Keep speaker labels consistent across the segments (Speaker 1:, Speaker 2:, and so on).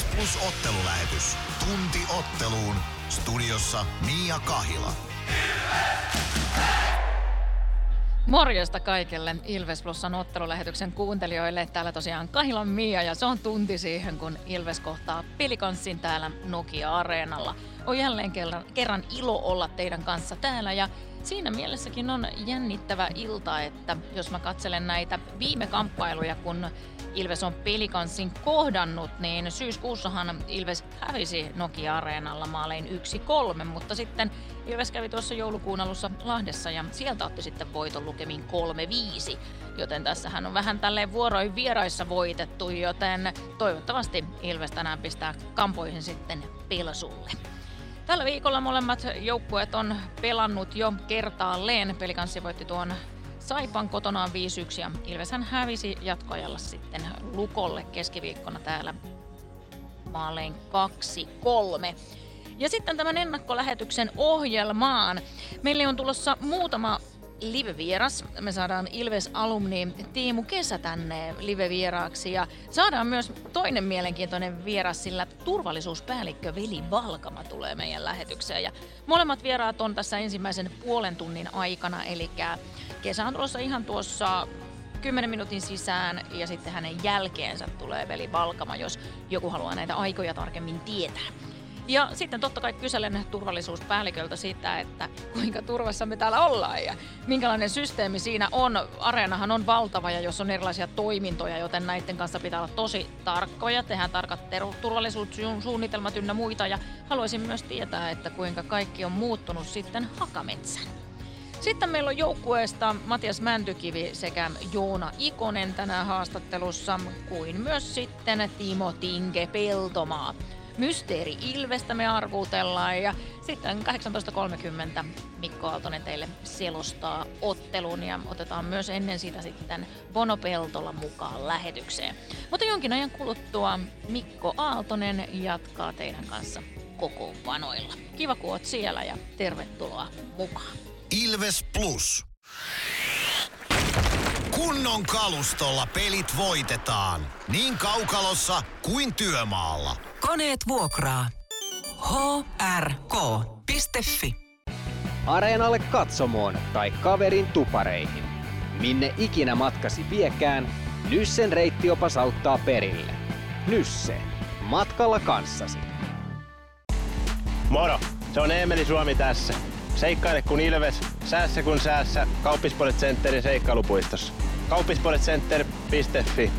Speaker 1: Ilves Plus ottelulähetys. Tunti otteluun. Studiossa Mia Kahila.
Speaker 2: Morjesta kaikille Ilves Plusan ottelulähetyksen kuuntelijoille. Täällä tosiaan Kahilan Mia ja se on tunti siihen, kun Ilves kohtaa pelikanssin täällä Nokia-areenalla. On jälleen kerran, kerran ilo olla teidän kanssa täällä ja siinä mielessäkin on jännittävä ilta, että jos mä katselen näitä viime kamppailuja, kun Ilves on pelikanssin kohdannut, niin syyskuussahan Ilves hävisi Nokia-areenalla maalein 1-3, mutta sitten Ilves kävi tuossa joulukuun alussa Lahdessa ja sieltä otti sitten voiton lukemin 3-5. Joten tässähän on vähän tälleen vuoroin vieraissa voitettu, joten toivottavasti Ilves tänään pistää kampoihin sitten pelsulle. Tällä viikolla molemmat joukkueet on pelannut jo kertaalleen. Pelikanssi voitti tuon Saipan kotonaan 5-1 ja Ilveshän hävisi jatkoajalla sitten Lukolle keskiviikkona täällä maalein 2-3. Ja sitten tämän ennakkolähetyksen ohjelmaan. Meille on tulossa muutama live-vieras. Me saadaan Ilves-alumni Tiimu Kesä tänne live-vieraaksi ja saadaan myös toinen mielenkiintoinen vieras, sillä turvallisuuspäällikkö Veli Valkama tulee meidän lähetykseen. Ja molemmat vieraat on tässä ensimmäisen puolen tunnin aikana, eli Kesä on tulossa ihan tuossa 10 minuutin sisään ja sitten hänen jälkeensä tulee Veli Valkama, jos joku haluaa näitä aikoja tarkemmin tietää. Ja sitten totta kai kyselen turvallisuuspäälliköltä sitä, että kuinka turvassa me täällä ollaan ja minkälainen systeemi siinä on. Areenahan on valtava ja jos on erilaisia toimintoja, joten näiden kanssa pitää olla tosi tarkkoja. Tehdään tarkat turvallisuussuunnitelmat ynnä muita ja haluaisin myös tietää, että kuinka kaikki on muuttunut sitten Hakametsän. Sitten meillä on joukkueesta Matias Mäntykivi sekä Joona Ikonen tänään haastattelussa, kuin myös sitten Timo Tinke Peltomaa. Mysteeri Ilvestä me arvuutellaan ja sitten 18.30 Mikko Aaltonen teille selostaa ottelun ja otetaan myös ennen sitä sitten Bono Peltola mukaan lähetykseen. Mutta jonkin ajan kuluttua Mikko Aaltonen jatkaa teidän kanssa kokoonpanoilla. Kiva kun oot siellä ja tervetuloa mukaan.
Speaker 1: Ilves Plus. Kunnon kalustolla pelit voitetaan. Niin kaukalossa kuin työmaalla.
Speaker 3: Koneet vuokraa. hrk.fi
Speaker 4: Areenalle katsomoon tai kaverin tupareihin. Minne ikinä matkasi viekään, Nyssen reittiopas auttaa perille. Nysse. Matkalla kanssasi.
Speaker 5: Moro! Se on Eemeli Suomi tässä. Seikkaile kun ilves, säässä kun säässä. Kauppispoilet Centerin seikkailupuistossa. Kauppispoiletcenter.fi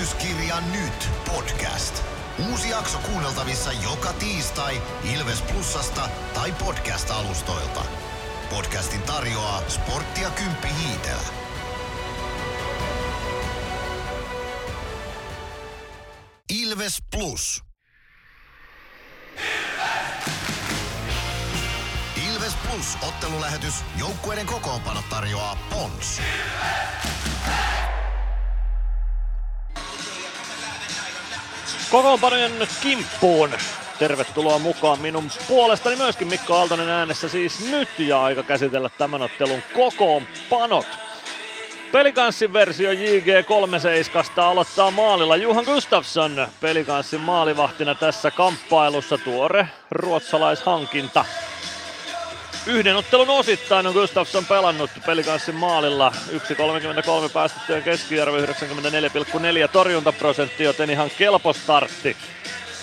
Speaker 1: Ilvestyskirja nyt podcast. Uusi jakso kuunneltavissa joka tiistai Ilves Plusasta tai podcast-alustoilta. Podcastin tarjoaa Sporttia Kymppi Hiitellä. Ilves Plus. Ilves Plus ottelulähetys. Joukkueiden kokoonpano tarjoaa Pons.
Speaker 6: Kokoonpanojen kimppuun. Tervetuloa mukaan minun puolestani myöskin Mikko Aaltonen äänessä siis nyt ja aika käsitellä tämän ottelun kokoonpanot. Pelikanssin versio JG37 aloittaa maalilla Juhan Gustafsson pelikanssin maalivahtina tässä kamppailussa tuore ruotsalaishankinta. Yhden ottelun osittain on Gustafsson pelannut pelikanssin maalilla 1.33 päästettyjen keskiarvo 94,4 torjuntaprosentti, joten ihan kelpo startti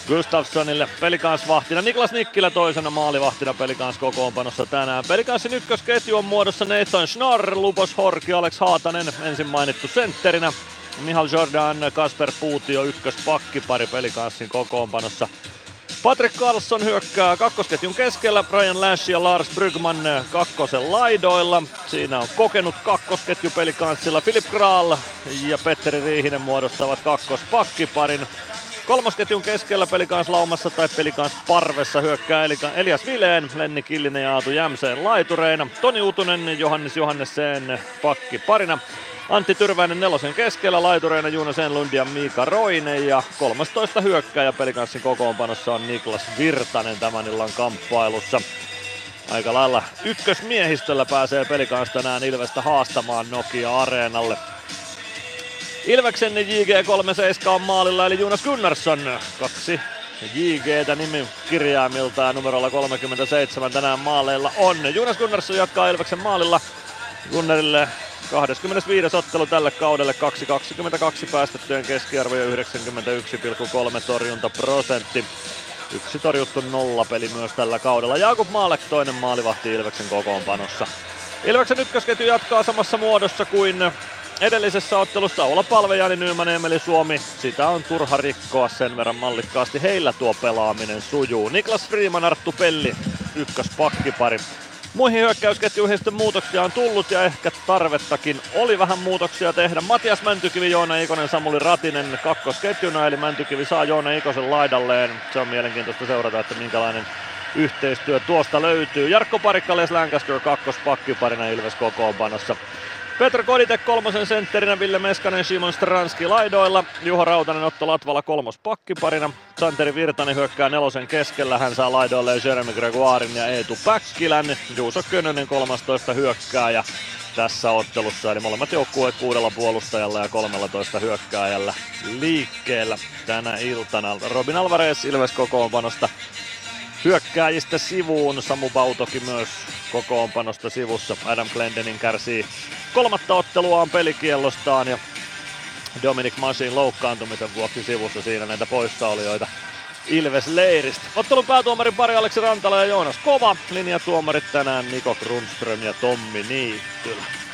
Speaker 6: Gustafssonille pelikansvahtina. Niklas Nikkilä toisena maalivahtina pelikans kokoonpanossa tänään. Pelikanssin ykkösketju on muodossa Nathan Schnorr, Lupos Horki, Alex Haatanen ensin mainittu sentterinä. Mihal Jordan, Kasper Puutio ykköspakkipari pelikanssin kokoonpanossa. Patrick Carlson hyökkää kakkosketjun keskellä, Brian Lash ja Lars Brygman kakkosen laidoilla. Siinä on kokenut kakkosketju pelikanssilla. Philip Graal ja Petteri Riihinen muodostavat kakkospakkiparin. Kolmosketjun keskellä pelikans laumassa tai pelikans parvessa hyökkää Elias Vileen, Lenni Killinen ja Aatu Jämseen laitureina. Toni Utunen, Johannes Johannesseen pakki parina. Antti Tyrväinen nelosen keskellä, laitureina Juuna Senlund ja Miika Roine ja 13 hyökkääjä pelikanssin kokoonpanossa on Niklas Virtanen tämän illan kamppailussa. aika lailla ykkösmiehistöllä pääsee pelikanssa tänään Ilvestä haastamaan Nokia Areenalle. Ilveksen JG37 on maalilla eli Jonas Gunnarsson. Kaksi JGtä nimi kirjaimiltaan numerolla 37 tänään maaleilla on. Jonas Gunnarsson jatkaa Ilveksen maalilla. Gunnarille 25. ottelu tälle kaudelle 2.22 päästettyjen keskiarvo ja 91,3 torjuntaprosentti. Yksi torjuttu nollapeli myös tällä kaudella. Jakub Maalek toinen maalivahti Ilveksen kokoonpanossa. Ilveksen ykkösketju jatkaa samassa muodossa kuin edellisessä ottelussa Oula Palve, Jani Nyman, Emeli Suomi. Sitä on turha rikkoa sen verran mallikkaasti. Heillä tuo pelaaminen sujuu. Niklas Freeman, Arttu Pelli, ykköspakkipari. Muihin hyökkäysketjuihin sitten muutoksia on tullut ja ehkä tarvettakin oli vähän muutoksia tehdä. Matias Mäntykivi, Joona Ikonen, Samuli Ratinen kakkosketjuna, eli Mäntykivi saa Joona Ikosen laidalleen. Se on mielenkiintoista seurata, että minkälainen yhteistyö tuosta löytyy. Jarkko Parikka, Les Lancaster kakkospakkiparina Ilves kokoonpanossa. Petro Koditek kolmosen sentterinä, Ville Meskanen, Simon Stranski laidoilla, Juho Rautanen Otto Latvala kolmos pakkiparina, Santeri Virtanen hyökkää nelosen keskellä, hän saa laidoille Jeremy Gregoirin ja Eetu Päkkilän, Juuso Könönen 13 hyökkääjä tässä ottelussa, eli molemmat joukkueet kuudella puolustajalla ja 13 hyökkääjällä liikkeellä tänä iltana. Robin Alvarez Ilves kokoonpanosta hyökkääjistä sivuun. Samu Bautoki myös kokoonpanosta sivussa. Adam Glendening kärsii kolmatta otteluaan pelikiellostaan ja Dominic Masin loukkaantumisen vuoksi sivussa siinä näitä poissaolijoita Ilves Leiristä. Ottelun päätuomarin pari Aleksi Rantala ja Joonas Kova. Linjatuomarit tänään Niko Grundström ja Tommi Niittylä.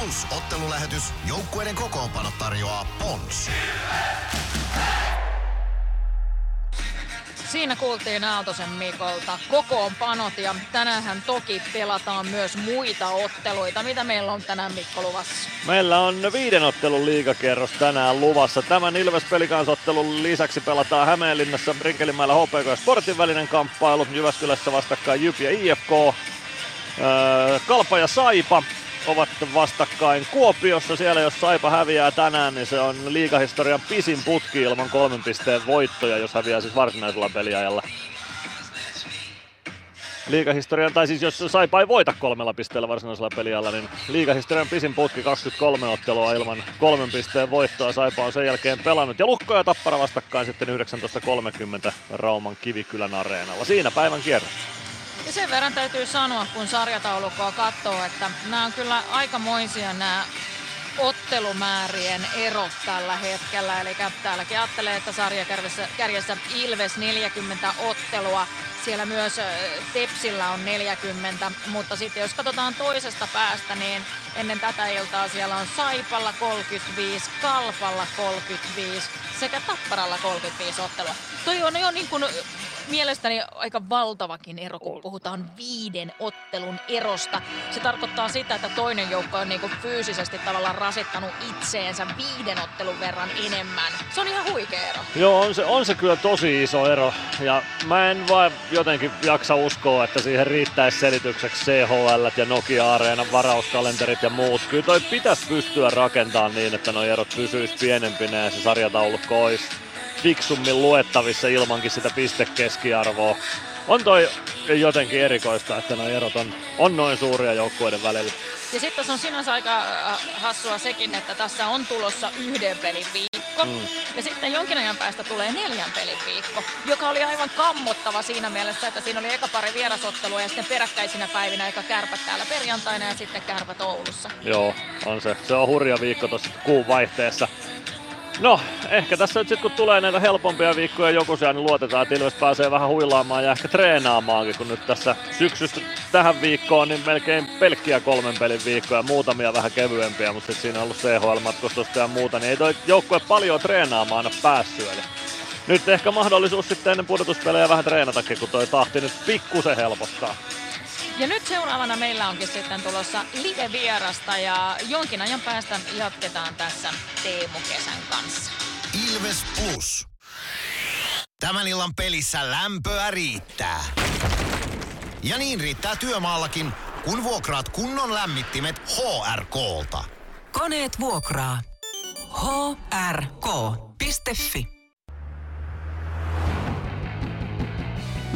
Speaker 1: Plus ottelulähetys. Joukkueiden kokoonpano tarjoaa Pons.
Speaker 2: Siinä kuultiin Aaltosen Mikolta kokoonpanot ja tänään toki pelataan myös muita otteluita. Mitä meillä on tänään Mikko luvassa?
Speaker 6: Meillä on viiden ottelun liigakerros tänään luvassa. Tämän Ilves pelikansottelun lisäksi pelataan Hämeenlinnassa Rinkelimäellä HPK ja Sportin välinen kamppailu. Jyväskylässä vastakkain Jyp ja IFK. Öö, Kalpa ja Saipa ovat vastakkain Kuopiossa. Siellä jos Saipa häviää tänään, niin se on liigahistorian pisin putki ilman kolmen pisteen voittoja, jos häviää siis varsinaisella peliajalla. Liigahistorian, tai siis jos Saipa ei voita kolmella pisteellä varsinaisella peliajalla, niin liigahistorian pisin putki 23 ottelua ilman kolmen pisteen voittoa. Saipa on sen jälkeen pelannut. Ja Lukko ja Tappara vastakkain sitten 19.30 Rauman Kivikylän areenalla. Siinä päivän kierros.
Speaker 2: Ja sen verran täytyy sanoa, kun sarjataulukkoa katsoo, että nämä on kyllä aikamoisia nämä ottelumäärien erot tällä hetkellä. Eli täälläkin ajattelee, että sarjakärjessä Ilves 40 ottelua, siellä myös Tepsillä on 40, mutta sitten jos katsotaan toisesta päästä, niin ennen tätä iltaa siellä on Saipalla 35, Kalpalla 35 sekä Tapparalla 35 ottelua. Toi on jo niin kuin mielestäni aika valtavakin ero, kun puhutaan viiden ottelun erosta. Se tarkoittaa sitä, että toinen joukko on niin fyysisesti tavallaan rasittanut itseensä viiden ottelun verran enemmän. Se on ihan huikea ero.
Speaker 6: Joo, on se, on se kyllä tosi iso ero. Ja mä en vaan jotenkin jaksa uskoa, että siihen riittäisi selitykseksi CHL ja Nokia Areenan varauskalenterit ja muut. Kyllä toi pitäisi pystyä rakentamaan niin, että nuo erot pysyisi pienempinä ja se sarjataulukko olisi fiksummin luettavissa ilmankin sitä pistekeskiarvoa. On toi jotenkin erikoista, että nuo erot on, on noin suuria joukkueiden välillä.
Speaker 2: Ja sitten tässä on sinänsä aika äh, hassua sekin, että tässä on tulossa yhden pelin viikko. Mm. Ja sitten jonkin ajan päästä tulee neljän pelin viikko, joka oli aivan kammottava siinä mielessä, että siinä oli eka pari vierasottelua ja sitten peräkkäisinä päivinä eka kärpät täällä perjantaina ja sitten kärpät Oulussa.
Speaker 6: Joo, on se. Se on hurja viikko tuossa kuun vaihteessa. No, ehkä tässä nyt sitten kun tulee näitä helpompia viikkoja joku siellä, niin luotetaan, että Ilves pääsee vähän huilaamaan ja ehkä treenaamaankin, kun nyt tässä syksystä tähän viikkoon niin melkein pelkkiä kolmen pelin viikkoja, muutamia vähän kevyempiä, mutta sitten siinä on ollut CHL-matkustusta ja muuta, niin ei toi joukkue paljon treenaamaan aina päässyt. Eli nyt ehkä mahdollisuus sitten ennen pudotuspelejä vähän treenatakin, kun toi tahti nyt pikkusen helpottaa.
Speaker 2: Ja nyt seuraavana meillä onkin sitten tulossa live-vierasta ja jonkin ajan päästä jatketaan tässä Teemu Kesän kanssa.
Speaker 1: Ilves Plus. Tämän illan pelissä lämpöä riittää. Ja niin riittää työmaallakin, kun vuokraat kunnon lämmittimet HRK-lta.
Speaker 3: Koneet vuokraa. hrk.fi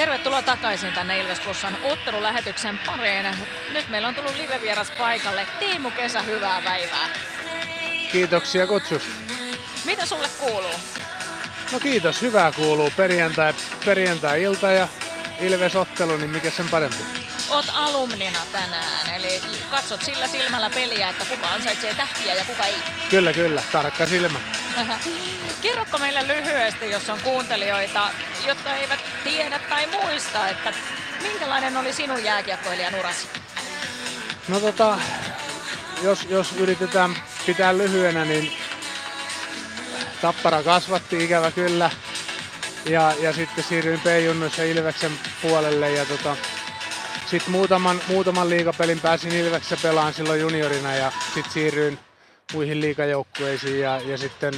Speaker 2: Tervetuloa takaisin tänne Ilves Plusan ottelulähetyksen pariin. Nyt meillä on tullut live-vieras paikalle. Tiimu Kesä, hyvää päivää.
Speaker 7: Kiitoksia kutsusta.
Speaker 2: Mitä sulle kuuluu?
Speaker 7: No kiitos, hyvää kuuluu. Perjantai, perjantai-ilta ja Ilves-ottelu, niin mikä sen parempi?
Speaker 2: Oot alumnina tänään, eli katsot sillä silmällä peliä, että kuka ansaitsee tähtiä ja kuka ei.
Speaker 7: Kyllä, kyllä, tarkka silmä.
Speaker 2: Kerrotko meille lyhyesti, jos on kuuntelijoita, jotka eivät tiedä tai muista, että minkälainen oli sinun jääkiekkoilijan urasi?
Speaker 7: No tota, jos, jos yritetään pitää lyhyenä, niin Tappara kasvatti ikävä kyllä. Ja, ja sitten siirryin P-junnuissa Ilveksen puolelle ja tota, sitten muutaman, muutaman liigapelin pääsin Ilveksessä pelaan silloin juniorina ja sitten siirryin muihin liigajoukkueisiin ja, ja sitten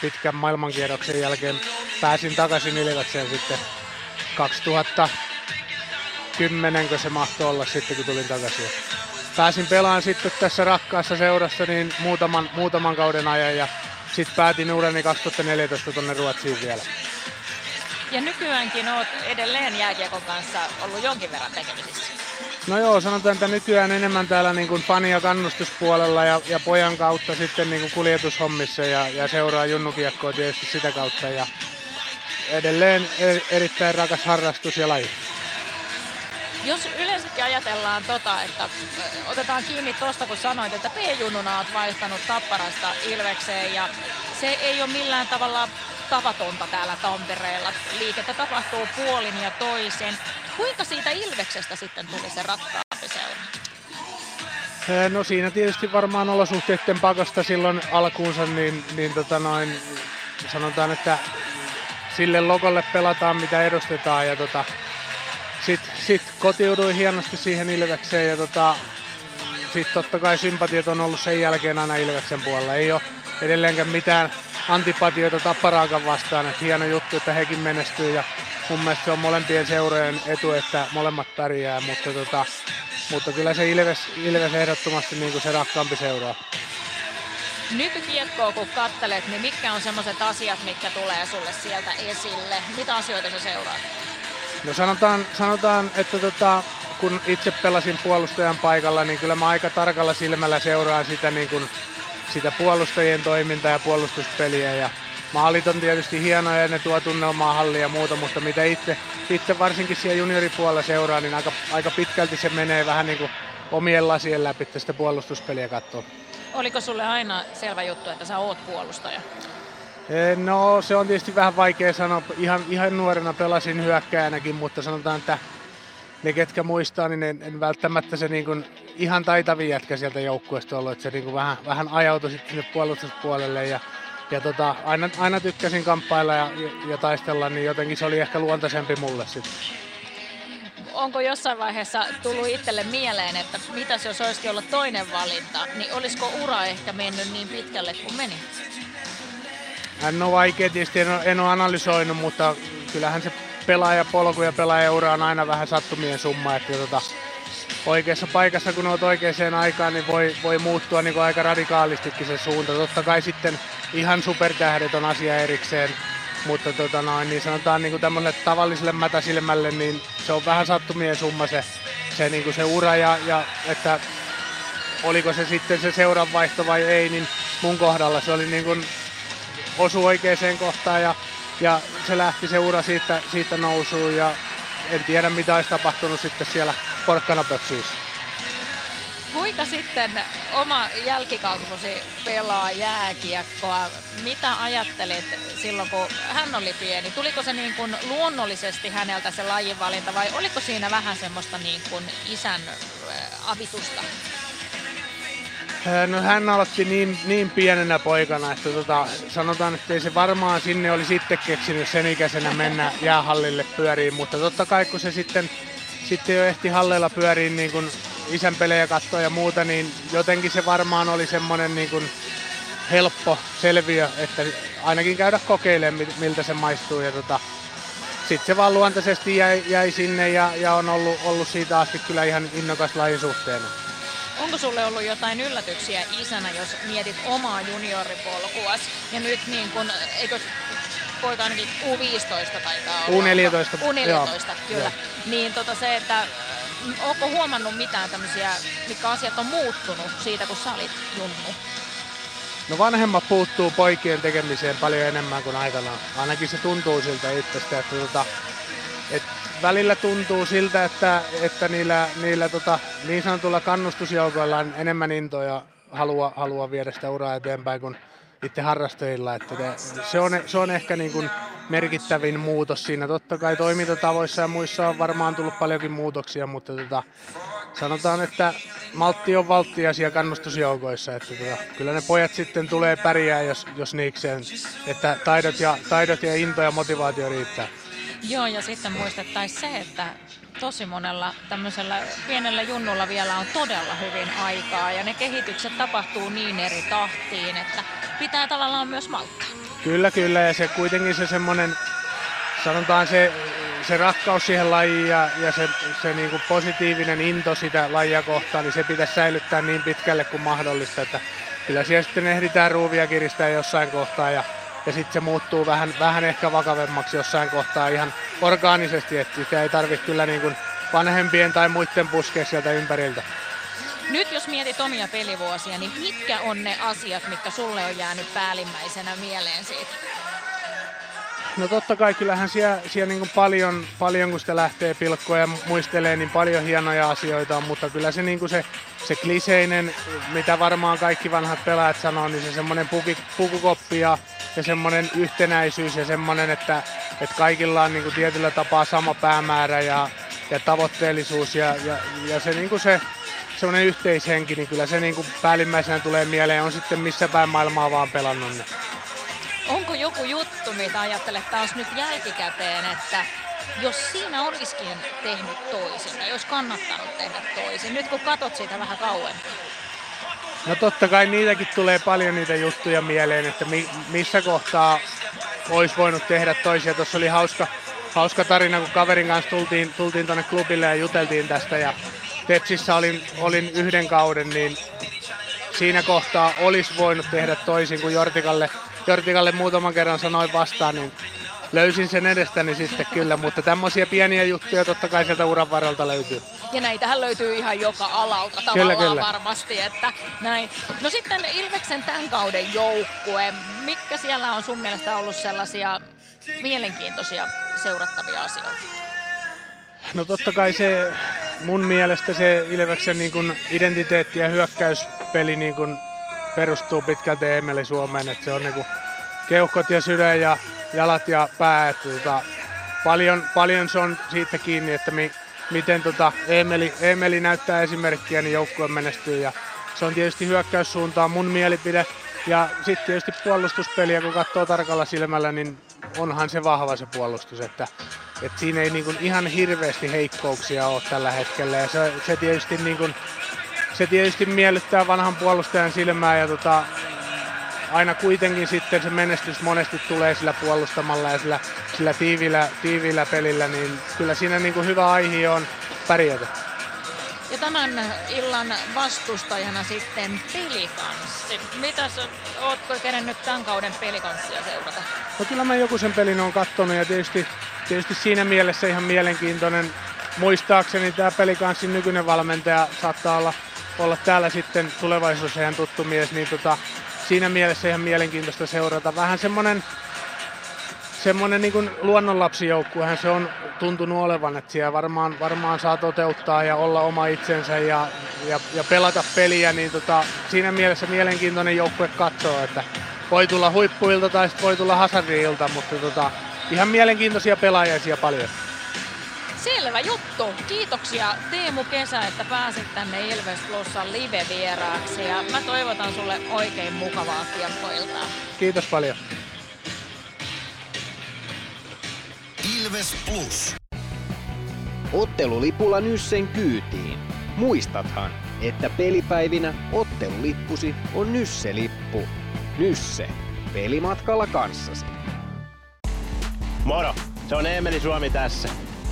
Speaker 7: pitkän maailmankierroksen jälkeen pääsin takaisin Ilvekseen sitten 2010, kun se mahtoi olla sitten, kun tulin takaisin. Pääsin pelaan sitten tässä rakkaassa seurassa niin muutaman, muutaman kauden ajan ja sitten päätin urani 2014 tuonne Ruotsiin vielä.
Speaker 2: Ja nykyäänkin oot edelleen jääkiekon kanssa ollut jonkin verran tekemisissä.
Speaker 7: No joo, sanotaan, että nykyään enemmän täällä niin kuin fani- ja kannustuspuolella ja, ja pojan kautta sitten niin kuin kuljetushommissa ja, ja seuraa junnukiekkoa tietysti sitä kautta. Ja edelleen er, erittäin rakas harrastus ja laji.
Speaker 2: Jos yleensäkin ajatellaan tota, että otetaan kiinni tuosta, kun sanoit, että P-junnuna olet vaihtanut Tapparasta Ilvekseen ja se ei ole millään tavalla tavatonta täällä Tampereella. Liikettä tapahtuu puolin ja toisin. Kuinka siitä Ilveksestä sitten tuli se rakkaampi seura?
Speaker 7: No siinä tietysti varmaan olosuhteiden pakosta silloin alkuunsa, niin, niin tota noin, sanotaan, että sille logolle pelataan mitä edustetaan ja tota, sitten sit kotiuduin hienosti siihen Ilvekseen ja tota, sitten totta kai sympatiot on ollut sen jälkeen aina Ilveksen puolella. Ei ole edelleenkään mitään antipatioita Tapparaakan vastaan. Et hieno juttu, että hekin menestyy ja mun mielestä se on molempien seurojen etu, että molemmat pärjää, mutta, tota, mutta kyllä se Ilves, Ilves ehdottomasti niin kuin se rakkaampi seuraa.
Speaker 2: Nykykiekkoa kun kattelet, niin mitkä on sellaiset asiat, mitkä tulee sulle sieltä esille? Mitä asioita sä seuraat?
Speaker 7: No sanotaan, sanotaan että tota, kun itse pelasin puolustajan paikalla, niin kyllä mä aika tarkalla silmällä seuraan sitä, niin kuin, sitä puolustajien toimintaa ja puolustuspeliä. Ja maalit on tietysti hienoja ja ne tuo tunnelmaa halliin ja muuta, mutta mitä itse, itse varsinkin siellä junioripuolella seuraa, niin aika, aika pitkälti se menee vähän niin kuin omien lasien läpi tästä puolustuspeliä katsoa.
Speaker 2: Oliko sulle aina selvä juttu, että sä oot puolustaja?
Speaker 7: No se on tietysti vähän vaikea sanoa. Ihan, ihan nuorena pelasin hyökkäänäkin, mutta sanotaan, että ne ketkä muistaa, niin en, en välttämättä se niin kuin ihan taitavin jätkä sieltä joukkueesta ollut, että se niin kuin vähän, vähän ajautui sitten sinne puolustuspuolelle ja, ja tota, aina, aina tykkäsin kamppailla ja, ja, ja, taistella, niin jotenkin se oli ehkä luontaisempi mulle sitten.
Speaker 2: Onko jossain vaiheessa tullut itselle mieleen, että mitäs jos olisikin ollut toinen valinta, niin olisiko ura ehkä mennyt niin pitkälle kuin meni?
Speaker 7: Hän on vaikea, tietysti en ole, en ole analysoinut, mutta kyllähän se pelaajapolku ja pelaajaura on aina vähän sattumien summa, että tota, oikeassa paikassa kun olet oikeaan aikaan, niin voi, voi muuttua niin kuin aika radikaalistikin se suunta. Totta kai sitten ihan supertähdet on asia erikseen, mutta tota noin, niin sanotaan niin kuin tämmöiselle tavalliselle mätäsilmälle, niin se on vähän sattumien summa se, se, niin kuin se ura ja, ja että oliko se sitten se seuranvaihto vai ei, niin mun kohdalla se oli niin kuin osui oikeaan kohtaan ja, ja se lähti se ura siitä, siitä nousuun ja en tiedä mitä olisi tapahtunut sitten siellä porkkanapöksyissä.
Speaker 2: Kuinka sitten oma jälkikasvusi pelaa jääkiekkoa? Mitä ajattelit silloin, kun hän oli pieni? Tuliko se niin kuin luonnollisesti häneltä se lajinvalinta vai oliko siinä vähän semmoista niin kuin isän avitusta?
Speaker 7: No hän aloitti niin, niin pienenä poikana, että tota, sanotaan, että ei se varmaan sinne oli sitten keksinyt sen ikäisenä mennä jäähallille pyöriin, mutta totta kai kun se sitten, sitten jo ehti halleilla pyöriin niin kun isän pelejä katsoa ja muuta, niin jotenkin se varmaan oli semmoinen niin kun helppo selviö, että ainakin käydä kokeilemaan, miltä se maistuu. Ja tota, sitten se vaan luontaisesti jäi, jäi sinne ja, ja on ollut, ollut siitä asti kyllä ihan innokas lajin suhteen.
Speaker 2: Onko sulle ollut jotain yllätyksiä isänä, jos mietit omaa junioripolkuas? Ja nyt niin kun, eikö poika ainakin U15 taitaa
Speaker 7: olla? U14.
Speaker 2: U14, joo. kyllä. Joo. Niin tota se, että onko huomannut mitään tämmöisiä, mitkä asiat on muuttunut siitä, kun sä olit junnu?
Speaker 7: No vanhemmat puuttuu poikien tekemiseen paljon enemmän kuin aikanaan. Ainakin se tuntuu siltä itsestä, että tota, et välillä tuntuu siltä, että, että niillä, niillä tota, niin sanotulla kannustusjoukoilla on enemmän intoja halua, halua viedä sitä uraa eteenpäin kuin itse harrastajilla. Että te, se, on, se on ehkä niin kuin merkittävin muutos siinä. Totta kai toimintatavoissa ja muissa on varmaan tullut paljonkin muutoksia, mutta tota, sanotaan, että maltti on valtti asia kannustusjoukoissa. Että tota, kyllä ne pojat sitten tulee pärjää, jos, jos niikseen, että taidot ja, taidot ja into ja motivaatio riittää.
Speaker 2: Joo, ja sitten muistettaisiin se, että tosi monella tämmöisellä pienellä junnulla vielä on todella hyvin aikaa ja ne kehitykset tapahtuu niin eri tahtiin, että pitää tavallaan myös malttaa.
Speaker 7: Kyllä, kyllä ja se kuitenkin se semmoinen, sanotaan se, se rakkaus siihen lajiin ja, ja se, se niin kuin positiivinen into sitä lajia kohtaan, niin se pitäisi säilyttää niin pitkälle kuin mahdollista, että kyllä siellä sitten ehditään ruuvia kiristää jossain kohtaa ja ja sitten se muuttuu vähän, vähän ehkä vakavemmaksi jossain kohtaa ihan orgaanisesti, että sitä ei tarvitse kyllä niin kuin vanhempien tai muiden puskea sieltä ympäriltä.
Speaker 2: Nyt jos mietit omia pelivuosia, niin mitkä on ne asiat, mitkä sulle on jäänyt päällimmäisenä mieleen siitä?
Speaker 7: No totta kai kyllähän siellä, siellä niin paljon, paljon, kun sitä lähtee pilkkoa ja muistelee, niin paljon hienoja asioita on, mutta kyllä se, niin se, se kliseinen, mitä varmaan kaikki vanhat pelaajat sanoo, niin se semmoinen pukukoppi ja, ja semmoinen yhtenäisyys ja semmoinen, että, että kaikilla on niin tietyllä tapaa sama päämäärä ja, ja tavoitteellisuus ja, ja, ja se, niin se semmoinen yhteishenki, niin kyllä se niin kuin päällimmäisenä tulee mieleen, on sitten missä päin maailmaa vaan pelannut. Niin
Speaker 2: onko joku juttu, mitä ajattelet taas nyt jälkikäteen, että jos siinä olisikin tehnyt toisin, tai jos kannattanut tehdä toisin, nyt kun katot siitä vähän kauemmin?
Speaker 7: No totta kai niitäkin tulee paljon niitä juttuja mieleen, että mi- missä kohtaa olisi voinut tehdä toisia. Tuossa oli hauska, hauska tarina, kun kaverin kanssa tultiin, tultiin tuonne klubille ja juteltiin tästä ja Tepsissä olin, olin yhden kauden, niin siinä kohtaa olisi voinut tehdä toisin kuin Jortikalle Jortikalle muutaman kerran sanoin vastaan, niin löysin sen edestäni sitten kyllä, mutta tämmöisiä pieniä juttuja totta kai sieltä uran varrelta löytyy.
Speaker 2: Ja näitähän löytyy ihan joka alalta tavallaan kyllä, kyllä. varmasti, että näin. No sitten Ilveksen tämän kauden joukkue, mitkä siellä on sun mielestä ollut sellaisia mielenkiintoisia seurattavia asioita?
Speaker 7: No totta kai se mun mielestä se Ilveksen niin kuin identiteetti ja hyökkäyspeli niin kuin perustuu pitkälti Emeli Suomeen, että se on niinku keuhkot ja sydän ja jalat ja pää. Tota, paljon, paljon se on siitä kiinni, että mi, miten tota Emeli, Emeli näyttää esimerkkiä, niin joukkue menestyy. Ja se on tietysti hyökkäyssuuntaan mun mielipide. Ja sitten tietysti puolustuspeliä, kun katsoo tarkalla silmällä, niin onhan se vahva se puolustus, että, että siinä ei niin kuin ihan hirveästi heikkouksia ole tällä hetkellä. Ja se, se tietysti niin kuin se tietysti miellyttää vanhan puolustajan silmää ja tota, aina kuitenkin sitten se menestys monesti tulee sillä puolustamalla ja sillä, sillä tiivillä, tiivillä pelillä, niin kyllä siinä niin kuin hyvä aihe on pärjätä.
Speaker 2: Ja tämän illan vastustajana sitten pelikanssi. Mitäs, ootko kerennyt tämän kauden pelikanssia seurata?
Speaker 7: No kyllä mä joku sen pelin on katsonut ja tietysti, tietysti siinä mielessä ihan mielenkiintoinen. Muistaakseni tämä pelikanssin nykyinen valmentaja saattaa olla olla täällä sitten tulevaisuudessa ihan tuttu mies, niin tota, siinä mielessä ihan mielenkiintoista seurata. Vähän semmoinen semmoinen niin kuin luonnonlapsijoukkuehan se on tuntunut olevan, että siellä varmaan, varmaan saa toteuttaa ja olla oma itsensä ja, ja, ja pelata peliä, niin tota, siinä mielessä mielenkiintoinen joukkue katsoo, että voi tulla huippuilta tai voi tulla hazardilta, mutta tota, ihan mielenkiintoisia pelaajia paljon.
Speaker 2: Selvä juttu. Kiitoksia Teemu Kesä, että pääsit tänne Ilves Plusan live-vieraaksi ja mä toivotan sulle oikein mukavaa kiekkoiltaa.
Speaker 7: Kiitos paljon.
Speaker 1: Ilves Plus.
Speaker 4: Ottelulipulla Nyssen kyytiin. Muistathan, että pelipäivinä ottelulippusi on Nysse-lippu. Nysse. Pelimatkalla kanssasi.
Speaker 5: Moro! Se on Eemeli Suomi tässä.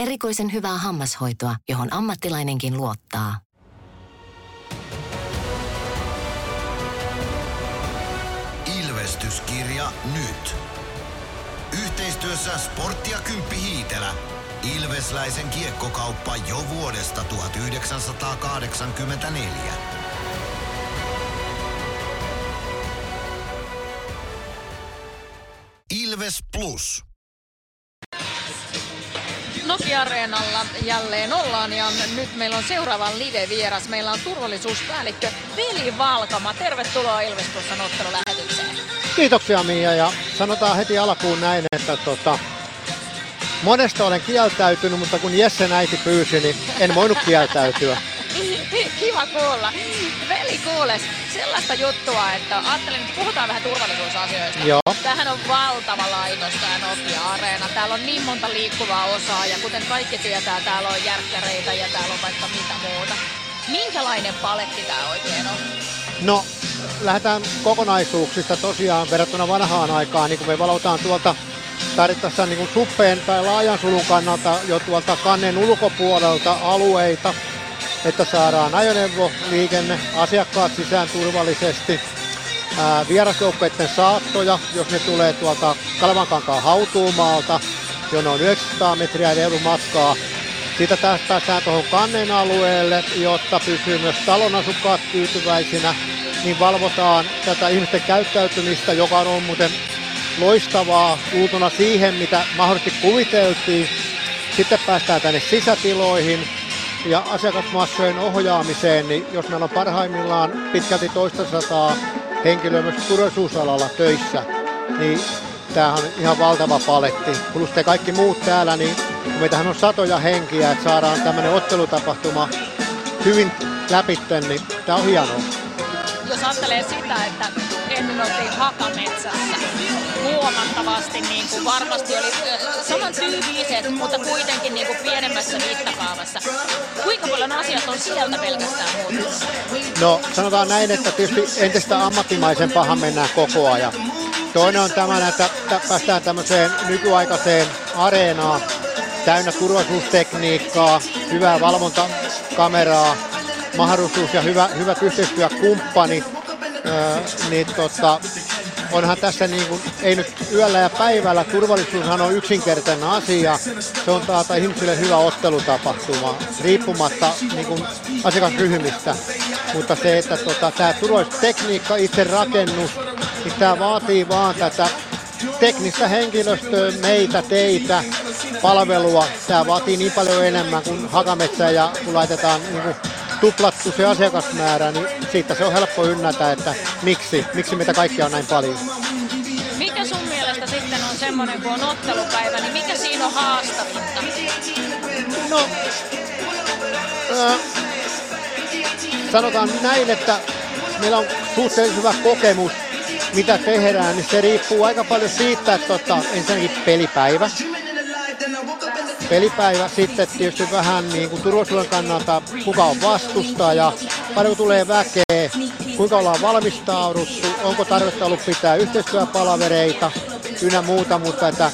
Speaker 8: Erikoisen hyvää hammashoitoa, johon ammattilainenkin luottaa.
Speaker 1: Ilvestyskirja nyt. Yhteistyössä Sporttia Kymppi Hiitelä. Ilvesläisen kiekkokauppa jo vuodesta 1984. Ilves Plus.
Speaker 2: Nokia-areenalla jälleen ollaan ja nyt meillä on seuraava live-vieras. Meillä on turvallisuuspäällikkö Veli Valkama. Tervetuloa Ilves Plusan ottelulähetykseen.
Speaker 9: Kiitoksia Mia ja sanotaan heti alkuun näin, että tota, monesta olen kieltäytynyt, mutta kun Jesse äiti pyysi, niin en voinut kieltäytyä.
Speaker 2: Kiva kuulla. Veli kuules, sellaista juttua, että ajattelin, että puhutaan vähän turvallisuusasioista.
Speaker 9: Joo.
Speaker 2: Tämähän on valtava laitos tämä Nokia-areena. Täällä on niin monta liikkuvaa osaa ja kuten kaikki tietää, täällä on järkkäreitä ja täällä on vaikka mitä muuta. Minkälainen paletti tämä oikein on?
Speaker 9: No, lähdetään kokonaisuuksista tosiaan verrattuna vanhaan aikaan, niin kun me valotaan tuolta tarvittaessa niin suppeen tai laajan sulun kannalta jo tuolta kannen ulkopuolelta alueita, että saadaan ajoneuvoliikenne, asiakkaat sisään turvallisesti, ää, saattoja, jos ne tulee tuolta Kalvankankaan hautuumaalta, jonne on 900 metriä matkaa. Siitä taas päästään tuohon kannen alueelle, jotta pysyy myös talon asukkaat tyytyväisinä, niin valvotaan tätä ihmisten käyttäytymistä, joka on muuten loistavaa uutuna siihen, mitä mahdollisesti kuviteltiin. Sitten päästään tänne sisätiloihin ja asiakasmassojen ohjaamiseen, niin jos meillä on parhaimmillaan pitkälti toista sataa henkilöä myös turvallisuusalalla töissä, niin tämähän on ihan valtava paletti. Plus te kaikki muut täällä, niin kun meitähän on satoja henkiä, että saadaan tämmöinen ottelutapahtuma hyvin läpitten, niin tämä on hienoa.
Speaker 2: Jos ajattelee sitä, että ennen oltiin Hakametsässä huomattavasti niin kuin varmasti oli saman tyyliset, mutta kuitenkin niin kuin pienemmässä mittakaavassa. Kuinka paljon asiat on sieltä pelkästään muuttunut?
Speaker 9: No sanotaan näin, että tietysti entistä ammattimaisempaahan mennään koko ajan. Toinen on tämä, että päästään tämmöiseen nykyaikaiseen areenaan, täynnä turvallisuustekniikkaa, hyvää valvontakameraa, mahdollisuus ja hyvä, hyvät yhteistyökumppani, öö, niin tota, onhan tässä niin kuin, ei nyt yöllä ja päivällä, turvallisuushan on yksinkertainen asia. Se on taata ihmisille hyvä ottelutapahtuma, riippumatta niin kuin, asiakasryhmistä. Mutta se, että tota, tämä turvallisuustekniikka, itse rakennus, niin tämä vaatii vaan tätä teknistä henkilöstöä, meitä, teitä, palvelua. Tämä vaatii niin paljon enemmän kuin Hakametsä ja kun laitetaan niin kuin, tuplattu se asiakasmäärä, niin siitä se on helppo ynnätä, että miksi, miksi meitä kaikkia on näin paljon.
Speaker 2: Mikä sun mielestä sitten on semmoinen, kun on ottelupäivä, niin mikä siinä on haastavinta?
Speaker 9: No, äh, sanotaan näin, että meillä on suhteellisen hyvä kokemus, mitä tehdään, niin se riippuu aika paljon siitä, että tota, ensinnäkin pelipäivä, pelipäivä. Sitten tietysti vähän niin kuin turvallisuuden kannalta, kuka on vastustaja, paljon tulee väkeä, kuinka ollaan valmistauduttu, onko tarvetta ollut pitää yhteistyöpalavereita ynnä muuta, mutta että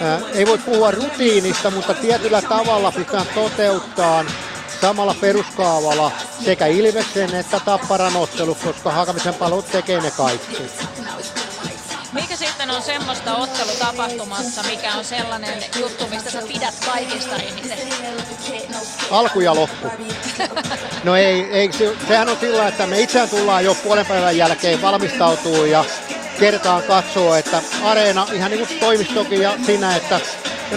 Speaker 9: ää, ei voi puhua rutiinista, mutta tietyllä tavalla pitää toteuttaa samalla peruskaavalla sekä Ilveksen että Tapparan ottelu, koska Hakamisen palvelut tekee ne kaikki.
Speaker 2: Mikä sitten on semmoista ottelutapahtumassa, mikä on sellainen juttu, mistä sä pidät kaikista eniten?
Speaker 9: Alku ja loppu. No ei, ei se, sehän on sillä, että me itseään tullaan jo puolen päivän jälkeen valmistautuu ja kertaan katsoo, että areena ihan niin kuin toimistokin ja siinä, että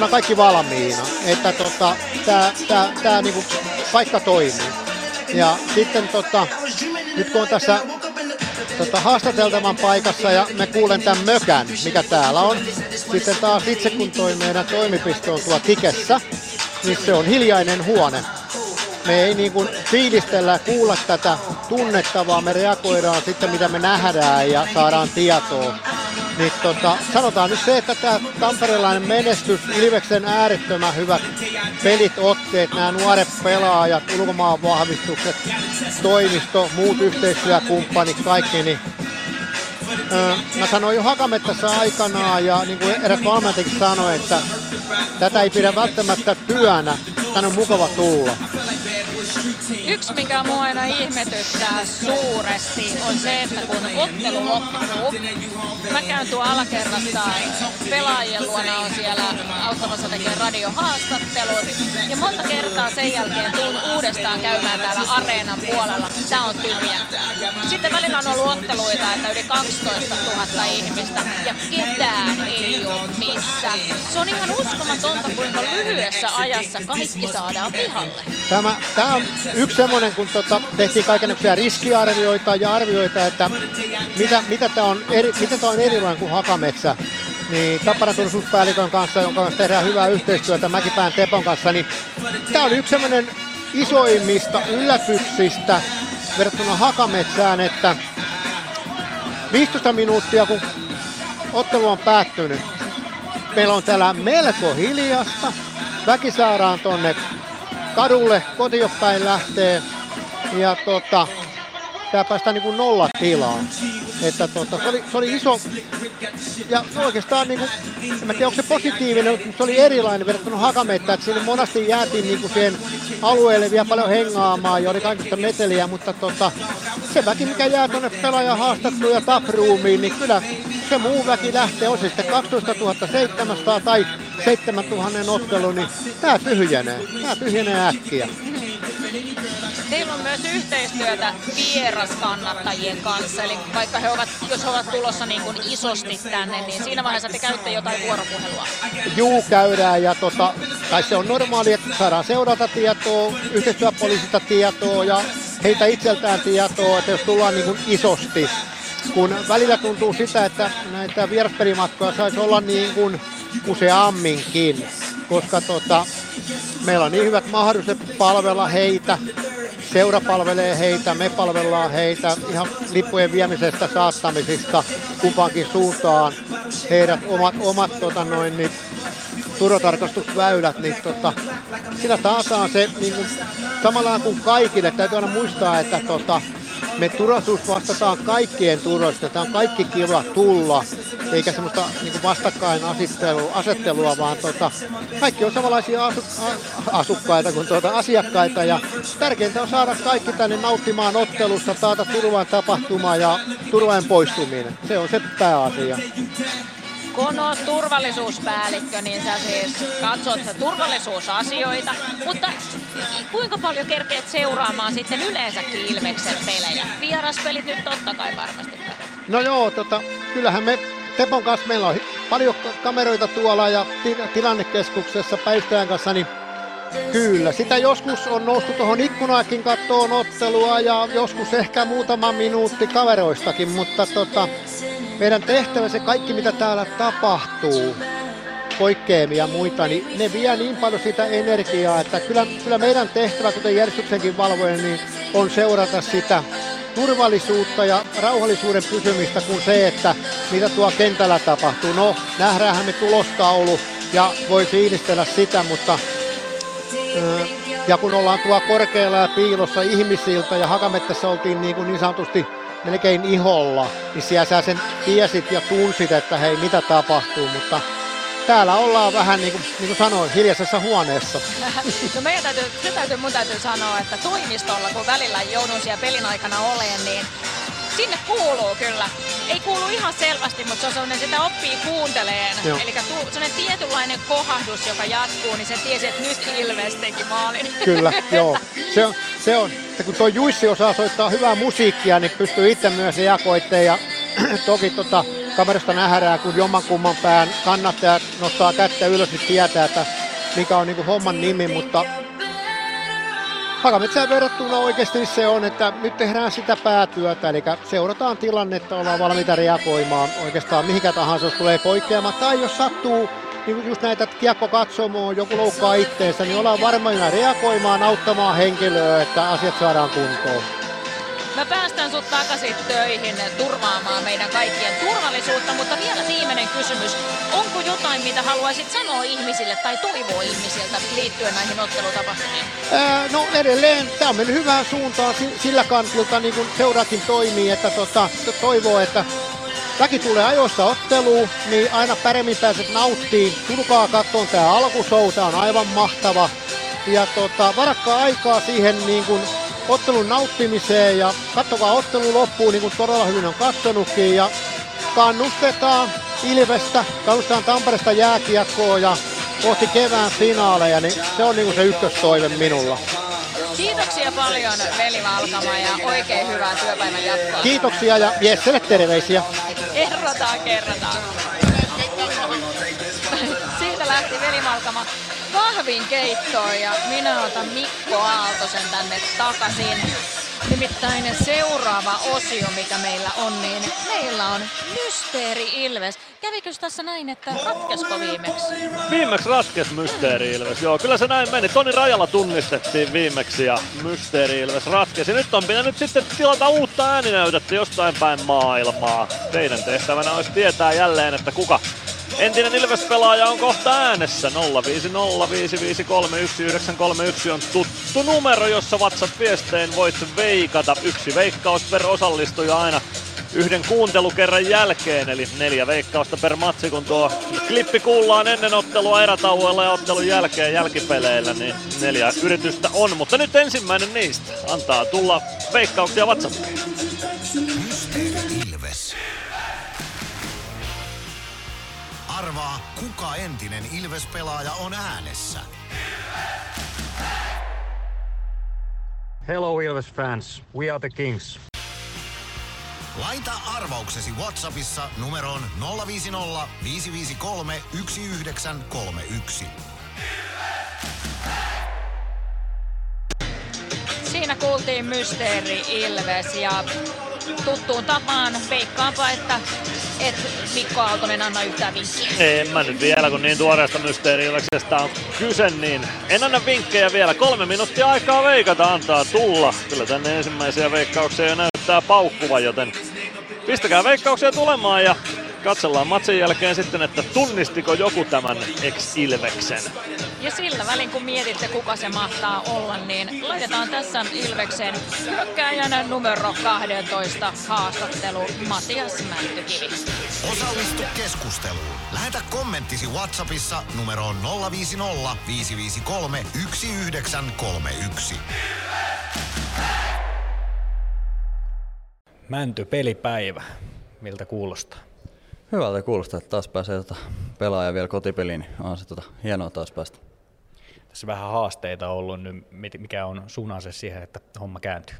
Speaker 9: on kaikki valmiina, että tota, tämä tää, tää niin kuin paikka toimii. Ja sitten tota, nyt kun on tässä tota, haastateltavan paikassa ja me kuulen tämän mökän, mikä täällä on. Sitten taas itse kun toi meidän toimipiste on tuo Tikessä, niin se on hiljainen huone. Me ei niin kuin fiilistellä kuulla tätä tunnetta, vaan me reagoidaan sitten mitä me nähdään ja saadaan tietoa. Niin tota, sanotaan nyt se, että tämä tamperelainen menestys, Ilveksen äärettömän hyvät pelit, otteet, nämä nuoret pelaajat, ulkomaan vahvistukset, toimisto, muut yhteistyökumppanit, kaikki, niin mä sanoin jo Hakamettässä aikanaan ja niin kuin eräs valmentajakin sanoi, että tätä ei pidä välttämättä työnä, tänne on mukava tulla.
Speaker 2: Yksi, mikä mua aina ihmetyttää suuresti, on se, että kun ottelu loppuu, mä käyn tuolla alakerrassa pelaajien luona on siellä auttamassa tekemään radiohaastattelut. Ja monta kertaa sen jälkeen tuun uudestaan käymään täällä areenan puolella. Tää on tyhjä. Sitten välillä on ollut otteluita, että yli 12 000 ihmistä ja ketään ei ole missään. Se on ihan uskomatonta, kuinka lyhyessä ajassa kaikki saadaan pihalle.
Speaker 9: Tämä, tämä on yksi semmoinen, kun tota, tehtiin kaikenlaisia riskiarvioita ja arvioita, että mitä, mitä tämä on, eri, tämä on erilainen kuin Hakametsä. Niin Tapparan turvallisuuspäällikön kanssa, jonka kanssa tehdään hyvää yhteistyötä Mäkipään Tepon kanssa, niin tämä on yksi semmoinen isoimmista yllätyksistä verrattuna Hakametsään, että 15 minuuttia kun ottelu on päättynyt, meillä on täällä melko hiljasta. Väki saadaan tonne kadulle, kotiopäin lähtee. Ja tota, tää päästään niinku nollatilaan. Että tota, se, oli, se oli iso, ja oikeastaan niinku, en mä tiedä onko se positiivinen, mutta se oli erilainen verrattuna Hakamettä, että sinne monasti jäätiin niinku siihen alueelle vielä paljon hengaamaan ja oli kaikista meteliä, mutta tota, se väki mikä jää tuonne pelaajan haastatteluun ja taproomiin, niin kyllä se muu väki lähtee, on se sitten 12 700 tai 7000 ottelu, niin tää tyhjenee, tää tyhjenee äkkiä.
Speaker 2: Teillä on myös yhteistyötä vieraskannattajien kanssa, eli vaikka he ovat, jos he ovat tulossa niin kuin isosti tänne, niin siinä vaiheessa te käytte jotain vuoropuhelua.
Speaker 9: Juu, käydään ja tota, tai se on normaali, että saadaan seurata tietoa, yhteistyöpoliisista tietoa ja heitä itseltään tietoa, että jos tullaan niin kuin isosti, kun välillä tuntuu sitä, että näitä vieraspelimatkoja saisi olla niin kuin useamminkin, koska tota, meillä on niin hyvät mahdollisuudet palvella heitä, seura palvelee heitä, me palvellaan heitä ihan lippujen viemisestä saattamisista kumpaankin suuntaan. Heidät omat, omat tota noin, niin, turvatarkastusväylät, niin tota, sillä taataan se niin kuin, samalla kuin kaikille. Täytyy aina muistaa, että tota, me turvallisuus vastataan kaikkien turvallisuudesta. Tämä on kaikki kiva tulla, eikä semmoista niin vastakkain asettelua, vaan tota, kaikki on samanlaisia asu, asukkaita kuin tuota, asiakkaita. Ja tärkeintä on saada kaikki tänne nauttimaan ottelusta, taata turvaan tapahtuma ja turvain poistuminen. Se on se pääasia.
Speaker 2: Kun olet turvallisuuspäällikkö, niin sä siis katsot turvallisuusasioita, mutta kuinka paljon kerkeet seuraamaan sitten yleensäkin Ilveksen pelejä? Vieraspelit nyt totta kai varmasti.
Speaker 9: No joo, tota, kyllähän me Tepon kanssa meillä on paljon kameroita tuolla ja tilannekeskuksessa päivittäjän kanssa, niin Kyllä, sitä joskus on noustu tuohon ikkunaakin kattoon ottelua ja joskus ehkä muutama minuutti kaveroistakin, mutta tota, meidän tehtävä se kaikki mitä täällä tapahtuu, poikkeamia ja muita, niin ne vie niin paljon sitä energiaa, että kyllä, kyllä meidän tehtävä, kuten järjestyksenkin valvojen, niin on seurata sitä turvallisuutta ja rauhallisuuden pysymistä kuin se, että mitä tuo kentällä tapahtuu. No, nähdäänhän me tulostaulu ja voi fiilistellä sitä, mutta ja kun ollaan tuo korkealla ja piilossa ihmisiltä ja Hakamettässä oltiin niin, kuin niin sanotusti melkein iholla, niin siellä sä sen tiesit ja tunsit, että hei mitä tapahtuu, mutta täällä ollaan vähän niin kuin, niin kuin sanoin, hiljaisessa huoneessa.
Speaker 2: No meidän täytyy, se täytyy, mun täytyy sanoa, että toimistolla, kun välillä joudun siellä pelin aikana oleen, niin sinne kuuluu kyllä ei kuulu ihan selvästi, mutta se on sellainen, sitä oppii kuunteleen.
Speaker 9: Joo.
Speaker 2: Eli sellainen tietynlainen kohahdus, joka jatkuu, niin se tiesi, että nyt Ilves teki maalin.
Speaker 9: Kyllä, joo. Se on, se on, että kun tuo Juissi osaa soittaa hyvää musiikkia, niin pystyy itse myös reagoimaan ja toki tota, kamerasta nähdään, kun jommankumman pään kannattajat nostaa kättä ylös, niin tietää, että mikä on niinku homman nimi, mutta Hakametsään verrattuna oikeasti se on, että nyt tehdään sitä päätyötä, eli seurataan tilannetta, ollaan valmiita reagoimaan oikeastaan mihinkä tahansa, jos tulee poikkeama, tai jos sattuu niin just näitä kiekko katsomoon, joku loukkaa itteensä, niin ollaan varmoina reagoimaan, auttamaan henkilöä, että asiat saadaan kuntoon.
Speaker 2: Mä päästän sut takaisin töihin turvaamaan meidän kaikkien turvallisuutta, mutta vielä viimeinen kysymys. Onko jotain, mitä haluaisit sanoa ihmisille tai toivoa ihmisiltä liittyen näihin ottelutapahtumiin?
Speaker 9: Ää, no edelleen, tämä on mennyt hyvään suuntaan si- sillä kantilta, niin kuin seurakin toimii, että tota, to- toivoo, että väki tulee ajoissa otteluun, niin aina paremmin pääset nauttiin. Tulkaa katsomaan tämä alkushow, tämä on aivan mahtava. Ja tota, varakkaa aikaa siihen niin kuin ottelun nauttimiseen ja katsokaa ottelu loppuun niin kuin todella hyvin on katsonutkin ja kannustetaan Ilvestä, kannustetaan Tampereesta jääkiekkoa ja kohti kevään finaaleja, niin se on niin kuin se ykköstoive minulla.
Speaker 2: Kiitoksia paljon Veli Valkama ja oikein hyvää työpäivän jatkoa.
Speaker 9: Kiitoksia ja Jesselle terveisiä.
Speaker 2: Kerrotaan, kerrotaan. Siitä lähti Veli Malkama kahvin keittoon ja minä otan Mikko Aaltosen tänne takaisin. Nimittäin seuraava osio, mikä meillä on, niin meillä on Mysteeri Ilves. Kävikös tässä näin, että ratkesko viimeksi?
Speaker 6: Viimeksi ratkes Mysteeri Ilves, joo. Kyllä se näin meni. Toni Rajalla tunnistettiin viimeksi ja Mysteeri Ilves ratkesi. Nyt on pitänyt sitten tilata uutta ääninäytettä jostain päin maailmaa. Teidän tehtävänä olisi tietää jälleen, että kuka Entinen Ilves-pelaaja on kohta äänessä. 0505531 on tuttu numero, jossa WhatsApp-viestein voit veikata. Yksi veikkaus per osallistuja aina yhden kuuntelukerran jälkeen, eli neljä veikkausta per matsi, kun tuo klippi kuullaan ennen ottelua erätauoilla ja ottelun jälkeen jälkipeleillä, niin neljä yritystä on, mutta nyt ensimmäinen niistä antaa tulla veikkauksia WhatsAppiin.
Speaker 1: Arvaa, kuka entinen Ilves-pelaaja on äänessä.
Speaker 10: Hello Ilves fans, we are the Kings.
Speaker 1: Laita arvauksesi Whatsappissa numeroon 050 553 1931.
Speaker 2: Siinä kuultiin Mysteeri Ilves ja tuttuun tapaan veikkaanpa, että et Mikko Aaltonen anna yhtään vinkkiä.
Speaker 6: En mä nyt vielä, kun niin tuoreesta Mysteeri Ilveksestä on kyse, niin en anna vinkkejä vielä. Kolme minuuttia aikaa veikata antaa tulla. Kyllä tänne ensimmäisiä veikkauksia jo näyttää paukkuvan, joten pistäkää veikkauksia tulemaan ja katsellaan matsin jälkeen sitten, että tunnistiko joku tämän ex-Ilveksen.
Speaker 2: Ja sillä välin kun mietitte kuka se mahtaa olla, niin laitetaan tässä Ilveksen hyökkääjänä numero 12 haastattelu Matias Mäntykivi.
Speaker 1: Osallistu keskusteluun. Lähetä kommenttisi Whatsappissa numeroon 050 553 1931.
Speaker 10: Mänty pelipäivä. Miltä kuulostaa?
Speaker 11: Hyvältä kuulostaa, että taas pääsee tota pelaaja vielä kotipeliin, niin on se tota hienoa taas päästä.
Speaker 10: Tässä vähän haasteita on ollut nyt, mikä on suunnansa siihen, että homma kääntyy.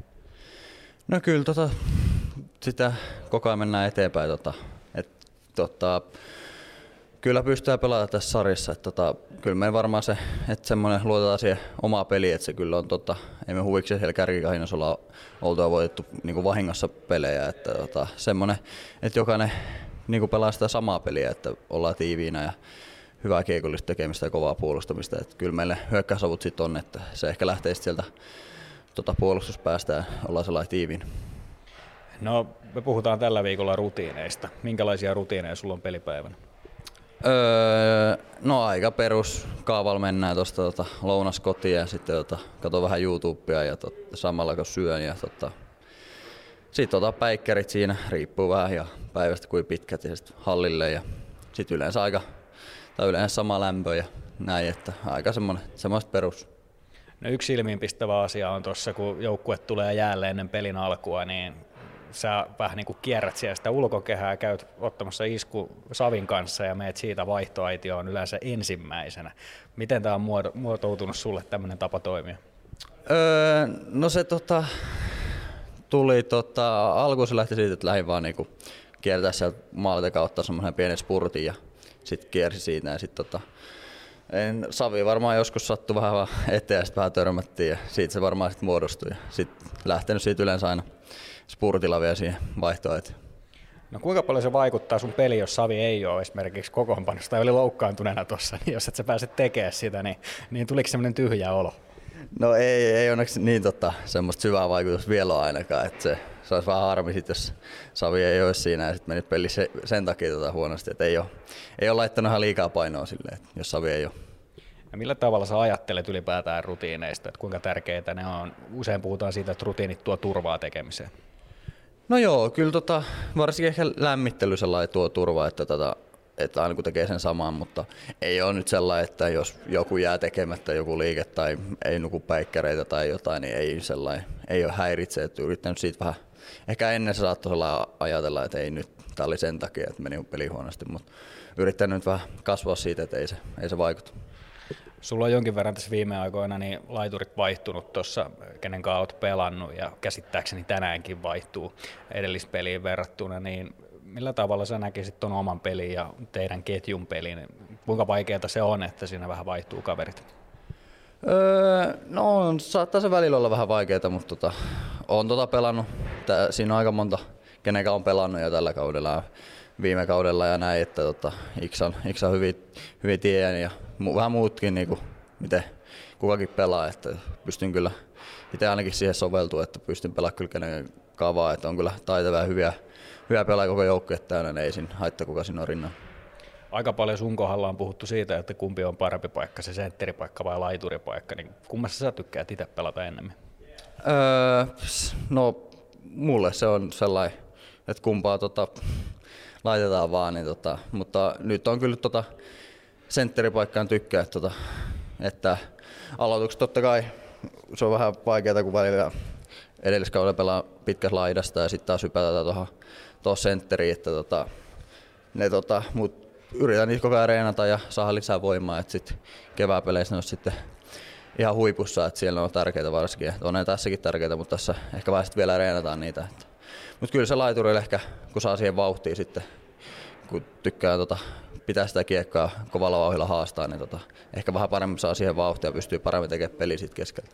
Speaker 11: No kyllä tota, sitä koko ajan mennään eteenpäin. Tota, et, tota, kyllä pystytään pelaamaan tässä sarjassa. Et, tota, kyllä me varmaan se, että semmoinen luotetaan siihen omaa peliä, että se kyllä on, tota, ei me huvikseen siellä kärkikahinnassa olla oltua voitettu niin vahingossa pelejä. Että, tota, semmoinen, että jokainen niin pelaa sitä samaa peliä, että ollaan tiiviinä ja hyvää kiekollista tekemistä ja kovaa puolustamista. Että kyllä meille hyökkäysavut sitten on, että se ehkä lähtee sieltä tota, puolustuspäästä ja ollaan sellainen tiiviin.
Speaker 10: No, me puhutaan tällä viikolla rutiineista. Minkälaisia rutiineja sulla on pelipäivänä?
Speaker 11: Öö, no aika perus kaavalla mennään tuosta tota, lounas kotiin ja sitten tota, katon vähän YouTubea ja tot, samalla kun syön ja tota, sitten tota, päikkärit siinä, riippuu vähän ja päivästä kuin pitkät ja sitten hallille ja sitten yleensä aika, tai yleensä sama lämpö ja näin, että aika semmoinen, semmoista perus.
Speaker 10: No yksi silmiinpistävä asia on tuossa, kun joukkue tulee jäälle ennen pelin alkua, niin sä vähän niin kuin kierrät siellä sitä ulkokehää, käyt ottamassa isku Savin kanssa ja meet siitä vaihtoaitioon yleensä ensimmäisenä. Miten tämä on muotoutunut sulle tämmöinen tapa toimia?
Speaker 11: Öö, no se tota, tuli, tota, alkuun se lähti siitä, että lähdin vaan niinku kiertää sieltä maalta kautta semmoinen pienen spurtin ja sitten kiersi siitä ja sitten tota, en, Savi varmaan joskus sattui vähän eteen ja sitten vähän törmättiin ja siitä se varmaan sitten muodostui. Sitten lähtenyt siitä yleensä aina spurtilla vielä siihen vaihtoehtoon.
Speaker 10: No kuinka paljon se vaikuttaa sun peli, jos Savi ei ole esimerkiksi kokoonpanosta tai oli loukkaantuneena tuossa, niin jos et sä pääse tekemään sitä, niin, niin tuliko semmoinen tyhjä olo?
Speaker 11: No ei, ei onneksi niin tota, semmoista syvää vaikutusta vielä ainakaan, että se, se olisi vähän harmi sit, jos Savi ei olisi siinä ja sitten mennyt peli se, sen takia tota huonosti, että ei ole, ei ole laittanut ihan liikaa painoa silleen, että jos Savi ei ole.
Speaker 10: Ja millä tavalla sä ajattelet ylipäätään rutiineista, että kuinka tärkeitä ne on? Usein puhutaan siitä, että rutiinit tuo turvaa tekemiseen.
Speaker 11: No joo, kyllä tota, varsinkin ehkä lämmittely sellainen tuo turvaa, että, tota, että aina kun tekee sen saman, mutta ei ole nyt sellainen, että jos joku jää tekemättä joku liike tai ei nuku päikkäreitä tai jotain, niin ei sellainen, ei ole häiritse, että yrittänyt siitä vähän, ehkä ennen se saattoi ajatella, että ei nyt, tämä oli sen takia, että meni peli huonosti, mutta yrittänyt nyt vähän kasvaa siitä, että ei se, ei se vaikuta.
Speaker 10: Sulla on jonkin verran tässä viime aikoina niin laiturit vaihtunut tuossa, kenen kanssa olet pelannut ja käsittääkseni tänäänkin vaihtuu edellispeliin verrattuna, niin millä tavalla sä näkisit tuon oman pelin ja teidän ketjun pelin? Kuinka vaikeaa se on, että siinä vähän vaihtuu kaverit?
Speaker 11: Öö, no saattaa se välillä olla vähän vaikeaa, mutta tota, on tota pelannut. Tää, siinä on aika monta, kenen on pelannut jo tällä kaudella viime kaudella ja näin, että tota, Iksan, Iksan hyvin, hyvin tien ja mu, vähän muutkin, niin kuin, miten kukakin pelaa, että pystyn kyllä itse ainakin siihen soveltuu, että pystyn pelaamaan kyllä kenen kavaa, että on kyllä taitavia ja hyviä, hyviä pelaajia koko joukkue täynnä, niin ei siinä haittaa kuka siinä on rinnalla.
Speaker 10: Aika paljon sun kohdalla on puhuttu siitä, että kumpi on parempi paikka, se sentteripaikka vai laituripaikka, niin kummassa sä tykkäät itse pelata enemmän?
Speaker 11: Öö, no mulle se on sellainen, että kumpaa tota, laitetaan vaan. Niin tota, mutta nyt on kyllä tota, sentteripaikkaan tykkää, tota, että aloitukset totta kai se on vähän vaikeaa, kun välillä edelliskaudella pelaa pitkästä laidasta ja sitten taas hypätään tuohon tuohon sentteriin, että tota, ne tota, mut yritän niitä koko ajan reenata ja saada lisää voimaa, että sitten kevääpeleissä ne on sitten ihan huipussa, että siellä on tärkeitä varsinkin. Että on ne tässäkin tärkeitä, mutta tässä ehkä vähän vielä reenataan niitä. Mutta kyllä se laiturille ehkä, kun saa siihen vauhtiin sitten, kun tykkää tota, pitää sitä kiekkaa kovalla vauhdilla haastaa, niin tota, ehkä vähän paremmin saa siihen vauhtia ja pystyy paremmin tekemään peli sitten keskellä.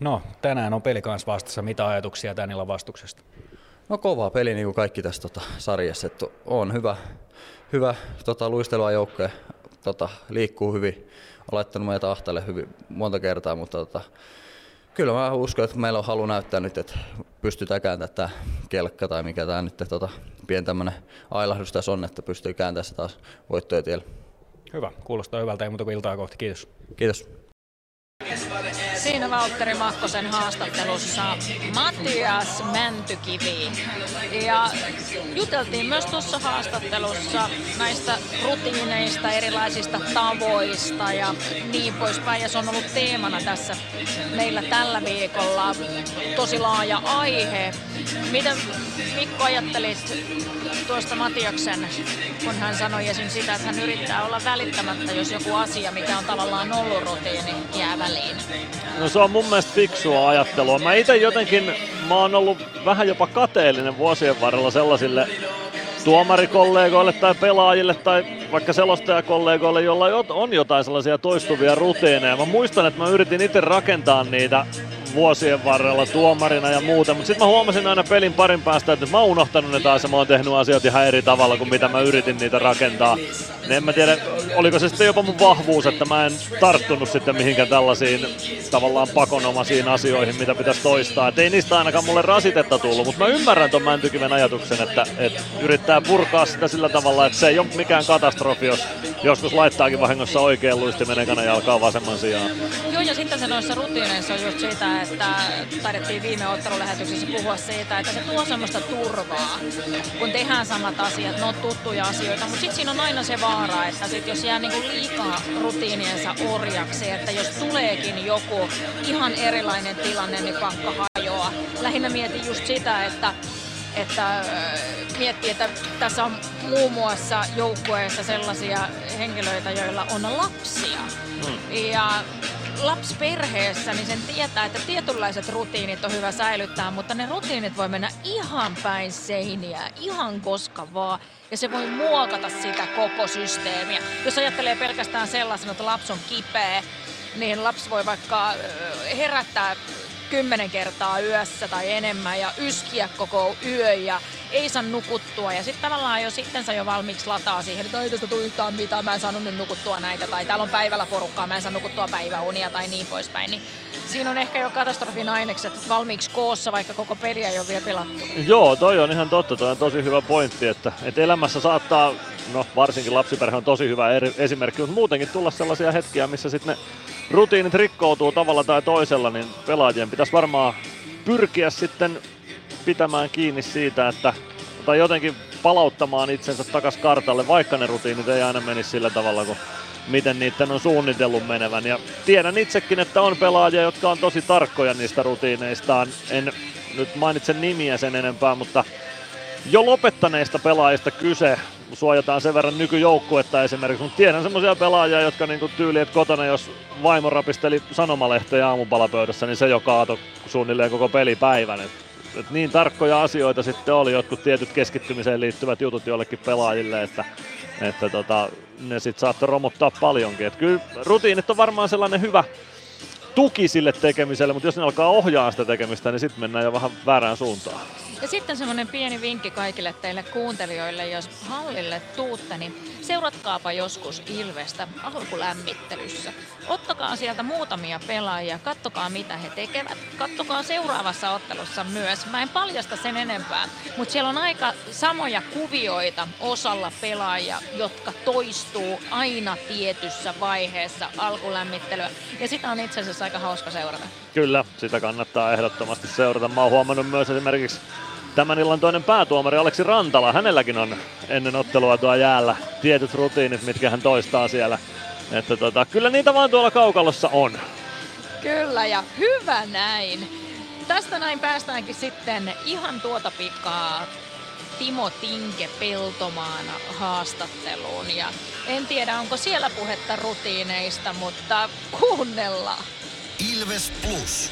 Speaker 10: No, tänään on peli kanssa vastassa. Mitä ajatuksia tän illan vastuksesta?
Speaker 11: No kova peli niin kuin kaikki tässä tota, sarjassa. Että on hyvä, hyvä tota, luistelua joukkoja, tota, liikkuu hyvin. On laittanut meitä ahtalle hyvin monta kertaa, mutta tota, kyllä mä uskon, että meillä on halu näyttää nyt, että pystytään kääntämään tämä kelkka tai mikä tämä nyt tota, pieni tämmöinen ailahdus tässä on, että pystyy kääntämään se taas voittoja tiellä.
Speaker 10: Hyvä, kuulostaa hyvältä, ei muuta kuin iltaa kohti. Kiitos.
Speaker 11: Kiitos.
Speaker 2: Siinä Valtteri Makkosen haastattelussa Mattias Mäntykivi. Ja juteltiin myös tuossa haastattelussa näistä rutiineista, erilaisista tavoista ja niin poispäin. Ja se on ollut teemana tässä meillä tällä viikolla. Tosi laaja aihe. Miten Mikko ajattelit tuosta Matiaksen, kun hän sanoi esim. sitä, että hän yrittää olla välittämättä, jos joku asia, mikä on tavallaan ollut rutiini, jää väliin?
Speaker 6: No se on mun mielestä fiksua ajattelua. Mä itse jotenkin, mä oon ollut vähän jopa kateellinen vuosien varrella sellaisille tuomarikollegoille tai pelaajille tai vaikka selostajakollegoille, joilla on jotain sellaisia toistuvia rutiineja. Mä muistan, että mä yritin itse rakentaa niitä vuosien varrella tuomarina ja muuta, mutta sitten mä huomasin aina pelin parin päästä, että mä oon unohtanut ne taas ja mä oon tehnyt asiat ihan eri tavalla kuin mitä mä yritin niitä rakentaa. Niin en mä tiedä, oliko se sitten jopa mun vahvuus, että mä en tarttunut sitten mihinkään tällaisiin tavallaan pakonomaisiin asioihin, mitä pitäisi toistaa. Et ei niistä ainakaan mulle rasitetta tullut, mutta mä ymmärrän ton Mäntykiven ajatuksen, että, että yrittää purkaa sitä sillä tavalla, että se ei ole mikään katastrofi, jos joskus laittaakin vahingossa oikein luistimen ekana jalkaa vasemman sijaan.
Speaker 2: Joo, ja sitten se noissa rutiineissa on just siitä, että taidettiin viime ottelulähetyksessä puhua siitä, että se tuo semmoista turvaa, kun tehdään samat asiat, ne on tuttuja asioita, mutta sitten siinä on aina se vaara, että sit jos jää niinku liikaa rutiiniensa orjaksi, että jos tuleekin joku ihan erilainen tilanne, niin pakka hajoaa. lähinnä mietin just sitä, että että miettii, että tässä on muun muassa joukkueessa sellaisia henkilöitä, joilla on lapsia. Mm. Ja lapsiperheessä, niin sen tietää, että tietynlaiset rutiinit on hyvä säilyttää, mutta ne rutiinit voi mennä ihan päin seiniä, ihan koska vaan. Ja se voi muokata sitä koko systeemiä. Jos ajattelee pelkästään sellaisena, että lapsi on kipeä, niin lapsi voi vaikka herättää kymmenen kertaa yössä tai enemmän ja yskiä koko yö ja ei saa nukuttua. Ja sitten tavallaan jo sitten sä jo valmiiksi lataa siihen, että ei tästä tule yhtään mitään, mä en saanut nyt nukuttua näitä tai täällä on päivällä porukkaa, mä en saa nukuttua päiväunia tai niin poispäin. Niin siinä on ehkä jo katastrofin ainekset valmiiksi koossa, vaikka koko peliä ei ole vielä pelattu.
Speaker 6: Joo, toi on ihan totta, toi on tosi hyvä pointti, että, että elämässä saattaa, no varsinkin lapsiperhe on tosi hyvä eri, esimerkki, mutta muutenkin tulla sellaisia hetkiä, missä sitten ne rutiinit rikkoutuu tavalla tai toisella, niin pelaajien pitäisi varmaan pyrkiä sitten pitämään kiinni siitä, että tai jotenkin palauttamaan itsensä takas kartalle, vaikka ne rutiinit ei aina menisi sillä tavalla kuin miten niiden on suunnitellut menevän. Ja tiedän itsekin, että on pelaajia, jotka on tosi tarkkoja niistä rutiineistaan. En nyt mainitse nimiä sen enempää, mutta jo lopettaneista pelaajista kyse. Suojataan sen verran nykyjoukkuetta esimerkiksi, mutta tiedän semmoisia pelaajia, jotka niinku tyyli, että kotona jos vaimo rapisteli sanomalehteä aamupalapöydässä, niin se jo kaato suunnilleen koko pelipäivän. Et, et niin tarkkoja asioita sitten oli, jotkut tietyt keskittymiseen liittyvät jutut jollekin pelaajille, että, että tota, ne sitten saattoi romuttaa paljonkin. Et kyllä rutiinit on varmaan sellainen hyvä, tuki sille tekemiselle, mutta jos ne alkaa ohjaa sitä tekemistä, niin sitten mennään jo vähän väärään suuntaan.
Speaker 2: Ja sitten semmoinen pieni vinkki kaikille teille kuuntelijoille, jos hallille tuutte, niin seuratkaapa joskus Ilvestä alkulämmittelyssä. Ottakaa sieltä muutamia pelaajia, kattokaa mitä he tekevät. Kattokaa seuraavassa ottelussa myös. Mä en paljasta sen enempää, mutta siellä on aika samoja kuvioita osalla pelaajia, jotka toistuu aina tietyssä vaiheessa alkulämmittelyä. Ja sitä on itse asiassa aika hauska seurata.
Speaker 6: Kyllä, sitä kannattaa ehdottomasti seurata. Mä oon huomannut myös esimerkiksi tämän illan toinen päätuomari Aleksi Rantala. Hänelläkin on ennen ottelua tuo jäällä tietyt rutiinit, mitkä hän toistaa siellä. Että tota, kyllä niitä vaan tuolla kaukalossa on.
Speaker 2: Kyllä ja hyvä näin. Tästä näin päästäänkin sitten ihan tuota pikaa Timo Tinke Peltomaan haastatteluun. Ja en tiedä, onko siellä puhetta rutiineista, mutta kuunnellaan.
Speaker 1: Ilves Plus.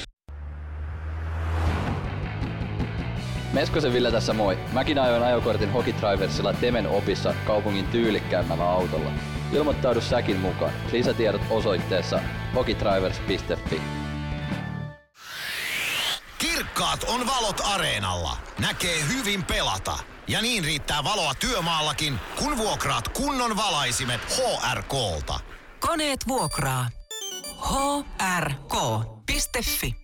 Speaker 12: Meskosen Ville tässä moi. Mäkin ajoin ajokortin Hokitriversilla Temen opissa kaupungin tyylikkäämmällä autolla. Ilmoittaudu säkin mukaan. Lisätiedot osoitteessa hokitrivers.fi.
Speaker 1: Kirkkaat on valot areenalla. Näkee hyvin pelata. Ja niin riittää valoa työmaallakin, kun vuokraat kunnon valaisimet HRKlta.
Speaker 3: Koneet vuokraa. hrk.fi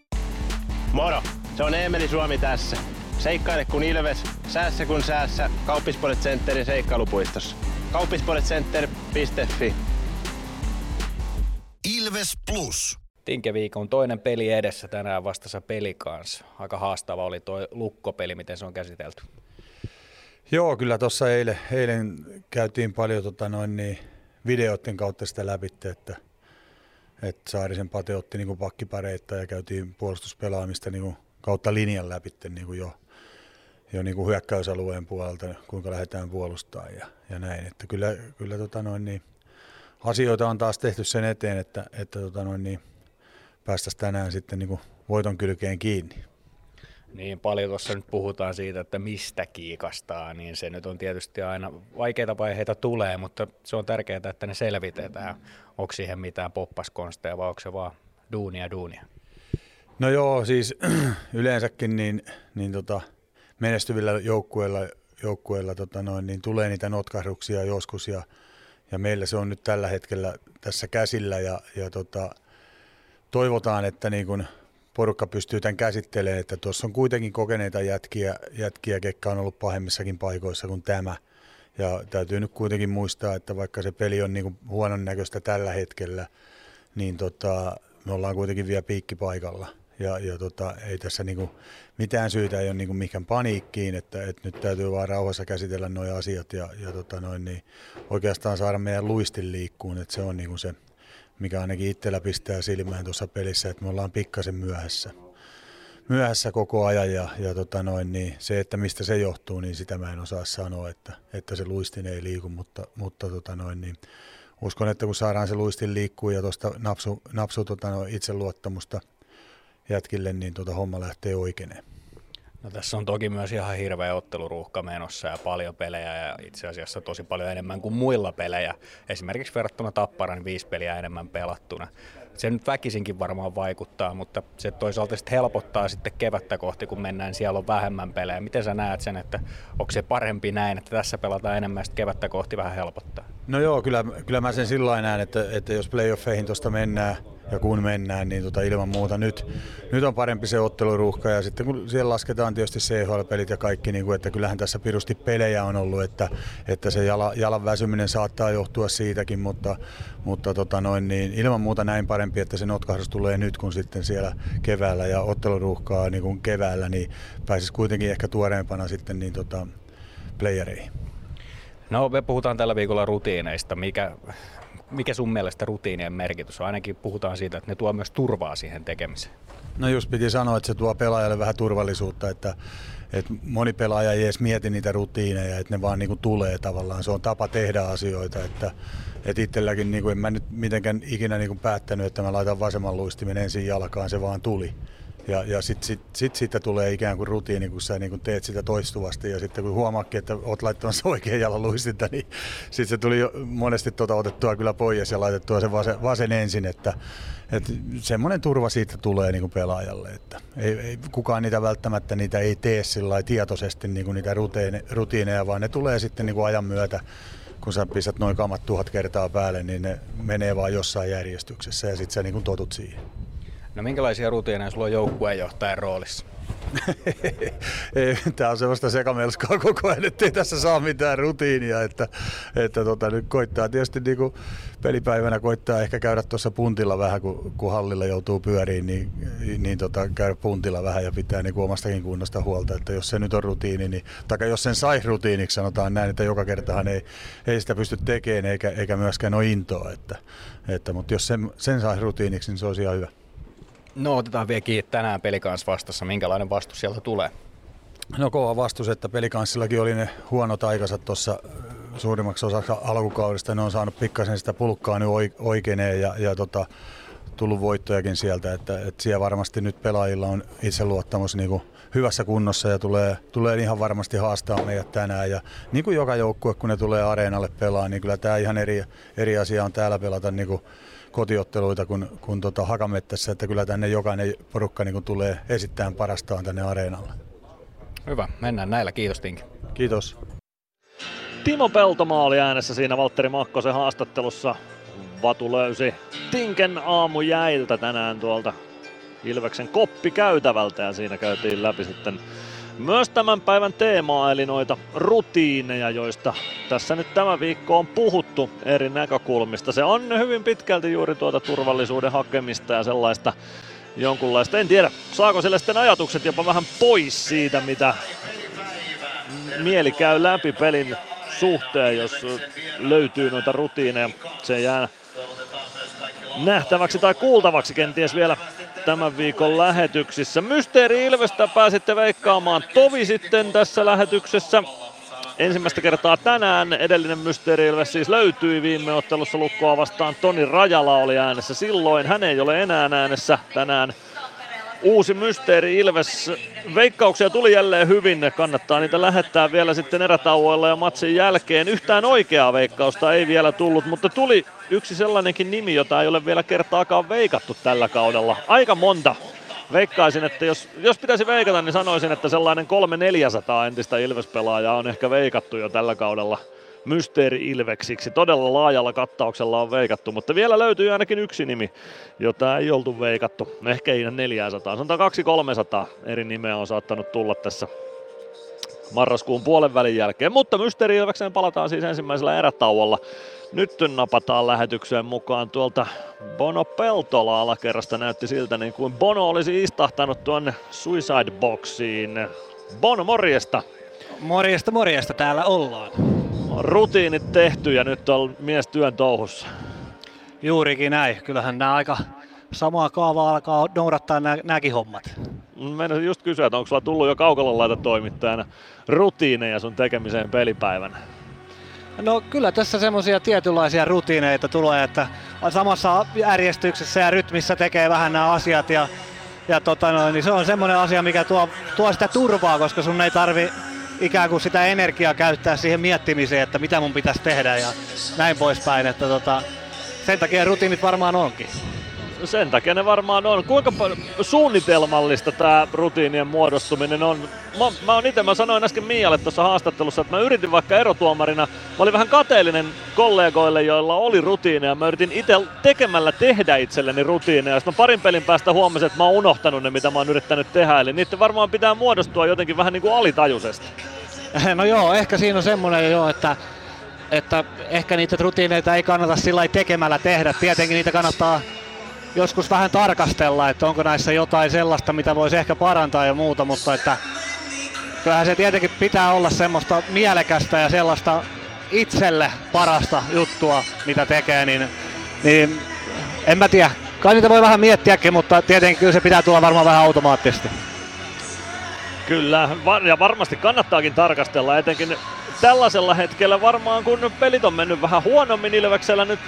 Speaker 5: Moro, se on Eemeli Suomi tässä. Seikkaile kun ilves, säässä kun säässä. Kauppispoilet Centerin seikkailupuistossa. Kauppispoiletcenter.fi
Speaker 1: Ilves Plus.
Speaker 10: Tinkeviikon toinen peli edessä tänään vastassa peli kanssa. Aika haastava oli tuo lukkopeli, miten se on käsitelty.
Speaker 13: Joo, kyllä tuossa eilen, eilen käytiin paljon tota noin niin, videoiden kautta sitä läpi, että, että Saarisen Pate otti niin pakkipareita ja käytiin puolustuspelaamista niin kautta linjan läpi niin jo jo niin kuin hyökkäysalueen puolelta, kuinka lähdetään puolustamaan ja, ja näin. Että kyllä, kyllä tota noin, niin, asioita on taas tehty sen eteen, että, että tota noin, niin, päästäisiin tänään sitten niin kuin voiton kylkeen kiinni.
Speaker 10: Niin paljon tuossa nyt puhutaan siitä, että mistä kiikastaa, niin se nyt on tietysti aina vaikeita vaiheita tulee, mutta se on tärkeää, että ne selvitetään. Onko siihen mitään poppaskonsteja vai onko se vaan duunia duunia?
Speaker 13: No joo, siis yleensäkin niin, niin tota, menestyvillä joukkueilla, joukkueilla tota noin, niin tulee niitä notkahduksia joskus ja, ja meillä se on nyt tällä hetkellä tässä käsillä ja, ja tota, toivotaan, että niin kun porukka pystyy tämän käsittelemään, että tuossa on kuitenkin kokeneita jätkiä, jätkiä, ketkä on ollut pahemmissakin paikoissa kuin tämä. Ja täytyy nyt kuitenkin muistaa, että vaikka se peli on niin huonon näköistä tällä hetkellä, niin tota, me ollaan kuitenkin vielä piikkipaikalla. Ja, ja tota, ei tässä niinku mitään syytä ei ole niinku mikään paniikkiin, että, että nyt täytyy vaan rauhassa käsitellä nuo asiat ja, ja tota noin, niin oikeastaan saada meidän luistin liikkuun, että se on niinku se, mikä ainakin itsellä pistää silmään tuossa pelissä, että me ollaan pikkasen myöhässä. myöhässä koko ajan ja, ja tota noin, niin se, että mistä se johtuu, niin sitä mä en osaa sanoa, että, että se luistin ei liiku, mutta, mutta tota noin, niin uskon, että kun saadaan se luistin liikkuu ja tuosta napsu, napsu tota noin, itseluottamusta jätkille, niin tota homma lähtee oikeineen.
Speaker 10: No tässä on toki myös ihan hirveä otteluruuhka menossa ja paljon pelejä ja itse asiassa tosi paljon enemmän kuin muilla pelejä. Esimerkiksi verrattuna Tapparan viisi peliä enemmän pelattuna. Se nyt väkisinkin varmaan vaikuttaa, mutta se toisaalta sitten helpottaa sitten kevättä kohti, kun mennään, siellä on vähemmän pelejä. Miten sä näet sen, että onko se parempi näin, että tässä pelataan enemmän ja kevättä kohti vähän helpottaa?
Speaker 13: No joo, kyllä, kyllä mä sen sillä näen, että, että jos playoffeihin tuosta mennään, ja kun mennään, niin tota ilman muuta nyt, nyt on parempi se otteluruuhka ja sitten kun siellä lasketaan tietysti CHL-pelit ja kaikki, niin kuin, että kyllähän tässä pirusti pelejä on ollut, että, että se jala, jalan väsyminen saattaa johtua siitäkin, mutta, mutta tota noin, niin ilman muuta näin parempi, että se notkahdus tulee nyt kun sitten siellä keväällä ja otteluruuhkaa niin kuin keväällä, niin pääsisi kuitenkin ehkä tuoreempana sitten niin tota, playereihin.
Speaker 10: No me puhutaan tällä viikolla rutiineista. Mikä, mikä sun mielestä rutiinien merkitys on? Ainakin puhutaan siitä, että ne tuo myös turvaa siihen tekemiseen.
Speaker 13: No just piti sanoa, että se tuo pelaajalle vähän turvallisuutta, että, että moni pelaaja ei edes mieti niitä rutiineja, että ne vaan niin kuin tulee tavallaan. Se on tapa tehdä asioita, että, että itselläkin niin kuin en mä nyt mitenkään ikinä niin kuin päättänyt, että mä laitan vasemman luistimen ensin jalkaan, se vaan tuli. Ja, ja sitten sit, sit siitä tulee ikään kuin rutiini, kun sä niin kuin teet sitä toistuvasti ja sitten kun huomaakin, että oot laittamassa oikean jalan luistinta, niin sitten se tuli monesti tuota otettua kyllä pois ja laitettua se vasen, vasen ensin, että, että semmoinen turva siitä tulee niin pelaajalle, että ei, ei, kukaan niitä välttämättä niitä ei tee sillä tietoisesti niin niitä rutiine, rutiineja, vaan ne tulee sitten niin ajan myötä kun sä pistät noin kamat tuhat kertaa päälle, niin ne menee vaan jossain järjestyksessä ja sitten sä niin totut siihen.
Speaker 10: No minkälaisia rutiineja sulla on joukkueenjohtajan roolissa?
Speaker 13: Tämä on sellaista sekamelskaa koko ajan, ettei tässä saa mitään rutiinia. Että, että tota, nyt koittaa tietysti niin kuin pelipäivänä koittaa ehkä käydä tuossa puntilla vähän, kun, kun hallilla joutuu pyöriin, niin, niin tota, käydä puntilla vähän ja pitää niin kuin omastakin kunnosta huolta. Että jos se nyt on rutiini, niin, tai jos sen sai rutiiniksi, sanotaan näin, että joka kertahan ei, ei sitä pysty tekemään eikä, eikä myöskään ole intoa. Että, että, mutta jos sen, sen sai rutiiniksi, niin se olisi ihan hyvä.
Speaker 10: No otetaan vielä kiinni tänään pelikans vastassa. Minkälainen vastus sieltä tulee?
Speaker 13: No kova vastus, että pelikanssillakin oli ne huonot aikansa tuossa suurimmaksi osaksi alkukaudesta. Ne on saanut pikkasen sitä pulkkaa nyt oikeineen ja, ja tota, tullut voittojakin sieltä. Että, että siellä varmasti nyt pelaajilla on itseluottamus niin kuin hyvässä kunnossa ja tulee, tulee ihan varmasti haastaa meidät tänään. Ja niin kuin joka joukkue, kun ne tulee areenalle pelaa, niin kyllä tämä ihan eri, eri asia on täällä pelata niin kuin kotiotteluita kuin, kuin tota Hakamettässä, että kyllä tänne jokainen porukka niin tulee esittämään parastaan tänne areenalle.
Speaker 10: Hyvä, mennään näillä. Kiitos Tinki.
Speaker 13: Kiitos.
Speaker 6: Timo Peltomaa oli äänessä siinä Valtteri Makkosen haastattelussa. Vatu löysi Tinken aamu jäiltä tänään tuolta Ilveksen koppikäytävältä ja siinä käytiin läpi sitten myös tämän päivän teemaa, eli noita rutiineja, joista tässä nyt tämä viikko on puhuttu eri näkökulmista. Se on hyvin pitkälti juuri tuota turvallisuuden hakemista ja sellaista jonkunlaista. En tiedä, saako sille sitten ajatukset jopa vähän pois siitä, mitä mieli käy läpi pelin suhteen, jos löytyy noita rutiineja. Se jää nähtäväksi tai kuultavaksi kenties vielä tämän viikon lähetyksissä. Mysteeri Ilvestä pääsitte veikkaamaan tovi sitten tässä lähetyksessä. Ensimmäistä kertaa tänään edellinen Mysteeri Ilves siis löytyi viime ottelussa lukkoa vastaan. Toni Rajala oli äänessä silloin. Hän ei ole enää äänessä tänään. Uusi Mysteeri Ilves. Veikkauksia tuli jälleen hyvin. Kannattaa niitä lähettää vielä sitten erätauoilla ja matsin jälkeen. Yhtään oikeaa veikkausta ei vielä tullut, mutta tuli yksi sellainenkin nimi, jota ei ole vielä kertaakaan veikattu tällä kaudella. Aika monta. Veikkaisin, että jos, jos pitäisi veikata, niin sanoisin, että sellainen 300-400 entistä Ilves-pelaajaa on ehkä veikattu jo tällä kaudella Mysteeri Ilveksiksi. Todella laajalla kattauksella on veikattu, mutta vielä löytyy ainakin yksi nimi, jota ei oltu veikattu. Ehkä ei 400, sanotaan 200-300 eri nimeä on saattanut tulla tässä marraskuun puolen välin jälkeen. Mutta Mysteeri Ilvekseen palataan siis ensimmäisellä erätauolla. Nyt napataan lähetykseen mukaan tuolta Bono Peltola alakerrasta. Näytti siltä niin kuin Bono olisi istahtanut tuonne Suicide Boxiin. Bono, morjesta!
Speaker 14: Morjesta, morjesta, täällä ollaan.
Speaker 6: Rutiinit tehty ja nyt on mies työn touhussa.
Speaker 14: Juurikin näin. Kyllähän nämä aika samaa kaavaa alkaa noudattaa nää, nämäkin hommat.
Speaker 6: Meidän just kysyä, että onko sulla tullut jo kaukalon toimittajana rutiineja sun tekemiseen pelipäivänä?
Speaker 14: No kyllä tässä semmoisia tietynlaisia rutiineita tulee, että samassa järjestyksessä ja rytmissä tekee vähän nämä asiat ja, ja tota no, niin se on semmoinen asia, mikä tuo, tuo sitä turvaa, koska sun ei tarvi ikään kuin sitä energiaa käyttää siihen miettimiseen, että mitä mun pitäisi tehdä ja näin poispäin. Että tota, sen takia rutiinit varmaan onkin.
Speaker 6: Sen takia ne varmaan on. Kuinka suunnitelmallista tämä rutiinien muodostuminen on? Mä, mä oon itse, mä sanoin äsken Mialle tuossa haastattelussa, että mä yritin vaikka erotuomarina, mä olin vähän kateellinen kollegoille, joilla oli rutiineja. Mä yritin itse tekemällä tehdä itselleni rutiineja. Sitten parin pelin päästä huomasin, että mä oon unohtanut ne, mitä mä oon yrittänyt tehdä. Eli niitä varmaan pitää muodostua jotenkin vähän niin kuin alitajuisesti.
Speaker 14: No joo, ehkä siinä on semmoinen jo, että että ehkä niitä rutiineita ei kannata sillä tekemällä tehdä. Tietenkin niitä kannattaa joskus vähän tarkastella, että onko näissä jotain sellaista, mitä voisi ehkä parantaa ja muuta, mutta että kyllähän se tietenkin pitää olla semmoista mielekästä ja sellaista itselle parasta juttua, mitä tekee, niin, niin en mä tiedä. Kai niitä voi vähän miettiäkin, mutta tietenkin kyllä se pitää tulla varmaan vähän automaattisesti.
Speaker 6: Kyllä, ja varmasti kannattaakin tarkastella, etenkin tällaisella hetkellä varmaan, kun pelit on mennyt vähän huonommin Ilveksellä nyt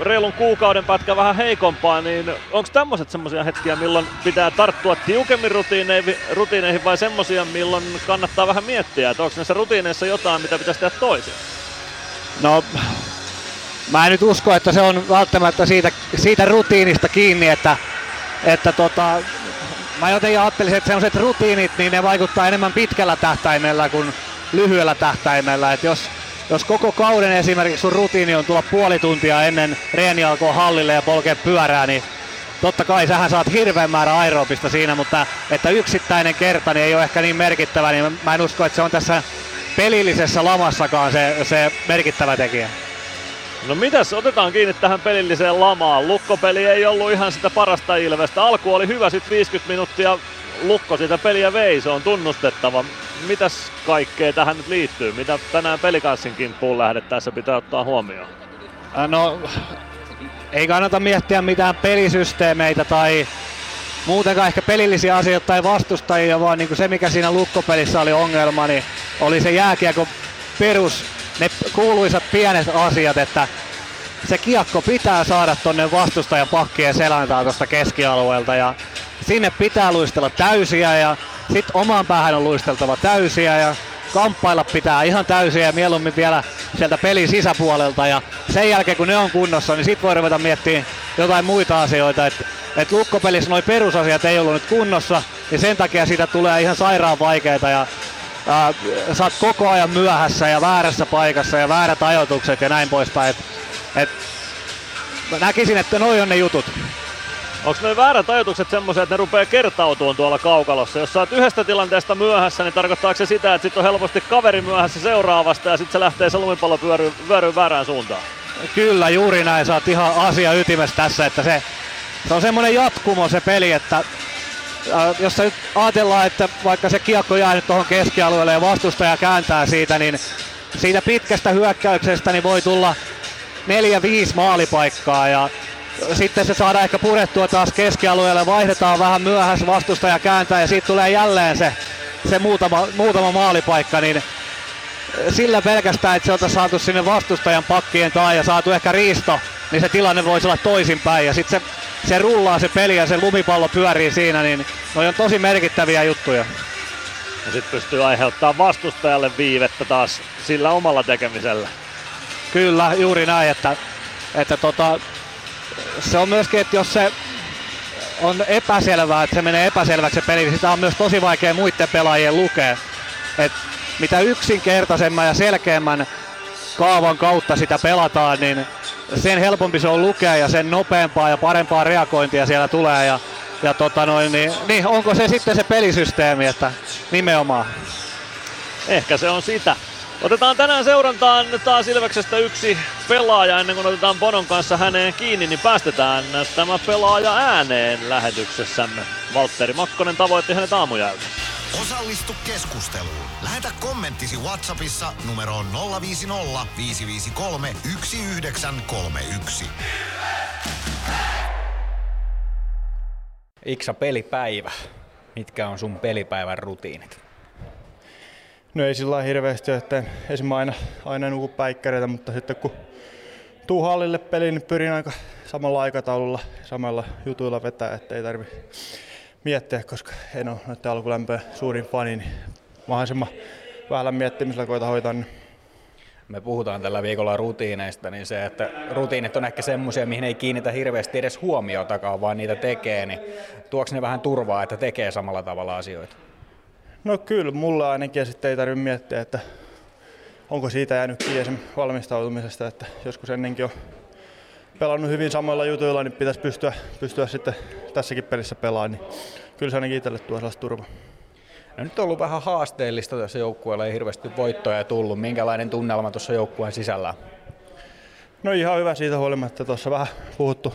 Speaker 6: reilun kuukauden pätkä vähän heikompaa, niin onko tämmöiset semmoisia hetkiä, milloin pitää tarttua tiukemmin rutiineihin, rutiineihin vai semmoisia, milloin kannattaa vähän miettiä, että onko näissä rutiineissa jotain, mitä pitäisi tehdä toisin?
Speaker 14: No, mä en nyt usko, että se on välttämättä siitä, siitä rutiinista kiinni, että, että tota, mä jotenkin ajattelisin, että sellaiset rutiinit, niin ne vaikuttaa enemmän pitkällä tähtäimellä kuin lyhyellä tähtäimellä. Että jos, jos koko kauden esimerkiksi sun rutiini on tulla puoli tuntia ennen reeni alkoi hallille ja polkea pyörää, niin totta kai sähän saat hirveän määrä aerobista siinä, mutta että yksittäinen kerta niin ei ole ehkä niin merkittävä, niin mä en usko, että se on tässä pelillisessä lamassakaan se, se merkittävä tekijä.
Speaker 6: No mitäs, otetaan kiinni tähän pelilliseen lamaan. Lukkopeli ei ollut ihan sitä parasta Ilvestä. Alku oli hyvä, sitten 50 minuuttia Lukko sitä peliä vei, se on tunnustettava. Mitäs kaikkea tähän nyt liittyy? Mitä tänään pelikanssin kimppuun lähdettäessä pitää ottaa huomioon?
Speaker 14: Äh, no, ei kannata miettiä mitään pelisysteemeitä tai muutenkaan ehkä pelillisiä asioita tai vastustajia, vaan niin kuin se mikä siinä lukkopelissä oli ongelma, niin oli se jääkiekko perus, ne kuuluisat pienet asiat, että se kiekko pitää saada tonne vastustajan pakkien seläntaan tuosta keskialueelta ja sinne pitää luistella täysiä ja sitten omaan päähän on luisteltava täysiä ja kamppailla pitää ihan täysiä ja mieluummin vielä sieltä pelin sisäpuolelta ja sen jälkeen kun ne on kunnossa, niin sitten voi ruveta miettimään jotain muita asioita. Että et lukkopelissä nuo perusasiat ei ollut nyt kunnossa, niin sen takia siitä tulee ihan sairaan vaikeita ja ää, sä oot koko ajan myöhässä ja väärässä paikassa ja väärät ajoitukset ja näin poispäin. Et, et, näkisin, että noi on ne jutut.
Speaker 6: Onko ne väärät ajatukset semmoisia, että ne rupeaa kertautumaan tuolla kaukalossa? Jos sä oot yhdestä tilanteesta myöhässä, niin tarkoittaako se sitä, että sit on helposti kaveri myöhässä seuraavasta ja sitten se lähtee se lumipallo pyöryy, pyöryy väärään suuntaan?
Speaker 14: Kyllä, juuri näin. Sä oot ihan asia ytimessä tässä, että se, se on semmoinen jatkumo se peli, että äh, jos sä nyt ajatellaan, että vaikka se kiekko jää nyt tuohon keskialueelle ja vastustaja kääntää siitä, niin siitä pitkästä hyökkäyksestä niin voi tulla neljä, viisi maalipaikkaa ja sitten se saadaan ehkä purettua taas keskialueelle, vaihdetaan vähän myöhässä vastustaja kääntää ja siitä tulee jälleen se, se muutama, muutama maalipaikka, niin sillä pelkästään, että se on saatu sinne vastustajan pakkien taa ja saatu ehkä riisto, niin se tilanne voisi olla toisinpäin ja sitten se, se rullaa se peli ja se lumipallo pyörii siinä, niin ne on tosi merkittäviä juttuja.
Speaker 6: Ja sitten pystyy aiheuttaa vastustajalle viivettä taas sillä omalla tekemisellä.
Speaker 14: Kyllä, juuri näin, että, että tota, se on myöskin, että jos se on epäselvää, että se menee epäselväksi se peli, niin sitä on myös tosi vaikea muiden pelaajien lukea. Et mitä yksinkertaisemman ja selkeämmän kaavan kautta sitä pelataan, niin sen helpompi se on lukea ja sen nopeampaa ja parempaa reagointia siellä tulee. Ja, ja tota noin, niin, niin onko se sitten se pelisysteemi, että nimenomaan.
Speaker 6: Ehkä se on sitä. Otetaan tänään seurantaan taas Ilveksestä yksi pelaaja ennen kuin otetaan Bonon kanssa häneen kiinni, niin päästetään tämä pelaaja ääneen lähetyksessämme. Valtteri Makkonen tavoitti hänet aamujältä.
Speaker 1: Osallistu keskusteluun. Lähetä kommenttisi Whatsappissa numeroon 050 553 1931.
Speaker 10: Iksa, pelipäivä. Mitkä on sun pelipäivän rutiinit?
Speaker 15: No ei sillä hirveästi että esimerkiksi aina, aina nuku päikkäreitä, mutta sitten kun tuu hallille peliin, niin pyrin aika samalla aikataululla, samalla jutuilla vetää, että ei tarvi miettiä, koska en ole noiden alkulämpöä suurin fani, niin mahdollisimman vähällä miettimisellä koita hoitaa. Niin
Speaker 10: me puhutaan tällä viikolla rutiineista, niin se, että rutiinit on ehkä semmoisia, mihin ei kiinnitä hirveästi edes huomiotakaan, vaan niitä tekee, niin tuoksi ne vähän turvaa, että tekee samalla tavalla asioita?
Speaker 15: No kyllä, mulla ainakin, sitten ei tarvitse miettiä, että onko siitä jäänyt kiinni valmistautumisesta, että joskus ennenkin on pelannut hyvin samoilla jutuilla, niin pitäisi pystyä, pystyä sitten tässäkin pelissä pelaamaan, niin kyllä se ainakin itselle tuo sellaista turvaa.
Speaker 10: No nyt on ollut vähän haasteellista tässä joukkueella, ei hirveästi voittoja tullut. Minkälainen tunnelma tuossa joukkueen sisällä
Speaker 15: No ihan hyvä siitä huolimatta. Tuossa vähän puhuttu,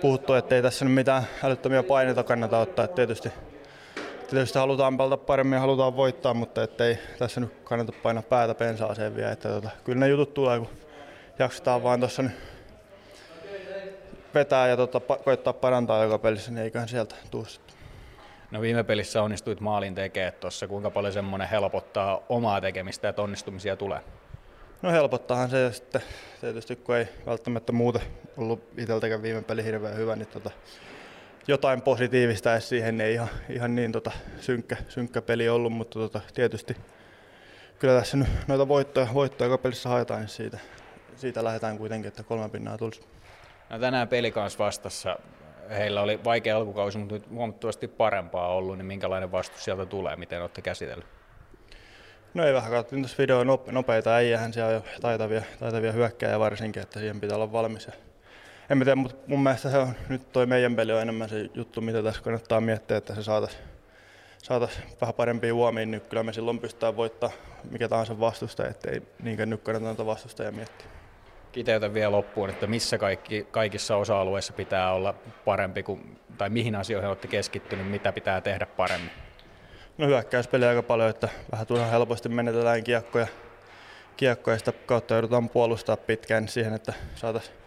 Speaker 15: puhuttu että ei tässä nyt mitään älyttömiä paineita kannata ottaa. Että tietysti, tietysti halutaan pelata paremmin ja halutaan voittaa, mutta ei tässä nyt kannata painaa päätä pensaaseen vielä. Että tota, kyllä ne jutut tulee, kun jaksetaan vaan tuossa nyt vetää ja tota, koittaa parantaa joka pelissä, niin eiköhän sieltä tuu sitten.
Speaker 10: No viime pelissä onnistuit maalin tekemään tuossa. Kuinka paljon semmoinen helpottaa omaa tekemistä, että onnistumisia tulee?
Speaker 15: No helpottaahan se sitten tietysti, kun ei välttämättä muuten ollut itseltäkään viime peli hirveän hyvä, niin tota, jotain positiivista edes siihen ei ihan, ihan niin tota, synkkä, synkkä peli ollut, mutta tota, tietysti kyllä tässä nyt noita voittoja, voittoja joka pelissä haetaan, niin siitä, siitä lähdetään kuitenkin, että kolme pinnaa tulisi.
Speaker 10: No tänään peli kanssa vastassa heillä oli vaikea alkukausi, mutta nyt huomattavasti parempaa ollut, niin minkälainen vastus sieltä tulee, miten olette käsitellyt?
Speaker 15: No ei vähän, katsoin tuossa videoa nopeita äijähän siellä on jo taitavia, taitavia hyökkäjä varsinkin, että siihen pitää olla valmis. Ja en tiedä, mutta mun mielestä se on, nyt toi meidän peli on enemmän se juttu, mitä tässä kannattaa miettiä, että se saataisiin saatais vähän parempia huomiin, niin kyllä me silloin pystytään voittamaan mikä tahansa vastustaja, ettei niinkään nyt kannata vastustajia miettiä
Speaker 10: kiteytä vielä loppuun, että missä kaikki, kaikissa osa-alueissa pitää olla parempi, kuin, tai mihin asioihin olette keskittynyt, mitä pitää tehdä paremmin?
Speaker 15: No hyökkäyspeli aika paljon, että vähän turhan helposti menetetään kiekkoja, kiekkoja sitä kautta joudutaan puolustaa pitkään siihen, että saataisiin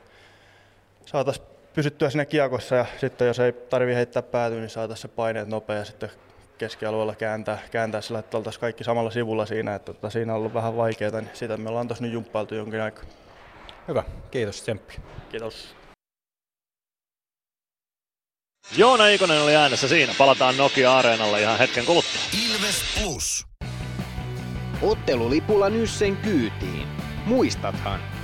Speaker 15: saatais pysyttyä siinä kiekossa ja sitten jos ei tarvi heittää päätyä, niin saataisiin se paineet nopea ja sitten keskialueella kääntää, kääntää sillä, että oltaisiin kaikki samalla sivulla siinä, että tota, siinä on ollut vähän vaikeaa, niin sitä me ollaan tuossa nyt jumppailtu jonkin aikaa.
Speaker 10: Hyvä, kiitos Tsemppi.
Speaker 15: Kiitos.
Speaker 6: Joona Ikonen oli äänessä siinä. Palataan Nokia-areenalle ihan hetken kuluttua.
Speaker 1: Ilves Plus.
Speaker 4: Ottelulipulla Nyssen kyytiin. Muistathan,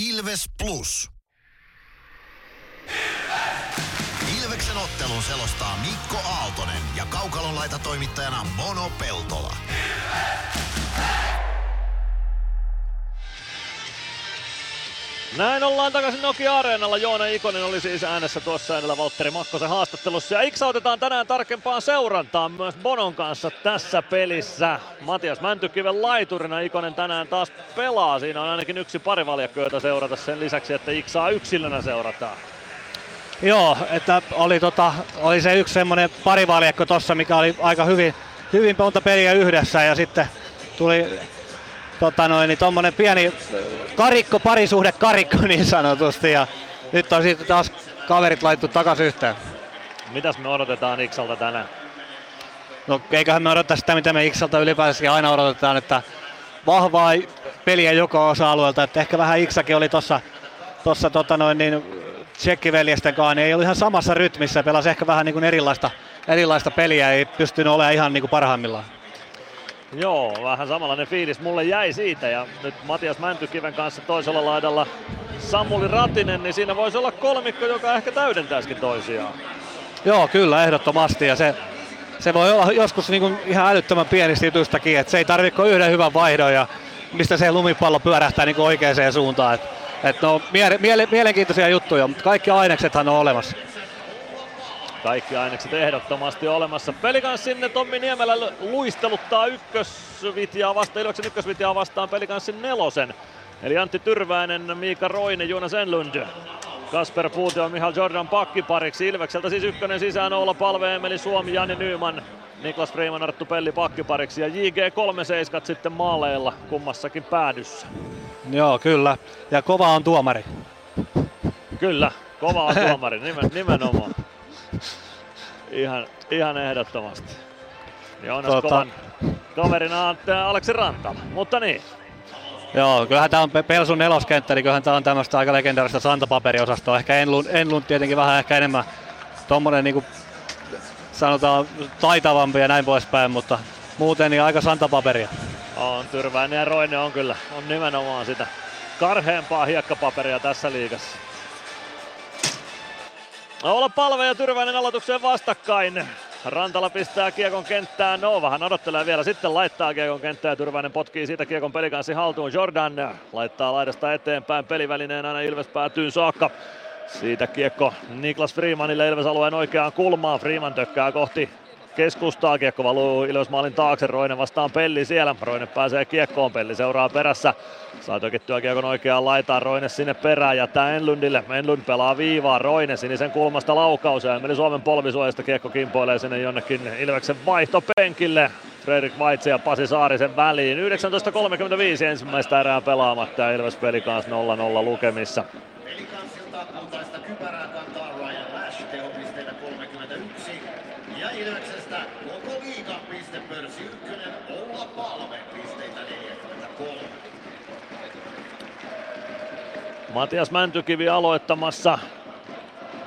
Speaker 1: Ilves Plus. Ilveksen ottelun selostaa Mikko Aaltonen ja Kaukalon toimittajana Mono Peltola.
Speaker 6: Näin ollaan takaisin Nokia-areenalla. Joona Ikonen oli siis äänessä tuossa edellä Valtteri Makkosen haastattelussa. Ja Iksa otetaan tänään tarkempaan seurantaan myös Bonon kanssa tässä pelissä. Matias Mäntykiven laiturina Ikonen tänään taas pelaa. Siinä on ainakin yksi parivaljakko, seurata sen lisäksi, että Iksaa yksilönä seurataan.
Speaker 14: Joo, että oli, tota, oli se yksi semmoinen parivaljakko tossa, mikä oli aika hyvin, hyvin monta peliä yhdessä ja sitten tuli tota noin, niin tommonen pieni karikko, parisuhde karikko niin sanotusti. Ja nyt on sitten taas kaverit laittu takaisin yhteen.
Speaker 6: Mitäs me odotetaan Iksalta tänään?
Speaker 14: No eiköhän me odottaa sitä, mitä me Iksalta ylipäänsä aina odotetaan, että vahvaa peliä joka osa-alueelta. Että ehkä vähän Iksakin oli tuossa tossa, tota noin, niin, tsekkiveljestenkaan, niin ei ollut ihan samassa rytmissä, pelasi ehkä vähän niin kuin erilaista, erilaista peliä, ei pystynyt olemaan ihan niin kuin parhaimmillaan.
Speaker 6: Joo, vähän samanlainen fiilis mulle jäi siitä ja nyt Matias Mäntykiven kanssa toisella laidalla Samuli Ratinen, niin siinä voisi olla kolmikko, joka ehkä täydentäisikin toisiaan.
Speaker 14: Joo, kyllä, ehdottomasti ja se, se voi olla joskus niin kuin ihan älyttömän pienistä jutustakin, että se ei tarvitse yhden hyvän vaihdon ja mistä se lumipallo pyörähtää niin oikeaan suuntaan. Et, et no, miele, miele, mielenkiintoisia juttuja, mutta kaikki aineksethan on olemassa.
Speaker 6: Kaikki ainekset ehdottomasti olemassa. Pelikanssin Tommi Niemelä luisteluttaa ykkösvitiaa vastaan, Ilveksen ykkösvitiaa vastaan Pelikanssin nelosen. Eli Antti Tyrväinen, Miika Roine, Jonas Enlund. Kasper Puutio, Mihal Jordan pakkipariksi. Ilvekseltä siis ykkönen sisään Oula Palve, Emeli Suomi, Jani Nyman, Niklas Freeman, Arttu Pelli pakkipariksi ja JG 37 sitten maaleilla kummassakin päädyssä.
Speaker 14: Joo, kyllä. Ja kova on tuomari.
Speaker 6: Kyllä, kova on tuomari, nimen, nimenomaan. Ihan, ihan ehdottomasti. Joonas tota... kovan kaverina on Aleksi Rantala, mutta niin.
Speaker 14: Joo, kyllähän tämä on Pelsun neloskenttä, niin kyllähän tämä on tämmöistä aika legendaarista santapaperiosastoa. Ehkä Enlund, Enlund tietenkin vähän ehkä enemmän tommonen niinku sanotaan taitavampi ja näin poispäin, mutta muuten niin aika santapaperia.
Speaker 6: On, Tyrväinen ja Roine on kyllä, on nimenomaan sitä karheempaa hiekkapaperia tässä liigassa. Olla palve ja Tyrväinen aloitukseen vastakkain. Rantala pistää kiekon kenttään, no vähän odottelee vielä, sitten laittaa kiekon kenttään Tyrväinen potkii siitä kiekon pelikanssi haltuun. Jordan laittaa laidasta eteenpäin, pelivälineen aina Ilves päätyy saakka. Siitä kiekko Niklas Freemanille Ilves alueen oikeaan kulmaan. Freeman tökkää kohti keskustaa. Kiekko valuu Ilves maalin taakse. Roine vastaan Pelli siellä. Roine pääsee kiekkoon. Pelli seuraa perässä. Saa tökittyä kiekon oikeaan laitaan. Roine sinne perään jättää Enlundille. Enlund pelaa viivaa. Roine sinisen kulmasta laukaus. Ja meni Suomen polvisuojasta. Kiekko kimpoilee sinne jonnekin Ilveksen vaihtopenkille. Fredrik Vaitse ja Pasi Saarisen väliin. 19.35 ensimmäistä erää pelaamatta ja Ilves peli kanssa 0-0 lukemissa. Kultaista kypärää kantaa Ryan Lash, tehopisteitä 31. Ja Ilveksestä koko liigan pistepörssi ykkönen Olla Palme, pisteitä 43. Matias Mäntykivi aloittamassa.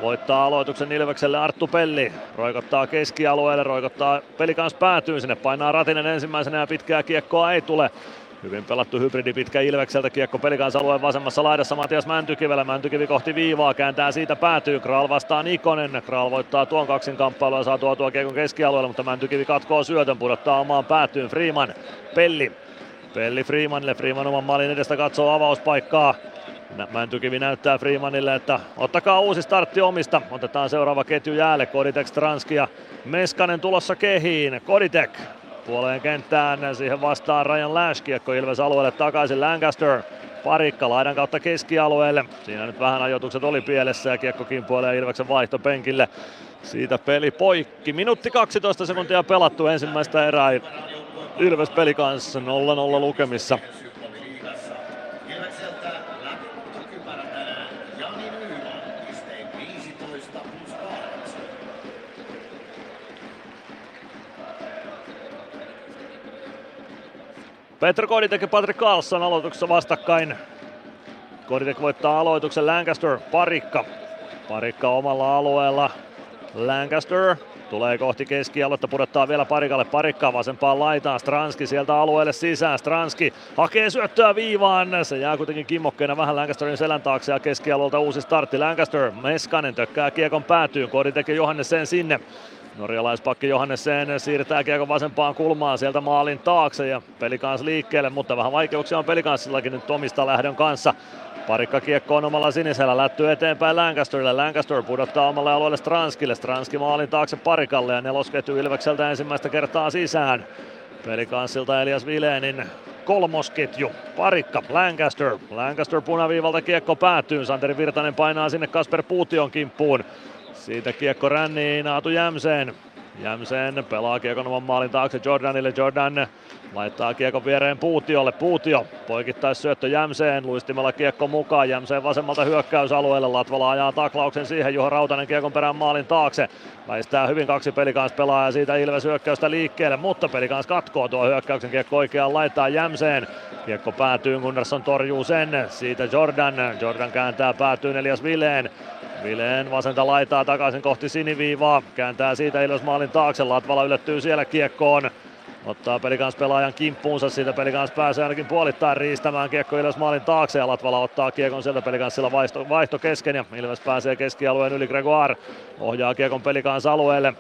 Speaker 6: Voittaa aloituksen Ilvekselle Arttu Pelli. Roikottaa keskialueelle, roikottaa peli kanssa päätyy sinne. Painaa Ratinen ensimmäisenä ja pitkää kiekkoa ei tule. Hyvin pelattu hybridi pitkä Ilvekseltä, kiekko alueen vasemmassa laidassa Matias Mäntykivellä. Mäntykivi kohti viivaa, kääntää siitä päätyy. Kral vastaa Nikonen. Kral voittaa tuon kaksin kamppailua ja saa tuotua kiekon keskialueelle, mutta Mäntykivi katkoo syötön, pudottaa omaan päätyyn. Freeman, Pelli. Pelli Freemanille, Freeman oman maalin edestä katsoo avauspaikkaa. Mäntykivi näyttää Freemanille, että ottakaa uusi startti omista. Otetaan seuraava ketju jäälle. Koditek, Stranski ja Meskanen tulossa kehiin. Koditek puoleen kenttään. Siihen vastaan Ryan Lash, kiekko Ilves alueelle takaisin Lancaster. Parikka laidan kautta keskialueelle. Siinä nyt vähän ajoitukset oli pielessä ja kiekko kimpoilee Ilveksen vaihtopenkille. Siitä peli poikki. Minuutti 12 sekuntia pelattu ensimmäistä erää. Ilves peli kanssa 0-0 lukemissa. Petro Koditek ja Patrick Carlson aloituksessa vastakkain. Koditek voittaa aloituksen Lancaster, Parikka. Parikka omalla alueella. Lancaster tulee kohti keskialuetta, pudottaa vielä Parikalle. Parikka vasempaan laitaan, Stranski sieltä alueelle sisään. Stranski hakee syöttöä viivaan. Se jää kuitenkin kimmokkeena vähän Lancasterin selän taakse ja keskialueelta uusi startti. Lancaster, Meskanen tökkää kiekon päätyyn. Koditek ja Johannes sen sinne. Norjalaispakki Johannesen siirtää kiekon vasempaan kulmaan sieltä maalin taakse ja peli kanssa liikkeelle, mutta vähän vaikeuksia on pelikanssillakin nyt omista lähdön kanssa. Parikka kiekko on omalla sinisellä, lätty eteenpäin Lancasterille. Lancaster pudottaa omalle alueelle Stranskille. Stranski maalin taakse Parikalle ja nelosketju Ilvekseltä ensimmäistä kertaa sisään. Pelikanssilta Elias Vilenin kolmosketju. Parikka, Lancaster. Lancaster punaviivalta kiekko päätyy. Santeri Virtanen painaa sinne Kasper Puution kimppuun. Siitä kiekko ränniin Aatu Jämseen. Jämseen pelaa kiekon oman maalin taakse Jordanille. Jordan laittaa kiekon viereen Puutiolle. Puutio poikittais syöttö Jämseen. Luistimella kiekko mukaan. Jämseen vasemmalta hyökkäysalueelle. Latvala ajaa taklauksen siihen. Juho Rautanen kiekon perään maalin taakse. Väistää hyvin kaksi pelikans pelaajaa siitä Ilves hyökkäystä liikkeelle. Mutta pelikans katkoo tuo hyökkäyksen kiekko oikeaan laittaa Jämseen. Kiekko päätyy, Gunnarsson torjuu sen. Siitä Jordan. Jordan kääntää päätyy Elias Vileen. Vileen vasenta laitaa takaisin kohti siniviivaa. Kääntää siitä Ilves maalin taakse. Latvala yllättyy siellä kiekkoon. Ottaa pelikans pelaajan kimppuunsa, siitä pelikans pääsee ainakin puolittain riistämään kiekko Ilves maalin taakse ja Latvala ottaa kiekon sieltä pelikanssilla vaihto, vaihto kesken ja Ilves pääsee keskialueen yli Gregoire. Ohjaa kiekon pelikans alueelle.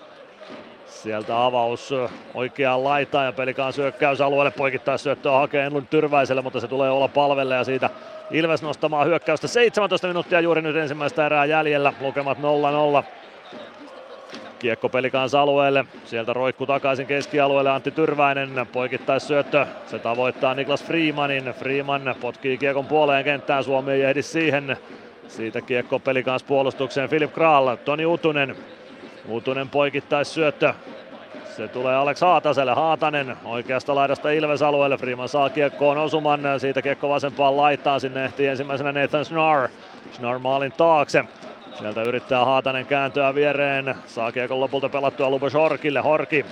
Speaker 6: Sieltä avaus oikeaan laitaan ja pelikaan syökkäysalueelle poikittaa syöttöä hakee Enlund Tyrväiselle, mutta se tulee olla palvelle ja siitä Ilves nostamaan hyökkäystä. 17 minuuttia juuri nyt ensimmäistä erää jäljellä, lukemat 0-0. Kiekko pelikaans alueelle, sieltä roikku takaisin keskialueelle Antti Tyrväinen, poikittais syöttö, se tavoittaa Niklas Freemanin, Freeman potkii kiekon puoleen kenttään, Suomi ei ehdi siihen, siitä kiekko pelikaans puolustukseen Filip Kral, Toni Utunen, Utunen poikittais syöttö, se tulee Alex Haataselle. Haatanen oikeasta laidasta Ilves alueelle. Freeman saa kiekkoon osuman. Siitä kiekko vasempaan laittaa. Sinne ehtii ensimmäisenä Nathan Snar. Snar maalin taakse. Sieltä yrittää Haatanen kääntöä viereen. Saa kiekon lopulta pelattua Lubos Horkille. Horki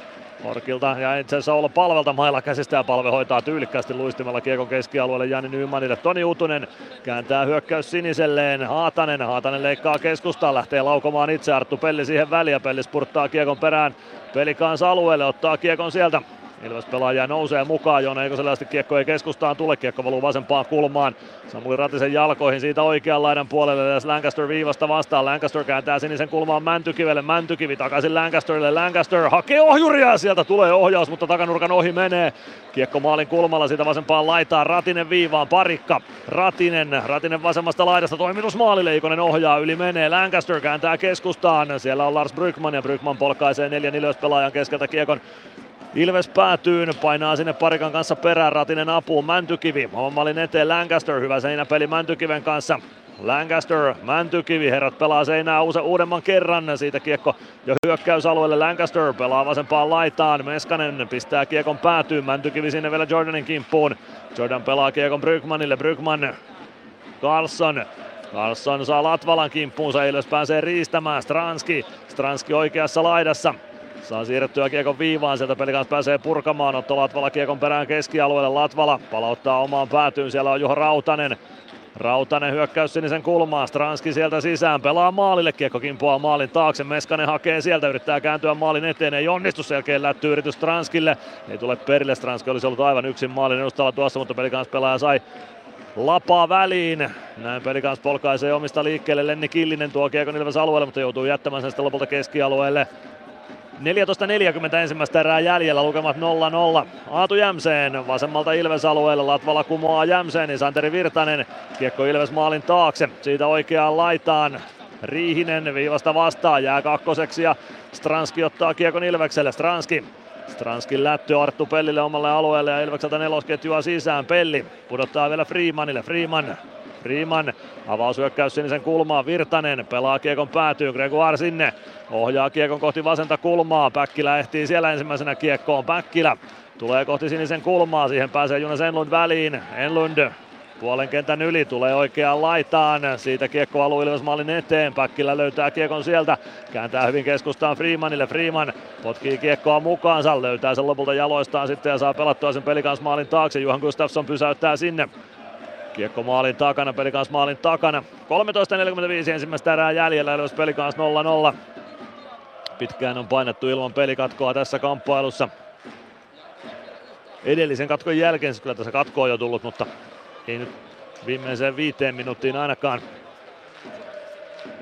Speaker 6: Horkilta ja itse asiassa olla palvelta mailla käsistä ja palve hoitaa tyylikkäästi luistimella kiekon keskialueelle Jani Nymanille. Toni Utunen kääntää hyökkäys siniselleen. Haatanen, Haatanen leikkaa keskustaan, lähtee laukomaan itse Arttu Pelli siihen väliä. Pelli spurttaa kiekon perään Pelikaans alueelle, ottaa kiekon sieltä Ilves pelaaja nousee mukaan, Joona Eikoselle asti kiekko ei keskustaan tule, kiekko valuu vasempaan kulmaan. Samuli Ratisen jalkoihin siitä oikean laidan puolelle, ja Lancaster viivasta vastaan. Lancaster kääntää sinisen kulmaan Mäntykivelle, Mäntykivi takaisin Lancasterille, Lancaster hakee ohjuria, sieltä tulee ohjaus, mutta takanurkan ohi menee. Kiekko maalin kulmalla siitä vasempaan laitaan, Ratinen viivaan, parikka, Ratinen, Ratinen vasemmasta laidasta, toimitus maalille, Ikonen ohjaa, yli menee, Lancaster kääntää keskustaan, siellä on Lars Brykman ja Brykman polkaisee neljän Ilves pelaajan keskeltä kiekon Ilves päätyy, painaa sinne parikan kanssa perään, Ratinen apuun, Mäntykivi, oman maalin eteen Lancaster, hyvä seinäpeli Mäntykiven kanssa. Lancaster, Mäntykivi, herrat pelaa seinää uudemman kerran, siitä kiekko jo hyökkäysalueelle, Lancaster pelaa vasempaan laitaan, Meskanen pistää kiekon päätyyn, Mäntykivi sinne vielä Jordanin kimppuun, Jordan pelaa kiekon Brygmanille, Brygman, Carlson, Carlson saa Latvalan kimppuunsa, Ilves pääsee riistämään, Stranski, Stranski oikeassa laidassa, Saa siirrettyä kiekon viivaan, sieltä pelikans pääsee purkamaan, Otto Latvala kiekon perään keskialueelle, Latvala palauttaa omaan päätyyn, siellä on Juho Rautanen. Rautanen hyökkäys sinisen kulmaan, Stranski sieltä sisään, pelaa maalille, kiekko kimpoaa maalin taakse, Meskanen hakee sieltä, yrittää kääntyä maalin eteen, ei onnistu, selkeä lätty yritys Stranskille, ei tule perille, Stranski olisi ollut aivan yksin maalin edustalla tuossa, mutta pelikans pelaaja sai lapaa väliin. Näin pelikans polkaisee omista liikkeelle, Lenni Killinen tuo kiekon Ilves alueelle, mutta joutuu jättämään sen sitten lopulta keskialueelle. 14.40 ensimmäistä erää jäljellä, lukemat 0-0. Aatu Jämseen vasemmalta Ilves alueelle, Latvala kumoaa Jämseen, niin Santeri Virtanen, kiekko Ilves maalin taakse, siitä oikeaan laitaan. Riihinen viivasta vastaan, jää kakkoseksi ja Stranski ottaa kiekon Ilvekselle. Stranski Stranskin lättö Arttu Pellille omalle alueelle ja Ilvekseltä nelosketjua sisään. Pelli pudottaa vielä Freemanille. Freeman Freeman avaushyökkäys sinisen kulmaa, Virtanen pelaa kiekon päätyy, Gregoire sinne, ohjaa kiekon kohti vasenta kulmaa, Päkkilä ehtii siellä ensimmäisenä kiekkoon, Päkkilä tulee kohti sinisen kulmaa, siihen pääsee Jonas Enlund väliin, Enlund puolen kentän yli, tulee oikeaan laitaan, siitä kiekko valuu Ilves maalin eteen, Päkkilä löytää kiekon sieltä, kääntää hyvin keskustaan Freemanille, Freeman potkii kiekkoa mukaansa, löytää sen lopulta jaloistaan sitten ja saa pelattua sen pelikans maalin taakse, Juhan Gustafsson pysäyttää sinne, Kiekko maalin takana, pelikans maalin takana. 13.45 ensimmäistä erää jäljellä, Ilves pelikans 0-0. Pitkään on painettu ilman pelikatkoa tässä kamppailussa. Edellisen katkon jälkeen, siis kyllä tässä katko on jo tullut, mutta ei nyt viimeiseen viiteen minuuttiin ainakaan.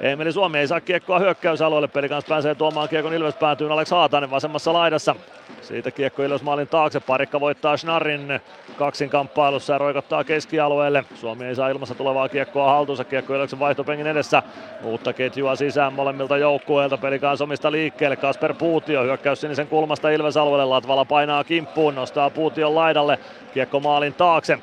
Speaker 6: Emeli Suomi ei saa kiekkoa hyökkäysalueelle, pelikans pääsee tuomaan kiekon Ilves päätyyn Alex Haatanen vasemmassa laidassa. Siitä kiekko Ilves maalin taakse, parikka voittaa Schnarrin kaksin kamppailussa ja roikottaa keskialueelle. Suomi ei saa ilmassa tulevaa kiekkoa haltuunsa, kiekko Ilveksen vaihtopengin edessä. Uutta ketjua sisään molemmilta joukkueilta, pelikaan somista liikkeelle. Kasper Puutio hyökkäys sinisen kulmasta Ilves alueelle, Latvala painaa kimppuun, nostaa Puution laidalle, kiekko maalin taakse.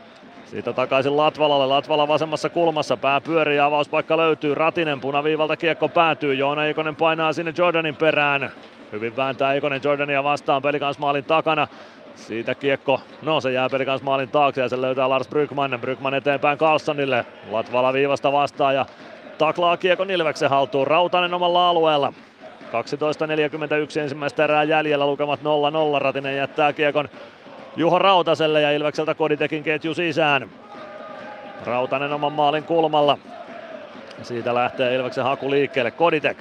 Speaker 6: Siitä takaisin Latvalalle, Latvala vasemmassa kulmassa, pää pyörii avauspaikka löytyy, Ratinen punaviivalta kiekko päätyy, Joona Ikonen painaa sinne Jordanin perään. Hyvin vääntää Ikonen Jordania vastaan pelikans maalin takana. Siitä kiekko, no se jää pelikans maalin taakse ja se löytää Lars Brygman. Brygman eteenpäin Carlsonille. Latvala viivasta vastaan ja taklaa kiekon Ilveksen haltuun. Rautanen omalla alueella. 12.41 ensimmäistä erää jäljellä, lukemat 0-0. Ratinen jättää kiekon Juho Rautaselle ja Ilvekseltä Koditekin ketju sisään. Rautanen oman maalin kulmalla. Siitä lähtee Ilveksen haku liikkeelle. Koditek.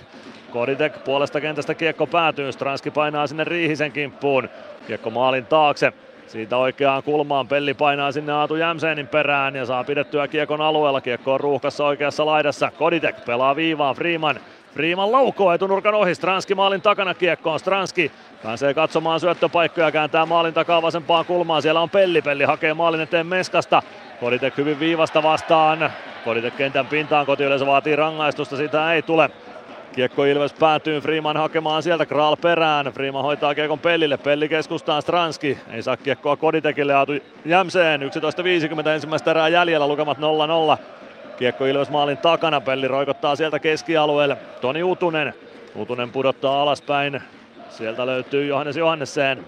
Speaker 6: Koditek puolesta kentästä kiekko päätyy. Stranski painaa sinne Riihisen kimppuun. Kiekko maalin taakse. Siitä oikeaan kulmaan Pelli painaa sinne Aatu Jämseenin perään ja saa pidettyä kiekon alueella. Kiekko on ruuhkassa oikeassa laidassa. Koditek pelaa viivaan Freeman. Freeman laukoo etunurkan ohi. Stranski maalin takana kiekkoon. Stranski pääsee katsomaan syöttöpaikkoja, kääntää maalin takaa vasempaan kulmaan. Siellä on Pelli. Pelli hakee maalin eteen Meskasta. Koditek hyvin viivasta vastaan. Koditek kentän pintaan. Kotiyleisö vaatii rangaistusta. Sitä ei tule. Kiekko Ilves päätyy Freeman hakemaan sieltä Kral perään. Freeman hoitaa kiekon Pellille. Pelli keskustaan Stranski. Ei saa kiekkoa Koditekille. Aatu Jämseen. 11.50 ensimmäistä erää jäljellä. Lukemat 0-0. Kiekko Ilves maalin takana. Pelli roikottaa sieltä keskialueelle. Toni Utunen. Utunen pudottaa alaspäin. Sieltä löytyy Johannes Johannesseen.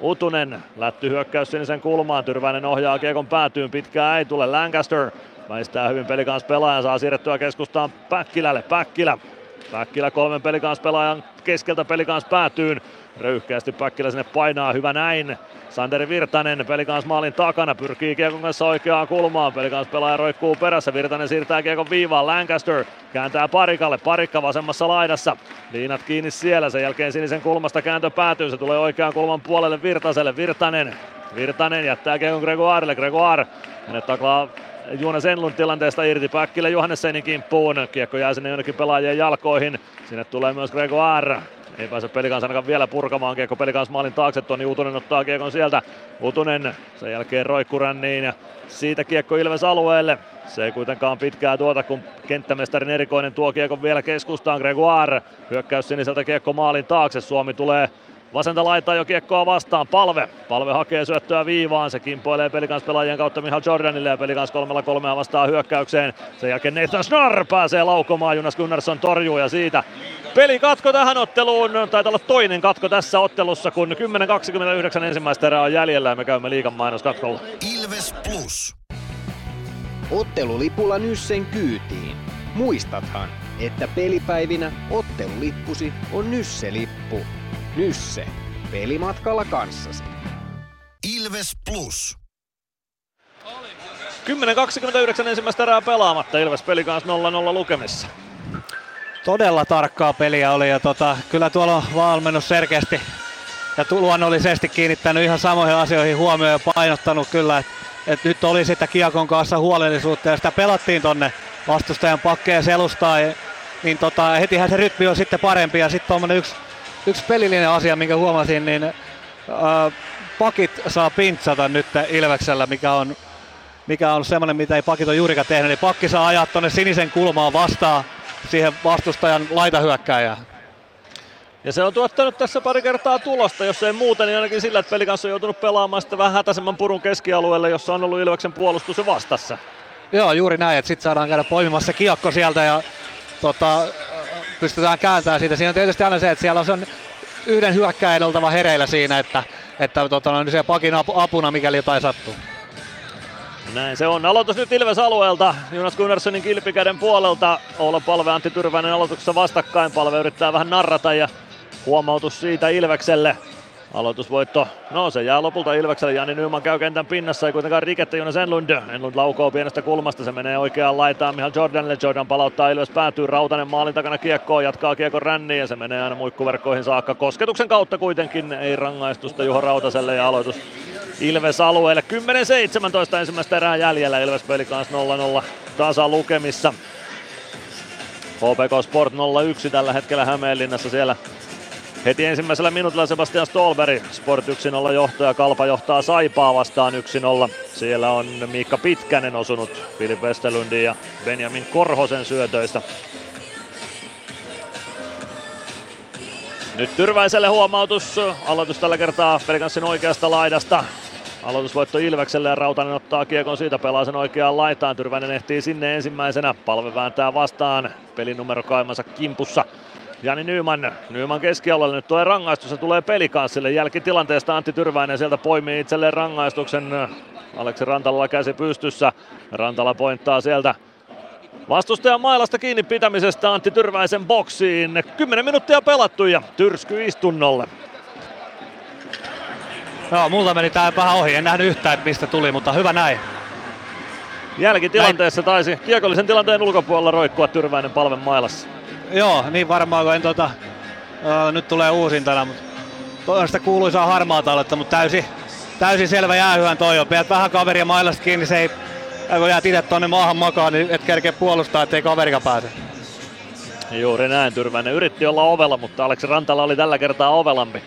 Speaker 6: Utunen lätty hyökkäys sinisen kulmaan. Tyrväinen ohjaa kiekon päätyyn. Pitkää ei tule. Lancaster väistää hyvin pelikans pelaajan. Saa siirrettyä keskustaan Päkkilälle. Päkkilä Päkkilä kolmen pelikans pelaajan keskeltä pelikans päätyyn. Röyhkeästi Päkkilä sinne painaa, hyvä näin. Santeri Virtanen pelikans maalin takana, pyrkii kiekon kanssa oikeaan kulmaan. Pelikans pelaaja roikkuu perässä, Virtanen siirtää kiekon viivaan. Lancaster kääntää parikalle, parikka vasemmassa laidassa. Liinat kiinni siellä, sen jälkeen sinisen kulmasta kääntö päätyy, se tulee oikeaan kulman puolelle Virtaselle. Virtanen Virtanen jättää kiekon Gregoirelle, Gregoire hänet taklaa Juunes Enlund tilanteesta irti. Päkkilä Johannessenin kimppuun. Kiekko jää sinne jonnekin pelaajien jalkoihin. Sinne tulee myös Gregoire. Ei pääse pelikans ainakaan vielä purkamaan kiekko pelikans maalin taakse. Toni Utunen ottaa kiekon sieltä. Utunen sen jälkeen roikkuränniin ja siitä kiekko Ilves alueelle. Se ei kuitenkaan pitkää tuota, kun kenttämestarin erikoinen tuo kiekon vielä keskustaan. Gregoire hyökkäys siniseltä kiekko maalin taakse. Suomi tulee Vasenta laittaa jo kiekkoa vastaan. Palve. Palve hakee syöttöä viivaan. Se kimpoilee pelikans pelaajien kautta Mihal Jordanille ja pelikans kolmella kolmea vastaa hyökkäykseen. Sen jälkeen Nathan Snarr pääsee laukomaan. Jonas Gunnarsson torjuu ja siitä peli katko tähän otteluun. Taitaa olla toinen katko tässä ottelussa, kun 10.29 ensimmäistä erää on jäljellä ja me käymme liikan mainoskatkolla.
Speaker 1: Ilves Plus.
Speaker 4: Ottelulipulla Nyssen kyytiin. Muistathan, että pelipäivinä ottelulippusi on Nysse-lippu. Nysse. Pelimatkalla kanssasi.
Speaker 1: Ilves Plus.
Speaker 6: 10.29 ensimmäistä erää pelaamatta. Ilves peli kanssa 0-0 lukemissa.
Speaker 14: Todella tarkkaa peliä oli ja tota, kyllä tuolla on valmennus selkeästi ja luonnollisesti kiinnittänyt ihan samoihin asioihin huomioon ja painottanut kyllä, että et nyt oli sitä Kiekon kanssa huolellisuutta ja sitä pelattiin tonne vastustajan pakkeen selustaa, niin tota, hetihän se rytmi on sitten parempi ja sitten tuommoinen yksi yksi pelillinen asia, minkä huomasin, niin äh, pakit saa pintsata nyt Ilveksellä, mikä on, mikä on semmoinen, mitä ei pakit ole juurikaan tehnyt. Eli pakki saa ajaa tuonne sinisen kulmaan vastaan siihen vastustajan laitahyökkääjään.
Speaker 6: Ja se on tuottanut tässä pari kertaa tulosta, jos ei muuta, niin ainakin sillä, että peli kanssa on joutunut pelaamaan sitten vähän hätäisemmän purun keskialueelle, jossa on ollut Ilveksen puolustus vastassa.
Speaker 14: Joo, juuri näin, että sitten saadaan käydä poimimassa kiekko sieltä ja tota, pystytään kääntämään siitä. Siinä on tietysti aina se, että siellä on yhden hyökkäjän oltava hereillä siinä, että, että tota, on se pakin apuna, mikäli jotain sattuu.
Speaker 6: Näin se on. Aloitus nyt Ilves alueelta. Jonas Gunnarssonin kilpikäden puolelta. Oula Palve Antti Tyrväinen aloituksessa vastakkain. Palve yrittää vähän narrata ja huomautus siitä Ilvekselle. Aloitusvoitto, no se jää lopulta Ilvekselle. Jani Nyman käy kentän pinnassa, ei kuitenkaan rikettä Jonas Enlund. Enlund laukoo pienestä kulmasta, se menee oikeaan laitaan Mihal Jordanille. Jordan palauttaa Ilves päätyy, Rautanen maalin takana kiekkoon, jatkaa kiekon ränniin ja se menee aina muikkuverkkoihin saakka. Kosketuksen kautta kuitenkin ei rangaistusta Juho Rautaselle ja aloitus Ilves alueelle. 10-17 ensimmäistä erää jäljellä, Ilves peli kanssa 0-0 tasa lukemissa. HPK Sport 0-1 tällä hetkellä Hämeenlinnassa siellä Heti ensimmäisellä minuutilla Sebastian Stolberg, Sport 1-0 johtaja, Kalpa johtaa Saipaa vastaan 1-0. Siellä on Miikka Pitkänen osunut Filip Westerlundin ja Benjamin Korhosen syötöistä. Nyt Tyrväiselle huomautus, aloitus tällä kertaa Pelkanssin oikeasta laidasta. Aloitusvoitto Ilvekselle ja Rautanen ottaa kiekon siitä, pelaa sen oikeaan laitaan. Tyrväinen ehtii sinne ensimmäisenä, palve vääntää vastaan pelin numero kaimansa kimpussa. Jani Nyman, Nyman keskialueelle nyt tulee rangaistus ja tulee pelikanssille. Jälkitilanteesta Antti Tyrväinen sieltä poimii itselleen rangaistuksen. Aleksi Rantalalla käsi pystyssä. Rantala pointtaa sieltä Vastustajan mailasta kiinni pitämisestä Antti Tyrväisen boksiin. 10 minuuttia pelattu ja tyrsky istunnolle.
Speaker 14: Joo, multa meni tää vähän ohi. En nähnyt yhtään, että mistä tuli, mutta hyvä näin.
Speaker 6: Jälkitilanteessa taisi kiekollisen tilanteen ulkopuolella roikkua Tyrväinen palven mailassa.
Speaker 14: Joo, niin varmaan kun en tota, uh, nyt tulee uusintana, mutta sitä kuuluisaa harmaata aletta, mutta täysin, täysin selvä jäähyhän toi on. Pidät vähän kaveria mailasta kiinni, se ei, kun jäät itse tonne maahan makaan, niin et kerkeä puolustaa, ettei kaverika pääse.
Speaker 6: Juuri näin, Tyrväinen yritti olla ovella, mutta Aleksi Rantala oli tällä kertaa ovelampi.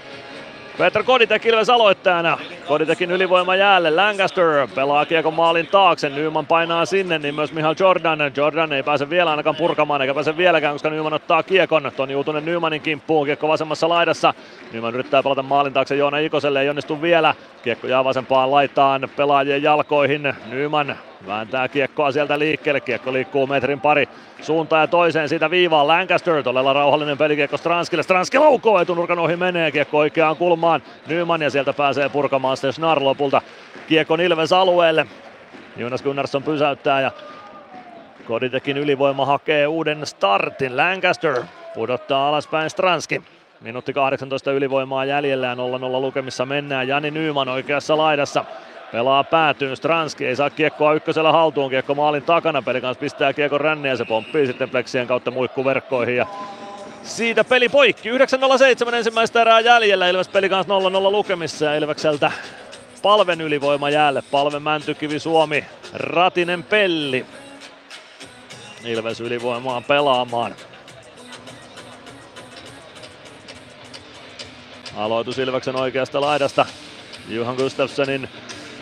Speaker 6: Peter Koditek Ilves aloittajana. Koditekin ylivoima jäälle. Lancaster pelaa kiekon maalin taakse. Nyman painaa sinne, niin myös Mihail Jordan. Jordan ei pääse vielä ainakaan purkamaan, eikä pääse vieläkään, koska Nyman ottaa kiekon. Toni Juutunen Nymanin kimppuun. Kiekko vasemmassa laidassa. Nyman yrittää pelata maalin taakse Joona Ikoselle, ei onnistu vielä. Kiekko jää vasempaan laitaan pelaajien jalkoihin. Nyman Vääntää kiekkoa sieltä liikkeelle. Kiekko liikkuu metrin pari suuntaan ja toiseen siitä viivaan. Lancaster todella rauhallinen pelikiekko Stranskille. Stranski laukoo etunurkan ohi menee. Kiekko oikeaan kulmaan. Nyman ja sieltä pääsee purkamaan sitten Snar lopulta. Kiekko Ilves alueelle. Jonas Gunnarsson pysäyttää ja Koditekin ylivoima hakee uuden startin. Lancaster pudottaa alaspäin Stranski. Minuutti 18 ylivoimaa jäljellä 0-0 lukemissa mennään. Jani Nyman oikeassa laidassa. Pelaa päätyyn, Stranski ei saa kiekkoa ykkösellä haltuun, kiekko maalin takana, peli kanssa pistää kiekon ränniä, se pomppii sitten pleksien kautta muikkuverkkoihin ja siitä peli poikki. 9.07 ensimmäistä erää jäljellä, Ilves peli kanssa 0-0 lukemissa ja Ilvekseltä palven ylivoima jäälle. Palve Mäntykivi Suomi, Ratinen Pelli. Ilves ylivoimaan pelaamaan. Aloitus Ilveksen oikeasta laidasta. Juhan Gustafssonin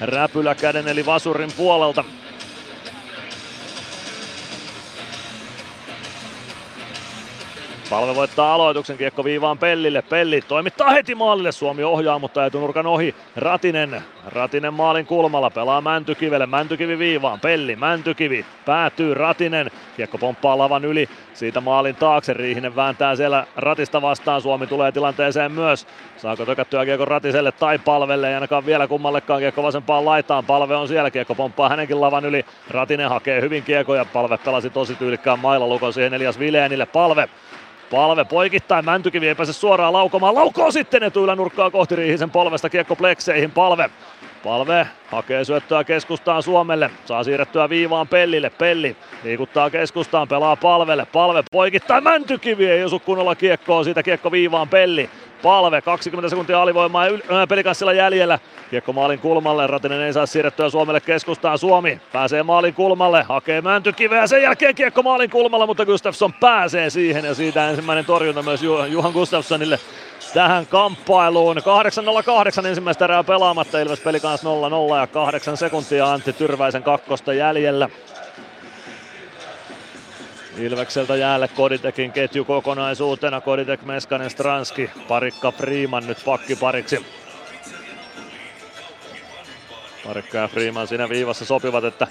Speaker 6: räpyläkäden eli vasurin puolelta. Palve voittaa aloituksen, kiekko viivaan Pellille. Pelli toimittaa heti maalille, Suomi ohjaa, mutta etunurkan ohi. Ratinen, Ratinen maalin kulmalla, pelaa Mäntykivelle, Mäntykivi viivaan, Pelli, Mäntykivi, päätyy Ratinen, kiekko pomppaa lavan yli, siitä maalin taakse, Riihinen vääntää siellä Ratista vastaan, Suomi tulee tilanteeseen myös. Saako tökättyä kiekko Ratiselle tai Palvelle, ei ainakaan vielä kummallekaan kiekko vasempaan laitaan, Palve on siellä, kiekko pomppaa hänenkin lavan yli, Ratinen hakee hyvin kiekoja, Palve pelasi tosi tyylikkään mailalukon siihen Elias Vileenille, Palve Palve poikittain, Mäntykivi ei pääse suoraan laukomaan, laukoo sitten etuilla nurkkaa kohti Riihisen polvesta, kiekko plekseihin, Palve. Palve hakee syöttöä keskustaan Suomelle, saa siirrettyä viivaan Pellille, Pelli liikuttaa keskustaan, pelaa Palvelle, Palve poikittain, Mäntykivi ei osu kunnolla kiekkoon, siitä kiekko viivaan Pelli, Palve, 20 sekuntia alivoimaa ja yl- pelikanssilla jäljellä. Kiekko maalin kulmalle, Ratinen ei saa siirrettyä Suomelle keskustaan. Suomi pääsee maalin kulmalle, hakee Mäntykiveä, sen jälkeen kiekko maalin kulmalla, mutta Gustafsson pääsee siihen ja siitä ensimmäinen torjunta myös Juhan Gustafssonille tähän kamppailuun. 8.08 ensimmäistä erää pelaamatta, Ilves peli kanssa 0-0 ja 8 sekuntia Antti Tyrväisen kakkosta jäljellä. Ilvekseltä jäälle Koditekin ketju kokonaisuutena. Koditek, Meskanen, Stranski, Parikka, Freeman nyt pakkipariksi. Parikka ja Freeman siinä viivassa sopivat, että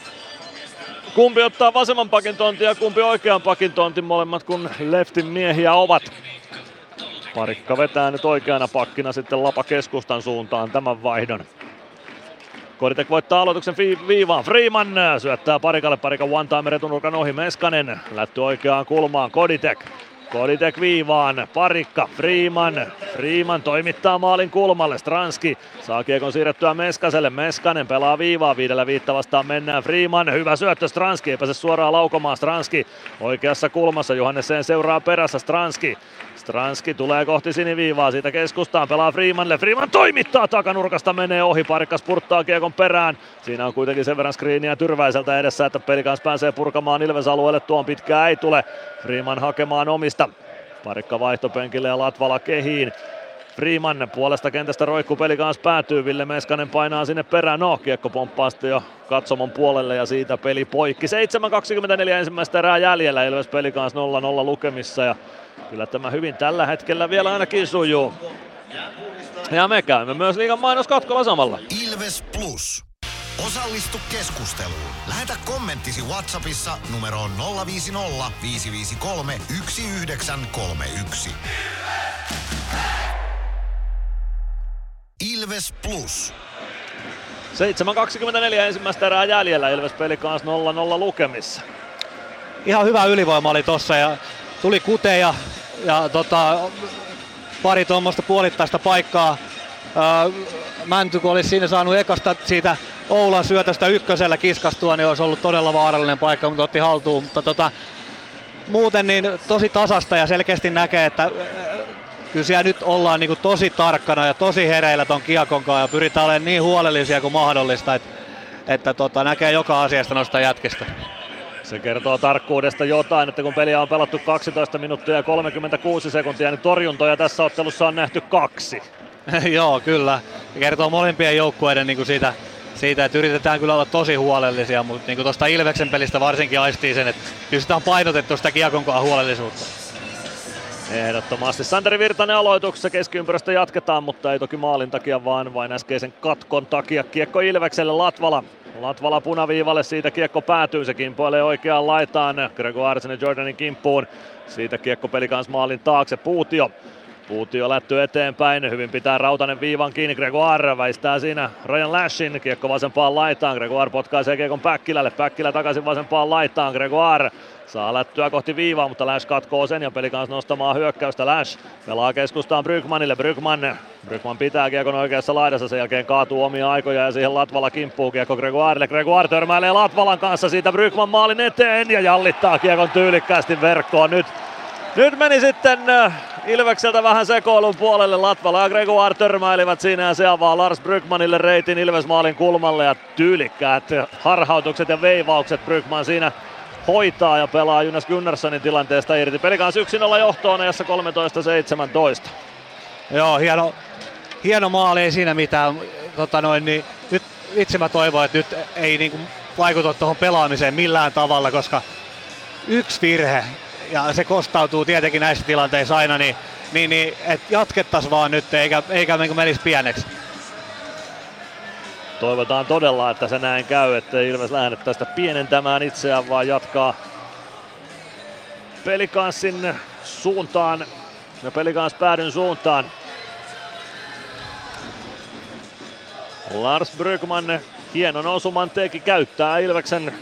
Speaker 6: kumpi ottaa vasemman pakin tontin ja kumpi oikean pakin tontin, molemmat kun leftin miehiä ovat. Parikka vetää nyt oikeana pakkina sitten Lapa keskustan suuntaan tämän vaihdon. Koditek voittaa aloituksen viivaan. Freeman syöttää parikalle. Parika one time retunurkan ohi. Meskanen lätty oikeaan kulmaan. Koditek. Koditek viivaan, parikka, Freeman, Freeman toimittaa maalin kulmalle, Stranski saa kiekon siirrettyä Meskaselle, Meskanen pelaa viivaa, viidellä viitta vastaan mennään, Freeman, hyvä syöttö, Stranski ei pääse suoraan laukomaan, Stranski oikeassa kulmassa, Johannesen seuraa perässä, Stranski, Stranski tulee kohti siniviivaa, siitä keskustaan pelaa Freemanille, Freeman toimittaa takanurkasta, menee ohi, parikka spurttaa kiekon perään, siinä on kuitenkin sen verran screeniä tyrväiseltä edessä, että peli kanssa pääsee purkamaan Ilves alueelle, tuon pitkää ei tule, Freeman hakemaan omista, Parikka vaihtopenkille ja Latvala kehiin. Freeman puolesta kentästä roikku peli kanssa päätyy, Ville Meskanen painaa sinne perään, no kiekko pomppaa sitten jo katsomon puolelle ja siitä peli poikki. 7.24 ensimmäistä erää jäljellä, Ilves peli kanssa 0-0 lukemissa ja kyllä tämä hyvin tällä hetkellä vielä ainakin sujuu. Ja me käymme myös liigan mainoskatkolla samalla.
Speaker 1: Ilves Plus. Osallistu keskusteluun. Lähetä kommenttisi Whatsappissa numeroon 050 553 1931. Ilves Plus.
Speaker 6: 7.24 ensimmäistä erää jäljellä, Ilves peli kanssa 0-0 lukemissa.
Speaker 14: Ihan hyvä ylivoima oli tossa ja tuli kuteja ja tota, pari tuommoista puolittaista paikkaa. Mänty, kun olisi siinä saanut ekasta siitä Oulan syötöstä ykkösellä kiskastua, niin olisi ollut todella vaarallinen paikka, mutta otti haltuun. Mutta tota, muuten niin tosi tasasta ja selkeästi näkee, että kyllä siellä nyt ollaan niin kuin tosi tarkkana ja tosi hereillä ton kiekon kanssa ja pyritään olemaan niin huolellisia kuin mahdollista, että, että tota, näkee joka asiasta noista jätkistä.
Speaker 6: Se kertoo tarkkuudesta jotain, että kun peliä on pelattu 12 minuuttia ja 36 sekuntia, niin torjuntoja tässä ottelussa on nähty kaksi.
Speaker 14: Joo, kyllä. Ja kertoo molempien joukkueiden niin kuin siitä, siitä, että yritetään kyllä olla tosi huolellisia, mutta niin tuosta Ilveksen pelistä varsinkin aistii sen, että kyllä sitä on painotettu sitä kiekonkoa huolellisuutta.
Speaker 6: Ehdottomasti. Santeri Virtanen aloituksessa keskiympyrästä jatketaan, mutta ei toki maalin takia, vaan vain äskeisen katkon takia. Kiekko Ilvekselle Latvala. Latvala punaviivalle, siitä kiekko päätyy, se kimpoilee oikeaan laitaan Gregoirisen ja Jordanin kimppuun. Siitä kiekko peli kanssa maalin taakse, Puutio. Puutio lätty eteenpäin, hyvin pitää Rautanen viivan kiinni, Gregoire väistää siinä Ryan Lashin, kiekko vasempaan laitaan, Gregoire potkaisee kiekon Päkkilälle, Päkkilä takaisin vasempaan laitaan, Gregoire saa lättyä kohti viivaa, mutta Lash katkoo sen ja peli kanssa nostamaan hyökkäystä. Lash pelaa keskustaan Brygmanille, Brygman, Brygman pitää kiekon oikeassa laidassa, sen jälkeen kaatuu omia aikoja ja siihen Latvala kimppuu kiekko Gregoirelle, Gregoire törmäilee Latvalan kanssa siitä Brygman maalin eteen ja jallittaa kiekon tyylikkäästi verkkoon. Nyt nyt meni sitten äh, Ilvekseltä vähän sekoilun puolelle. Latvala ja Gregoire törmäilivät siinä ja se avaa Lars Brygmanille reitin Ilvesmaalin kulmalle ja tyylikkäät harhautukset ja veivaukset Brygman siinä hoitaa ja pelaa Jonas Gunnarssonin tilanteesta irti. Peli kanssa 1-0 johtoon ajassa 13-17.
Speaker 14: Joo, hieno, hieno maali, ei siinä mitään. Tota noin, niin nyt itse mä toivon, että nyt ei niin vaikuta tuohon pelaamiseen millään tavalla, koska yksi virhe ja se kostautuu tietenkin näissä tilanteissa aina, niin, niin, niin että jatkettaisiin vaan nyt eikä, eikä niin menisi pieneksi.
Speaker 6: Toivotaan todella, että se näin käy, että Ilves lähde tästä pienentämään itseään, vaan jatkaa pelikanssin suuntaan ja pelikans päädyn suuntaan. Lars Brygman hienon osuman teki, käyttää Ilveksen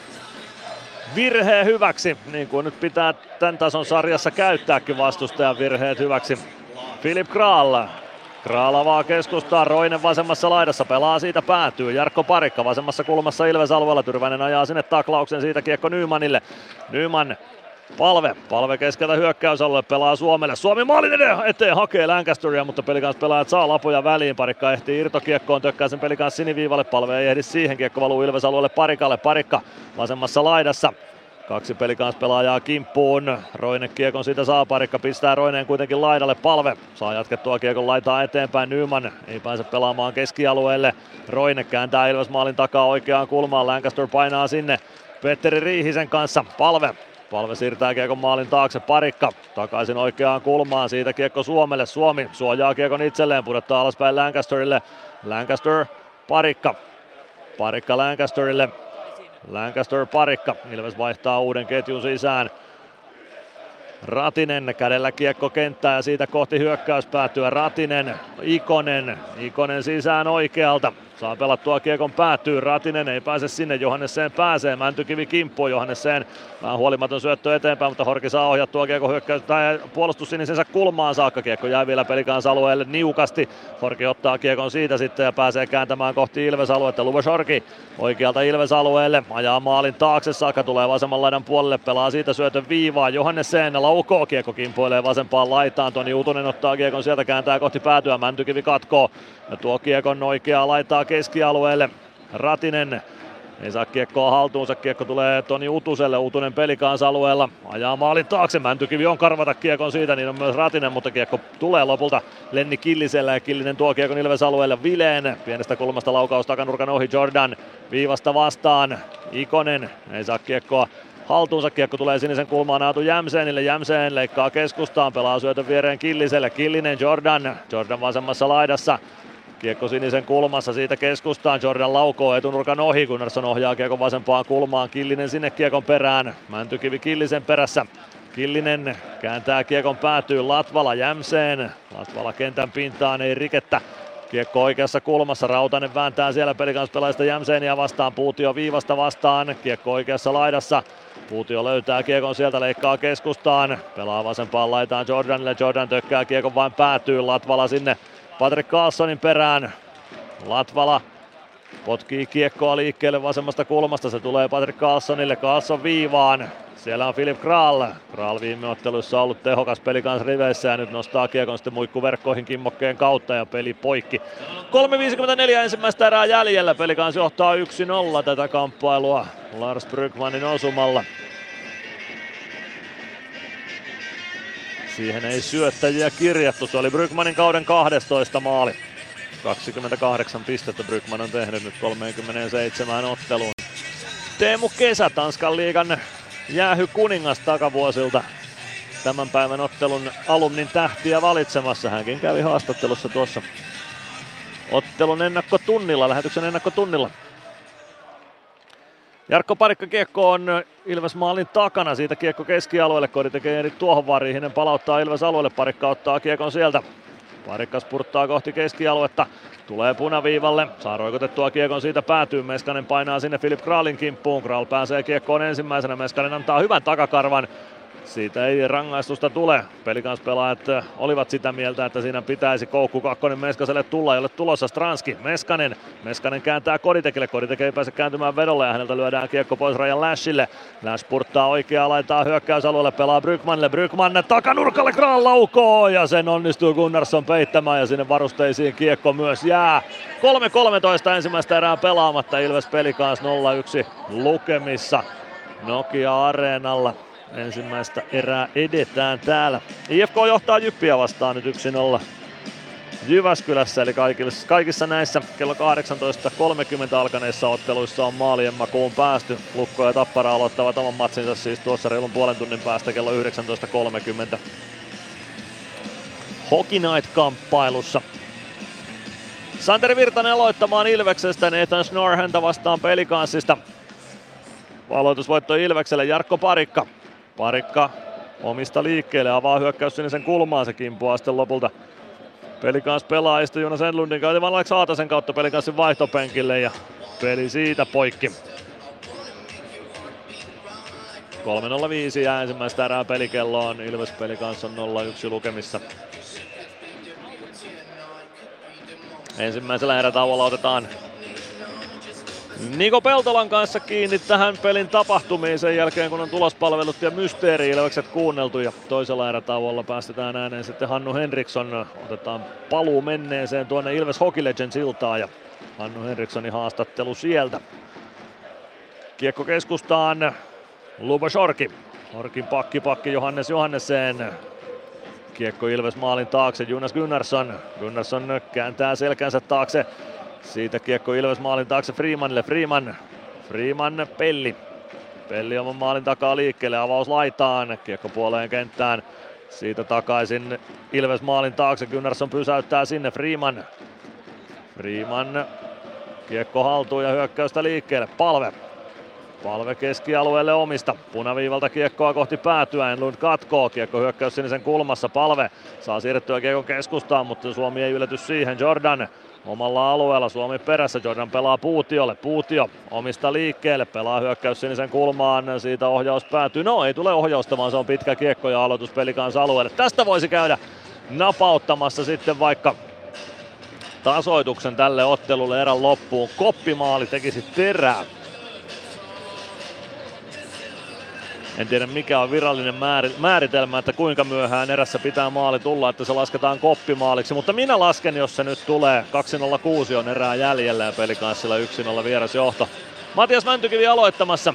Speaker 6: virheen hyväksi, niin kuin nyt pitää tämän tason sarjassa käyttääkin vastustajan virheet hyväksi. Filip Kraal. Kraal avaa keskustaa, Roinen vasemmassa laidassa, pelaa siitä päätyy. Jarkko Parikka vasemmassa kulmassa Ilves alueella, Tyrväinen ajaa sinne taklauksen siitä kiekko Nymanille. Nyman Palve, palve keskeltä hyökkäysalue, pelaa Suomelle. Suomi maalin eteen, hakee Lancasteria, mutta pelikans pelaajat saa lapoja väliin. Parikka ehtii irtokiekkoon, tökkää sen pelikans siniviivalle. Palve ei ehdi siihen, kiekko valuu Ilves alueelle Parikalle. Parikka vasemmassa laidassa. Kaksi pelikans pelaajaa kimppuun. Roine kiekon siitä saa parikka, pistää Roineen kuitenkin laidalle. Palve saa jatkettua kiekon laitaa eteenpäin. Nyman ei pääse pelaamaan keskialueelle. Roine kääntää Ilves maalin takaa oikeaan kulmaan. Lancaster painaa sinne. Petteri Riihisen kanssa. Palve Palve siirtää kiekon maalin taakse, parikka takaisin oikeaan kulmaan, siitä kiekko Suomelle, Suomi suojaa kiekon itselleen, pudottaa alaspäin Lancasterille, Lancaster, parikka, parikka Lancasterille, Lancaster parikka, Ilves vaihtaa uuden ketjun sisään, Ratinen kädellä kiekko kenttää ja siitä kohti hyökkäys päätyä Ratinen, Ikonen, Ikonen sisään oikealta. Saa pelattua kiekon päätyy, Ratinen ei pääse sinne, Johannesseen pääsee, Mäntykivi kimppuu, Johannesseen. Vähän huolimaton syöttö eteenpäin, mutta Horki saa ohjattua kiekko hyökkäys tai puolustus sinisensä kulmaan. Saakka, kiekko jää vielä pelikans alueelle niukasti, Horki ottaa kiekon siitä sitten ja pääsee kääntämään kohti Ilves-aluetta, Luvos Horki oikealta Ilves-alueelle, ajaa maalin taakse. Saakka, tulee vasemman laidan puolelle, pelaa siitä syötön viivaa, Johannesseen laukoo, kiekko kimpoilee vasempaan laitaan, Toni Utunen ottaa kiekon sieltä, kääntää kohti päätyä, Mäntykivi katkoo. Ja tuo kiekon oikeaa laitaa keskialueelle. Ratinen ei saa kiekkoa haltuunsa, kiekko tulee Toni Utuselle, Utunen pelikansa-alueella, ajaa maalin taakse, Mäntykivi on karvata kiekon siitä, niin on myös Ratinen, mutta kiekko tulee lopulta Lenni Killiselle ja Killinen tuo kiekon Ilves alueelle Vileen, pienestä kulmasta laukaus takanurkan ohi Jordan, viivasta vastaan, Ikonen ei saa kiekkoa haltuunsa. Kiekko tulee sinisen kulmaan Aatu Jämseenille. Jämseen leikkaa keskustaan, pelaa syötön viereen Killiselle. Killinen Jordan. Jordan vasemmassa laidassa. Kiekko sinisen kulmassa siitä keskustaan. Jordan laukoo etunurkan ohi. Gunnarsson ohjaa kiekon vasempaan kulmaan. Killinen sinne kiekon perään. Mäntykivi Killisen perässä. Killinen kääntää kiekon päätyy Latvala Jämseen. Latvala kentän pintaan ei rikettä. Kiekko oikeassa kulmassa, Rautanen vääntää siellä pelikansspelaajista Jämseeniä vastaan, Puutio viivasta vastaan, kiekko oikeassa laidassa, Puutio löytää kiekon sieltä, leikkaa keskustaan, pelaa vasempaan laitaan Jordanille, Jordan tökkää kiekon vain päätyy, Latvala sinne Patrick Carlsonin perään, Latvala Potkii kiekkoa liikkeelle vasemmasta kulmasta, se tulee Patrick Carlsonille, Carlson viivaan. Siellä on Philip Kral. Kral viime ottelussa ollut tehokas peli kanssa riveissä ja nyt nostaa kiekon sitten muikkuverkkoihin kimmokkeen kautta ja peli poikki. 3.54 ensimmäistä erää jäljellä. Peli johtaa 1-0 tätä kamppailua Lars Brygmanin osumalla. Siihen ei syöttäjiä kirjattu. Se oli Brygmanin kauden 12 maali. 28 pistettä Brygman on tehnyt nyt 37 otteluun. Teemu Kesä, Tanskan liigan jäähy kuningas takavuosilta. Tämän päivän ottelun alumnin tähtiä valitsemassa. Hänkin kävi haastattelussa tuossa ottelun ennakkotunnilla, lähetyksen ennakkotunnilla. Jarkko Parikka kiekko on Ilves maalin takana, siitä kiekko keskialueelle, Kodi tekee tuohon Riihinen palauttaa Ilves alueelle, Parikka ottaa kiekon sieltä. Parikka spurttaa kohti keskialuetta, tulee punaviivalle, saa roikotettua kiekon siitä päätyy, Meskanen painaa sinne Filip Kraalin kimppuun, Kraal pääsee kiekkoon ensimmäisenä, Meskanen antaa hyvän takakarvan, siitä ei rangaistusta tule. Pelikanspelaajat äh, olivat sitä mieltä, että siinä pitäisi koukku kakkonen Meskaselle tulla, jolle tulossa Stranski. Meskanen, Meskanen kääntää Koditekille, Koditeke ei pääse kääntymään vedolle ja häneltä lyödään kiekko pois rajan Lashille. Lash purttaa oikeaa, laittaa hyökkäysalueelle, pelaa Brykmanille, Brykman takanurkalle Kral laukoo ja sen onnistuu Gunnarsson peittämään ja sinne varusteisiin kiekko myös jää. 3-13 ensimmäistä erää pelaamatta, Ilves Pelikans 0-1 lukemissa Nokia-areenalla. Ensimmäistä erää edetään täällä. IFK johtaa Jyppiä vastaan nyt 1-0 Jyväskylässä, eli kaikissa, kaikissa näissä kello 18.30 alkaneissa otteluissa on maalien makuun päästy. Lukko ja Tappara aloittavat oman matsinsa siis tuossa reilun puolen tunnin päästä kello 19.30. Hockey Night-kamppailussa. Santeri Virtanen aloittamaan Ilveksestä, Nathan Schnorr häntä vastaan pelikanssista. Aloitusvoitto Ilvekselle Jarkko Parikka. Parikka omista liikkeelle, avaa hyökkäys sinne sen kulmaan, se kimpuaa sitten lopulta Pelikans pelaajista Jonas Enlundin kautta, Alex Haatasen kautta Pelikansin vaihtopenkille ja peli siitä poikki. 3.05 ja ensimmäistä erää pelikelloon. Ilves Pelikans on 0-1 lukemissa. Ensimmäisellä erätauolla otetaan Niko Peltolan kanssa kiinni tähän pelin tapahtumiin sen jälkeen, kun on tulospalvelut ja mysteeri kuunneltu. Ja toisella erätauolla päästetään ääneen sitten Hannu Henriksson. Otetaan paluu menneeseen tuonne Ilves Hockey Legends iltaan ja Hannu Henrikssonin haastattelu sieltä. Kiekko keskustaan. Lubo Shorki. Shorkin pakki pakki Johannes Johannesen. Kiekko Ilves maalin taakse, Jonas Gunnarsson. Gunnarsson kääntää selkänsä taakse siitä kiekko Ilves maalin taakse Freemanille. Freeman, Freeman Pelli. Pelli oman maalin takaa liikkeelle, avaus laitaan, kiekko puoleen kenttään. Siitä takaisin Ilves maalin taakse, Gunnarsson pysäyttää sinne Freeman. Freeman, kiekko haltuun ja hyökkäystä liikkeelle, palve. Palve keskialueelle omista. Punaviivalta kiekkoa kohti päätyä. Enlund katkoo. Kiekko hyökkäys sinisen kulmassa. Palve saa siirrettyä kiekko keskustaan, mutta Suomi ei ylety siihen. Jordan omalla alueella. Suomi perässä, Jordan pelaa Puutiolle. Puutio omista liikkeelle, pelaa hyökkäys sinisen kulmaan, siitä ohjaus päätyy. No ei tule ohjausta, vaan se on pitkä kiekko ja aloitus kanssa alueelle. Tästä voisi käydä napauttamassa sitten vaikka tasoituksen tälle ottelulle erän loppuun. Koppimaali tekisi terää. En tiedä mikä on virallinen määritelmä, että kuinka myöhään erässä pitää maali tulla, että se lasketaan koppimaaliksi. Mutta minä lasken, jos se nyt tulee. 2.06 on erää jäljellä ja pelikanssilla 1-0 vierasjohto. Matias Mäntykivi aloittamassa.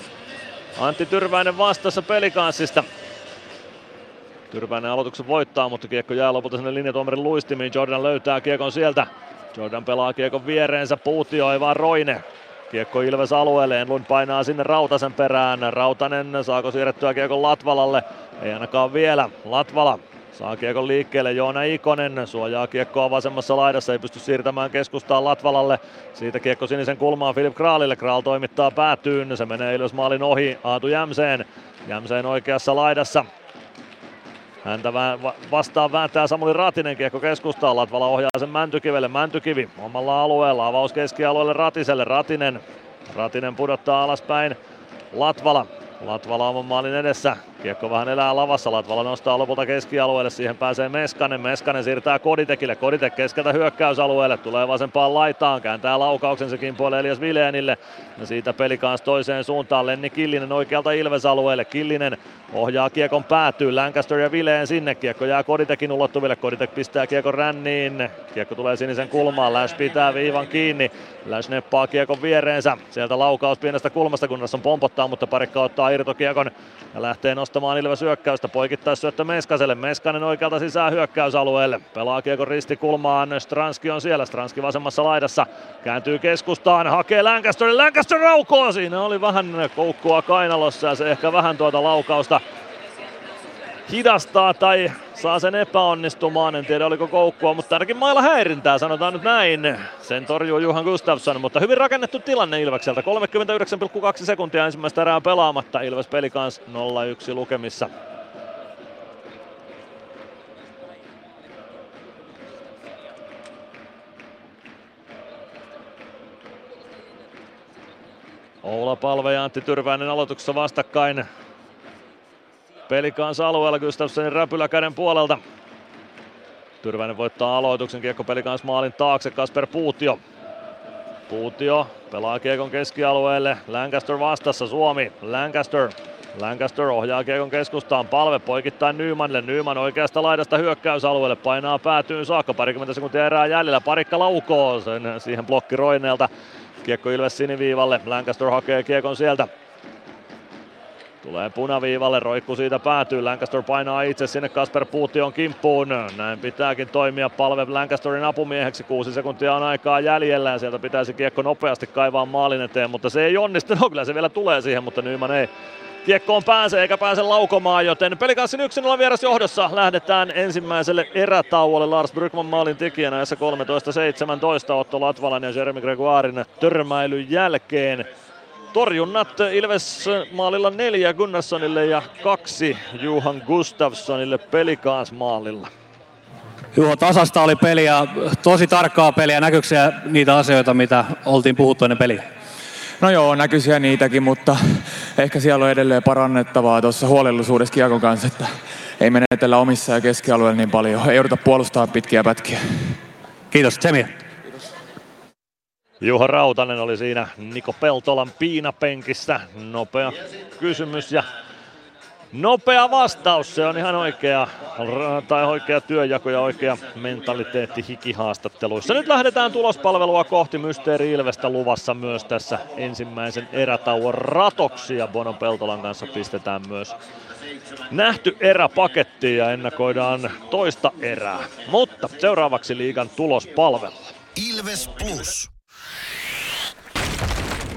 Speaker 6: Antti Tyrväinen vastassa pelikanssista. Tyrväinen aloituksen voittaa, mutta kiekko jää lopulta sinne linjatuomarin luistimiin. Jordan löytää kiekon sieltä. Jordan pelaa kiekon viereensä, puutioi vaan Roine. Kiekko Ilves alueelle, Enlund painaa sinne Rautasen perään. Rautanen saako siirrettyä kiekon Latvalalle? Ei ainakaan vielä. Latvala saa kiekon liikkeelle, Joona Ikonen suojaa kiekkoa vasemmassa laidassa, ei pysty siirtämään keskustaan Latvalalle. Siitä kiekko sinisen kulmaan Filip Kraalille, Kraal toimittaa päätyyn, se menee Ilves maalin ohi Aatu Jämseen. Jämseen oikeassa laidassa, Häntä vastaan vääntää Samuli Ratinen kiekko keskustaan. Latvala ohjaa sen Mäntykivelle. Mäntykivi omalla alueella. Avaus keskialueelle Ratiselle. Ratinen. Ratinen pudottaa alaspäin. Latvala. Latvala oman maalin edessä. Kiekko vähän elää lavassa, Latvala nostaa lopulta keskialueelle, siihen pääsee Meskanen, Meskanen siirtää Koditekille, Koditek keskeltä hyökkäysalueelle, tulee vasempaan laitaan, kääntää laukauksen sekin puolelle Elias Vileenille, ja siitä peli kanssa toiseen suuntaan, Lenni Killinen oikealta Ilves-alueelle, Killinen ohjaa kiekon päätyy, Lancaster ja Vileen sinne, kiekko jää Koditekin ulottuville, Koditek pistää kiekon ränniin, kiekko tulee sinisen kulmaan, Lash pitää viivan kiinni, Lash neppaa kiekon viereensä, sieltä laukaus pienestä kulmasta, kunnes on pompottaa, mutta parikka ottaa irtokiekon ja lähtee Ilves hyökkäystä, poikittais syöttö Meskaselle, Meskanen oikealta sisään hyökkäysalueelle, pelaa kiekon ristikulmaan, Stranski on siellä, Stranski vasemmassa laidassa, kääntyy keskustaan, hakee Lancasterin, Lancaster raukoo, siinä oli vähän koukkua kainalossa ja se ehkä vähän tuota laukausta hidastaa tai saa sen epäonnistumaan. En tiedä oliko koukkua, mutta ainakin mailla häirintää, sanotaan nyt näin. Sen torjuu Juhan Gustafsson, mutta hyvin rakennettu tilanne Ilvekseltä. 39,2 sekuntia ensimmäistä erää pelaamatta. Ilves peli kanssa 0-1 lukemissa. Oula Palve ja Antti Tyrväinen aloituksessa vastakkain. Peli kanssa alueella Gustafssonin räpylä käden puolelta. Tyrväinen voittaa aloituksen, kiekko peli kanssa maalin taakse, Kasper Puutio. Puutio pelaa kiekon keskialueelle, Lancaster vastassa, Suomi, Lancaster. Lancaster ohjaa kiekon keskustaan, palve poikittain Nymanille, Nyman oikeasta laidasta hyökkäysalueelle, painaa päätyyn saakka, parikymmentä sekuntia erää jäljellä, parikka laukoo sen siihen blokki Roineelta. Kiekko Ilves siniviivalle, Lancaster hakee kiekon sieltä, Tulee punaviivalle, roikku siitä päätyy, Lancaster painaa itse sinne Kasper Puution kimppuun. Näin pitääkin toimia palve Lancasterin apumieheksi, kuusi sekuntia on aikaa jäljellä ja sieltä pitäisi kiekko nopeasti kaivaa maalin eteen, mutta se ei onnistu. No kyllä se vielä tulee siihen, mutta Nyman ei kiekkoon pääse eikä pääse laukomaan, joten pelikanssin 1-0 vieras johdossa lähdetään ensimmäiselle erätauolle Lars Brygman maalin tekijänä näissä 13-17 Otto Latvalan ja Jeremy Gregoirin törmäilyn jälkeen. Torjunnat Ilves maalilla neljä Gunnarssonille ja kaksi Juhan Gustafssonille pelikaas maalilla.
Speaker 14: Juho, tasasta oli peli ja tosi tarkkaa peliä. Näkyykö niitä asioita, mitä oltiin puhuttu ennen peliä?
Speaker 16: No joo, näkyy siellä niitäkin, mutta ehkä siellä on edelleen parannettavaa tuossa huolellisuudessa kiekon kanssa, että ei menetellä omissa ja keskialueella niin paljon. Ei jouduta puolustaa pitkiä pätkiä.
Speaker 14: Kiitos, Tsemi.
Speaker 6: Juha Rautanen oli siinä Niko Peltolan piinapenkissä. Nopea kysymys ja nopea vastaus. Se on ihan oikea, tai oikea työjako ja oikea mentaliteetti hikihaastatteluissa. Nyt lähdetään tulospalvelua kohti Mysteeri Ilvestä luvassa myös tässä ensimmäisen erätauon ratoksia. Bono Peltolan kanssa pistetään myös nähty erä pakettiin ja ennakoidaan toista erää. Mutta seuraavaksi liigan tulospalvelu.
Speaker 1: Ilves Plus.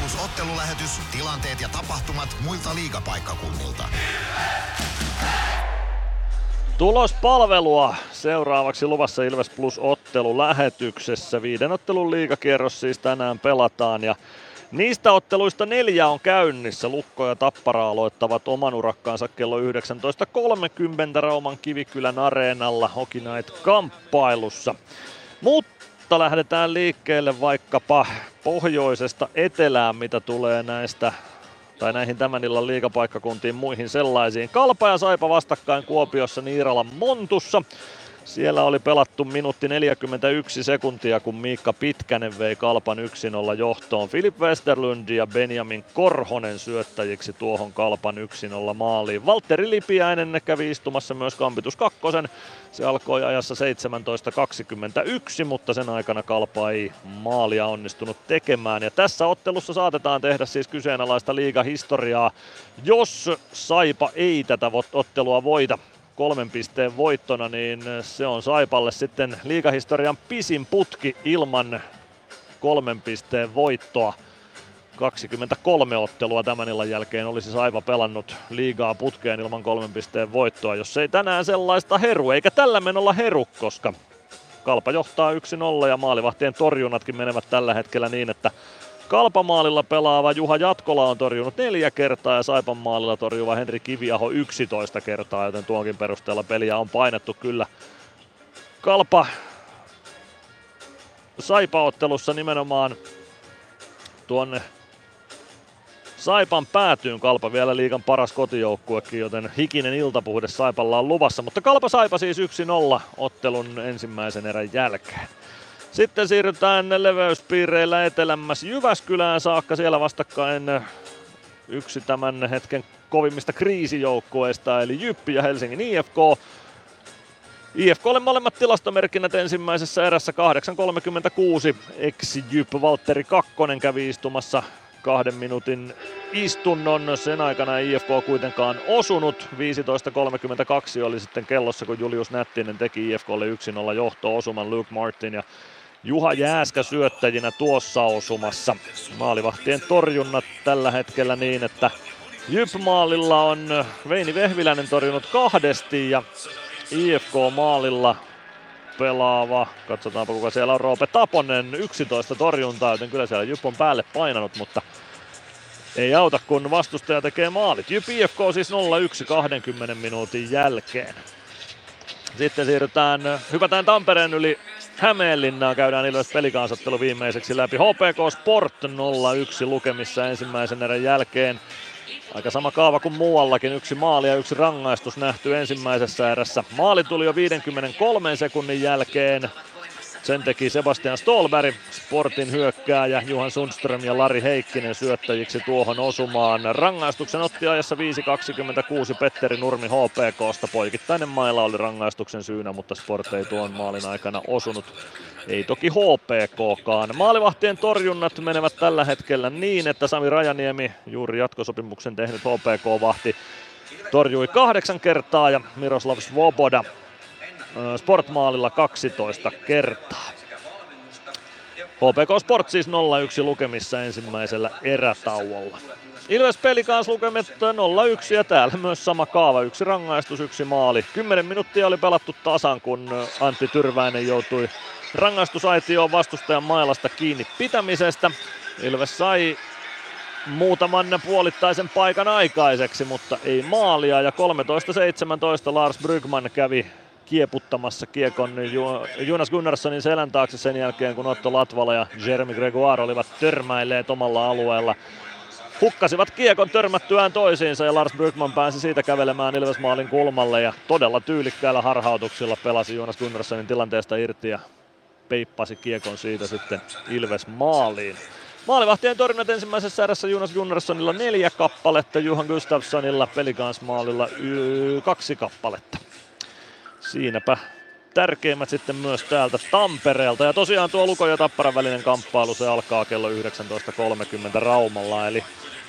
Speaker 1: Plus ottelulähetys, tilanteet ja tapahtumat muilta liigapaikkakunnilta.
Speaker 6: Tulospalvelua seuraavaksi luvassa Ilves Plus ottelu lähetyksessä. Viiden ottelun liigakierros siis tänään pelataan ja Niistä otteluista neljä on käynnissä. Lukko ja Tappara aloittavat oman urakkaansa kello 19.30 Rauman Kivikylän areenalla Night kamppailussa. Mutta lähdetään liikkeelle vaikkapa pohjoisesta etelään, mitä tulee näistä tai näihin tämän illan liigapaikkakuntiin muihin sellaisiin. Kalpa ja Saipa vastakkain Kuopiossa Niiralan Montussa. Siellä oli pelattu minuutti 41 sekuntia, kun Miikka Pitkänen vei Kalpan 1-0 johtoon. Filip Westerlund ja Benjamin Korhonen syöttäjiksi tuohon Kalpan 1-0 maaliin. Valtteri Lipiäinen kävi istumassa myös Kampitus kakkosen. Se alkoi ajassa 17.21, mutta sen aikana Kalpa ei maalia onnistunut tekemään. Ja tässä ottelussa saatetaan tehdä siis kyseenalaista liigahistoriaa, jos Saipa ei tätä ottelua voita kolmen pisteen voittona, niin se on Saipalle sitten liigahistorian pisin putki ilman kolmen pisteen voittoa. 23 ottelua tämän illan jälkeen olisi Saipa pelannut liigaa putkeen ilman kolmen pisteen voittoa, jos ei tänään sellaista heru, eikä tällä menolla heru, koska Kalpa johtaa 1-0 ja maalivahtien torjunnatkin menevät tällä hetkellä niin, että Kalpamaalilla pelaava Juha Jatkola on torjunut neljä kertaa ja Saipan maalilla torjuva Henri Kiviaho 11 kertaa, joten tuonkin perusteella peliä on painettu kyllä. Kalpa Saipa-ottelussa nimenomaan tuonne Saipan päätyyn Kalpa vielä liikan paras kotijoukkuekin, joten hikinen iltapuhde Saipalla on luvassa. Mutta Kalpa Saipa siis 1-0 ottelun ensimmäisen erän jälkeen. Sitten siirrytään leveyspiireillä etelämmässä Jyväskylään saakka. Siellä vastakkain yksi tämän hetken kovimmista kriisijoukkueista, eli Jyppi ja Helsingin IFK. IFKlle molemmat tilastomerkinnät ensimmäisessä erässä 8.36. Ex-Jyp Valtteri Kakkonen kävi istumassa kahden minuutin istunnon. Sen aikana ei IFK kuitenkaan osunut. 15.32 oli sitten kellossa, kun Julius Nättinen teki IFKlle 1-0 johto-osuman Luke Martin ja Juha Jääskä syöttäjinä tuossa osumassa. Maalivahtien torjunnat tällä hetkellä niin, että Jyp-maalilla on Veini Vehviläinen torjunut kahdesti ja IFK-maalilla pelaava, katsotaanpa kuka siellä on, Roope Taponen, 11 torjuntaa, joten kyllä siellä Jyp on päälle painanut, mutta ei auta kun vastustaja tekee maalit. Jyp IFK siis 0-1 20 minuutin jälkeen. Sitten siirrytään, hypätään Tampereen yli Hämeenlinnaa, käydään Ilves pelikansattelu viimeiseksi läpi. HPK Sport 0-1 lukemissa ensimmäisen erän jälkeen. Aika sama kaava kuin muuallakin, yksi maali ja yksi rangaistus nähty ensimmäisessä erässä. Maali tuli jo 53 sekunnin jälkeen. Sen teki Sebastian Stolberg, Sportin hyökkääjä Juhan Sundström ja Lari Heikkinen syöttäjiksi tuohon osumaan. Rangaistuksen otti ajassa 5.26 Petteri Nurmi HPKsta. Poikittainen maila oli rangaistuksen syynä, mutta Sport ei tuon maalin aikana osunut. Ei toki HPKkaan. Maalivahtien torjunnat menevät tällä hetkellä niin, että Sami Rajaniemi, juuri jatkosopimuksen tehnyt HPK-vahti, torjui kahdeksan kertaa ja Miroslav Svoboda Sportmaalilla 12 kertaa. HPK Sport siis 0-1 lukemissa ensimmäisellä erätauolla. Ilves peli kanssa lukemet 0-1 ja täällä myös sama kaava. Yksi rangaistus, yksi maali. 10 minuuttia oli pelattu tasan, kun Antti Tyrväinen joutui rangaistusaitioon vastustajan mailasta kiinni pitämisestä. Ilves sai muutaman puolittaisen paikan aikaiseksi, mutta ei maalia. Ja 13-17 Lars Brygman kävi kieputtamassa kiekon Jonas Gunnarssonin selän taakse sen jälkeen, kun Otto Latvala ja Jeremy Gregoire olivat törmäilleet omalla alueella. Hukkasivat kiekon törmättyään toisiinsa ja Lars Brygman pääsi siitä kävelemään Ilvesmaalin kulmalle ja todella tyylikkäillä harhautuksilla pelasi Jonas Gunnarssonin tilanteesta irti ja peippasi kiekon siitä sitten Ilves maaliin. Maalivahtien torjunnat ensimmäisessä erässä Jonas Gunnarssonilla neljä kappaletta, Juhan Gustafssonilla pelikansmaalilla y- kaksi kappaletta. Siinäpä tärkeimmät sitten myös täältä Tampereelta. Ja tosiaan tuo Luko ja Tapparan välinen kamppailu, se alkaa kello 19.30 Raumalla, eli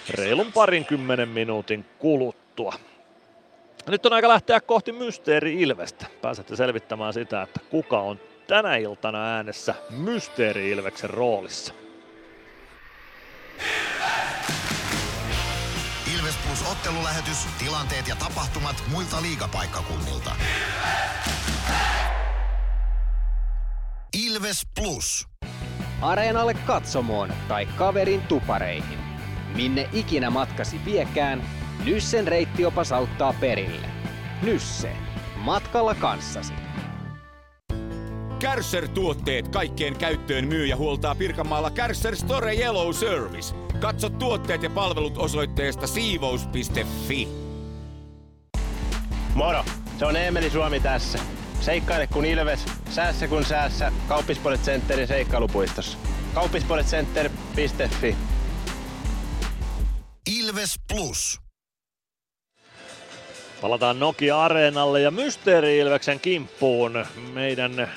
Speaker 6: reilun parin kymmenen minuutin kuluttua. Nyt on aika lähteä kohti Mysteeri Ilvestä. Pääsette selvittämään sitä, että kuka on tänä iltana äänessä Mysteeri Ilveksen roolissa.
Speaker 1: Ilves Plus ottelulähetys, tilanteet ja tapahtumat muilta liigapaikkakunnilta. Ilves Plus.
Speaker 4: Areenalle katsomoon tai kaverin tupareihin. Minne ikinä matkasi viekään, Nyssen reittiopas auttaa perille. Nysse. Matkalla kanssasi.
Speaker 17: Kärsser-tuotteet kaikkeen käyttöön myy ja huoltaa Pirkanmaalla Kärsser Store Yellow Service. Katso tuotteet ja palvelut osoitteesta siivous.fi.
Speaker 5: Moro! Se on Eemeli Suomi tässä. Seikkaile kun ilves, säässä kun säässä. Kauppispoilet Centerin seikkailupuistossa. Kauppispoiletcenter.fi
Speaker 1: Ilves Plus.
Speaker 6: Palataan Nokia-areenalle ja Mysteeri Ilveksen kimppuun. Meidän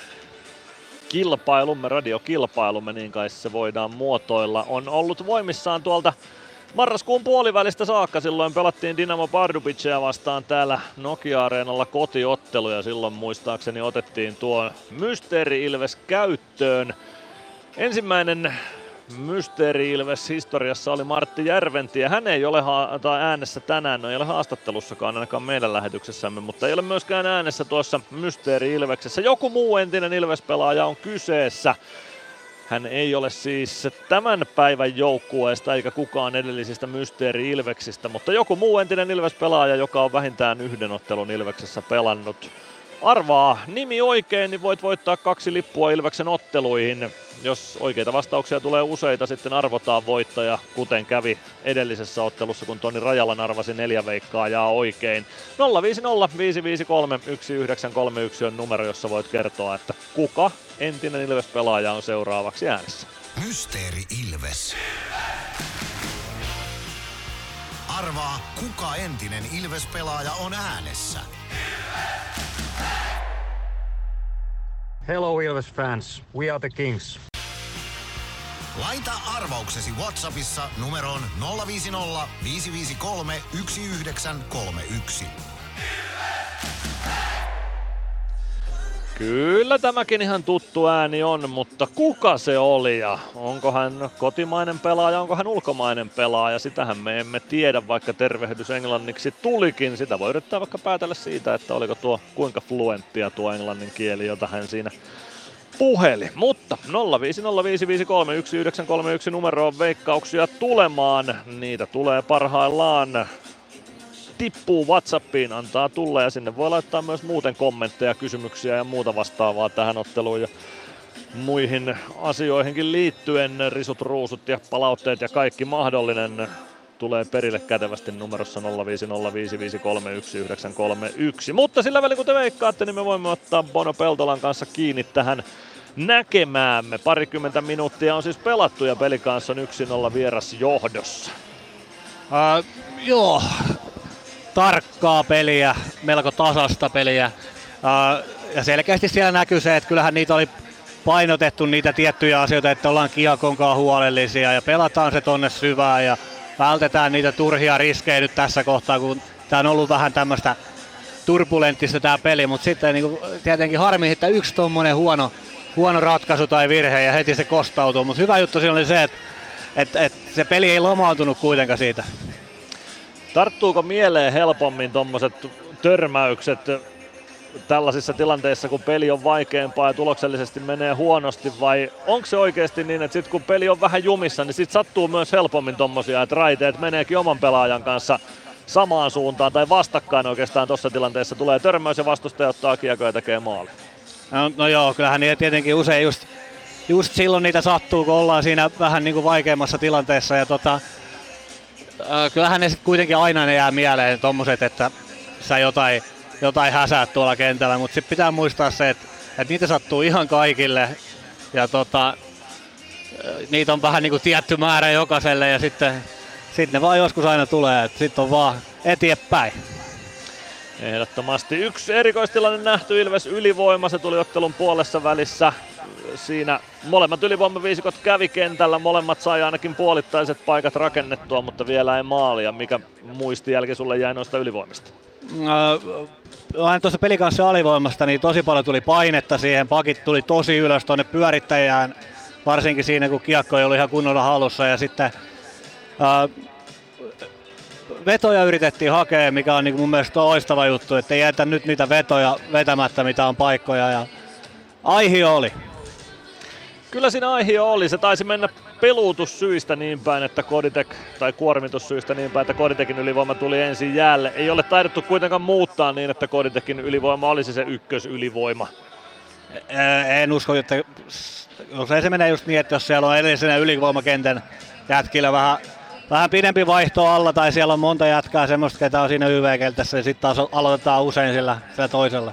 Speaker 6: kilpailumme, radiokilpailumme, niin kai se voidaan muotoilla, on ollut voimissaan tuolta marraskuun puolivälistä saakka. Silloin pelattiin Dinamo Pardubicia vastaan täällä Nokia-areenalla kotiottelu ja silloin muistaakseni otettiin tuo Mysteeri Ilves käyttöön. Ensimmäinen mysteeri Ilves historiassa oli Martti Järventi ja hän ei ole ha- tai äänessä tänään, no ei ole haastattelussakaan ainakaan meidän lähetyksessämme, mutta ei ole myöskään äänessä tuossa mysteeri Ilveksessä. Joku muu entinen Ilves-pelaaja on kyseessä. Hän ei ole siis tämän päivän joukkueesta eikä kukaan edellisistä Mysteeri Ilveksistä, mutta joku muu entinen Ilves-pelaaja, joka on vähintään yhden ottelun Ilveksessä pelannut. Arvaa nimi oikein, niin voit voittaa kaksi lippua Ilveksen otteluihin. Jos oikeita vastauksia tulee useita, sitten arvotaan voittaja, kuten kävi edellisessä ottelussa, kun Toni Rajalan arvasi neljä veikkaajaa oikein. 050 553 1931 on numero, jossa voit kertoa, että kuka entinen Ilves-pelaaja on seuraavaksi äänessä.
Speaker 1: Mysteeri Ilves. Arvaa, kuka entinen Ilves-pelaaja on äänessä.
Speaker 18: Hello Ilves fans, we are the Kings.
Speaker 1: Laita arvauksesi Whatsappissa numeroon 050 553 1931.
Speaker 6: Kyllä tämäkin ihan tuttu ääni on, mutta kuka se oli ja onko hän kotimainen pelaaja, onko hän ulkomainen pelaaja, sitähän me emme tiedä, vaikka tervehdys englanniksi tulikin. Sitä voi yrittää vaikka päätellä siitä, että oliko tuo kuinka fluenttia tuo englannin kieli, jota hän siinä puheli. Mutta 0505531 numero on veikkauksia tulemaan. Niitä tulee parhaillaan tippuu Whatsappiin, antaa tulla ja sinne voi laittaa myös muuten kommentteja, kysymyksiä ja muuta vastaavaa tähän otteluun ja muihin asioihinkin liittyen. Risut, ruusut ja palautteet ja kaikki mahdollinen tulee perille kätevästi numerossa 05055531931. Mutta sillä välin kun te veikkaatte, niin me voimme ottaa Bono Peltolan kanssa kiinni tähän näkemäämme. Parikymmentä minuuttia on siis pelattu ja peli kanssa on 1-0 vieras johdossa.
Speaker 14: Uh, joo, tarkkaa peliä, melko tasasta peliä. Uh, ja selkeästi siellä näkyy se, että kyllähän niitä oli painotettu niitä tiettyjä asioita, että ollaan kiekonkaan huolellisia ja pelataan se tonne syvään ja vältetään niitä turhia riskejä nyt tässä kohtaa, kun tämä on ollut vähän tämmöistä turbulenttista tämä peli, mutta sitten niin kuin, tietenkin harmi, että yksi tuommoinen huono, huono ratkaisu tai virhe ja heti se kostautuu, mutta hyvä juttu siinä oli se, että, että, että se peli ei lomautunut kuitenkaan siitä.
Speaker 6: Tarttuuko mieleen helpommin tuommoiset törmäykset tällaisissa tilanteissa, kun peli on vaikeampaa ja tuloksellisesti menee huonosti, vai onko se oikeasti niin, että sitten kun peli on vähän jumissa, niin sitten sattuu myös helpommin tuommoisia, että raiteet meneekin oman pelaajan kanssa samaan suuntaan tai vastakkain oikeastaan tuossa tilanteessa tulee törmäys ja vastustaja ottaa kiekko ja tekee maali.
Speaker 14: No, no joo, kyllähän niitä tietenkin usein just, just silloin niitä sattuu, kun ollaan siinä vähän niin kuin vaikeammassa tilanteessa. Ja tota, äh, kyllähän ne sitten kuitenkin aina ne jää mieleen tommoset, että sä jotain, jotain häsäät tuolla kentällä, mutta sitten pitää muistaa se, että, että niitä sattuu ihan kaikille. Ja tota, niitä on vähän niin kuin tietty määrä jokaiselle ja sitten sit ne vaan joskus aina tulee, sitten on vaan eteenpäin.
Speaker 6: Ehdottomasti yksi erikoistilanne nähty Ilves ylivoima, se tuli ottelun puolessa välissä. Siinä molemmat ylivoimaviisikot kävi kentällä, molemmat sai ainakin puolittaiset paikat rakennettua, mutta vielä ei maalia. Mikä muistijälki sulle jäi noista ylivoimista?
Speaker 14: Äh, tuossa pelikanssa alivoimasta, niin tosi paljon tuli painetta siihen, pakit tuli tosi ylös tuonne pyörittäjään, varsinkin siinä kun kiekko ei ollut ihan kunnolla halussa ja sitten äh, vetoja yritettiin hakea, mikä on niin mun mielestä loistava juttu, että ei jätä nyt niitä vetoja vetämättä, mitä on paikkoja ja aihi oli.
Speaker 6: Kyllä siinä aihe oli. Se taisi mennä peluutussyistä niin päin, että Koditek, tai kuormitussyistä niin päin, että Koditekin ylivoima tuli ensin jäälle. Ei ole taidettu kuitenkaan muuttaa niin, että Koditekin ylivoima olisi se ykkösylivoima.
Speaker 14: En usko, että usein se menee just niin, että jos siellä on edellisenä ylivoimakentän jätkillä vähän vähän pidempi vaihto alla tai siellä on monta jatkaa semmoista, ketä on siinä YV-keltässä ja sitten taas aloitetaan usein sillä, sillä toisella.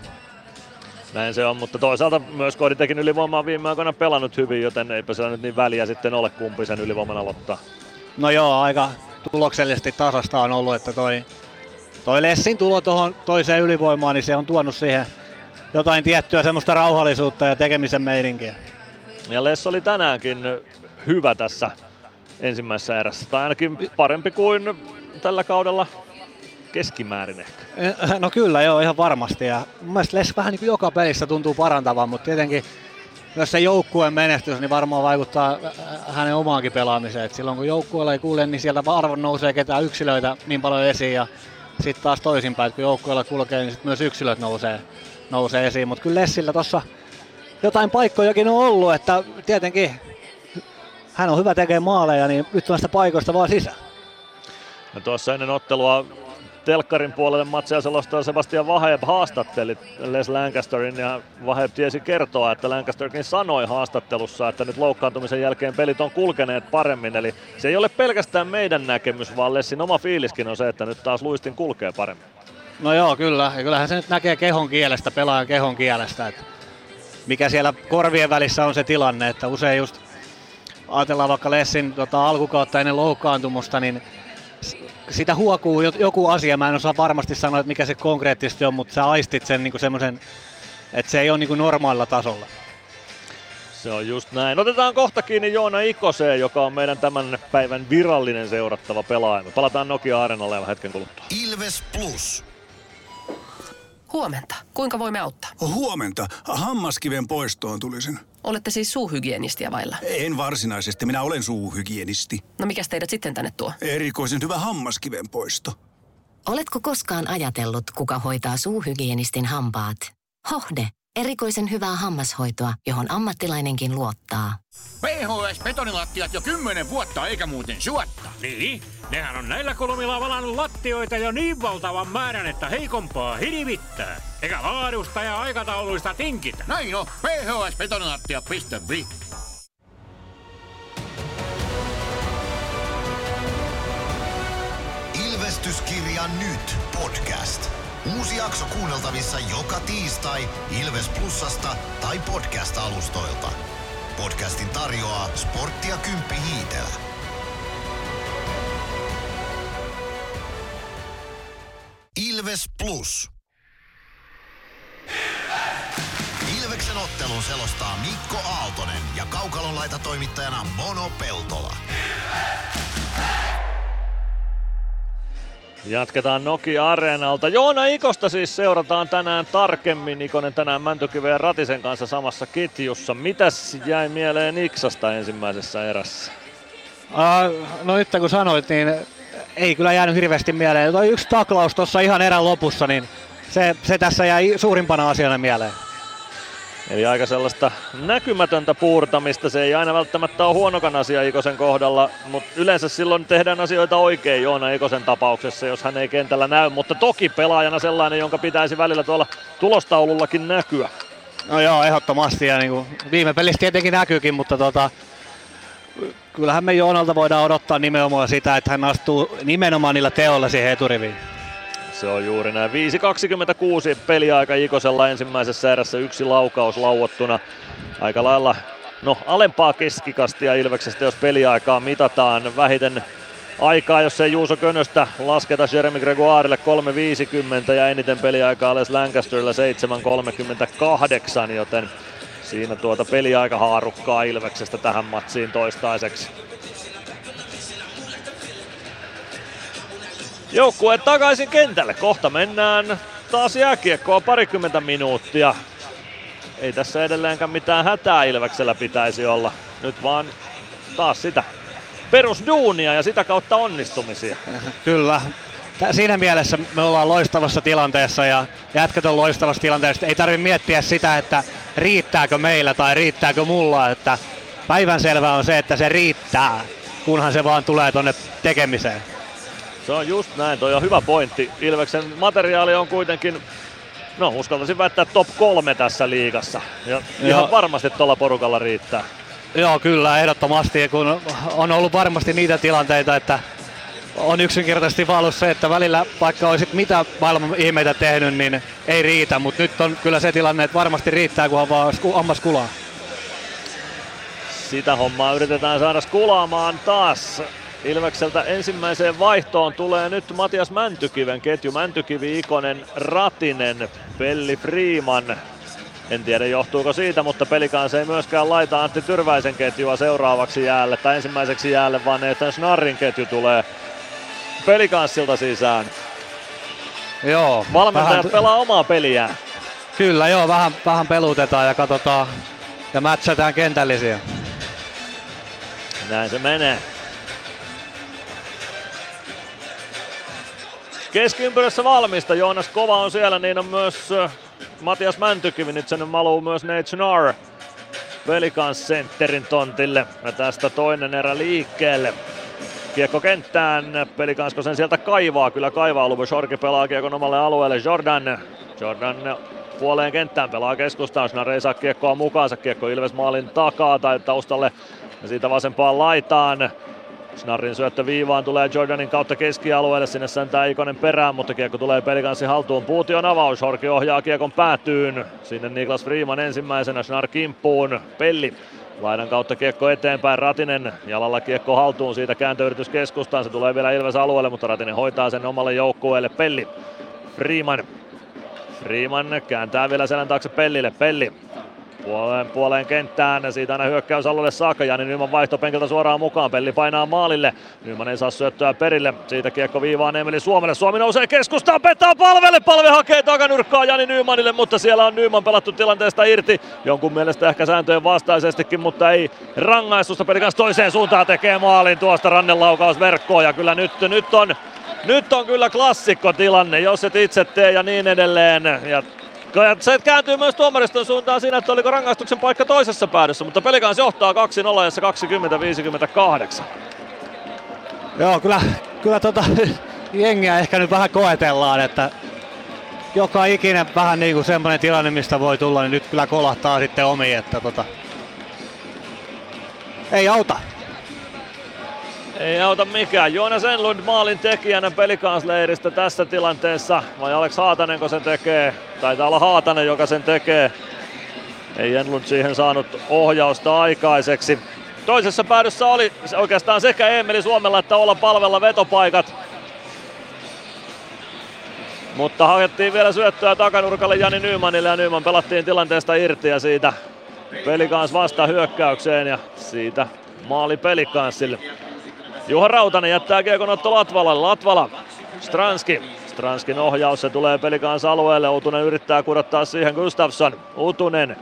Speaker 6: Näin se on, mutta toisaalta myös Koditekin ylivoima on viime aikoina pelannut hyvin, joten eipä se nyt niin väliä sitten ole kumpi sen ylivoiman aloittaa.
Speaker 14: No joo, aika tuloksellisesti tasasta on ollut, että toi, toi Lessin tulo tuohon toiseen ylivoimaan, niin se on tuonut siihen jotain tiettyä semmoista rauhallisuutta ja tekemisen meininkiä.
Speaker 6: Ja Less oli tänäänkin hyvä tässä ensimmäisessä erässä, tai ainakin parempi kuin tällä kaudella keskimäärin ehkä.
Speaker 14: No kyllä joo, ihan varmasti. Ja mun mielestä Les vähän niin kuin joka pelissä tuntuu parantavan, mutta tietenkin myös se joukkueen menestys niin varmaan vaikuttaa äh, hänen omaankin pelaamiseen. Et silloin kun joukkueella ei kuule, niin sieltä arvon nousee ketään yksilöitä niin paljon esiin ja sitten taas toisinpäin, että kun joukkueella kulkee, niin sit myös yksilöt nousee, nousee esiin. Mutta kyllä Lessillä tuossa jotain paikkojakin on ollut, että tietenkin hän on hyvä tekemään maaleja, niin nyt näistä paikoista vaan sisään.
Speaker 6: No tuossa ennen ottelua telkkarin puolelle matsia selostaa Sebastian Vaheb haastatteli Les Lancasterin ja Vaheb tiesi kertoa, että Lancasterkin sanoi haastattelussa, että nyt loukkaantumisen jälkeen pelit on kulkeneet paremmin. Eli se ei ole pelkästään meidän näkemys, vaan Lessin oma fiiliskin on se, että nyt taas luistin kulkee paremmin.
Speaker 14: No joo, kyllä. Ja kyllähän se nyt näkee kehon kielestä, pelaajan kehon kielestä, että mikä siellä korvien välissä on se tilanne, että usein just ajatellaan vaikka Lessin tota, alkukautta ennen loukkaantumusta, niin sitä huokuu joku asia, mä en osaa varmasti sanoa, että mikä se konkreettisesti on, mutta sä aistit sen niin semmoisen, että se ei ole niin normaalilla tasolla.
Speaker 6: Se on just näin. Otetaan kohta kiinni Joona Ikoseen, joka on meidän tämän päivän virallinen seurattava pelaaja. Me palataan Nokia Arenalle hetken kuluttua.
Speaker 1: Ilves Plus.
Speaker 19: Huomenta. Kuinka voimme auttaa?
Speaker 20: Huomenta. Hammaskiven poistoon tulisin.
Speaker 19: Olette siis suuhygienistia vailla?
Speaker 20: En varsinaisesti. Minä olen suuhygienisti.
Speaker 19: No mikä teidät sitten tänne tuo?
Speaker 20: Erikoisen hyvä hammaskiven poisto.
Speaker 8: Oletko koskaan ajatellut, kuka hoitaa suuhygienistin hampaat? Hohde. Erikoisen hyvää hammashoitoa, johon ammattilainenkin luottaa.
Speaker 21: PHS-betonilattiat jo kymmenen vuotta eikä muuten suotta.
Speaker 22: Niin, nehän on näillä kolmilla valannut lattioita jo niin valtavan määrän, että heikompaa hirvittää. Eikä laadusta ja aikatauluista tinkitä.
Speaker 21: Näin on, phsbetonilattia.fi.
Speaker 1: Ilvestyskirja nyt podcast. Uusi jakso kuunneltavissa joka tiistai Ilves Plusasta tai podcast-alustoilta. Podcastin tarjoaa Sporttia Kymppi Hiitellä. Ilves Plus. Ilveksen ottelun selostaa Mikko Aaltonen ja Kaukalon laita toimittajana Mono Peltola.
Speaker 6: Jatketaan Nokia Areenalta. Joona Ikosta siis seurataan tänään tarkemmin. Ikonen tänään Mäntykiven ja Ratisen kanssa samassa ketjussa. Mitäs jäi mieleen Iksasta ensimmäisessä erässä?
Speaker 14: Uh, no nyt kun sanoit, niin ei kyllä jäänyt hirveästi mieleen. Toi yksi taklaus tuossa ihan erän lopussa, niin se, se tässä jäi suurimpana asiana mieleen.
Speaker 6: Eli aika sellaista näkymätöntä puurtamista. Se ei aina välttämättä ole huonokan asia Ikosen kohdalla, mutta yleensä silloin tehdään asioita oikein Joona Ikosen tapauksessa, jos hän ei kentällä näy. Mutta toki pelaajana sellainen, jonka pitäisi välillä tuolla tulostaulullakin näkyä.
Speaker 14: No joo, ehdottomasti. Ja niin kuin viime pelissä tietenkin näkyykin, mutta tota, kyllähän me Joonalta voidaan odottaa nimenomaan sitä, että hän astuu nimenomaan niillä teoilla siihen eturiviin.
Speaker 6: Se on juuri näin. 5.26 peliaika Ikosella ensimmäisessä erässä yksi laukaus lauottuna. Aika lailla no, alempaa keskikastia Ilveksestä, jos peliaikaa mitataan. Vähiten aikaa, jos ei Juuso Könöstä lasketa Jeremy Gregoirelle 3.50 ja eniten peliaikaa Les Lancasterilla 7.38, joten siinä tuota peliaika haarukkaa Ilveksestä tähän matsiin toistaiseksi. Joukkue takaisin kentälle. Kohta mennään taas jääkiekkoa parikymmentä minuuttia. Ei tässä edelleenkään mitään hätää Ilveksellä pitäisi olla. Nyt vaan taas sitä perusduunia ja sitä kautta onnistumisia.
Speaker 14: Kyllä. Siinä mielessä me ollaan loistavassa tilanteessa ja jätkät on loistavassa tilanteessa. Ei tarvitse miettiä sitä, että riittääkö meillä tai riittääkö mulla. Että päivänselvää on se, että se riittää, kunhan se vaan tulee tonne tekemiseen.
Speaker 6: Se on just näin, toi on hyvä pointti. Ilveksen materiaali on kuitenkin, no uskaltaisin väittää top kolme tässä liigassa. Ja ihan varmasti tuolla porukalla riittää.
Speaker 14: Joo, kyllä, ehdottomasti, kun on ollut varmasti niitä tilanteita, että on yksinkertaisesti vaan se, että välillä vaikka olisit mitä maailman ihmeitä tehnyt, niin ei riitä, mutta nyt on kyllä se tilanne, että varmasti riittää, kunhan vaan ammas kulaa.
Speaker 6: Sitä hommaa yritetään saada kulaamaan taas. Ilvekseltä ensimmäiseen vaihtoon tulee nyt Matias Mäntykiven ketju. Mäntykivi, Ikonen, Ratinen, Pelli Freeman. En tiedä johtuuko siitä, mutta pelikansa ei myöskään laita Antti Tyrväisen ketjua seuraavaksi jäälle tai ensimmäiseksi jäälle, vaan Nathan Snarrin ketju tulee pelikanssilta sisään.
Speaker 14: Joo.
Speaker 6: Valmentajat vähän... pelaa omaa peliään.
Speaker 14: Kyllä joo, vähän, vähän pelutetaan ja katsotaan, ja mätsätään kentällisiä.
Speaker 6: Näin se menee. Keskiympyrässä valmista. Joonas Kova on siellä, niin on myös äh, Matias Mäntykivi. Nyt sen valuu myös Nate Schnarr Pelikans sentterin tontille. Ja tästä toinen erä liikkeelle. Kiekko kenttään, Pelikansko sen sieltä kaivaa, kyllä kaivaa, Lubo Shorki pelaa kiekon omalle alueelle, Jordan, Jordan puoleen kenttään. Pelaa keskustaan, Schnarr ei saa kiekkoa mukaansa, kiekko Ilves maalin takaa tai taustalle ja siitä vasempaan laitaan. Snarrin syöttö viivaan tulee Jordanin kautta keskialueelle, sinne säntää Ikonen perään, mutta kiekko tulee pelikanssi haltuun. Puution avaus, Horki ohjaa kiekon päätyyn. Sinne Niklas Freeman ensimmäisenä, Snar kimppuun, Pelli Laidan kautta kiekko eteenpäin, Ratinen jalalla kiekko haltuun, siitä kääntöyritys keskustaan, se tulee vielä Ilves alueelle, mutta Ratinen hoitaa sen omalle joukkueelle, Pelli, Freeman, Freeman kääntää vielä selän taakse Pellille, Pelli puoleen, puoleen kenttään. Siitä aina hyökkäysalueelle saakka. Jani Nyman vaihto penkiltä suoraan mukaan. Pelli painaa maalille. Nyman ei saa syöttöä perille. Siitä kiekko viivaan Emeli Suomelle. Suomi nousee keskustaan. Petaa palvelle. Palve hakee takanyrkkaa Jani Nymanille, mutta siellä on Nyman pelattu tilanteesta irti. Jonkun mielestä ehkä sääntöjen vastaisestikin, mutta ei rangaistusta. Peli kanssa toiseen suuntaan tekee maalin tuosta rannenlaukaus verkkoon. Ja kyllä nyt, nyt on nyt on kyllä klassikko tilanne, jos et itse tee ja niin edelleen. Ja se kääntyy myös tuomariston suuntaan siinä, että oliko rangaistuksen paikka toisessa päädyssä, mutta pelikans johtaa 2-0 ja 20-58.
Speaker 14: Joo, kyllä, kyllä tota, jengiä ehkä nyt vähän koetellaan, että joka ikinen vähän niin kuin semmoinen tilanne, mistä voi tulla, niin nyt kyllä kolahtaa sitten omi, että tota, ei auta.
Speaker 6: Ei auta mikään. Joonas Enlund maalin tekijänä pelikansleiristä tässä tilanteessa. Vai Alex Haatanen, kun sen tekee? Taitaa olla Haatanen, joka sen tekee. Ei Enlund siihen saanut ohjausta aikaiseksi. Toisessa päädyssä oli oikeastaan sekä Emeli Suomella että olla palvella vetopaikat. Mutta hakettiin vielä syöttöä takanurkalle Jani Nymanille ja Nyman pelattiin tilanteesta irti ja siitä Pelikans vasta hyökkäykseen ja siitä maali Pelikansille. Juha Rautanen jättää kiekon Otto Latvalalle. Latvala, Stranski. Stranskin ohjaus, se tulee pelikans alueelle. Utunen yrittää kudottaa siihen Gustafsson. Utunen.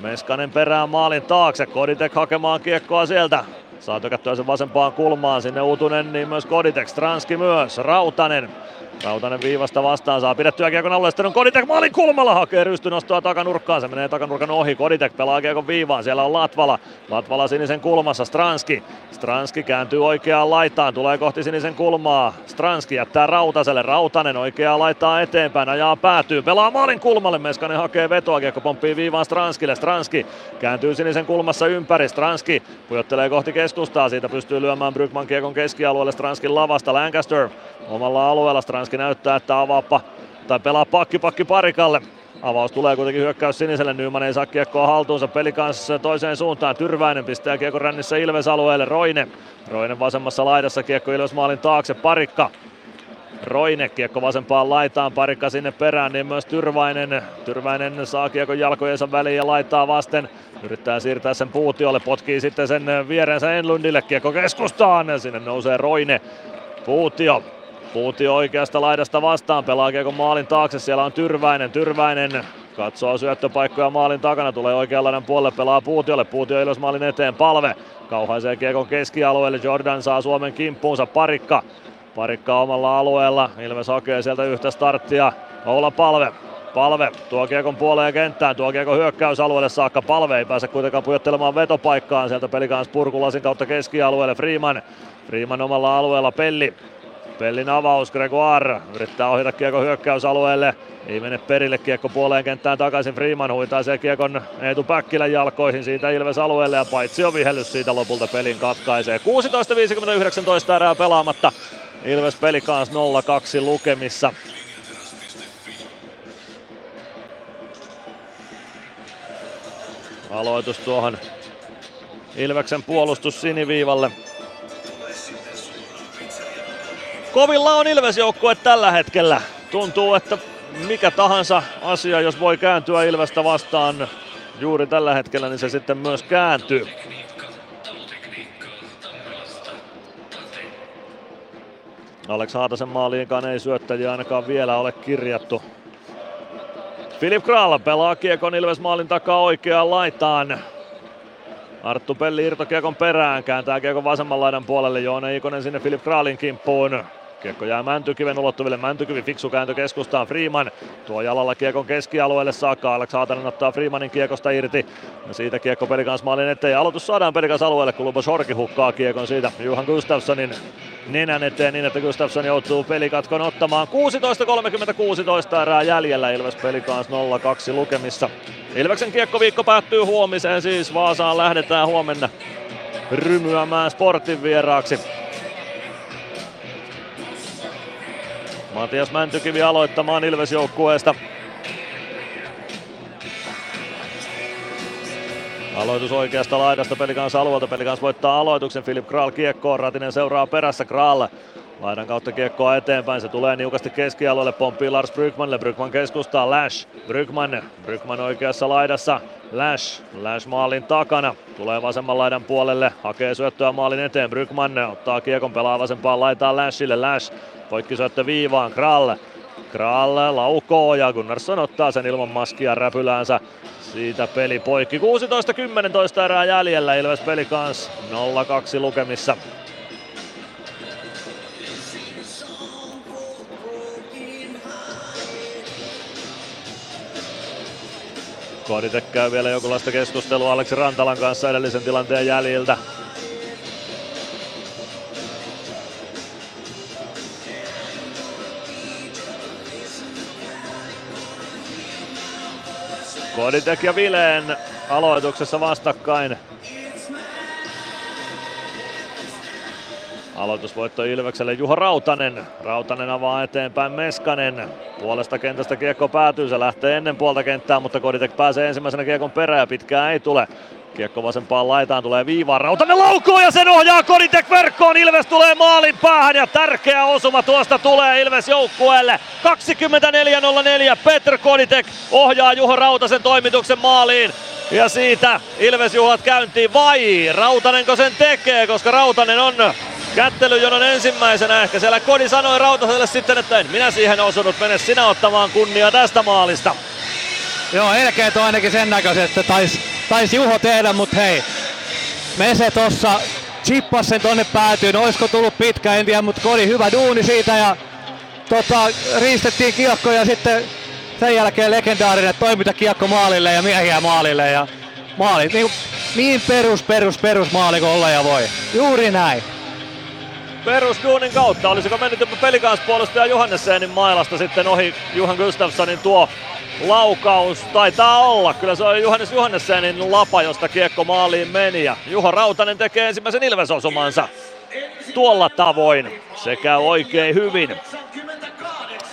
Speaker 6: Meskanen perään maalin taakse. Koditek hakemaan kiekkoa sieltä. Saa tökättyä sen vasempaan kulmaan. Sinne Utunen, niin myös Koditek. Stranski myös. Rautanen. Rautanen viivasta vastaan saa pidettyä kiekon alle, sitten on Koditek maalin kulmalla, hakee rystynostoa takanurkkaan, se menee takanurkan ohi, Koditek pelaa kiekon viivaan, siellä on Latvala, Latvala sinisen kulmassa, Stranski, Stranski kääntyy oikeaan laitaan, tulee kohti sinisen kulmaa, Stranski jättää Rautaselle, Rautanen oikeaa laittaa eteenpäin, ajaa päätyy, pelaa maalin kulmalle, Meskanen hakee vetoa, kiekko pomppii viivaan Stranskille, Stranski kääntyy sinisen kulmassa ympäri, Stranski pujottelee kohti keskustaa, siitä pystyy lyömään Brygman kiekon keskialueelle Stranskin lavasta, Lancaster omalla alueella, Stranski Stranski näyttää, että avaapa tai pelaa pakki pakki parikalle. Avaus tulee kuitenkin hyökkäys siniselle, Nyman ei saa kiekkoa haltuunsa, peli kanssa toiseen suuntaan, Tyrväinen pistää kiekko rännissä Ilves alueelle, Roine. Roine vasemmassa laidassa, kiekko Ilves maalin taakse, Parikka. Roine kiekko vasempaan laitaan, parikka sinne perään, niin myös Tyrväinen. Tyrväinen saa kiekon jalkojensa väliin ja laittaa vasten. Yrittää siirtää sen puutiolle, potkii sitten sen vierensä Enlundille, kiekko keskustaan, sinne nousee Roine. Puutio Puuti oikeasta laidasta vastaan, pelaa Kiekon maalin taakse, siellä on Tyrväinen, Tyrväinen katsoo syöttöpaikkoja maalin takana, tulee oikean laidan puolelle, pelaa Puutiolle, Puutio ylös maalin eteen, palve, kauhaisee Kiekon keskialueelle, Jordan saa Suomen kimppuunsa, Parikka, Parikka omalla alueella, Ilves hakee sieltä yhtä starttia, olla palve, Palve tuo kiekon puoleen kenttään, tuo kiekon hyökkäysalueelle saakka. Palve ei pääse kuitenkaan pujottelemaan vetopaikkaan. Sieltä pelikans purkulasin kautta keskialueelle. Freeman, Freeman omalla alueella. Pelli Pellin avaus, Gregoire yrittää ohjata kiekko hyökkäysalueelle. Ei mene perille kiekko puoleen kenttään takaisin. Freeman huitaa se kiekon Eetu Päkkilän jalkoihin siitä Ilves alueelle ja paitsi on vihellys siitä lopulta pelin katkaisee. 16.59 erää pelaamatta. Ilves peli kanssa 0-2 lukemissa. Aloitus tuohon Ilveksen puolustus siniviivalle. Kovilla on Ilves-joukkue tällä hetkellä. Tuntuu, että mikä tahansa asia, jos voi kääntyä Ilvestä vastaan juuri tällä hetkellä, niin se sitten myös kääntyy. Alex Haatasen maaliinkaan ei syöttäjiä ainakaan vielä ole kirjattu. Filip Kral pelaa kiekon Ilves maalin takaa oikeaan laitaan. Arttu Pelli irtokiekon perään, kääntää kiekon vasemman laidan puolelle, Joona Ikonen sinne Filip Kraalin kimppuun. Kiekko jää Mäntykiven ulottuville. Mäntykivi fiksu kääntö keskustaan. Freeman tuo jalalla kiekon keskialueelle saakka. Alex Haatanen ottaa Freemanin kiekosta irti. Ja siitä kiekko pelikans maalin eteen. Aloitus saadaan pelikans alueelle, kun Lubos Horki hukkaa kiekon siitä Juhan Gustafssonin nenän eteen niin, että Gustafsson joutuu pelikatkon ottamaan. 16.30 erää jäljellä Ilves pelikans 0-2 lukemissa. Ilveksen kiekkoviikko päättyy huomiseen siis. Vaasaan lähdetään huomenna rymyämään sportin vieraaksi. Matias Mäntykivi aloittamaan Ilves-joukkueesta. Aloitus oikeasta laidasta Pelikans alueelta. Pelikans voittaa aloituksen. Filip Kral kiekkoon. Ratinen seuraa perässä. Kral Laidan kautta kiekkoa eteenpäin, se tulee niukasti keskialueelle, pomppii Lars Brygmanille, Brygman keskustaa, Lash, Brygman, Brygman oikeassa laidassa, Lash, Lash maalin takana, tulee vasemman laidan puolelle, hakee syöttöä maalin eteen, Brygman ottaa kiekon, pelaa vasempaan laitaan Lashille, Lash, poikki syöttö viivaan, Krall, Krall laukoo ja Gunnarsson ottaa sen ilman maskia räpyläänsä. Siitä peli poikki. 16-10 erää jäljellä. Ilves peli kans 0-2 lukemissa. Koditek käy vielä jonkunlaista keskustelua Aleksi Rantalan kanssa edellisen tilanteen jäljiltä. Koditek ja Vileen aloituksessa vastakkain. Aloitusvoitto Ilvekselle Juho Rautanen. Rautanen avaa eteenpäin Meskanen. Puolesta kentästä kiekko päätyy, se lähtee ennen puolta kenttää, mutta Koditek pääsee ensimmäisenä kiekon perään ja pitkään ei tule. Kiekko vasempaan laitaan tulee viivaan, Rautanen laukoo ja sen ohjaa Koditek verkkoon, Ilves tulee maalin päähän ja tärkeä osuma tuosta tulee Ilves joukkueelle. 24.04 Petr Koditek ohjaa Juho Rautasen toimituksen maaliin. Ja siitä Ilves juhlat käyntiin vai Rautanenko sen tekee, koska Rautanen on Kättelyjonon ensimmäisenä. Ehkä siellä Kodi sanoi Rautaselle sitten, että en minä siihen osunut, mene sinä ottamaan kunnia tästä maalista.
Speaker 14: Joo, elkeet on ainakin sen näköiset, että taisi tais Juho tehdä, mutta hei, Mese tossa chippas sen tonne päätyyn, oisko tullut pitkä, en tiedä, mutta Kodi hyvä duuni siitä ja tota, riistettiin kiekko ja sitten sen jälkeen legendaarinen toimintakiekko maalille ja miehiä maalille ja maali, niin, niin perus, perus, perus maali kuin olla ja voi. Juuri näin
Speaker 6: perusduunin kautta. Olisiko mennyt jopa pelikanspuolustaja Johannessenin mailasta sitten ohi Juhan Gustafssonin tuo laukaus. Taitaa olla. Kyllä se on Johannes Johannessenin lapa, josta kiekko maaliin meni. Ja Juha Rautanen tekee ensimmäisen Ilvesosumansa tuolla tavoin. Se käy oikein hyvin.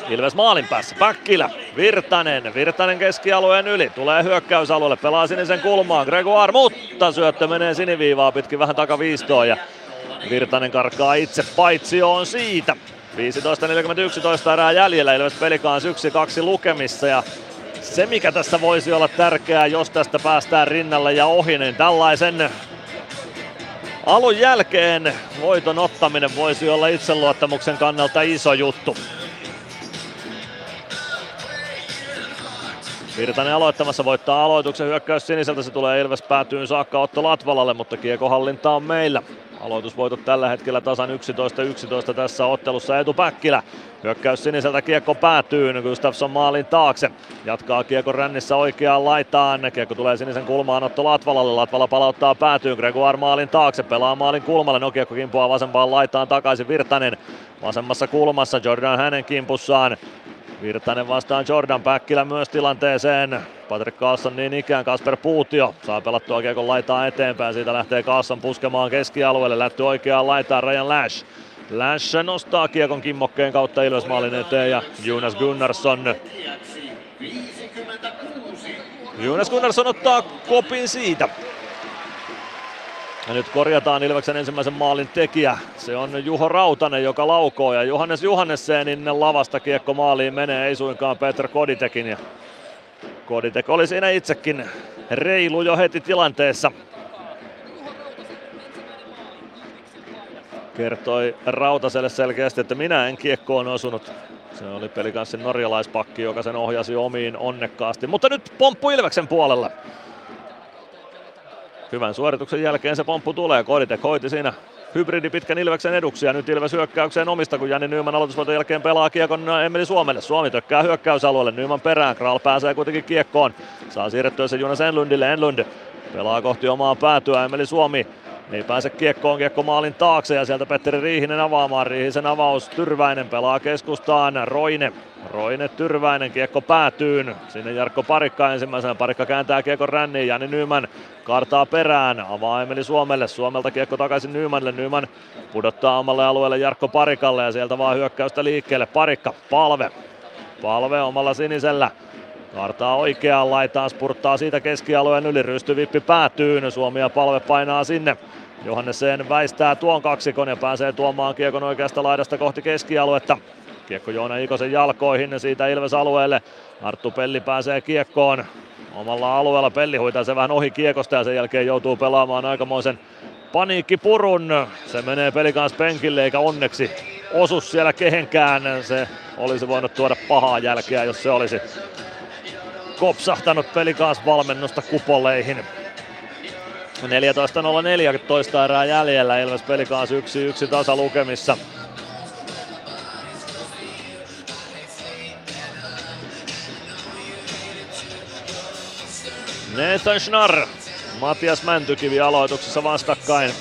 Speaker 6: Ilves maalin päässä. Päkkilä, Virtanen, Virtanen keskialueen yli, tulee hyökkäysalueelle, pelaa sinisen kulmaan, Gregoire, mutta syöttö menee siniviivaa pitkin vähän takaviistoon ja Virtanen karkaa itse paitsi on siitä. 15.41 erää jäljellä, Ilves pelikaan 1-2 lukemissa ja se mikä tässä voisi olla tärkeää, jos tästä päästään rinnalle ja ohi, niin tällaisen alun jälkeen voiton ottaminen voisi olla itseluottamuksen kannalta iso juttu. Virtanen aloittamassa voittaa aloituksen hyökkäys siniseltä, se tulee Ilves päätyyn saakka Otto Latvalalle, mutta kiekohallinta on meillä. Aloitusvoitot tällä hetkellä tasan 11-11 tässä ottelussa Etu Päkkilä. Hyökkäys siniseltä kiekko päätyy, Gustafsson maalin taakse. Jatkaa kiekko rännissä oikeaan laitaan. Kiekko tulee sinisen kulmaan Otto Latvalalle. Latvala palauttaa päätyyn Gregoire maalin taakse. Pelaa maalin kulmalle. No kiekko kimpoaa vasempaan laitaan takaisin Virtanen. Vasemmassa kulmassa Jordan hänen kimpussaan. Virtanen vastaan Jordan Päkkilä myös tilanteeseen. Patrick Carlson niin ikään, Kasper Puutio saa pelattua kiekon laitaa eteenpäin. Siitä lähtee Carlson puskemaan keskialueelle, lähty oikeaan laitaan Ryan Lash. Lash nostaa kiekon kimmokkeen kautta Ilves maalin eteen ja Jonas Gunnarsson. Jonas Gunnarsson ottaa kopin siitä. Ja nyt korjataan Ilveksen ensimmäisen maalin tekijä. Se on Juho Rautanen, joka laukoo ja Johannes Johannessenin lavasta kiekko maaliin menee, ei suinkaan Peter Koditekin. Ja Koditek oli siinä itsekin reilu jo heti tilanteessa. Kertoi Rautaselle selkeästi, että minä en kiekkoon osunut. Se oli pelikanssin norjalaispakki, joka sen ohjasi omiin onnekkaasti. Mutta nyt pomppu Ilveksen puolella. Hyvän suorituksen jälkeen se pomppu tulee. Koditek hoiti siinä hybridi pitkän Ilveksen eduksi ja nyt Ilves hyökkäykseen omista, kun Jani Nyman aloitusvoiton jälkeen pelaa kiekon Emeli Suomelle. Suomi tökkää hyökkäysalueelle, Nyman perään, Kral pääsee kuitenkin kiekkoon. Saa siirrettyä se Jonas Enlundille, Enlund pelaa kohti omaa päätyä, Emeli Suomi ei pääse kiekkoon, kiekko maalin taakse ja sieltä Petteri Riihinen avaamaan. Riihisen avaus, Tyrväinen pelaa keskustaan, Roine. Roine Tyrväinen, kiekko päätyyn. Sinne Jarkko Parikka ensimmäisenä. Parikka kääntää kiekon ränniin, Jani Nyman kartaa perään, avaa Emeli Suomelle. Suomelta kiekko takaisin Nymanille. Nyman pudottaa omalle alueelle Jarkko Parikalle ja sieltä vaan hyökkäystä liikkeelle. Parikka, palve. Palve omalla sinisellä. Kartaa oikeaan laitaan, spurttaa siitä keskialueen yli, rystyvippi päätyy, Suomi ja palve painaa sinne. Johannesen väistää tuon kaksikon ja pääsee tuomaan kiekon oikeasta laidasta kohti keskialuetta. Kiekko Joona Ikosen jalkoihin siitä Ilves alueelle. Arttu Pelli pääsee kiekkoon omalla alueella. Pelli hoitaa se vähän ohi kiekosta ja sen jälkeen joutuu pelaamaan aikamoisen paniikkipurun. Se menee pelikanssa penkille eikä onneksi osu siellä kehenkään. Se olisi voinut tuoda pahaa jälkeä, jos se olisi kopsahtanut pelikaas valmennusta kupoleihin. 14.04 toista erää jäljellä, Ilves pelikaas 1-1 tasa lukemissa. Nathan Schnarr, Matias Mäntykivi aloituksessa vastakkain.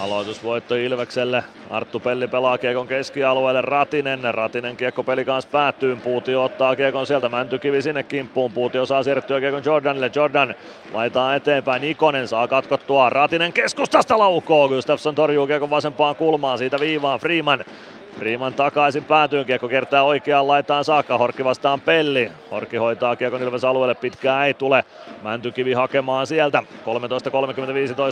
Speaker 6: Aloitusvoitto Ilvekselle. Arttu Pelli pelaa kiekon keskialueelle. Ratinen. Ratinen kiekko peli kanssa päättyy. Puutio ottaa kiekon sieltä. Mäntykivi sinne kimppuun. Puutio saa siirrettyä kiekon Jordanille. Jordan laitaa eteenpäin. Ikonen saa katkottua. Ratinen keskustasta laukoo. Gustafsson torjuu kiekon vasempaan kulmaan. Siitä viivaan Freeman. Freeman takaisin päätyyn, kiekko kertaa oikeaan laitaan saakka, Horkki vastaan Pelli. Horkki hoitaa kiekon Ilves alueelle, pitkää ei tule. Mäntykivi hakemaan sieltä.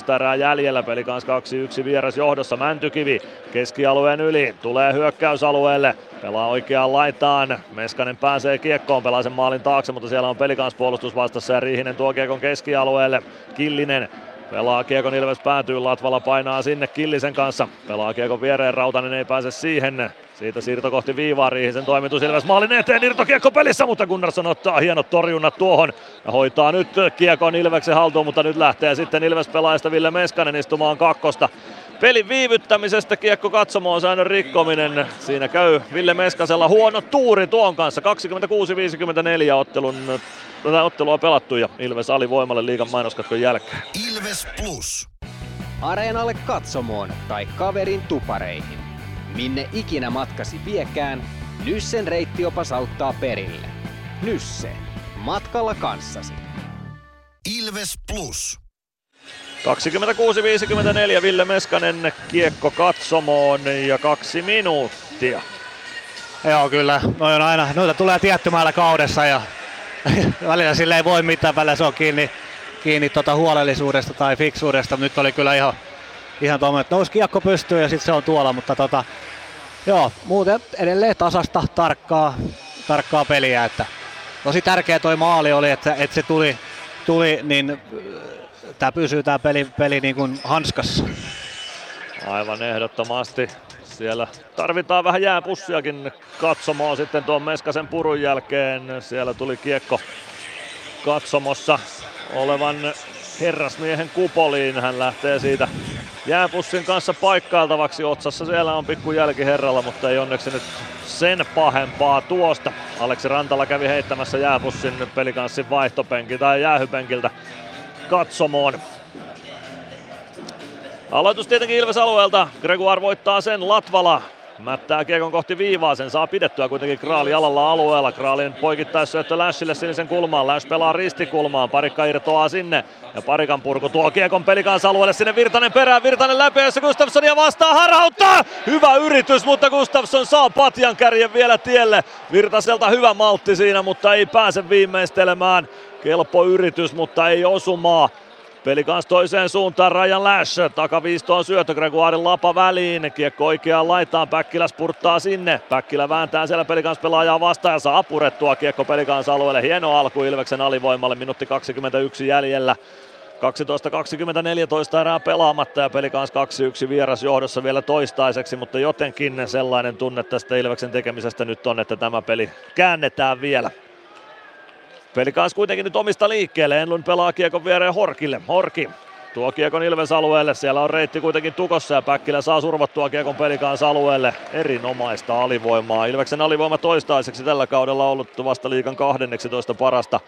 Speaker 6: 13.35 erää jäljellä, peli kanssa 2-1 vieras johdossa. Mäntykivi keskialueen yli, tulee hyökkäysalueelle. Pelaa oikeaan laitaan, Meskanen pääsee kiekkoon, pelaa sen maalin taakse, mutta siellä on pelikans puolustus vastassa ja Riihinen tuo kiekon keskialueelle. Killinen Pelaa Kiekon Ilves päätyy, Latvala painaa sinne Killisen kanssa. Pelaa Kiekon viereen, Rautanen ei pääse siihen. Siitä siirto kohti viivaa, Riihisen toimitus Ilves maalin eteen, irtokiekko pelissä, mutta Gunnarsson ottaa hienot torjunnat tuohon ja hoitaa nyt Kiekon Ilveksen haltuun, mutta nyt lähtee sitten Ilves pelaajista Ville Meskanen istumaan kakkosta. Pelin viivyttämisestä kiekko katsomoon säännön rikkominen. Siinä käy Ville Meskasella huono tuuri tuon kanssa. 26-54 ottelun tätä ottelua pelattu ja Ilves alivoimalle liigan mainoskatkon jälkeen.
Speaker 1: Ilves Plus.
Speaker 4: Areenalle katsomoon tai kaverin tupareihin. Minne ikinä matkasi viekään, Nyssen reittiopas auttaa perille. Nysse. Matkalla kanssasi.
Speaker 1: Ilves Plus.
Speaker 6: 26-54 Ville Meskanen kiekko katsomoon ja kaksi minuuttia.
Speaker 14: Joo kyllä, Noi on aina, noita tulee tiettymällä kaudessa ja välillä sille ei voi mitään, välillä se on kiinni, kiinni tota huolellisuudesta tai fiksuudesta. Nyt oli kyllä ihan, ihan tuommoinen, että nousi kiekko pystyyn ja sitten se on tuolla, mutta tota, joo, muuten edelleen tasasta, tarkkaa, tarkkaa peliä, että tosi tärkeä toi maali oli, että, että se tuli, tuli niin tämä pysyy tämä peli, peli niin kuin hanskassa.
Speaker 6: Aivan ehdottomasti. Siellä tarvitaan vähän jääpussiakin katsomaan sitten tuon Meskasen purun jälkeen. Siellä tuli kiekko katsomossa olevan herrasmiehen kupoliin. Hän lähtee siitä jääpussin kanssa paikkailtavaksi. Otsassa siellä on pikku jälki herralla, mutta ei onneksi nyt sen pahempaa tuosta. Aleksi Rantala kävi heittämässä jääpussin pelikanssin vaihtopenkiltä tai jäähypenkiltä katsomoon. Aloitus tietenkin Ilves alueelta. Gregoire voittaa sen. Latvala mättää kiekon kohti viivaa. Sen saa pidettyä kuitenkin Kraali alalla alueella. Kraalin poikittaissyöttö Lashille sinisen kulmaan. Lash pelaa ristikulmaan. Parikka irtoaa sinne. Ja Parikan purku tuo kiekon pelikans alueelle sinne Virtanen perään. Virtanen läpi, jossa Gustafssonia vastaa harhauttaa. Hyvä yritys, mutta Gustafsson saa patjan kärjen vielä tielle. Virtaselta hyvä maltti siinä, mutta ei pääse viimeistelemään. Kelpo yritys, mutta ei osumaa. Peli kanssa toiseen suuntaan, Rajan Lash, takaviistoon syöttö, Gregoirin lapa väliin, kiekko oikeaan laitaan, Päkkilä spurttaa sinne, Päkkilä vääntää siellä pelikans pelaajaa vastaan ja saa purettua kiekko pelikans alueelle, hieno alku Ilveksen alivoimalle, minuutti 21 jäljellä. 12-24 erää pelaamatta ja peli kanssa 2-1 vieras johdossa vielä toistaiseksi, mutta jotenkin sellainen tunne tästä Ilveksen tekemisestä nyt on, että tämä peli käännetään vielä. Pelikans kuitenkin nyt omista liikkeelle. Enlund pelaa kiekon viereen Horkille. Horki tuo kiekon Ilves alueelle. Siellä on reitti kuitenkin tukossa ja Päkkilä saa survattua kiekon Pelikans alueelle. Erinomaista alivoimaa. Ilveksen alivoima toistaiseksi tällä kaudella ollut vasta liikan 12 parasta.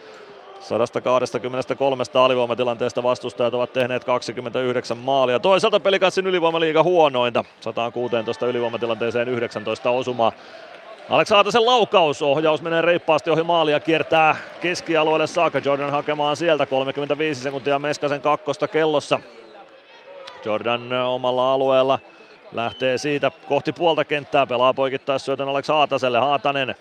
Speaker 6: 123 alivoimatilanteesta vastustajat ovat tehneet 29 maalia. Toisaalta pelikanssin ylivoimaliiga huonointa. 116 ylivoimatilanteeseen 19 osumaa. Alex Haatasen laukaus, ohjaus menee reippaasti ohi maalia, kiertää keskialueelle saakka. Jordan hakemaan sieltä 35 sekuntia Meskasen kakkosta kellossa. Jordan omalla alueella lähtee siitä kohti puolta kenttää, pelaa poikittaissyötön Alex Haataselle. Haatanen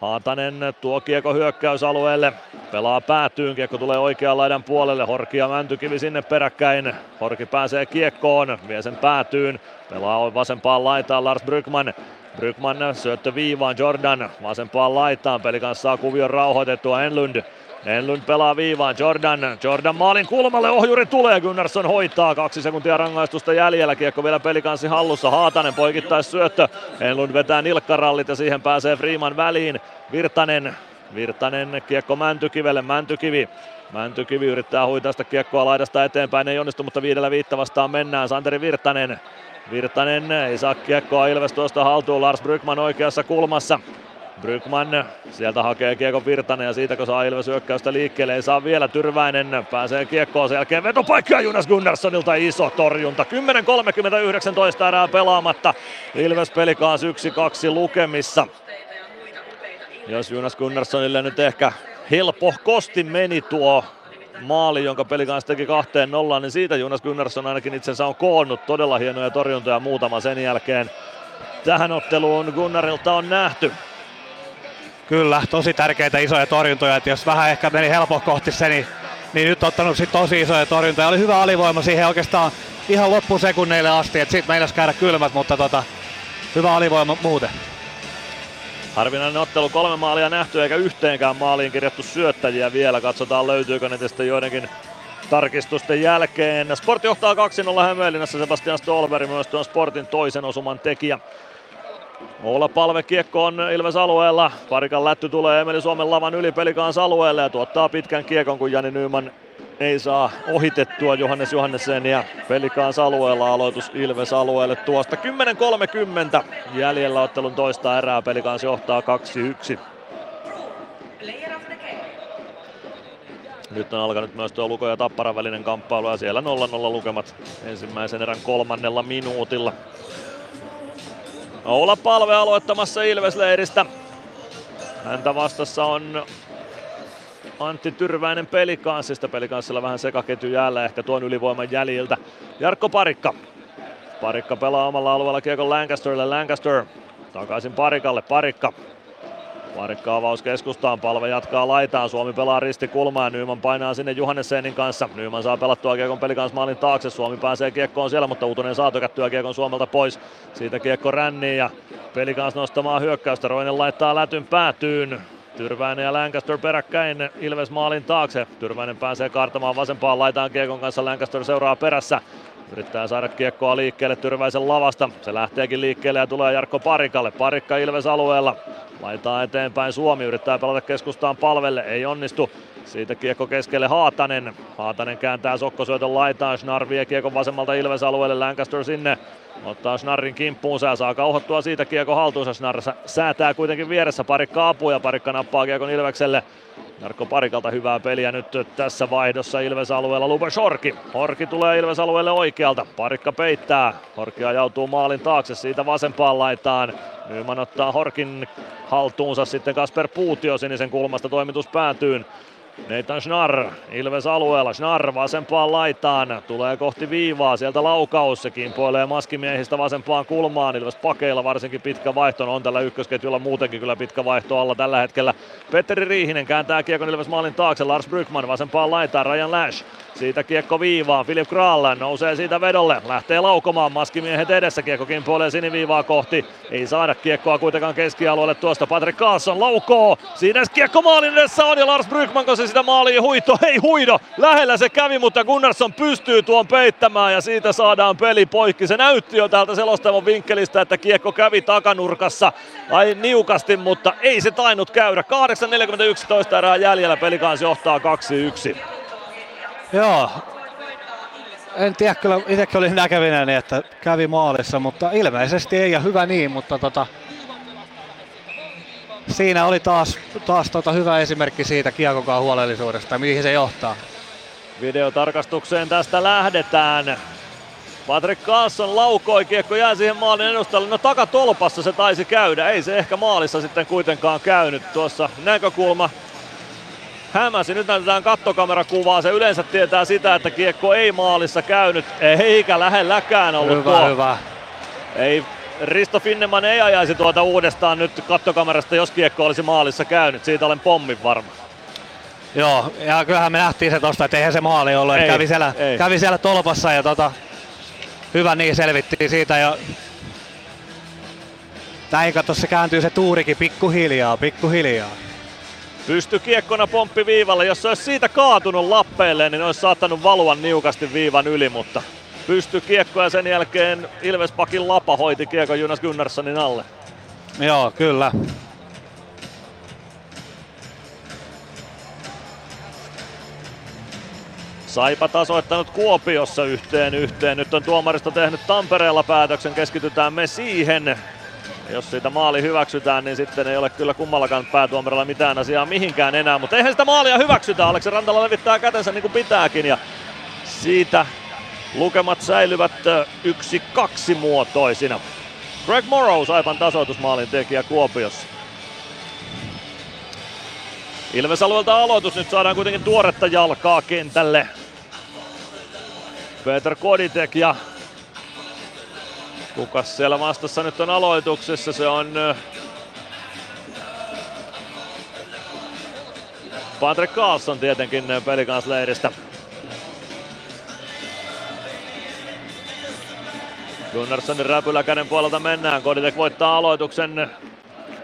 Speaker 6: Haatanen tuo kiekko hyökkäysalueelle, pelaa päätyyn, kiekko tulee oikean laidan puolelle, Horki ja Mäntykivi sinne peräkkäin. Horki pääsee kiekkoon, vie sen päätyyn, pelaa vasempaan laitaan Lars Brygman. Brygman syöttö viivaan, Jordan vasempaan laitaan, peli kanssa saa kuvion rauhoitettua Enlund. Enlund pelaa viivaan, Jordan, Jordan maalin kulmalle, ohjuri tulee, Gunnarsson hoitaa, kaksi sekuntia rangaistusta jäljellä, kiekko vielä pelikanssi hallussa, Haatanen poikittais syöttö, Enlund vetää nilkkarallit ja siihen pääsee Freeman väliin, Virtanen, Virtanen kiekko Mäntykivelle, Mäntykivi, Mäntykivi yrittää huitaa sitä kiekkoa laidasta eteenpäin, ei onnistu, mutta viidellä viitta vastaan mennään, Santeri Virtanen, Virtanen ei saa kiekkoa Ilves tuosta haltuun, Lars Brygman oikeassa kulmassa, Brygman sieltä hakee kiekko Virtanen ja siitä kun saa Ilves hyökkäystä liikkeelle, ei saa vielä Tyrväinen, pääsee kiekkoon sen jälkeen vetopaikka Jonas Gunnarssonilta iso torjunta. 10.30-19 erää pelaamatta, Ilves pelikaas 1-2 lukemissa. Jos Jonas Gunnarssonille nyt ehkä helpo kosti meni tuo maali, jonka pelikanssa teki kahteen nollaan, niin siitä Jonas Gunnarsson ainakin itsensä on koonnut. Todella hienoja torjuntoja muutama sen jälkeen. Tähän otteluun Gunnarilta on nähty.
Speaker 14: Kyllä, tosi tärkeitä isoja torjuntoja, että jos vähän ehkä meni helpohkohti se, niin, niin nyt ottanut sit tosi isoja torjuntoja. Oli hyvä alivoima siihen oikeastaan ihan loppusekunneille asti, että sitten meinas käydä kylmät, mutta tota, hyvä alivoima muuten.
Speaker 6: Harvinainen ottelu, kolme maalia nähty eikä yhteenkään maaliin kirjattu syöttäjiä vielä. Katsotaan löytyykö ne tästä joidenkin tarkistusten jälkeen. Sport johtaa 2-0 Hämeenlinnassa, Sebastian Stolberg myös tuon Sportin toisen osuman tekijä. Olla palve kiekko on Ilves alueella. Parikan lätty tulee Emeli Suomen lavan yli pelikaans alueelle ja tuottaa pitkän kiekon, kun Jani Nyman ei saa ohitettua Johannes Johannesen ja pelikaans alueella aloitus Ilves alueelle tuosta 10.30 jäljellä ottelun toista erää pelikaans johtaa 2-1. Nyt on alkanut myös tuo Luko ja Tapparan välinen kamppailu ja siellä 0-0 lukemat ensimmäisen erän kolmannella minuutilla. Oula Palve aloittamassa Ilvesleiristä. Häntä vastassa on Antti Tyrväinen pelikanssista. Pelikanssilla vähän sekaketju jäällä ehkä tuon ylivoiman jäljiltä. Jarkko Parikka. Parikka pelaa omalla alueella kiekon Lancasterille. Lancaster takaisin Parikalle. Parikka Parikka avaus keskustaan, palve jatkaa laitaan, Suomi pelaa risti Nyman painaa sinne Johannessenin kanssa. Nyman saa pelattua kiekon pelikans maalin taakse, Suomi pääsee kiekkoon siellä, mutta Uutonen saa tökättyä kiekon Suomelta pois. Siitä kiekko ränniin ja pelikans nostamaan hyökkäystä, Roinen laittaa lätyn päätyyn. Tyrväinen ja Lancaster peräkkäin Ilves maalin taakse. Tyrväinen pääsee kartamaan vasempaan laitaan kiekon kanssa, Lancaster seuraa perässä. Yrittää saada kiekkoa liikkeelle Tyrväisen lavasta. Se lähteekin liikkeelle ja tulee Jarkko Parikalle. Parikka Ilves alueella. Laitaa eteenpäin Suomi, yrittää pelata keskustaan palvelle, ei onnistu. Siitä kiekko keskelle Haatanen. Haatanen kääntää sokkosyötön laitaan. Schnarr vie kiekon vasemmalta Ilves alueelle. Lancaster sinne. Ottaa Schnarrin kimppuunsa ja saa kauhottua siitä kiekko haltuunsa. Schnarr säätää kuitenkin vieressä parikka apuja. Parikka nappaa kiekon Ilvekselle. Jarkko Parikalta hyvää peliä nyt tässä vaihdossa Ilves-alueella Lubes Horki. Horki tulee Ilves-alueelle oikealta. Parikka peittää. Horki ajautuu maalin taakse siitä vasempaan laitaan. Nyman ottaa Horkin haltuunsa sitten Kasper Puutio sinisen kulmasta toimitus päätyyn. Nathan Schnarr Ilves alueella. Schnarr vasempaan laitaan. Tulee kohti viivaa. Sieltä laukaus. Se kimpoilee maskimiehistä vasempaan kulmaan. Ilves pakeilla varsinkin pitkä vaihto. On tällä ykkösketjulla muutenkin kyllä pitkä vaihto alla tällä hetkellä. Petteri Riihinen kääntää kiekon Ilves maalin taakse. Lars Brykman vasempaan laitaan. Ryan Lash. Siitä kiekko viivaan. Filip Kraallen nousee siitä vedolle. Lähtee laukomaan. Maskimiehet edessä. Kiekko kimpoilee siniviivaa kohti. Ei saada kiekkoa kuitenkaan keskialueelle tuosta. Patrick Carlson laukoo. Siinä kiekko maalin edessä on ja Lars Brygman, se sitä maaliin huito. Ei huido. Lähellä se kävi, mutta Gunnarsson pystyy tuon peittämään ja siitä saadaan peli poikki. Se näytti jo täältä selostamon vinkkelistä, että kiekko kävi takanurkassa. Ai niukasti, mutta ei se tainnut käydä. 8.41 erää jäljellä. Pelikaans johtaa 2-1.
Speaker 14: Joo. En tiedä, kyllä itsekin olin näkevinäni, että kävi maalissa, mutta ilmeisesti ei ja hyvä niin, mutta tota, siinä oli taas, taas tota hyvä esimerkki siitä kiekokaan huolellisuudesta, mihin se johtaa.
Speaker 6: Videotarkastukseen tästä lähdetään. Patrick Carlson laukoi, kiekko jää siihen maalin edustalle. No takatolpassa se taisi käydä, ei se ehkä maalissa sitten kuitenkaan käynyt. Tuossa näkökulma hämäsi. Nyt näytetään kattokamerakuvaa. Se yleensä tietää sitä, että kiekko ei maalissa käynyt, eikä lähelläkään ollut
Speaker 14: hyvä,
Speaker 6: tuo.
Speaker 14: Hyvä.
Speaker 6: Ei, Risto Finneman ei ajaisi tuota uudestaan nyt kattokamerasta, jos kiekko olisi maalissa käynyt. Siitä olen pommin varma.
Speaker 14: Joo, ja kyllähän me nähtiin se tosta, että eihän se maali ollut. Ei, kävi, siellä, ei. kävi siellä tolpassa ja tota, hyvä niin selvittiin siitä. Ja näin kato, se kääntyy se tuurikin pikkuhiljaa, pikkuhiljaa.
Speaker 6: Pysty kiekkona pomppi viivalle. Jos se olisi siitä kaatunut lappeelle, niin olisi saattanut valua niukasti viivan yli, mutta pysty kiekko ja sen jälkeen Ilvespakin lapa hoiti kiekon Jonas Gunnarssonin alle.
Speaker 14: Joo, kyllä.
Speaker 6: Saipa tasoittanut Kuopiossa yhteen yhteen. Nyt on tuomaristo tehnyt Tampereella päätöksen. Keskitytään me siihen. Jos siitä maali hyväksytään, niin sitten ei ole kyllä kummallakaan päätuomarilla mitään asiaa mihinkään enää. Mutta eihän sitä maalia hyväksytä. Aleksi Rantala levittää kätensä niin kuin pitääkin. Ja siitä lukemat säilyvät yksi kaksi muotoisina. Greg Morrow Saipan tasoitusmaalin tekijä Kuopiossa. Ilves alueelta aloitus, nyt saadaan kuitenkin tuoretta jalkaa kentälle. Peter Koditek ja Kukas siellä vastassa nyt on aloituksessa? Se on Patrick Carlson tietenkin pelikansleiristä. Gunnarssonin räpyläkäden puolelta mennään. Koditek voittaa aloituksen.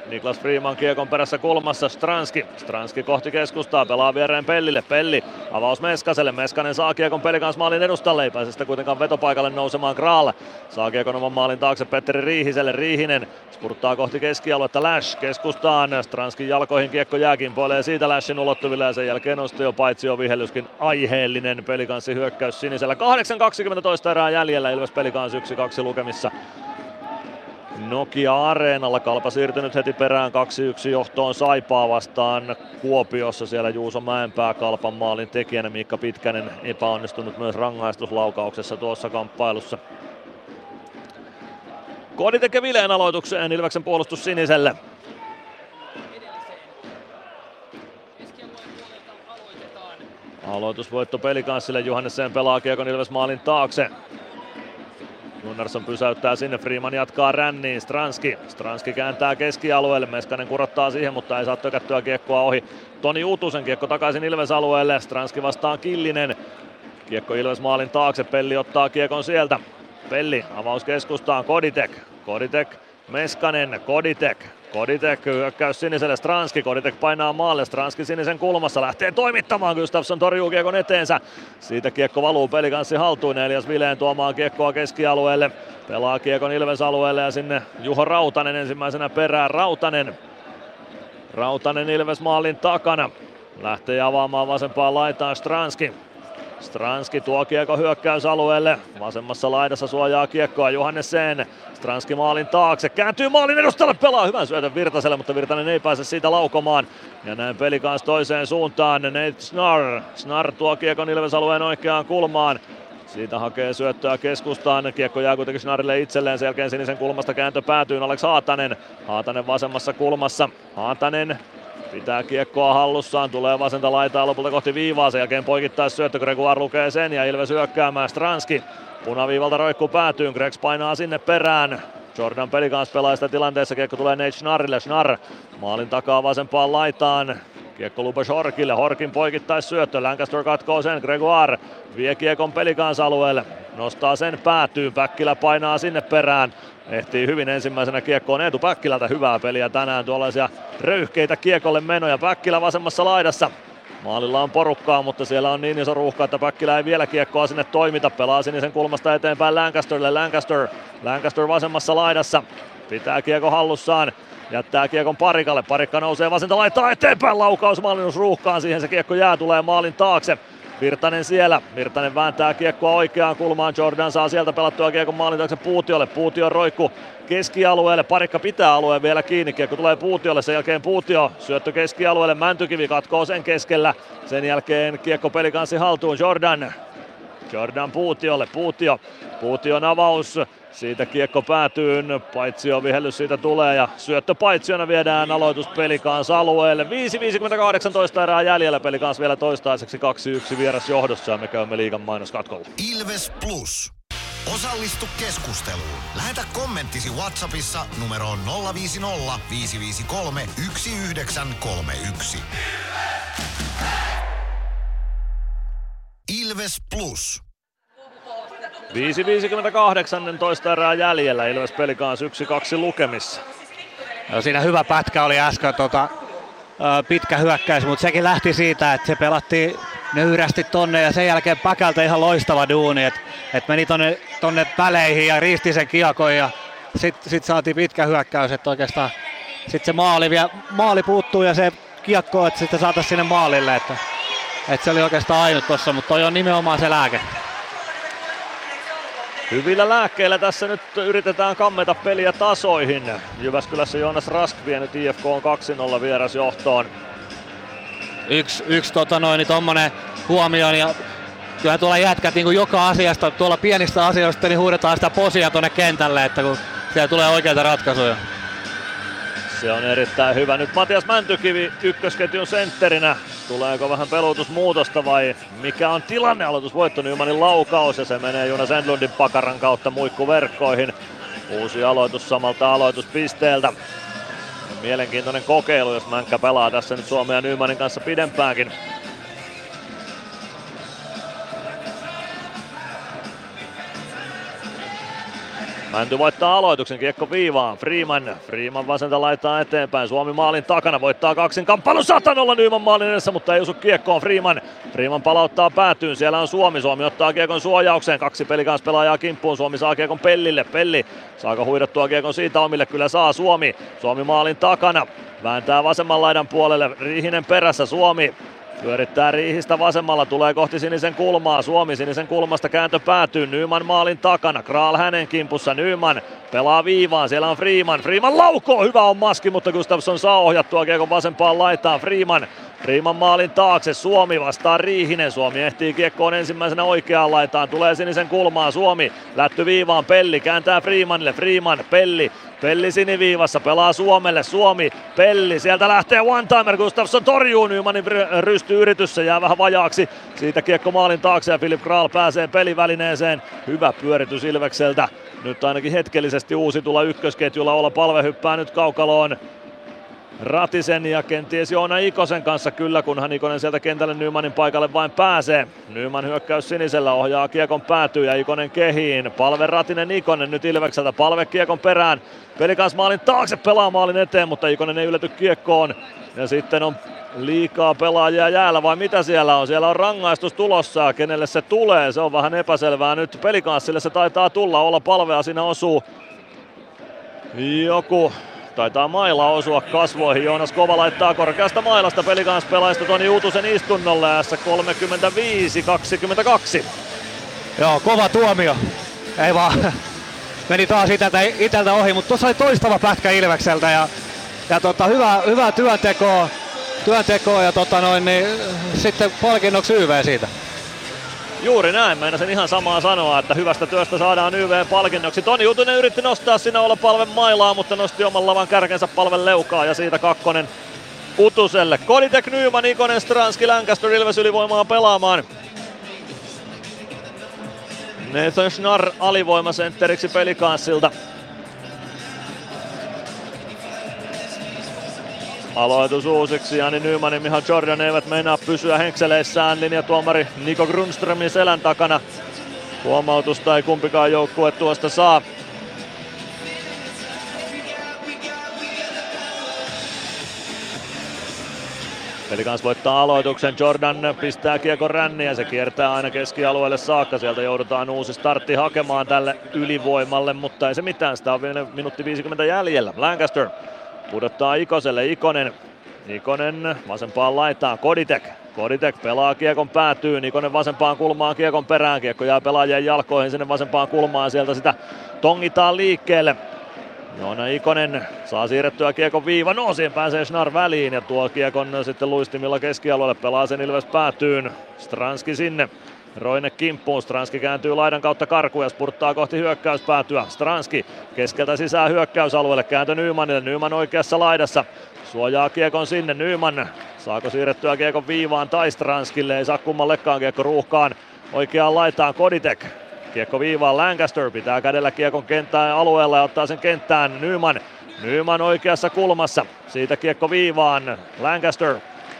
Speaker 6: Niklas Freeman kiekon perässä kulmassa, Stranski. Stranski kohti keskustaa, pelaa viereen Pellille. Pelli, avaus Meskaselle. Meskanen saa kiekon pelikans maalin edustalle, ei pääse sitä kuitenkaan vetopaikalle nousemaan Kraalle. Saa kiekon oman maalin taakse Petteri Riihiselle. Riihinen spurttaa kohti keskialuetta, Lash keskustaan. Stranskin jalkoihin kiekko jääkin poilee siitä Lashin ulottuville ja sen jälkeen on jo paitsi jo vihellyskin aiheellinen pelikanssi hyökkäys sinisellä. 8.20 erää jäljellä Ilves pelikans 1-2 lukemissa. Nokia Areenalla. Kalpa siirtynyt heti perään 2-1 johtoon Saipaa vastaan Kuopiossa. Siellä Juuso Mäenpää Kalpan maalin tekijänä. Miikka Pitkänen epäonnistunut myös rangaistuslaukauksessa tuossa kamppailussa. Kodi tekee vileen aloitukseen Ilveksen puolustus siniselle. Aloitusvoitto pelikanssille. Johannessen pelaa Kiekon Ilves maalin taakse. Gunnarsson pysäyttää sinne, Freeman jatkaa ränniin, Stranski. Stranski kääntää keskialueelle, Meskanen kurottaa siihen, mutta ei saa tökättyä kiekkoa ohi. Toni Utusen kiekko takaisin Ilves alueelle, Stranski vastaan Killinen. Kiekko Ilves maalin taakse, Pelli ottaa kiekon sieltä. Pelli avaus keskustaan, Koditek. Koditek, Meskanen, Koditek. Koditek hyökkäys siniselle Stranski, Koditek painaa maalle, Stranski sinisen kulmassa lähtee toimittamaan, Gustafsson torjuu kiekon eteensä. Siitä kiekko valuu pelikanssi haltuun, Elias Vileen tuomaan kiekkoa keskialueelle. Pelaa kiekon Ilves alueelle ja sinne Juho Rautanen ensimmäisenä perään, Rautanen. Rautanen Ilves maalin takana. Lähtee avaamaan vasempaan laitaan Stranski. Stranski tuo kiekko hyökkäysalueelle. Vasemmassa laidassa suojaa kiekkoa Johannesen. Stranski maalin taakse. Kääntyy maalin edustalle. Pelaa hyvän syötön Virtaselle, mutta Virtanen ei pääse siitä laukomaan. Ja näin peli kanssa toiseen suuntaan. Nate Snar. Snar tuo kiekon Ilves-alueen oikeaan kulmaan. Siitä hakee syöttöä keskustaan. Kiekko jää kuitenkin Snarille itselleen. Sen sinisen kulmasta kääntö päätyy Alex Haatanen. Haatanen vasemmassa kulmassa. Haatanen Pitää kiekkoa hallussaan, tulee vasenta laitaa lopulta kohti viivaa, sen jälkeen poikittaa syöttö, Gregoire lukee sen ja Ilves hyökkäämään, Stranski. Punaviivalta roikkuu päätyyn, Gregs painaa sinne perään, Jordan Pelikans pelaa sitä tilanteessa, kiekko tulee Nate Schnarrille, Schnarr maalin takaa vasempaan laitaan, Kiekko Lupes Horkille, Horkin poikittais syöttö, Lancaster katkoo sen, Gregoire vie kiekon pelikansalueelle, nostaa sen päätyyn, Päkkilä painaa sinne perään, ehtii hyvin ensimmäisenä kiekkoon. Eetu Päkkilältä hyvää peliä tänään, tuollaisia röyhkeitä kiekolle menoja, Päkkilä vasemmassa laidassa, Maalilla on porukkaa, mutta siellä on niin iso ruuhka, että Päkkilä ei vielä kiekkoa sinne toimita. Pelaa sinisen kulmasta eteenpäin Lancasterille. Lancaster, Lancaster vasemmassa laidassa. Pitää kiekko hallussaan. Jättää kiekon parikalle. Parikka nousee vasenta laittaa eteenpäin. Laukaus Mallinus ruuhkaan. Siihen se kiekko jää. Tulee maalin taakse. Virtanen siellä. Virtanen vääntää kiekkoa oikeaan kulmaan. Jordan saa sieltä pelattua kiekon maalin taakse Puutiolle. Puutio roikku keskialueelle. Parikka pitää alueen vielä kiinni. Kiekko tulee Puutiolle. Sen jälkeen Puutio syöttö keskialueelle. Mäntykivi katkoo sen keskellä. Sen jälkeen kiekko pelikanssi haltuun. Jordan. Jordan Puutiolle. Puutio. Puution avaus. Siitä kiekko päätyy, Paitsio vihellys siitä tulee ja syöttö Paitsiona viedään aloitus pelikans alueelle. 5.58 erää jäljellä pelikans vielä toistaiseksi 2-1 vieras johdossa ja me käymme liigan mainoskatkolla.
Speaker 1: Ilves Plus. Osallistu keskusteluun. Lähetä kommenttisi Whatsappissa numeroon 050 553 1931. Ilves Plus.
Speaker 6: 5.58 erää jäljellä, Ilves pelikaans 1-2 lukemissa.
Speaker 14: No siinä hyvä pätkä oli äsken tota, pitkä hyökkäys, mutta sekin lähti siitä, että se pelattiin nöyrästi tonne ja sen jälkeen Päkältä ihan loistava duuni, että et meni tonne, tonne väleihin ja riisti sen kiekon ja sitten sit saatiin pitkä hyökkäys, että oikeastaan sitten se maali, vielä, maali puuttuu ja se kiekko, että sitten saataisiin sinne maalille, että, että se oli oikeastaan ainut tuossa, mutta toi on nimenomaan se lääke.
Speaker 6: Hyvillä lääkkeillä tässä nyt yritetään kammeta peliä tasoihin. Jyväskylässä Joonas Rask vie nyt IFK on 2-0 vierasjohtoon.
Speaker 14: Yksi, yksi tota noin, niin huomioon ja kyllä tuolla jätkät niin joka asiasta, tuolla pienistä asioista, niin huudetaan sitä posia tuonne kentälle, että kun siellä tulee oikeita ratkaisuja.
Speaker 6: Se on erittäin hyvä. Nyt Matias Mäntykivi ykkösketjun sentterinä. Tuleeko vähän pelutusmuutosta vai mikä on tilanne? Aloitus voitto Nymanin laukaus ja se menee Jonas Enlundin pakaran kautta muikkuverkkoihin. Uusi aloitus samalta aloituspisteeltä. Mielenkiintoinen kokeilu, jos Mänkkä pelaa tässä nyt Suomea Nymanin kanssa pidempäänkin. Mänty voittaa aloituksen, kiekko viivaan. Freeman, Freeman vasenta laittaa eteenpäin. Suomi maalin takana, voittaa kaksin kamppailun. Saattaa olla Nyman maalin edessä, mutta ei osu kiekkoon Freeman. Freeman palauttaa päätyyn, siellä on Suomi. Suomi ottaa kiekon suojaukseen, kaksi pelikans pelaajaa kimppuun. Suomi saa kiekon Pellille, Pelli saako huidottua kiekon siitä omille, kyllä saa Suomi. Suomi maalin takana, vääntää vasemman laidan puolelle, Riihinen perässä, Suomi Pyörittää Riihistä vasemmalla, tulee kohti sinisen kulmaa. Suomi sinisen kulmasta kääntö päätyy. Nyman maalin takana. Kraal hänen kimpussa. Nyman pelaa viivaan. Siellä on Freeman. Freeman laukoo. Hyvä on maski, mutta Gustafsson saa ohjattua kiekon vasempaan laitaan. Freeman Freeman maalin taakse, Suomi vastaa Riihinen, Suomi ehtii kiekkoon ensimmäisenä oikeaan laitaan, tulee sinisen kulmaan, Suomi lätty viivaan, Pelli kääntää Freemanille, Freeman, Pelli, Pelli siniviivassa, pelaa Suomelle, Suomi, Pelli, sieltä lähtee one-timer, Gustafsson torjuu Nymanin rystyyritys, se jää vähän vajaaksi, siitä kiekko maalin taakse ja Filip Kral pääsee pelivälineeseen, hyvä pyöritys Ilvekseltä, nyt ainakin hetkellisesti uusi tulla ykkösketjulla, olla palve hyppää nyt kaukaloon, Ratisen ja kenties Joona Ikosen kanssa kyllä, kunhan Ikonen sieltä kentälle Nymanin paikalle vain pääsee. Nyman hyökkäys sinisellä ohjaa kiekon päätyy ja Ikonen kehiin. Palve Ratinen Ikonen nyt Ilvekseltä, palve kiekon perään. Pelikans maalin taakse pelaa maalin eteen, mutta Ikonen ei ylety kiekkoon. Ja sitten on liikaa pelaajia jäällä vai mitä siellä on? Siellä on rangaistus tulossa kenelle se tulee, se on vähän epäselvää nyt. Pelikanssille se taitaa tulla, olla palvea siinä osuu joku Taitaa maila osua kasvoihin. Joonas Kova laittaa korkeasta mailasta pelikans pelaajista Toni Uutusen istunnolle. S35-22.
Speaker 14: Joo, kova tuomio. Ei vaan, meni taas itältä, itältä ohi, mutta tuossa oli toistava pätkä Ilvekseltä ja, ja tota, hyvä, hyvä työntekoa, työntekoa ja tota noin, niin, sitten palkinnoksi YV siitä.
Speaker 6: Juuri näin, meinasin ihan samaa sanoa, että hyvästä työstä saadaan YV-palkinnoksi. Toni Utunen yritti nostaa sinne olla palven mailaa, mutta nosti oman lavan kärkensä palven leukaa ja siitä kakkonen Utuselle. Koditek, Nyman, Ikonen, Stranski, Lancaster, Ilves ylivoimaa pelaamaan. Nathan Schnarr alivoimasentteriksi pelikanssilta. Aloitus uusiksi, Jani Nyman ja Miha Jordan eivät meinaa pysyä henkseleissään. Linjatuomari Niko Grundströmin selän takana. Huomautusta ei kumpikaan joukkue tuosta saa. Pelikans voittaa aloituksen, Jordan pistää kiekon ränniä, se kiertää aina keskialueelle saakka, sieltä joudutaan uusi startti hakemaan tälle ylivoimalle, mutta ei se mitään, sitä on vielä minuutti 50 jäljellä. Lancaster pudottaa Ikoselle, Ikonen, Ikonen vasempaan laitaan, Koditek, Koditek pelaa kiekon päätyy, Ikonen vasempaan kulmaan kiekon perään, kiekko jää pelaajien jalkoihin sinne vasempaan kulmaan, sieltä sitä tongitaan liikkeelle. Joona Ikonen saa siirrettyä kiekon viiva, no siihen pääsee Schnar väliin ja tuo kiekon sitten luistimilla keskialueelle, pelaa sen Ilves päätyyn, Stranski sinne. Roine kimppuun, Stranski kääntyy laidan kautta karkuun ja spurttaa kohti hyökkäyspäätyä. Stranski keskeltä sisään hyökkäysalueelle, kääntö Nymanille, Nyman oikeassa laidassa. Suojaa kiekon sinne, Nyman saako siirrettyä kiekon viivaan tai Stranskille, ei saa kummallekaan kiekko ruuhkaan. Oikeaan laitaan Koditek, Kiekko viivaan Lancaster pitää kädellä kiekon kenttään alueella ja ottaa sen kenttään Nyman. Nyman oikeassa kulmassa. Siitä kiekko viivaan. Lancaster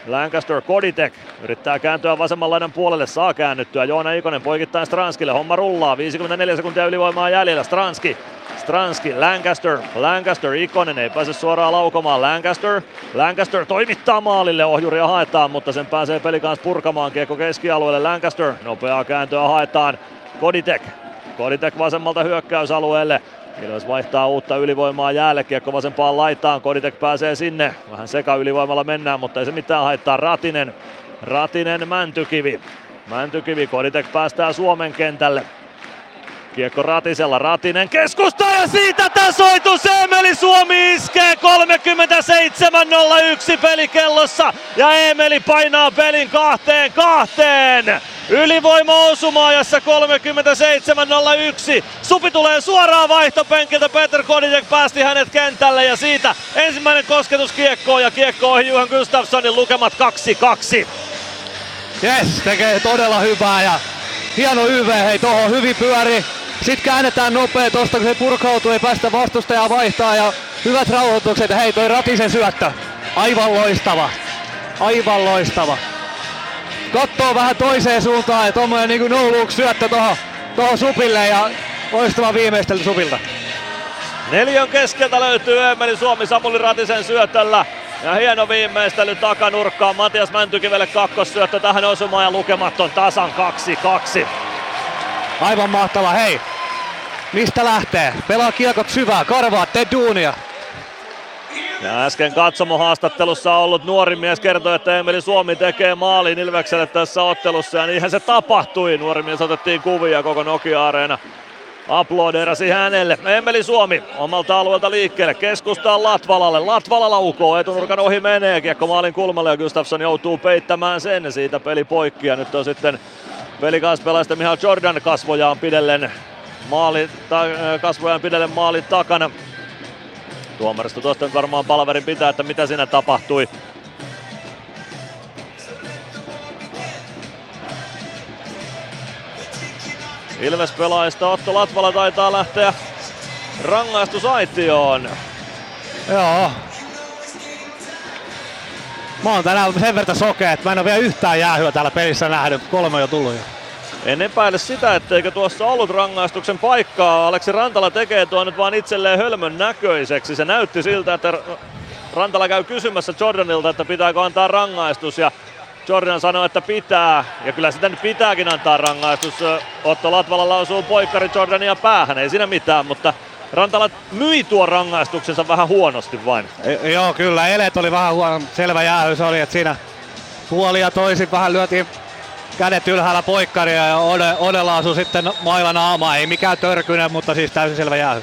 Speaker 6: Lancaster Koditek yrittää kääntyä vasemman laidan puolelle, saa käännyttyä. Joona Ikonen poikittain Stranskille, homma rullaa, 54 sekuntia ylivoimaa jäljellä, Stranski, Stranski, Lancaster, Lancaster, Ikonen ei pääse suoraan laukomaan, Lancaster, Lancaster toimittaa maalille, ohjuria haetaan, mutta sen pääsee pelikanssa purkamaan, kiekko keskialueelle, Lancaster, nopeaa kääntöä haetaan, Koditek. Koditek vasemmalta hyökkäysalueelle. Ilves vaihtaa uutta ylivoimaa jäälle, kiekko vasempaan laitaan, Koditek pääsee sinne. Vähän seka ylivoimalla mennään, mutta ei se mitään haittaa. Ratinen, Ratinen, Mäntykivi. Mäntykivi, Koditek päästää Suomen kentälle. Kiekko Ratisella, Ratinen keskustaa ja siitä tasoitus Emeli Suomi iskee 37.01 pelikellossa ja Emeli painaa pelin kahteen kahteen. Ylivoima osumaajassa 37.01. Supi tulee suoraan vaihtopenkiltä. Peter Koditek päästi hänet kentälle ja siitä ensimmäinen kosketus kiekkoon ja kiekko ohi Juhan Gustafssonin lukemat 2-2.
Speaker 14: Jes, tekee todella hyvää ja hieno YV, hei tohon hyvin pyöri. Sitten käännetään nopea tosta, kun se purkautuu, ei päästä vastustajaa vaihtaa ja hyvät rauhoitukset. Hei, toi Ratisen syöttö. Aivan loistava. Aivan loistava. Kattoo vähän toiseen suuntaan ja tommonen niinku no look syöttö tohon, tohon Supille ja loistava viimeistely Supilta.
Speaker 6: Neljän keskeltä löytyy Emeli Suomi Samuli Ratisen syötöllä. Ja hieno viimeistely takanurkkaan. Matias Mäntykivelle kakkossyöttö tähän osumaan ja lukemat on tasan 2-2.
Speaker 14: Aivan mahtava, hei! Mistä lähtee? Pelaa kiekot syvää, karvaa, tee duunia.
Speaker 6: Ja äsken katsomohaastattelussa ollut nuori mies kertoi, että Emeli Suomi tekee maalin Ilvekselle tässä ottelussa ja niinhän se tapahtui. Nuori mies otettiin kuvia koko Nokia-areena. Aplodeerasi hänelle. Emeli Suomi omalta alueelta liikkeelle. Keskustaa Latvalalle. Latvala laukoo. Etunurkan ohi menee. Kiekko maalin kulmalle ja Gustafsson joutuu peittämään sen. Siitä peli poikki ja nyt on sitten pelikanspelaista Mihail Jordan kasvojaan pidellen maali, ta, kasvojaan pidellen maalin takana. Tuomarista tuosta nyt varmaan palaverin pitää, että mitä siinä tapahtui. Ilves pelaajista Otto Latvala taitaa lähteä rangaistusaitioon.
Speaker 14: Joo. Mä oon tänään sen verran sokea, että mä en ole vielä yhtään jäähyä täällä pelissä nähnyt. Kolme on jo tullut jo.
Speaker 6: En epäile sitä, etteikö tuossa ollut rangaistuksen paikkaa. Aleksi Rantala tekee tuon nyt vaan itselleen hölmön näköiseksi. Se näytti siltä, että Rantala käy kysymässä Jordanilta, että pitääkö antaa rangaistus. Ja Jordan sanoi, että pitää. Ja kyllä sitä nyt pitääkin antaa rangaistus. Otto Latvala lausuu poikkari Jordania päähän. Ei siinä mitään, mutta Rantala myi tuon rangaistuksensa vähän huonosti vain.
Speaker 14: E- joo, kyllä. Elet oli vähän huono. Selvä jäähy se oli, että siinä puoli ja toisin vähän lyötiin kädet ylhäällä poikkaria ja Ode, Odella asui sitten mailla naama. Ei mikään törkynen, mutta siis täysin selvä jäähy.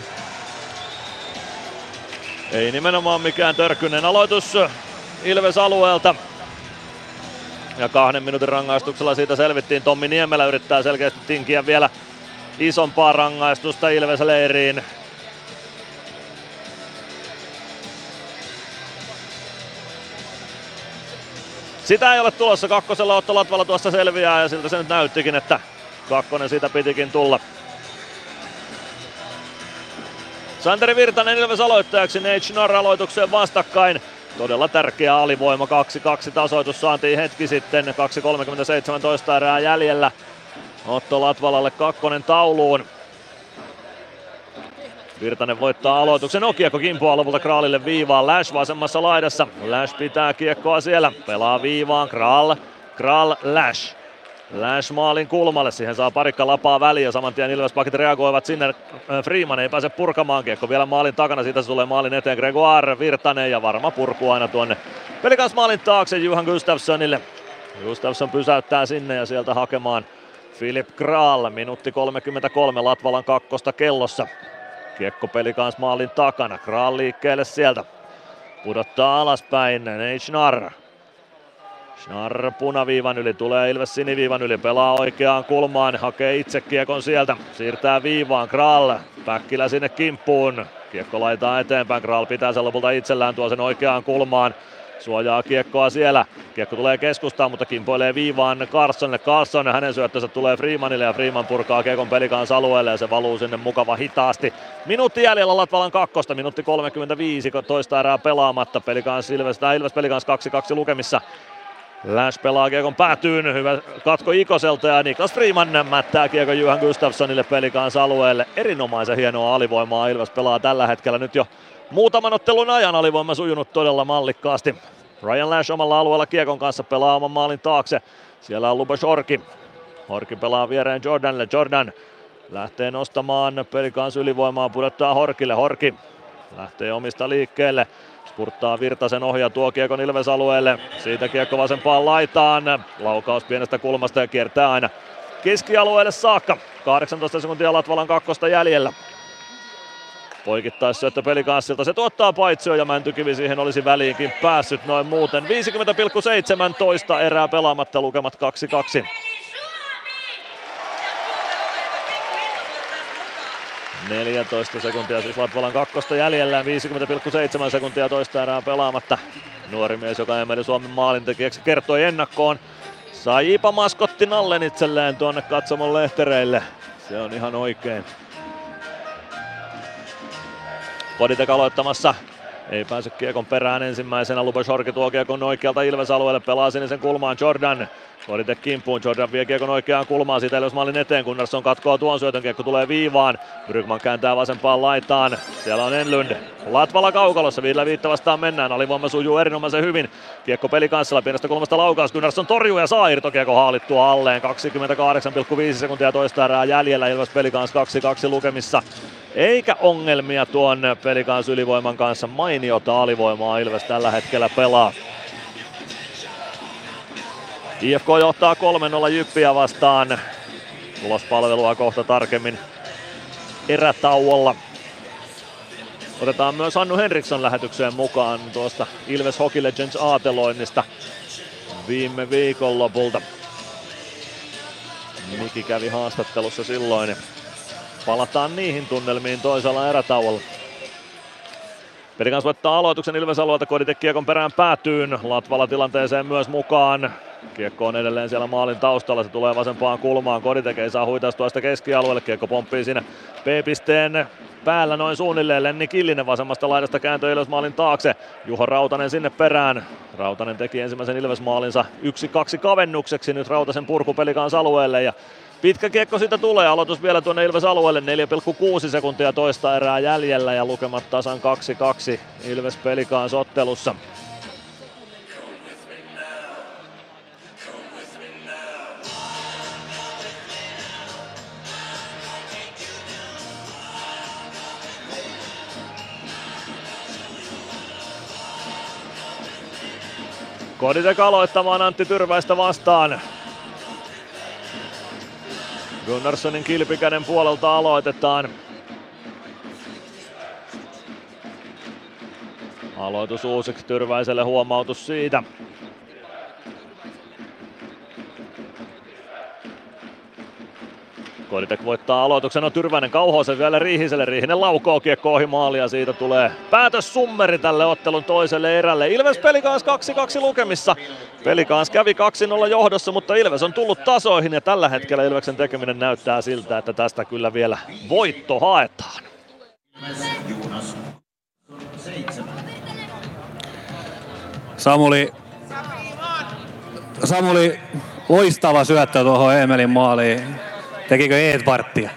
Speaker 6: Ei nimenomaan mikään törkynen aloitus Ilves alueelta. Ja kahden minuutin rangaistuksella siitä selvittiin. Tommi Niemelä yrittää selkeästi tinkiä vielä isompaa rangaistusta Ilves leiriin. Sitä ei ole tulossa kakkosella Otto Latvala tuossa selviää ja siltä se nyt näyttikin, että kakkonen siitä pitikin tulla. Santeri Virtanen Ilves aloittajaksi, Nate Schnarr aloitukseen vastakkain. Todella tärkeä alivoima, 2-2 tasoitus saatiin hetki sitten, 2.37 toista erää jäljellä. Otto Latvalalle kakkonen tauluun. Virtanen voittaa aloituksen. Kiekko kimpoaa lopulta Kraalille viivaan. Lash vasemmassa laidassa. Lash pitää kiekkoa siellä. Pelaa viivaan. Kraal. Kraal Lash. Lash maalin kulmalle, siihen saa parikka lapaa väliin ja saman tien Ilvespakit reagoivat sinne. Freeman ei pääse purkamaan kiekko vielä maalin takana, siitä se tulee maalin eteen Gregoire Virtanen ja varma purku aina tuonne pelikans maalin taakse Juhan Gustafssonille. Gustafsson pysäyttää sinne ja sieltä hakemaan Filip Kraal, minuutti 33 Latvalan kakkosta kellossa. Kiekko pelikans maalin takana, Kraal liikkeelle sieltä. Pudottaa alaspäin, Nate Schnarr. Schnarr punaviivan yli, tulee Ilves siniviivan yli, pelaa oikeaan kulmaan, hakee itse kiekon sieltä, siirtää viivaan, Kral, Päkkilä sinne kimppuun, kiekko laitaa eteenpäin, Kral pitää sen lopulta itsellään, tuo sen oikeaan kulmaan, suojaa kiekkoa siellä. Kiekko tulee keskustaan, mutta kimpoilee viivaan Carlsonille. Carlson hänen syöttönsä tulee Freemanille ja Freeman purkaa Kiekon pelikans alueelle ja se valuu sinne mukava hitaasti. Minuutti jäljellä Latvalan kakkosta, minuutti 35, toista erää pelaamatta. Pelikans Ilves, Ilves pelikans 2-2 lukemissa. Lash pelaa Kiekon päätyyn, hyvä katko Ikoselta ja Niklas Freeman mättää Kiekon Juhan Gustafssonille pelikans alueelle. Erinomaisen hienoa alivoimaa Ilves pelaa tällä hetkellä nyt jo muutaman ottelun ajan alivoima sujunut todella mallikkaasti. Ryan Lash omalla alueella Kiekon kanssa pelaa oman maalin taakse. Siellä on Lubos Orki. Orki pelaa viereen Jordanille. Jordan lähtee nostamaan pelikans ylivoimaa, pudottaa Horkille. Horki lähtee omista liikkeelle. Spurttaa Virtasen ohja tuo Kiekon Ilves alueelle. Siitä Kiekko vasempaan laitaan. Laukaus pienestä kulmasta ja kiertää aina keskialueelle saakka. 18 sekuntia Latvalan kakkosta jäljellä. Poikittaisi pelikanssilta. Se tuottaa paitsio ja Mäntykivi siihen olisi väliinkin päässyt noin muuten. 50,17 erää pelaamatta lukemat 2-2. 14 sekuntia siis Latvalan kakkosta jäljellä, 50,7 sekuntia toista erää pelaamatta. Nuori mies, joka Emeli Suomen maalintekijäksi kertoi ennakkoon. Sai Ipa maskotti Nallen itselleen tuonne katsomon lehtereille. Se on ihan oikein. Koditek aloittamassa. Ei pääse kiekon perään ensimmäisenä. Lubos Horki tuo kiekon oikealta Ilves-alueelle. Pelaa sinisen kulmaan Jordan. Koditek kimppuun. Jordan vie kiekon oikeaan kulmaan. Siitä Ilves maalin eteen. Gunnarsson katkoo tuon syötön. Kiekko tulee viivaan. Brygman kääntää vasempaan laitaan. Siellä on Enlund. Latvala kaukalossa. Viidellä viitta vastaan mennään. Alivoima sujuu erinomaisen hyvin. Kiekko pelikanssilla. Pienestä kulmasta laukaus. Gunnarsson torjuu ja saa irtokiekko haalittua alleen. 28,5 sekuntia toista erää jäljellä. Ilves pelikans 2-2 lukemissa eikä ongelmia tuon pelikans ylivoiman kanssa. Mainiota alivoimaa Ilves tällä hetkellä pelaa. IFK johtaa 3-0 Jyppiä vastaan. Tulospalvelua kohta tarkemmin erätauolla. Otetaan myös Hannu Henriksson lähetykseen mukaan tuosta Ilves Hockey Legends aateloinnista viime viikonlopulta. Miki kävi haastattelussa silloin Palataan niihin tunnelmiin toisella erätauolla. Pelikans voittaa aloituksen Ilves alueelta, Koditek kiekon perään päätyyn. Latvala tilanteeseen myös mukaan. Kiekko on edelleen siellä maalin taustalla, se tulee vasempaan kulmaan. Koditek ei saa huitaistua sitä keskialueelle, kiekko pomppii siinä P-pisteen päällä noin suunnilleen. Lenni Killinen vasemmasta laidasta kääntö Ilves maalin taakse. Juho Rautanen sinne perään. Rautanen teki ensimmäisen Ilves maalinsa 1-2 kavennukseksi nyt Rautasen purku pelikans alueelle ja Pitkä kiekko siitä tulee, aloitus vielä tuonne Ilves alueelle, 4,6 sekuntia toista erää jäljellä ja lukemat tasan 2-2 Ilves pelikaan ottelussa. Koditek aloittamaan Antti Tyrväistä vastaan. Gunnarssonin kilpikäden puolelta aloitetaan. Aloitus uusiksi Tyrväiselle huomautus siitä. Koditek voittaa aloituksen, on Tyrväinen kauhoisen vielä Riihiselle. Riihinen laukoo kiekko ohi maalia, siitä tulee päätös summeri tälle ottelun toiselle erälle. Ilves Pelikaans 2-2 lukemissa. Pelikaans kävi 2-0 johdossa, mutta Ilves on tullut tasoihin ja tällä hetkellä Ilveksen tekeminen näyttää siltä, että tästä kyllä vielä voitto haetaan.
Speaker 14: Samuli, Samuli, loistava syöttö tuohon Emelin maaliin. Tekikö Edvarttia?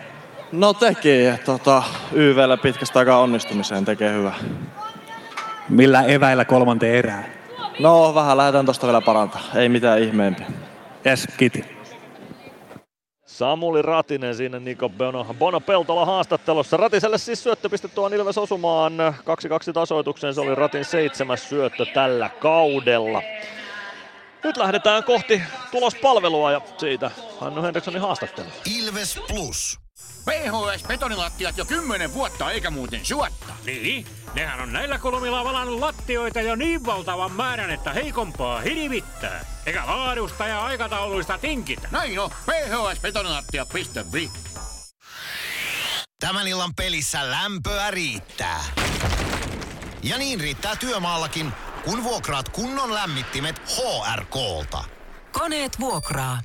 Speaker 23: No teki, tota, YVllä pitkästä aikaa onnistumiseen tekee hyvä.
Speaker 14: Millä eväillä kolmanteen erään?
Speaker 23: No vähän lähdetään tosta vielä parantaa, ei mitään ihmeempiä.
Speaker 14: Yes, kiti.
Speaker 6: Samuli Ratinen siinä Niko Bono, Bono Peltola haastattelussa. Ratiselle siis syöttöpiste tuon Ilves osumaan 2-2 tasoitukseen. Se oli Ratin seitsemäs syöttö tällä kaudella. Nyt lähdetään kohti tulospalvelua ja siitä Hannu Henrikssonin haastattelu.
Speaker 1: Ilves Plus.
Speaker 21: PHS betonilattiat jo kymmenen vuotta eikä muuten suotta.
Speaker 22: Niin, nehän on näillä kolmilla valannut lattioita jo niin valtavan määrän, että heikompaa hirvittää. Eikä laadusta ja aikatauluista tinkitä.
Speaker 21: Näin on, phsbetonilattia.fi.
Speaker 1: Tämän illan pelissä lämpöä riittää. Ja niin riittää työmaallakin, kun vuokraat kunnon lämmittimet HRKlta.
Speaker 3: Koneet vuokraa.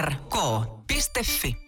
Speaker 3: hrk.fi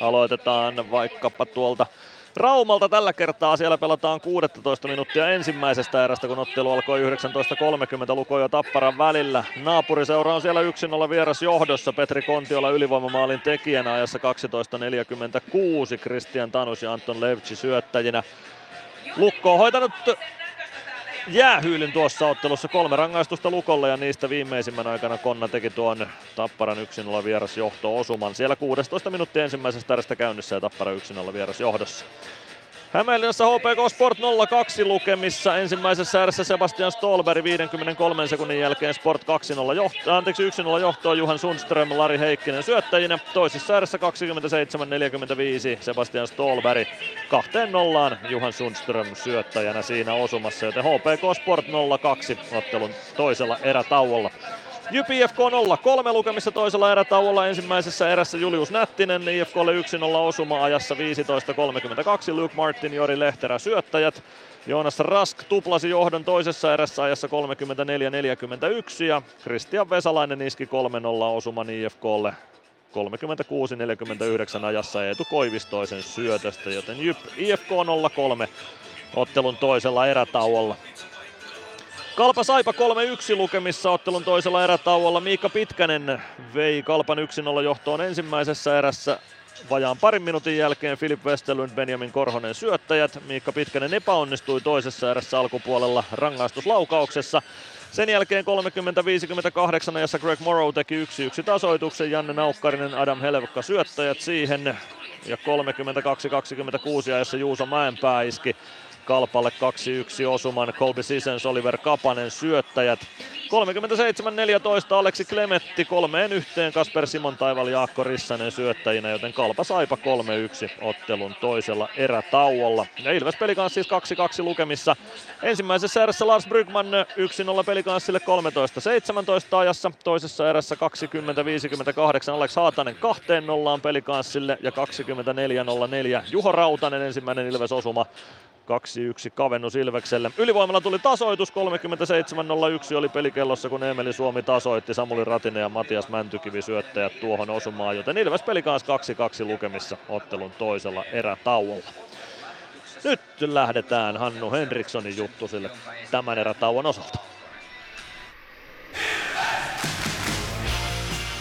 Speaker 6: Aloitetaan vaikkapa tuolta Raumalta tällä kertaa. Siellä pelataan 16 minuuttia ensimmäisestä erästä, kun ottelu alkoi 19.30 Luko ja Tapparan välillä. Naapuriseura on siellä 1-0 vieras johdossa. Petri Kontiola ylivoimamaalin tekijänä ajassa 12.46. Christian Tanus ja Anton Levci syöttäjinä. Lukko on hoitanut jäähyylin tuossa ottelussa kolme rangaistusta Lukolle ja niistä viimeisimmän aikana Konna teki tuon Tapparan 1-0 vieras johto-osuman. Siellä 16 minuuttia ensimmäisestä erästä käynnissä ja Tappara 1-0 vieras johdossa. Hämeenlinnassa HPK Sport 02 lukemissa ensimmäisessä erässä Sebastian Stolberg 53 sekunnin jälkeen Sport 2-0 johto, anteeksi 1-0 johtoa Juhan Sundström, Lari Heikkinen syöttäjinä. Toisessa erässä 27-45 Sebastian Stolberg kahteen nollaan Juhan Sundström syöttäjänä siinä osumassa, joten HPK Sport 02 ottelun toisella erätauolla. Jyp IFK 0-3 lukemissa toisella erätauolla. Ensimmäisessä erässä Julius Nättinen, IFKlle 1-0 osuma ajassa 15.32, Luke Martin, Jori Lehterä syöttäjät. Joonas Rask tuplasi johdon toisessa erässä ajassa 34-41 ja Kristian Vesalainen iski 3-0 osuman IFKlle 36-49 ajassa. Eetu Koivistoisen syötöstä, joten Jyp IFK 0-3 ottelun toisella erätauolla. Kalpa Saipa 3-1 lukemissa ottelun toisella erätauolla. Miikka Pitkänen vei Kalpan 1-0 johtoon ensimmäisessä erässä vajaan parin minuutin jälkeen Filip Westerlund, Benjamin Korhonen syöttäjät. Miikka Pitkänen epäonnistui toisessa erässä alkupuolella rangaistuslaukauksessa. Sen jälkeen 30-58 ajassa Greg Morrow teki 1-1 tasoituksen, Janne Naukkarinen, Adam Helvekka syöttäjät siihen. Ja 32-26 ajassa Juuso Mäenpää iski Kalpalle 2-1 osuman, Colby Sissens, Oliver Kapanen syöttäjät. 37-14 Aleksi Klemetti kolmeen yhteen, Kasper Simon Taival, Jaakko Rissanen syöttäjinä, joten Kalpa Saipa 3-1 ottelun toisella erätauolla. Ja Ilves pelikanssa siis 2-2 lukemissa. Ensimmäisessä erässä Lars Brygman 1-0 pelikanssille 13-17 ajassa, toisessa erässä 20-58 Alex Haatanen kahteen nollaan pelikanssille ja 24-04 Juho Rautanen ensimmäinen Ilves osuma 2-1 kavennus Ilvekselle. Ylivoimalla tuli tasoitus, 37-01 oli pelikellossa, kun Emeli Suomi tasoitti. Samuli Ratinen ja Matias Mäntykivi syöttäjät tuohon osumaan, joten Ilves peli kanssa 2-2 lukemissa ottelun toisella erätauolla. Nyt lähdetään Hannu Henrikssonin juttu sille tämän erätauon osalta.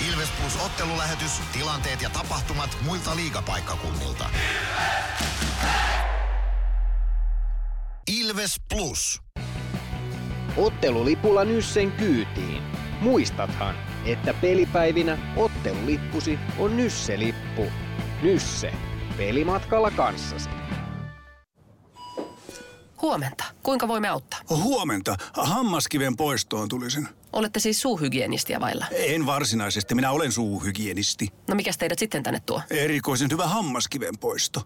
Speaker 1: Ilves Plus ottelulähetys, tilanteet ja tapahtumat muilta liigapaikkakunnilta. Ilves Plus.
Speaker 4: Ottelulipulla Nyssen kyytiin. Muistathan, että pelipäivinä ottelulippusi on Nysse-lippu. Nysse. Pelimatkalla kanssasi.
Speaker 19: Huomenta. Kuinka voimme auttaa?
Speaker 20: Huomenta. Hammaskiven poistoon tulisin.
Speaker 19: Olette siis suuhygienistiä vailla?
Speaker 20: En varsinaisesti. Minä olen suuhygienisti.
Speaker 19: No mikä teidät sitten tänne tuo?
Speaker 20: Erikoisen hyvä hammaskiven poisto.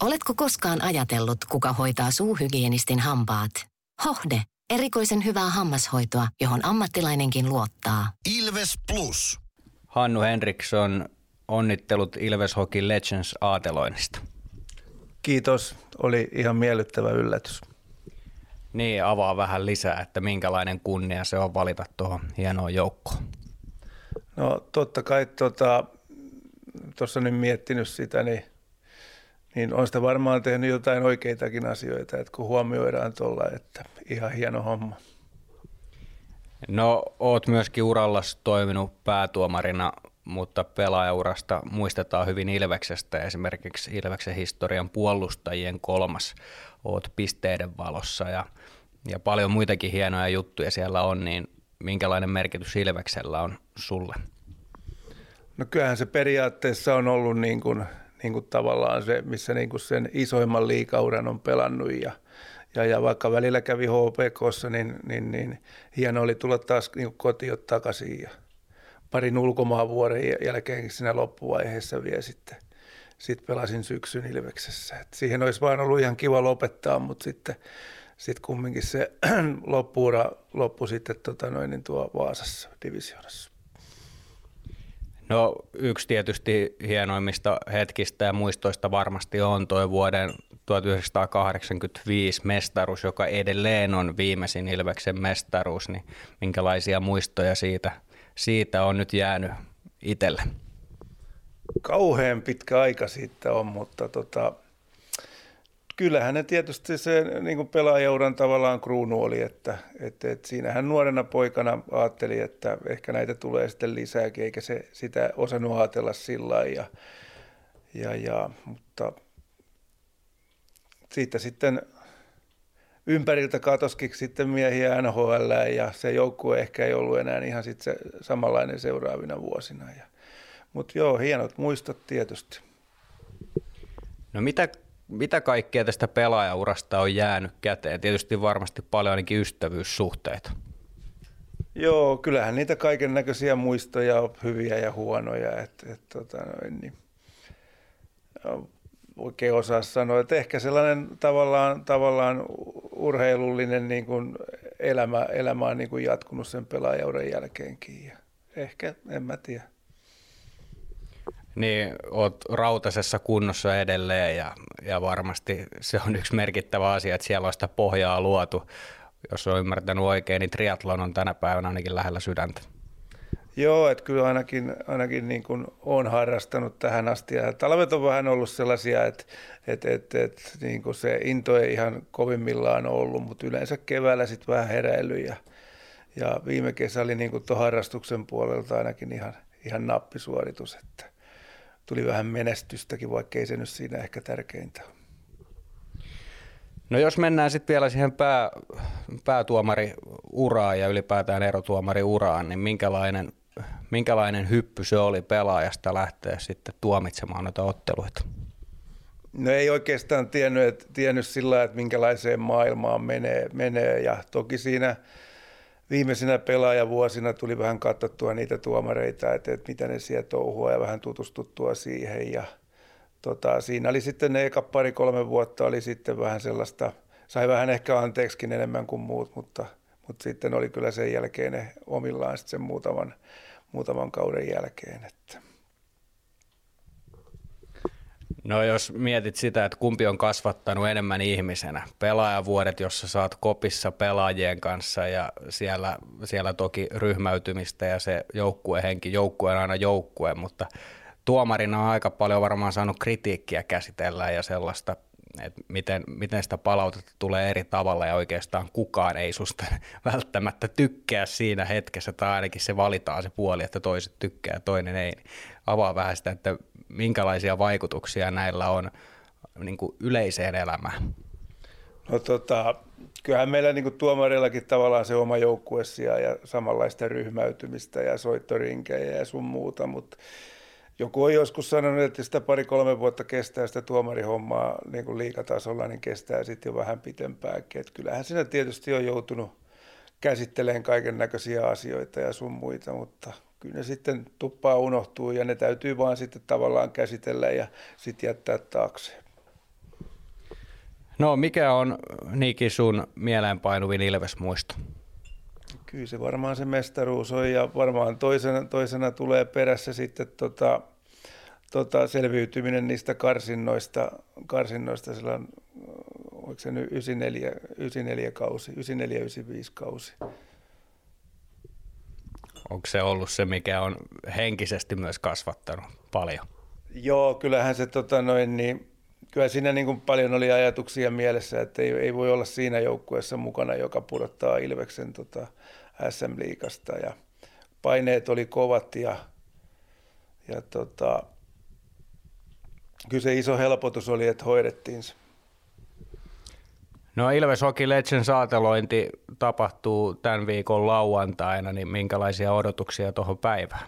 Speaker 8: Oletko koskaan ajatellut, kuka hoitaa suuhygienistin hampaat? Hohde, erikoisen hyvää hammashoitoa, johon ammattilainenkin luottaa.
Speaker 1: Ilves Plus.
Speaker 10: Hannu Henriksson, onnittelut Ilves Hockey Legends aateloinnista.
Speaker 24: Kiitos, oli ihan miellyttävä yllätys.
Speaker 10: Niin, avaa vähän lisää, että minkälainen kunnia se on valita tuohon hienoon joukkoon.
Speaker 24: No totta kai tuossa tota, nyt miettinyt sitä, niin, niin on sitä varmaan tehnyt jotain oikeitakin asioita, että kun huomioidaan tuolla, että ihan hieno homma.
Speaker 10: No, oot myöskin urallas toiminut päätuomarina, mutta pelaajaurasta muistetaan hyvin Ilveksestä. Esimerkiksi Ilveksen historian puolustajien kolmas oot pisteiden valossa ja, ja paljon muitakin hienoja juttuja siellä on, niin minkälainen merkitys Ilveksellä on sulle?
Speaker 24: No kyllähän se periaatteessa on ollut niin kuin, niin kuin tavallaan se, missä niin kuin sen isoimman liikauran on pelannut ja, ja, ja vaikka välillä kävi HPKssa, niin, niin, niin hieno oli tulla taas niin kotiin takaisin ja parin ulkomaan vuoden jälkeen siinä loppuvaiheessa vielä sitten sit pelasin syksyn Ilveksessä. Et siihen olisi vaan ollut ihan kiva lopettaa, mutta sitten sit kumminkin se loppuura loppui sitten tota noin, niin tuo Vaasassa divisioonassa.
Speaker 10: No yksi tietysti hienoimmista hetkistä ja muistoista varmasti on tuo vuoden 1985 mestaruus, joka edelleen on viimeisin Ilveksen mestaruus, niin minkälaisia muistoja siitä, siitä on nyt jäänyt itselle?
Speaker 24: Kauhean pitkä aika siitä on, mutta tota, kyllähän ne tietysti se niin kuin pelaajauran tavallaan kruunu oli, että, että, että siinähän nuorena poikana ajatteli, että ehkä näitä tulee sitten lisääkin, eikä se sitä osannut ajatella sillä ja, ja, ja, mutta siitä sitten ympäriltä katoskin sitten miehiä NHL ja se joukkue ehkä ei ollut enää ihan sitten se samanlainen seuraavina vuosina. Mutta joo, hienot muistot tietysti.
Speaker 10: No mitä mitä kaikkea tästä pelaajaurasta on jäänyt käteen? Tietysti varmasti paljon ainakin ystävyyssuhteita.
Speaker 24: Joo, kyllähän niitä kaiken näköisiä muistoja on hyviä ja huonoja. Et, et, tota noin, niin, oikein osaa sanoa, että ehkä sellainen tavallaan, tavallaan urheilullinen niin kuin elämä, elämä on niin kuin jatkunut sen pelaajauden jälkeenkin. Ja ehkä, en mä tiedä
Speaker 10: niin oot rautasessa kunnossa edelleen ja, ja varmasti se on yksi merkittävä asia, että siellä on sitä pohjaa luotu. Jos on ymmärtänyt oikein, niin triatlon on tänä päivänä ainakin lähellä sydäntä.
Speaker 24: Joo, että kyllä ainakin, ainakin niin kuin olen harrastanut tähän asti. Ja talvet on vähän ollut sellaisia, että, että, että, että niin kuin se into ei ihan kovimmillaan ollut, mutta yleensä keväällä sitten vähän heräily. Ja, ja viime kesä oli niin kuin harrastuksen puolelta ainakin ihan, ihan nappisuoritus. Että, tuli vähän menestystäkin, vaikka ei se nyt siinä ehkä tärkeintä
Speaker 10: No jos mennään sitten vielä siihen pää, päätuomariuraan ja ylipäätään erotuomariuraan, niin minkälainen, minkälainen hyppy se oli pelaajasta lähteä sitten tuomitsemaan noita otteluita?
Speaker 24: No ei oikeastaan tiennyt, tiennyt sillä että minkälaiseen maailmaan menee, menee ja toki siinä – viimeisinä pelaajavuosina tuli vähän katsottua niitä tuomareita, että, että mitä ne siellä touhua ja vähän tutustuttua siihen. Ja tota, siinä oli sitten ne eka pari-kolme vuotta oli sitten vähän sellaista, sai vähän ehkä anteeksikin enemmän kuin muut, mutta, mutta sitten oli kyllä sen jälkeen ne omillaan sitten sen muutaman, muutaman kauden jälkeen. Että.
Speaker 10: No jos mietit sitä, että kumpi on kasvattanut enemmän ihmisenä, pelaajavuodet, jossa saat kopissa pelaajien kanssa ja siellä, siellä toki ryhmäytymistä ja se joukkuehenki, joukkue on aina joukkue, mutta tuomarina on aika paljon varmaan saanut kritiikkiä käsitellä ja sellaista, että miten, miten sitä palautetta tulee eri tavalla ja oikeastaan kukaan ei susta välttämättä tykkää siinä hetkessä tai ainakin se valitaan se puoli, että toiset tykkää ja toinen ei. Avaa vähän sitä, että minkälaisia vaikutuksia näillä on niin kuin yleiseen elämään?
Speaker 24: No tota, kyllähän meillä niin kuin tuomareillakin tavallaan se oma joukkue ja samanlaista ryhmäytymistä ja soittorinkejä ja sun muuta, mutta joku on joskus sanonut, että sitä pari-kolme vuotta kestää sitä tuomarihommaa niin kuin liikatasolla, niin kestää sitten jo vähän pitempääkin. Että kyllähän siinä tietysti on joutunut käsittelemään kaiken näköisiä asioita ja sun muita, mutta kyllä ne sitten tuppaa unohtuu ja ne täytyy vaan sitten tavallaan käsitellä ja sitten jättää taakse.
Speaker 10: No mikä on Niki sun mieleenpainuvin Ilves-muisto?
Speaker 24: Kyllä se varmaan se mestaruus on ja varmaan toisena, toisena tulee perässä sitten tota, tota, selviytyminen niistä karsinnoista, karsinnoista silloin, oliko se nyt 94, 94 kausi, 94-95 kausi.
Speaker 10: Onko se ollut se, mikä on henkisesti myös kasvattanut paljon?
Speaker 24: Joo, kyllähän se tota noin, niin, kyllä siinä niin kuin paljon oli ajatuksia mielessä, että ei, ei voi olla siinä joukkueessa mukana, joka pudottaa Ilveksen tota, SM-liikasta ja paineet oli kovat ja, ja tota, kyllä se iso helpotus oli, että hoidettiin se.
Speaker 10: No Ilves Hockey Legends saatelointi tapahtuu tämän viikon lauantaina, niin minkälaisia odotuksia tuohon päivään?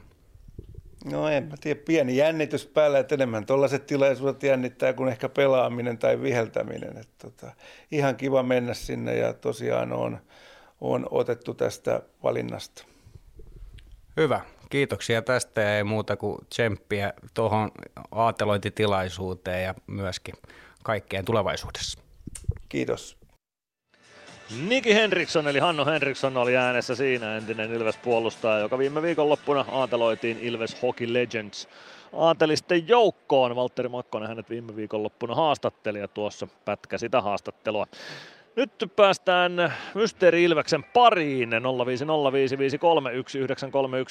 Speaker 24: No en mä tiedä, pieni jännitys päällä, että enemmän tuollaiset tilaisuudet jännittää kuin ehkä pelaaminen tai viheltäminen. Että tota, ihan kiva mennä sinne ja tosiaan on, on otettu tästä valinnasta.
Speaker 10: Hyvä. Kiitoksia tästä ja ei muuta kuin tsemppiä tuohon aatelointitilaisuuteen ja myöskin kaikkeen tulevaisuudessa.
Speaker 24: Kiitos.
Speaker 6: Niki Henriksson eli Hanno Henriksson oli äänessä siinä, entinen Ilves-puolustaja, joka viime viikonloppuna aateloitiin Ilves Hockey Legends aatelisten joukkoon. Valtteri Makkonen hänet viime viikonloppuna haastatteli ja tuossa pätkä sitä haastattelua. Nyt päästään Mysteeri Ilveksen pariin. 0505531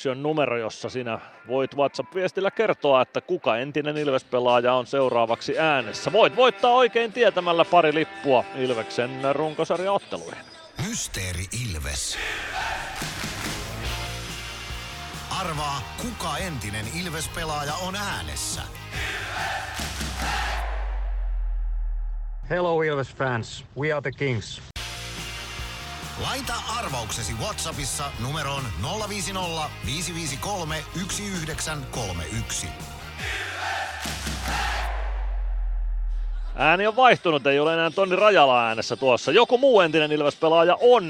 Speaker 6: on numero, jossa sinä voit WhatsApp-viestillä kertoa, että kuka entinen Ilves-pelaaja on seuraavaksi äänessä. Voit voittaa oikein tietämällä pari lippua Ilveksen runkosarjaotteluihin.
Speaker 1: Mysteeri Ilves. Arvaa, kuka entinen Ilves-pelaaja on äänessä.
Speaker 18: Hello Ilves fans, we are the Kings.
Speaker 1: Laita arvauksesi Whatsappissa numeroon 050 553 1931.
Speaker 6: Ääni on vaihtunut, ei ole enää Tonni Rajala äänessä tuossa. Joku muu entinen Ilves-pelaaja on,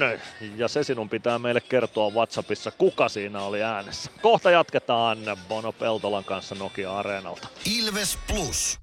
Speaker 6: ja se sinun pitää meille kertoa Whatsappissa, kuka siinä oli äänessä. Kohta jatketaan Bono Peltolan kanssa Nokia-areenalta.
Speaker 1: Ilves Plus.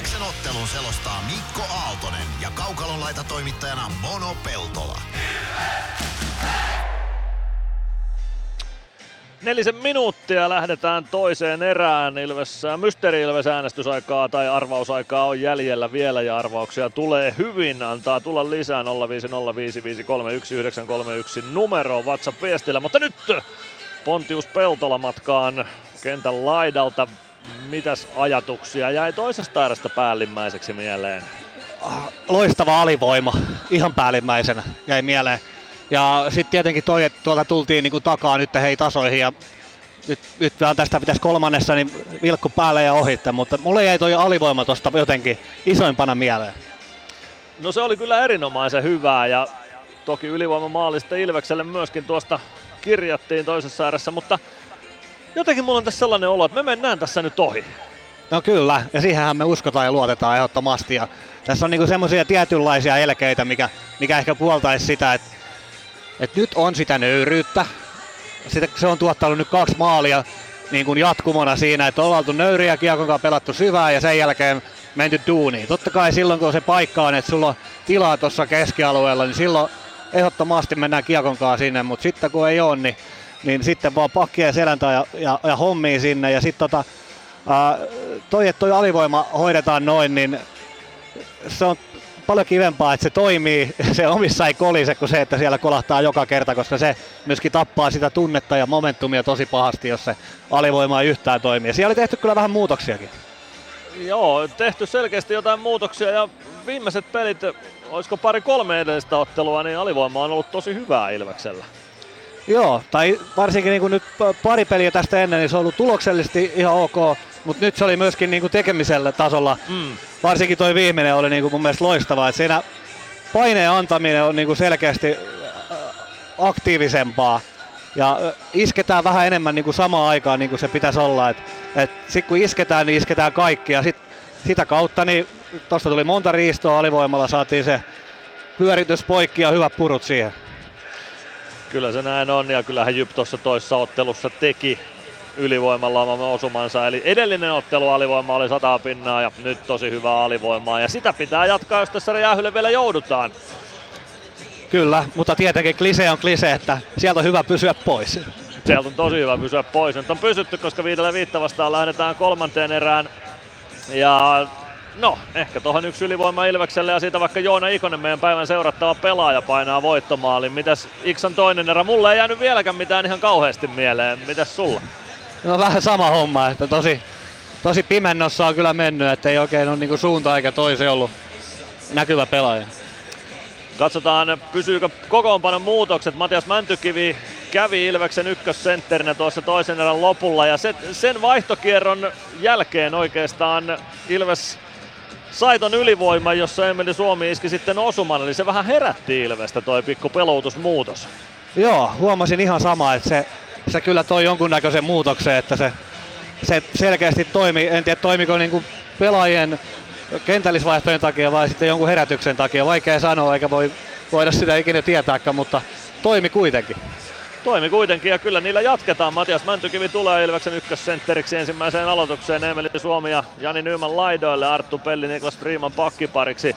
Speaker 1: Ilveksen ottelun selostaa Mikko Aaltonen ja Kaukalon laita toimittajana Mono Peltola.
Speaker 6: Nelisen minuuttia lähdetään toiseen erään. Ilves, Mysteeri Ilves äänestysaikaa tai arvausaikaa on jäljellä vielä ja arvauksia tulee hyvin. Antaa tulla lisää 0505531 numero WhatsApp-viestillä. Mutta nyt Pontius Peltola matkaan kentän laidalta. Mitäs ajatuksia jäi toisesta erästä päällimmäiseksi mieleen?
Speaker 14: Loistava alivoima, ihan päällimmäisenä jäi mieleen. Ja sitten tietenkin toi, että tuolta tultiin niinku takaa nyt hei tasoihin ja nyt, nyt tästä pitäisi kolmannessa niin vilkku päälle ja ohittaa, mutta mulle jäi toi alivoima tosta jotenkin isoimpana mieleen.
Speaker 6: No se oli kyllä erinomaisen hyvää ja toki ylivoimamaali sitten Ilvekselle myöskin tuosta kirjattiin toisessa ääressä, mutta jotenkin mulla on tässä sellainen olo, että me mennään tässä nyt ohi.
Speaker 14: No kyllä, ja siihenhän me uskotaan ja luotetaan ehdottomasti. Ja tässä on niinku semmoisia tietynlaisia elkeitä, mikä, mikä ehkä puoltaisi sitä, että, että nyt on sitä nöyryyttä. Sitä, se on tuottanut nyt kaksi maalia niin kuin jatkumona siinä, että ollaan oltu nöyriä, kiekon pelattu syvää ja sen jälkeen menty duuniin. Totta kai silloin kun se paikka on, että sulla on tilaa tuossa keskialueella, niin silloin ehdottomasti mennään kiekon sinne, mutta sitten kun ei ole, niin, niin sitten vaan pakkia seläntä ja, ja, ja hommia sinne ja sitten tota, toi, että toi alivoima hoidetaan noin, niin se on paljon kivempaa, että se toimii, se omissa ei kolise, kuin se, että siellä kolahtaa joka kerta, koska se myöskin tappaa sitä tunnetta ja momentumia tosi pahasti, jos se alivoima ei yhtään toimi. Ja siellä oli tehty kyllä vähän muutoksiakin.
Speaker 6: Joo, tehty selkeästi jotain muutoksia ja viimeiset pelit, olisiko pari kolme edellistä ottelua, niin alivoima on ollut tosi hyvää Ilveksellä.
Speaker 14: Joo, tai varsinkin niin kuin nyt pari peliä tästä ennen, niin se on ollut tuloksellisesti ihan ok, mutta nyt se oli myöskin niin kuin tekemisellä tasolla. Mm. Varsinkin toi viimeinen oli niin kuin mun mielestä loistavaa, että siinä paineen antaminen on niin kuin selkeästi aktiivisempaa ja isketään vähän enemmän niin kuin samaan aikaan niin kuin se pitäisi olla. Et, et sit kun isketään, niin isketään kaikki ja sit, sitä kautta niin tuosta tuli monta riistoa alivoimalla, saatiin se pyöritys poikki ja hyvät purut siihen.
Speaker 6: Kyllä se näin on ja kyllähän Jyp tuossa toissa ottelussa teki ylivoimalla oman osumansa. Eli edellinen ottelu alivoima oli 100 pinnaa ja nyt tosi hyvää alivoimaa. Ja sitä pitää jatkaa, jos tässä räjähylle vielä joudutaan.
Speaker 14: Kyllä, mutta tietenkin klise on klise, että sieltä on hyvä pysyä pois.
Speaker 6: Sieltä on tosi hyvä pysyä pois. Nyt on pysytty, koska viidellä viitta vastaan lähdetään kolmanteen erään. Ja no, ehkä tuohon yksi ylivoima Ilvekselle ja siitä vaikka Joona Ikonen, meidän päivän seurattava pelaaja, painaa voittomaalin. Mitäs Iksan toinen erä? Mulle ei jäänyt vieläkään mitään ihan kauheasti mieleen. Mitäs sulla?
Speaker 14: No vähän sama homma, että tosi, tosi pimennossa on kyllä mennyt, että ei oikein ole niinku suunta eikä toisi ollut näkyvä pelaaja.
Speaker 6: Katsotaan, pysyykö kokoonpanon muutokset. Matias Mäntykivi kävi Ilveksen ykkössentterinä tuossa toisen erän lopulla ja se, sen vaihtokierron jälkeen oikeastaan Ilves sai ton ylivoiman, jossa Emeli Suomi iski sitten osuman, eli se vähän herätti Ilvestä toi pikku peloutusmuutos.
Speaker 14: Joo, huomasin ihan sama, että se, se kyllä toi jonkunnäköisen muutoksen, että se, se selkeästi toimi, en tiedä toimiko niinku pelaajien kentällisvaihtojen takia vai sitten jonkun herätyksen takia, vaikea sanoa eikä voi, voida sitä ikinä tietääkään, mutta toimi kuitenkin.
Speaker 6: Toimi kuitenkin ja kyllä niillä jatketaan. Matias Mäntykivi tulee Ilveksen ykkössentteriksi ensimmäiseen aloitukseen. Emeli Suomi ja Jani Nyman laidoille. Arttu Pelli Niklas Freeman pakkipariksi.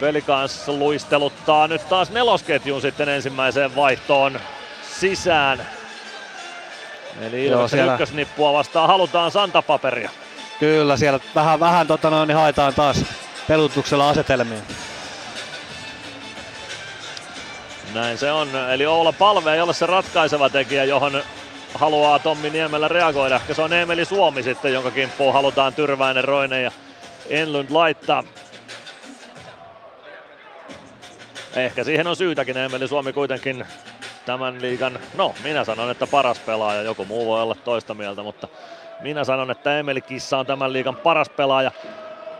Speaker 6: Peli kanssa luisteluttaa nyt taas nelosketjun sitten ensimmäiseen vaihtoon sisään. Eli Ilveksen siellä... ykkösnippua vastaan halutaan santapaperia.
Speaker 14: Kyllä, siellä vähän, vähän tota noin, niin haetaan taas pelutuksella asetelmia.
Speaker 6: Näin se on. Eli Oula Palve ei ole se ratkaiseva tekijä, johon haluaa Tommi Niemelä reagoida. Ehkä se on Emeli Suomi sitten, jonka kimppuun halutaan Tyrväinen, Roine ja Enlund laittaa. Ehkä siihen on syytäkin. Emeli Suomi kuitenkin tämän liigan, no minä sanon, että paras pelaaja. Joku muu voi olla toista mieltä, mutta minä sanon, että Emeli Kissa on tämän liigan paras pelaaja.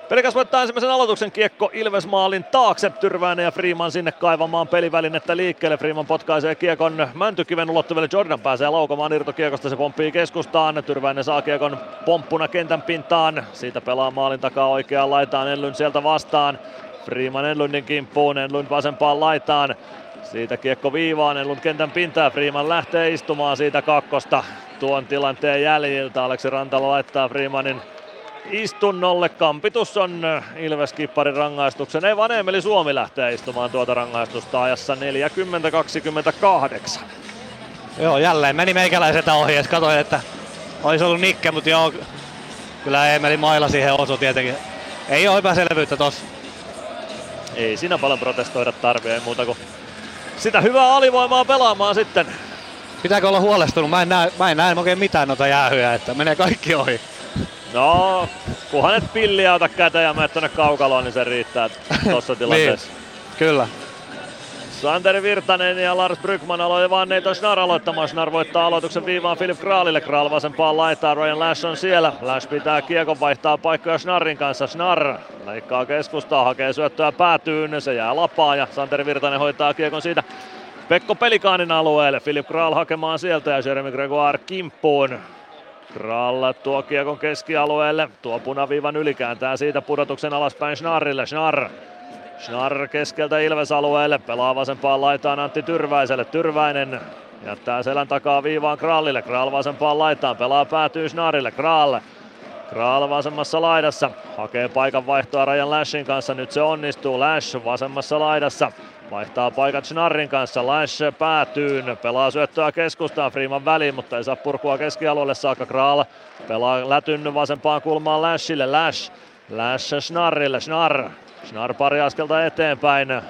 Speaker 6: Pelikas voittaa ensimmäisen aloituksen kiekko Ilves maalin taakse. Tyrväinen ja Freeman sinne kaivamaan pelivälinettä liikkeelle. Freeman potkaisee kiekon Mäntykiven ulottuville. Jordan pääsee laukomaan irtokiekosta. Se pomppii keskustaan. Tyrväinen saa kiekon pomppuna kentän pintaan. Siitä pelaa maalin takaa oikeaan laitaan. Enlund sieltä vastaan. Freeman Enlundin kimppuun. Enlund vasempaan laitaan. Siitä kiekko viivaan, Enlund kentän pintaa, Freeman lähtee istumaan siitä kakkosta tuon tilanteen jäljiltä. Aleksi Rantala laittaa Freemanin istunnolle. Kampitus on Ilves-kipparin rangaistuksen. Ei vaan Emeli Suomi lähtee istumaan tuota rangaistusta ajassa 40-28.
Speaker 14: Joo, jälleen meni meikäläiseltä ohi. Katoin, että olisi ollut Nikke, mutta joo, kyllä Emeli mailla siihen osu tietenkin. Ei ole epäselvyyttä tossa.
Speaker 6: Ei siinä paljon protestoida tarvii, ei muuta kuin sitä hyvää alivoimaa pelaamaan sitten.
Speaker 14: Pitääkö olla huolestunut? Mä en näe, mä en näe oikein mitään noita jäähyjä, että menee kaikki ohi.
Speaker 6: No, kunhan et pilliä ota käteen ja menet tonne kaukaloon, niin se riittää tuossa niin, tilanteessa.
Speaker 14: niin, kyllä.
Speaker 6: Santeri Virtanen ja Lars Brygman aloitti vaan Neito Schnar aloittamaan. Schnar voittaa aloituksen viivaan Filip Kraalille. Kraal vasempaan laitaa, Ryan Lash on siellä. Lash pitää kiekon vaihtaa paikkoja Schnarin kanssa. Schnar leikkaa keskustaa, hakee syöttöä päätyyn, se jää lapaa ja Santeri Virtanen hoitaa kiekon siitä Pekko Pelikaanin alueelle. Filip Kraal hakemaan sieltä ja Jeremy Gregoire kimppuun. Krall tuo kiekon keskialueelle, tuo punaviivan yli kääntää siitä pudotuksen alaspäin Schnarrille. Schnarr Schnarr keskeltä Ilves-alueelle, pelaa vasempaan laitaan Antti Tyrväiselle. Tyrväinen jättää selän takaa viivaan Kraalille. Kraal vasempaan laitaan, pelaa päätyy Schnarrille. Kraal Kraal vasemmassa laidassa, hakee paikan vaihtoa Rajan Lashin kanssa, nyt se onnistuu. Lash vasemmassa laidassa, Vaihtaa paikat Schnarrin kanssa, Lash päätyyn, pelaa syöttöä keskustaan Freeman väliin, mutta ei saa purkua keskialueelle saakka. Kral pelaa lätyn vasempaan kulmaan Lashille, Lash, Lash Schnarrille, Schnarr, Schnarr pari askelta eteenpäin,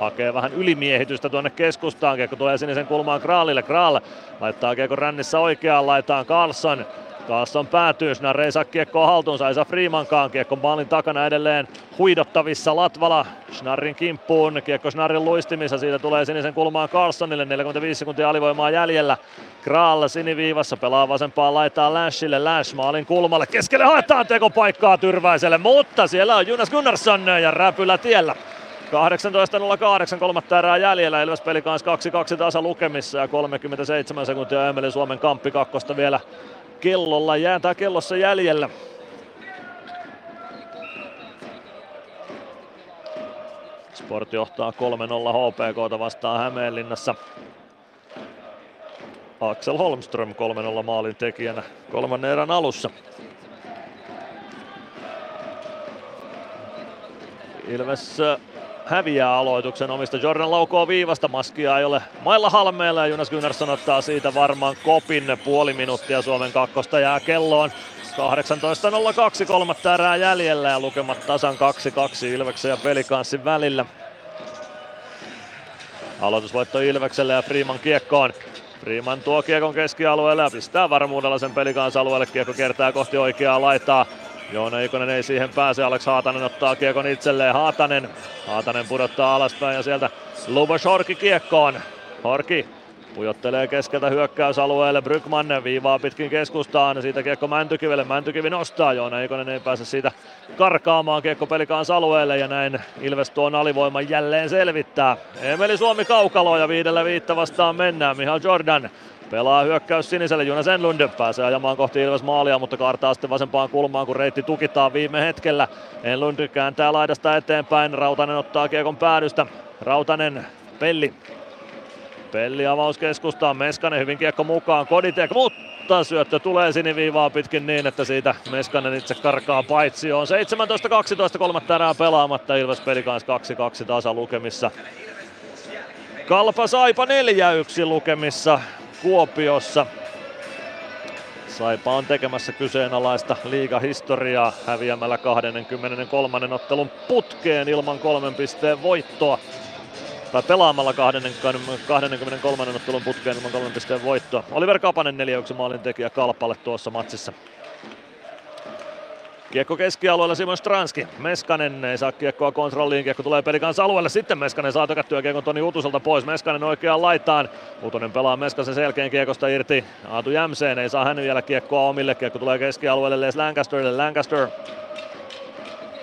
Speaker 6: hakee vähän ylimiehitystä tuonne keskustaan, kiekko tulee sinisen kulmaan Kraalille, Kraal laittaa kiekko rännissä oikeaan. Laitaan Carlson, Carlson päätyy, Schnarr ei saa kiekkoa haltuunsa, ei saa Freemankaan, kiekko maalin takana edelleen huidottavissa Latvala. Schnarrin kimppuun, kiekko Schnarrin luistimissa, siitä tulee sinisen kulmaan Carlsonille, 45 sekuntia alivoimaa jäljellä, Kraal siniviivassa pelaa vasempaan laitaan Lashille, Lash maalin kulmalle, keskelle haetaan tekopaikkaa Tyrväiselle, mutta siellä on Jonas Gunnarsson ja räpylä tiellä. 18.08, kolmatta erää jäljellä, Ilves peli kanssa 2-2 tasa lukemissa ja 37 sekuntia Emeli Suomen kamppi kakkosta vielä kellolla, jääntää kellossa jäljellä. Sport johtaa 3-0 HPKta vastaan Hämeenlinnassa. Axel Holmström 3-0 maalin tekijänä kolmannen erän alussa. Ilves häviää aloituksen omista. Jordan laukoo viivasta, maskia ei ole mailla halmeella ja Jonas Gunnarsson ottaa siitä varmaan kopin. Puoli minuuttia Suomen kakkosta jää kelloon. 18.02 kolmatta erää jäljellä ja lukemat tasan 2-2 Ilveksen ja Pelikanssin välillä. Aloitusvoitto Ilvekselle ja Freeman kiekkoon. Freeman tuo kiekon keskialueelle ja pistää varmuudella sen pelikansalueelle. Kiekko kertaa kohti oikeaa laitaa. Joona Ikonen ei siihen pääse, Alex Haatanen ottaa kiekon itselleen, Haatanen, Haatanen pudottaa alaspäin ja sieltä Lubos Horki kiekkoon, Horki pujottelee keskeltä hyökkäysalueelle, Brykman viivaa pitkin keskustaan, siitä kiekko Mäntykivelle, Mäntykivi nostaa, Joona Ikonen ei pääse siitä karkaamaan kiekko pelikaans alueelle ja näin Ilves tuon alivoiman jälleen selvittää. Emeli Suomi kaukalo ja viidellä viittä vastaan mennään, Mihal Jordan Pelaa hyökkäys siniselle, Jonas Enlund pääsee ajamaan kohti Ilves maalia, mutta kaartaa sitten vasempaan kulmaan, kun reitti tukitaan viime hetkellä. Enlund kääntää laidasta eteenpäin, Rautanen ottaa kiekon päädystä. Rautanen, Pelli. Pelli avaus keskustaan, Meskanen hyvin kiekko mukaan, Koditek, mutta syöttö tulee siniviivaa pitkin niin, että siitä Meskanen itse karkaa paitsi on 17-12 kolmatta erää pelaamatta, Ilves peli kanssa 2-2 tasa lukemissa. Kalpa Saipa 4-1 lukemissa. Kuopiossa. Saipa on tekemässä kyseenalaista liigahistoriaa häviämällä 23. ottelun putkeen ilman kolmen pisteen voittoa. Tai pelaamalla 23. ottelun putkeen ilman kolmen pisteen voittoa. Oliver Kapanen 4 maalin tekijä Kalpalle tuossa matsissa. Kiekko keskialueella Simon Stranski. Meskanen ei saa kiekkoa kontrolliin. Kiekko tulee pelikanssa alueelle. Sitten Meskanen saa tökättyä kiekon Toni Utuselta pois. Meskanen oikeaan laitaan. Utonen pelaa Meskasen selkeän kiekosta irti. Aatu Jämseen ei saa hän vielä kiekkoa omille. Kiekko tulee keskialueelle Les Lancasterille. Lancaster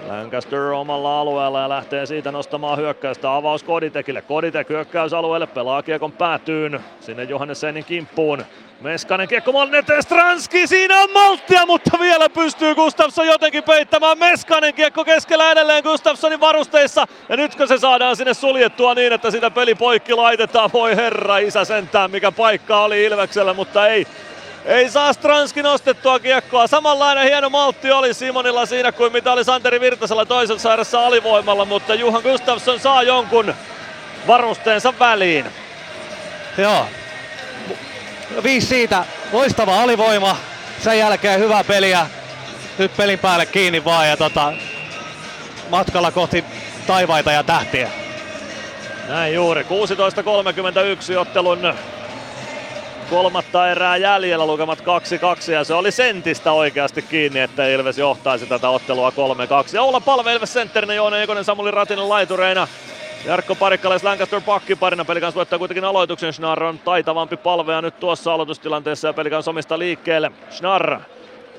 Speaker 6: Lancaster omalla alueella ja lähtee siitä nostamaan hyökkäystä. Avaus Koditekille. Koditek hyökkäysalueelle pelaa kiekon päätyyn. Sinne Johannessenin kimppuun. Meskanen kiekko maalin eteen, Stranski, siinä on malttia, mutta vielä pystyy Gustafsson jotenkin peittämään. Meskanen kiekko keskellä edelleen Gustafssonin varusteissa. Ja nytkö se saadaan sinne suljettua niin, että sitä peli poikki laitetaan. Voi herra isä sentään, mikä paikka oli Ilveksellä, mutta ei, ei saa Stranski nostettua kiekkoa. Samanlainen hieno maltti oli Simonilla siinä kuin mitä oli Santeri Virtasella toisessa sairassa alivoimalla, mutta Juhan Gustafsson saa jonkun varusteensa väliin.
Speaker 14: Joo, viisi siitä, loistava alivoima, sen jälkeen hyvä peliä, nyt pelin päälle kiinni vaan ja tota, matkalla kohti taivaita ja tähtiä.
Speaker 6: Näin juuri, 16.31 ottelun kolmatta erää jäljellä, lukemat 2-2 ja se oli sentistä oikeasti kiinni, että Ilves johtaisi tätä ottelua 3-2. Ja olla palve Ilves sentterinä, Joona Ekonen, Samuli Ratinen laitureina. Jarkko Parikkales Lancaster pakkiparina, Pelikans voittaa kuitenkin aloituksen, Schnarr on taitavampi palvea nyt tuossa aloitustilanteessa ja Pelikans omista liikkeelle. Schnarr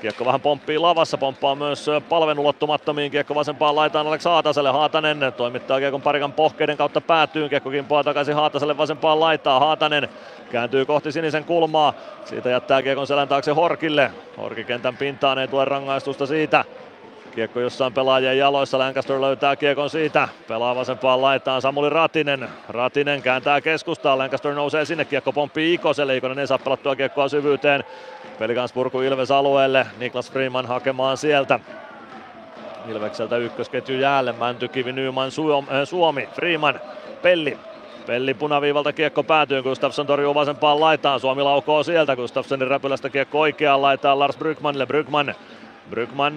Speaker 6: Kiekko vähän pomppii lavassa, pomppaa myös palven ulottumattomiin. Kiekko vasempaan laitaan Alex Haataselle. Haatanen toimittaa Kiekon parikan pohkeiden kautta päätyyn. Kiekko kimpoaa takaisin Haataselle vasempaan laitaan. Haatanen kääntyy kohti sinisen kulmaa. Siitä jättää Kiekon selän taakse Horkille. Horki kentän pintaan ei tule rangaistusta siitä. Kiekko jossain pelaajien jaloissa, Lancaster löytää kiekon siitä, pelaa vasempaan laitaan Samuli Ratinen. Ratinen kääntää keskustaan, Lancaster nousee sinne, kiekko pomppii Ikoselle, Ikonen ei saa pelattua kiekkoa syvyyteen. Pelikans purku Ilves alueelle, Niklas Freeman hakemaan sieltä. Ilvekseltä ykkösketju jäälle, Mäntykivi, Nyman, Suomi, Freeman, Pelli, Pelli punaviivalta kiekko päätyy, Gustafsson torjuu vasempaan laitaan, Suomi laukoo sieltä, Gustafssonin räpylästä kiekko oikeaan laitaan Lars Brygmanille, Brygman, Brygman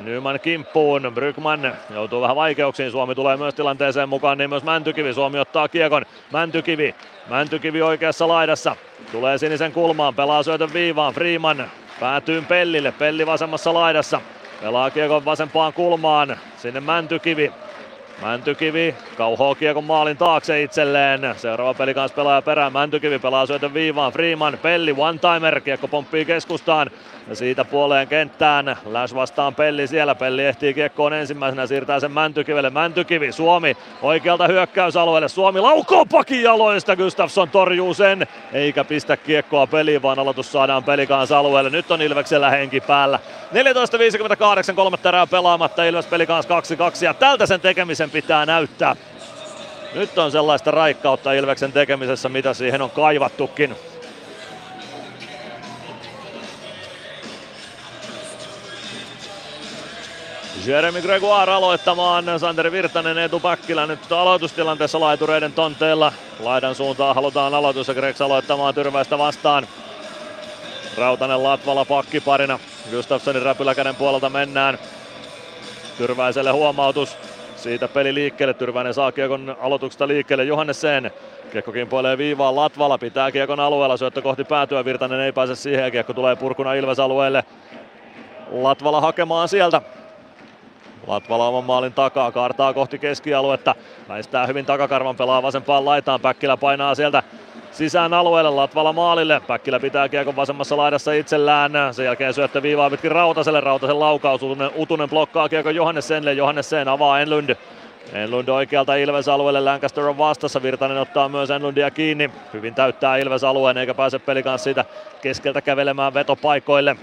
Speaker 6: Nyman kimppuun, Brygman joutuu vähän vaikeuksiin, Suomi tulee myös tilanteeseen mukaan, niin myös Mäntykivi, Suomi ottaa kiekon, Mäntykivi, Mäntykivi oikeassa laidassa, tulee sinisen kulmaan, pelaa syötön viivaan, Freeman päätyy Pellille, Pelli vasemmassa laidassa, pelaa kiekon vasempaan kulmaan, sinne Mäntykivi, Mäntykivi kauhoo kiekon maalin taakse itselleen. Seuraava peli kanssa pelaaja perään. Mäntykivi pelaa syötön viivaan. Freeman, Pelli, one-timer. Kiekko pomppii keskustaan. Ja siitä puoleen kenttään. Läs vastaan Pelli siellä. Pelli ehtii kiekkoon ensimmäisenä. Siirtää sen Mäntykivelle. Mäntykivi, Suomi oikealta hyökkäysalueelle. Suomi laukoo pakin jaloista. Gustafsson torjuu sen. Eikä pistä kiekkoa peliin, vaan aloitus saadaan pelikansa alueelle. Nyt on Ilveksellä henki päällä. 14.58, kolme erää pelaamatta. Ilves pelikans 2-2 ja tältä sen tekemisen pitää näyttää. Nyt on sellaista raikkautta Ilveksen tekemisessä, mitä siihen on kaivattukin. Jeremy Gregoire aloittamaan, Sander Virtanen, Etu Päkkilä nyt aloitustilanteessa laitureiden tonteella. Laidan suuntaan halutaan aloitus ja Gregs aloittamaan Tyrväistä vastaan. Rautanen Latvala pakkiparina. Gustafssonin räpyläkäden puolelta mennään. Tyrväiselle huomautus. Siitä peli liikkeelle. Tyrväinen saa kiekon aloituksesta liikkeelle Johannesen. Kiekko kimpoilee viivaan. Latvala pitää kiekon alueella. Syöttö kohti päätyä. Virtanen ei pääse siihen. Kiekko tulee purkuna Ilves alueelle. Latvala hakemaan sieltä. Latvala oman maalin takaa, kaartaa kohti keskialuetta. Väistää hyvin takakarvan, pelaa vasempaan laitaan. Päkkilä painaa sieltä sisään alueelle, Latvala maalille. Päkkilä pitää kiekon vasemmassa laidassa itsellään. Sen jälkeen syöttö viivaa pitkin Rautaselle. Rautasen laukaus, Utunen, Utunen blokkaa kiekon Johannessenille. Johannesen avaa Enlund. Enlund oikealta Ilves alueelle, Lancaster on vastassa, Virtanen ottaa myös Enlundia kiinni. Hyvin täyttää Ilves alueen eikä pääse peli kanssa siitä keskeltä kävelemään vetopaikoille.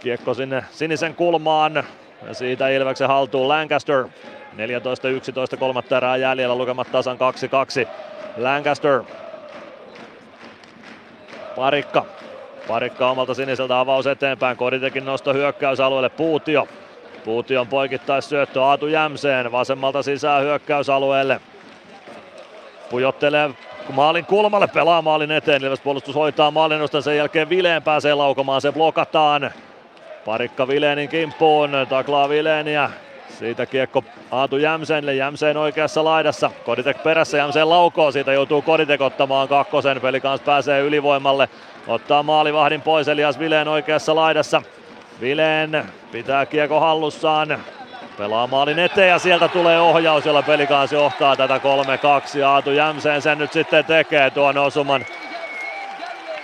Speaker 6: Kiekko sinne sinisen kulmaan, ja siitä Ilveksen haltuun Lancaster. 14-11 kolmatta erää jäljellä, lukemat tasan 2-2. Lancaster. Parikka. Parikka omalta siniseltä avaus eteenpäin. Koditekin nosto hyökkäysalueelle. Puutio. Puution poikittais syöttö Aatu Jämseen vasemmalta sisään hyökkäysalueelle. Pujottelee maalin kulmalle, pelaa maalin eteen. Ilves puolustus hoitaa maalin sen jälkeen Vileen pääsee laukomaan, se blokataan. Parikka Vileenin kimppuun, taklaa Vileeniä. Siitä kiekko Aatu Jämsenille, Jämseen oikeassa laidassa. Koditek perässä, Jämseen laukoo, siitä joutuu Koditek ottamaan kakkosen. Peli kanssa pääsee ylivoimalle, ottaa maalivahdin pois, Elias Vileen oikeassa laidassa. Vileen pitää kiekko hallussaan, pelaa maalin eteen ja sieltä tulee ohjaus, jolla pelikaas johtaa tätä 3-2. Aatu Jämseen sen nyt sitten tekee tuon osuman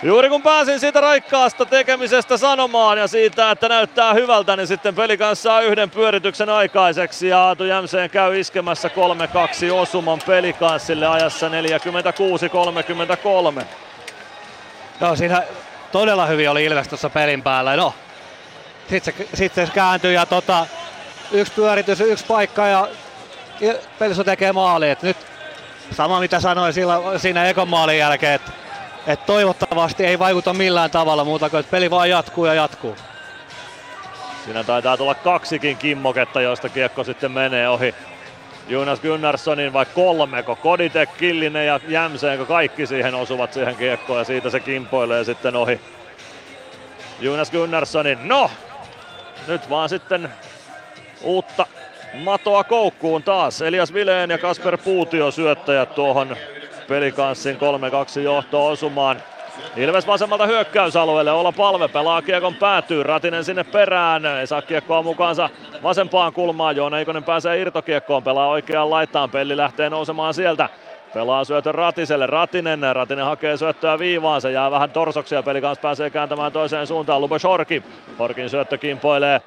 Speaker 6: Juuri kun pääsin siitä raikkaasta tekemisestä sanomaan ja siitä, että näyttää hyvältä, niin sitten peli kanssa saa yhden pyörityksen aikaiseksi ja Aatu Jämseen käy iskemässä 3-2 osuman pelikanssille ajassa 46-33.
Speaker 14: No siinä todella hyvin oli Ilves tuossa pelin päällä. No, sitten se, sit se kääntyy ja tota, yksi pyöritys, yksi paikka ja Peliso tekee maali. Et nyt sama mitä sanoin sillä, siinä ekon maalin jälkeen, että et toivottavasti ei vaikuta millään tavalla muuta kuin, että peli vaan jatkuu ja jatkuu.
Speaker 6: Siinä taitaa tulla kaksikin kimmoketta, joista kiekko sitten menee ohi Jonas Gunnarssonin vai kolmeko? Koditek, Killinen ja Jämseenko kaikki siihen osuvat siihen kiekkoon ja siitä se kimpoilee sitten ohi. Jonas Gunnarssonin, no! Nyt vaan sitten uutta matoa koukkuun taas. Elias Vileen ja Kasper Puutio syöttäjät tuohon pelikanssin 3-2 johto osumaan. Ilves vasemmalta hyökkäysalueelle, olla palve, pelaa kiekon päätyy, Ratinen sinne perään, ei saa kiekkoa mukaansa vasempaan kulmaan, Joona Eikonen pääsee irtokiekkoon, pelaa oikeaan laitaan, Pelli lähtee nousemaan sieltä. Pelaa syötö Ratiselle, Ratinen, Ratinen hakee syöttöä viivaan, se jää vähän torsoksi ja peli kanssa pääsee kääntämään toiseen suuntaan, Lubos Horki. Horkin syöttö kimpoilee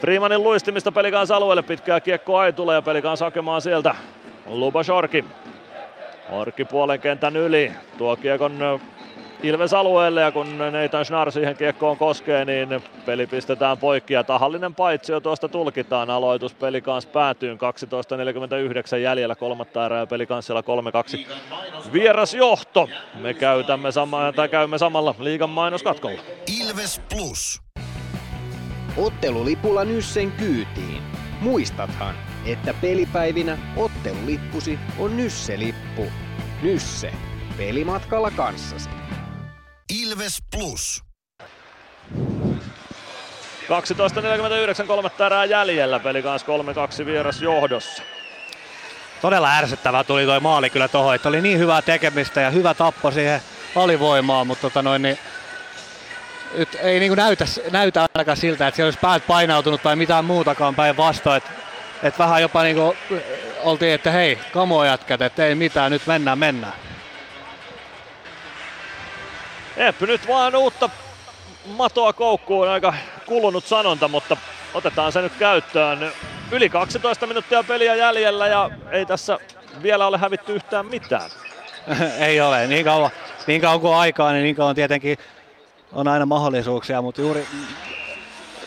Speaker 6: Freemanin luistimista pelikans alueelle, pitkää kiekkoa ei tule ja pelikans hakemaan sieltä. Lubos Horki. Orkki puolen kentän yli, tuo kiekon Ilves alueelle ja kun Nathan Schnarr siihen kiekkoon koskee, niin peli pistetään poikki ja tahallinen paitsio tuosta tulkitaan. Aloitus peli kanssa päätyy 12.49 jäljellä kolmatta erää ja peli kanssa 3-2. Vieras johto. Me käytämme sama, tai käymme samalla liigan mainoskatkolla.
Speaker 1: Ilves Plus.
Speaker 4: Ottelulipulla Nyssen kyytiin. Muistathan, että pelipäivinä ottelulippusi on Nysse-lippu. Nysse. Pelimatkalla kanssasi.
Speaker 1: Ilves Plus.
Speaker 6: 12.49, kolmatta erää jäljellä, peli kanssa 3-2 vieras johdossa.
Speaker 14: Todella ärsyttävää tuli toi maali kyllä tohon, että oli niin hyvää tekemistä ja hyvä tappo siihen alivoimaan, mutta tota noin, niin nyt ei niin näytä, näytä ainakaan siltä, että siellä olisi päät painautunut tai mitään muutakaan päinvastoin. Että et vähän jopa niin kuin oltiin, että hei, kamo jätkät, että ei mitään, nyt mennään, mennään.
Speaker 6: Eppy nyt vaan uutta matoa koukkuun, aika kulunut sanonta, mutta otetaan se nyt käyttöön. Yli 12 minuuttia peliä jäljellä ja ei tässä vielä ole hävitty yhtään mitään.
Speaker 14: ei ole, niin kauan, niin kauan kuin aikaa, niin niin kauan tietenkin on aina mahdollisuuksia, mutta juuri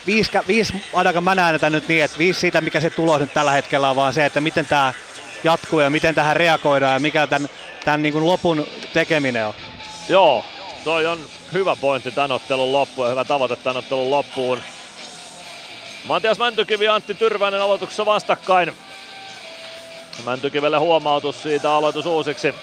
Speaker 14: viisi, viisi ainakaan mä näen nyt niin, että viisi siitä, mikä se tulos nyt tällä hetkellä on, vaan se, että miten tämä jatkuu ja miten tähän reagoidaan ja mikä tämän, tämän niin kuin lopun tekeminen on.
Speaker 6: Joo, toi on hyvä pointti tämän ottelun loppuun ja hyvä tavoite tämän ottelun loppuun. Matias Mäntykivi ja Antti Tyrväinen aloituksessa vastakkain. Mäntykivelle huomautus siitä aloitus uusiksi.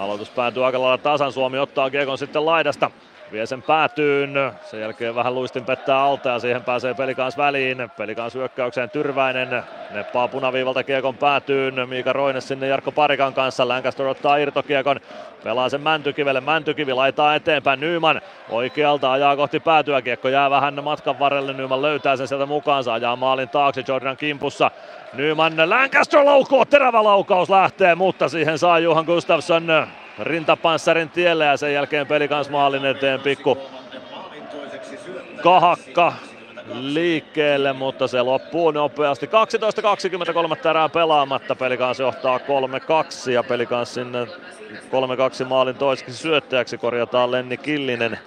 Speaker 6: Aloitus päätyy aika lailla tasan. Suomi ottaa Kiekon sitten laidasta. Vie sen päätyyn. Sen jälkeen vähän luistin pettää alta ja siihen pääsee pelikans väliin. Pelikans hyökkäykseen Tyrväinen. Neppaa punaviivalta Kiekon päätyyn. Miika Roine sinne Jarkko Parikan kanssa. Lancaster ottaa irtokiekon. Pelaa sen Mäntykivelle. Mäntykivi laitaa eteenpäin. Nyman oikealta ajaa kohti päätyä. Kiekko jää vähän matkan varrelle. Nyman löytää sen sieltä mukaansa. Ajaa maalin taakse Jordan kimpussa. Nyman Lancaster laukoo. Terävä laukaus lähtee, mutta siihen saa Johan Gustafsson rintapanssarin tielle ja sen jälkeen peli kans maalin eteen pikku kahakka liikkeelle, mutta se loppuu nopeasti. 12.23 erää pelaamatta, pelikans johtaa 3-2 ja pelikans sinne 3-2 maalin toiseksi syöttäjäksi korjataan Lenni Killinen.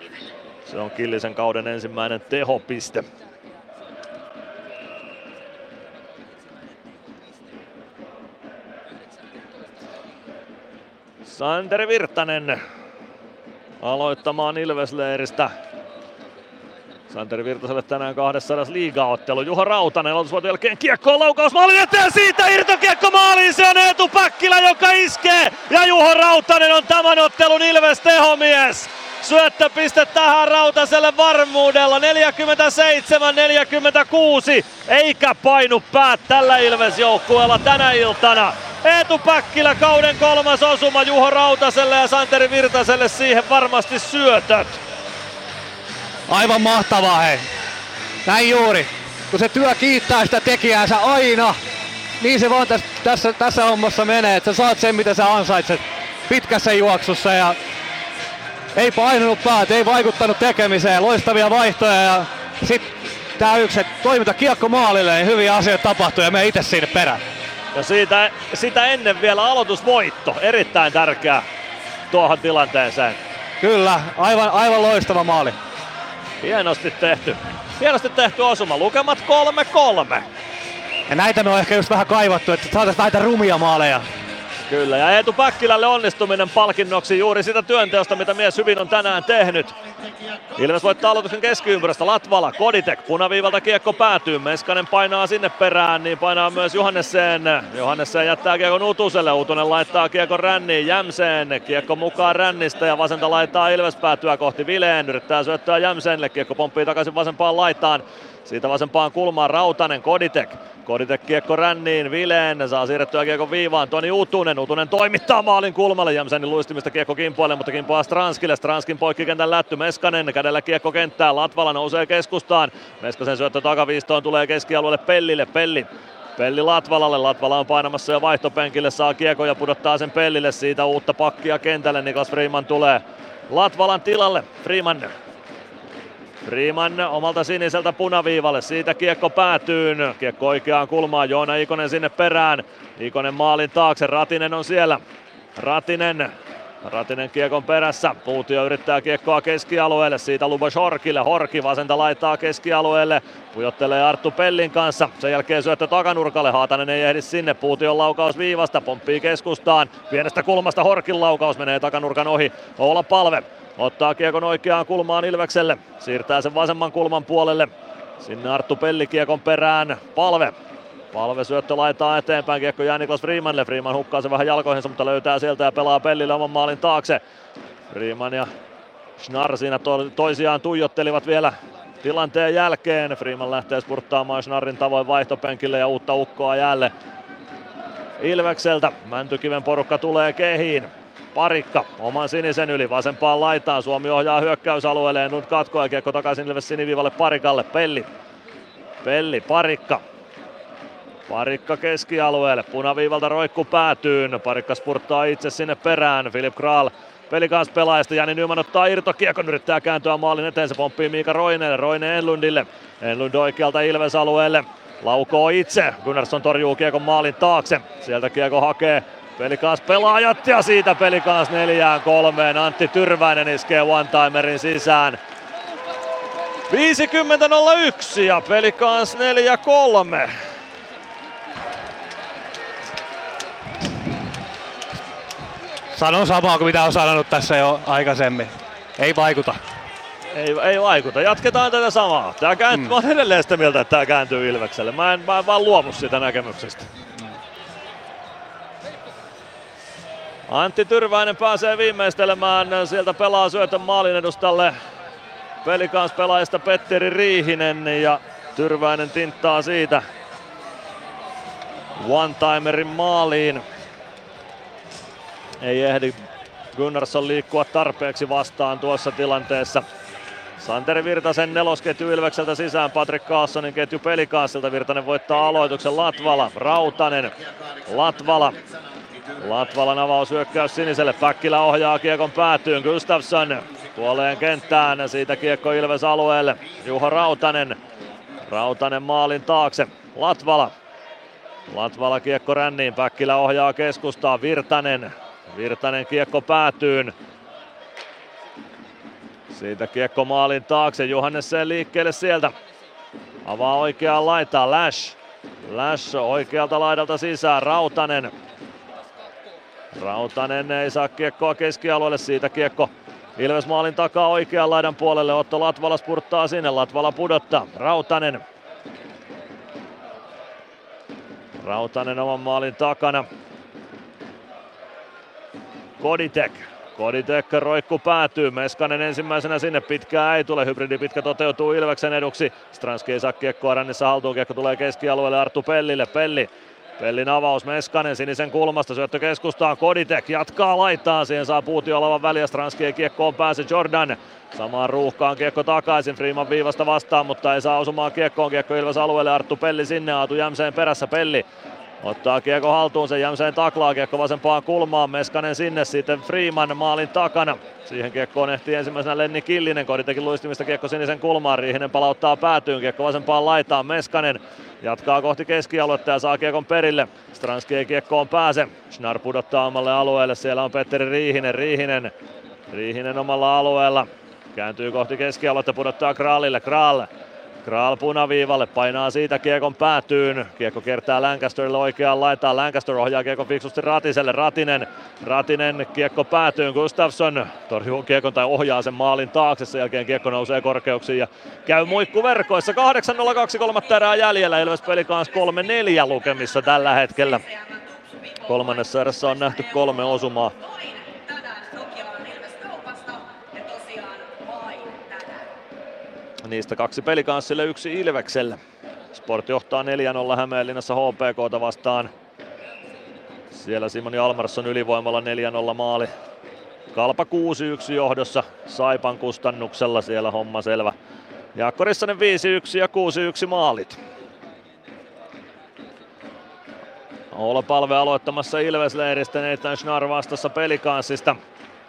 Speaker 6: Se on Killisen kauden ensimmäinen tehopiste. Santeri Virtanen aloittamaan Ilvesleiristä. Santeri Virtaselle tänään 200 liigaottelu. Juha Rautanen aloitusvuoton jälkeen kiekko laukaus maalin eteen siitä irtokiekko maaliin. Se on Eetu Päkkilä, joka iskee. Ja Juha Rautanen on tämän ottelun Ilves tehomies. Syöttöpiste tähän Rautaselle varmuudella 47-46. Eikä painu päät tällä Ilves joukkueella tänä iltana. Eetu Päkkilä kauden kolmas osuma Juho Rautaselle ja Santeri Virtaselle siihen varmasti syötöt.
Speaker 14: Aivan mahtavaa hei. Näin juuri. Kun se työ kiittää sitä tekijäänsä aina, niin se vaan tässä, tässä, tässä hommassa menee, että sä saat sen mitä sä ansaitset pitkässä juoksussa ja ei painunut päät, ei vaikuttanut tekemiseen, loistavia vaihtoja ja sitten tää yksi, että toiminta kiekko maalille, niin hyviä asioita tapahtuu ja me itse sinne perään.
Speaker 6: Ja siitä, sitä ennen vielä aloitusvoitto, erittäin tärkeä tuohon tilanteeseen.
Speaker 14: Kyllä, aivan, aivan loistava maali.
Speaker 6: Hienosti tehty. Hienosti tehty osuma. Lukemat 3-3.
Speaker 14: Ja näitä me on ehkä just vähän kaivattu, että saataisiin näitä rumia maaleja.
Speaker 6: Kyllä, ja Eetu Päkkilälle onnistuminen palkinnoksi juuri sitä työnteosta, mitä mies hyvin on tänään tehnyt. Ilves voittaa aloituksen keskiympyrästä. Latvala, Koditek, punaviivalta kiekko päätyy, Meskanen painaa sinne perään, niin painaa myös Johannesseen. Johannesseen jättää kiekon Utuselle, Utunen laittaa kiekon ränniin, Jämseen, kiekko mukaan rännistä ja vasenta laittaa Ilves päätyä kohti Vileen, yrittää syöttää Jämseenille, kiekko pomppii takaisin vasempaan laitaan. Siitä vasempaan kulmaan Rautanen, Koditek. Koditek kiekko ränniin, Vileen. Saa siirrettyä kiekko viivaan, Toni Utunen, Utunen toimittaa maalin kulmalle, Jämsänin luistimista kiekko kimpoille, mutta kimpoaa Stranskille, Stranskin poikkikentän lätty, Meskanen kädellä kiekko kenttään, Latvala nousee keskustaan, Meskasen syöttö takaviistoon tulee keskialueelle Pellille, Pelli Pelli Latvalalle, Latvala on painamassa jo vaihtopenkille, saa kiekko ja pudottaa sen Pellille, siitä uutta pakkia kentälle, Niklas Freeman tulee Latvalan tilalle, Freeman Freeman omalta siniseltä punaviivalle, siitä kiekko päätyy, kiekko oikeaan kulmaan, Joona Ikonen sinne perään, Ikonen maalin taakse, Ratinen on siellä, Ratinen Ratinen kiekon perässä. Puutio yrittää kiekkoa keskialueelle. Siitä Lubos Horkille. Horki vasenta laittaa keskialueelle. Pujottelee Arttu Pellin kanssa. Sen jälkeen syöttö takanurkalle. Haatanen ei ehdi sinne. Puution laukaus viivasta. Pomppii keskustaan. Pienestä kulmasta Horkin laukaus menee takanurkan ohi. Oula Palve ottaa kiekon oikeaan kulmaan Ilvekselle. Siirtää sen vasemman kulman puolelle. Sinne Arttu Pelli kiekon perään. Palve Palve syöttö laittaa eteenpäin, kiekko jää Niklas Freemanille. Freeman hukkaa se vähän jalkoihinsa, mutta löytää sieltä ja pelaa Pellille oman maalin taakse. Freeman ja Schnarr siinä to- toisiaan tuijottelivat vielä tilanteen jälkeen. Freeman lähtee spurttaamaan Schnarrin tavoin vaihtopenkille ja uutta ukkoa jälleen. Ilvekseltä Mäntykiven porukka tulee kehiin. Parikka oman sinisen yli vasempaan laitaan. Suomi ohjaa hyökkäysalueelle. Nyt katkoa kiekko takaisin Ilves siniviivalle Parikalle. Pelli. Pelli, Parikka. Parikka keskialueelle, punaviivalta roikku päätyyn, Parikka spurttaa itse sinne perään, Filip Kral peli kanssa pelaajasta, Jani Nyman ottaa irtokiekon, yrittää kääntyä maalin eteen, se pomppii Miika Roineen, Roine Enlundille, Enlund oikealta Ilves alueelle, laukoo itse, Gunnarsson torjuu kiekon maalin taakse, sieltä kiekko hakee Pelikaas pelaajat ja siitä Pelikaas neljään kolmeen. Antti Tyrväinen iskee one-timerin sisään. 50.01 ja Pelikaas 4-3.
Speaker 14: Sanon samaa kuin mitä on sanonut tässä jo aikaisemmin. Ei vaikuta.
Speaker 6: Ei, ei vaikuta. Jatketaan tätä samaa. Tää käänt... mm. Mä oon edelleen sitä mieltä, että tämä kääntyy Ilvekselle. Mä en, mä en vaan luovu sitä näkemyksestä. Antti Tyrväinen pääsee viimeistelemään. Sieltä pelaa syötön maalin edustalle Pelikans pelaajista Petteri Riihinen ja Tyrväinen tinttaa siitä one-timerin maaliin. Ei ehdi Gunnarsson liikkua tarpeeksi vastaan tuossa tilanteessa. Santeri Virtasen nelosketju Ilvekseltä sisään, Patrik Kaassonin ketju Pelikaasilta. Virtanen voittaa aloituksen Latvala, Rautanen, Latvala. Latvalan avaus hyökkäys siniselle, Päkkilä ohjaa kiekon päätyyn, Gustafsson puoleen kenttään, siitä kiekko Ilves alueelle, Juho Rautanen. Rautanen maalin taakse, Latvala. Latvala kiekko ränniin, Päkkilä ohjaa keskustaa, Virtanen Virtanen kiekko päätyyn. Siitä kiekko maalin taakse, Johannesen liikkeelle sieltä. Avaa oikeaan laitaan, Lash. Lash oikealta laidalta sisään, Rautanen. Rautanen ei saa kiekkoa keskialueelle, siitä kiekko Ilves maalin takaa oikean laidan puolelle, Otto Latvala spurttaa sinne, Latvala pudottaa, Rautanen. Rautanen oman maalin takana, Koditek. Koditek roikku päätyy. Meskanen ensimmäisenä sinne. Pitkää ei tule. Hybridi pitkä toteutuu Ilveksen eduksi. Stranski ei saa kiekkoa rännessä haltuun. Kiekko tulee keskialueelle Arttu Pellille. Pelli. Pellin avaus Meskanen sinisen kulmasta, syöttö keskustaan, Koditek jatkaa laittaa, siihen saa Puutio olevan väliä, Stranski kiekkoon pääse, Jordan samaan ruuhkaan kiekko takaisin, Freeman viivasta vastaan, mutta ei saa osumaan kiekkoon, kiekko Ilves alueelle, Arttu Pelli sinne, Aatu Jämseen perässä, Pelli Ottaa kiekko haltuun, sen Jämseen taklaa kiekko vasempaan kulmaan, Meskanen sinne, sitten Freeman maalin takana. Siihen kiekkoon ehtii ensimmäisenä Lenni Killinen, teki luistimista kiekko sinisen kulmaan, Riihinen palauttaa päätyyn, kiekko vasempaan laitaan, Meskanen jatkaa kohti keskialuetta ja saa kiekon perille. Stranski ei kiekkoon pääse, Schnarr pudottaa omalle alueelle, siellä on Petteri Riihinen, Riihinen, Riihinen omalla alueella. Kääntyy kohti keskialuetta, pudottaa Kraalille, Kraal Kral punaviivalle, painaa siitä kiekon päätyyn. Kiekko kertaa Lancasterille oikeaan laitaan. Lancaster ohjaa kiekon fiksusti Ratiselle. Ratinen, Ratinen kiekko päätyyn. Gustafsson torjuu kiekon tai ohjaa sen maalin taakse. Sen jälkeen kiekko nousee korkeuksiin ja käy muikku verkoissa. 8-0-2 kolmatta erää jäljellä. Ilves peli kanssa 3-4 lukemissa tällä hetkellä. Kolmannessa erässä on nähty kolme osumaa. Niistä kaksi pelikanssille, yksi Ilvekselle. Sport johtaa 4-0 Hämeenlinnassa HPKta vastaan. Siellä Simoni Almarsson ylivoimalla 4-0 maali. Kalpa 6-1 johdossa Saipan kustannuksella siellä homma selvä. Jaakko Rissanen 5-1 ja 6-1 maalit. Oula Palve aloittamassa Ilves-leiristä, Nathan Schnarr vastassa pelikanssista.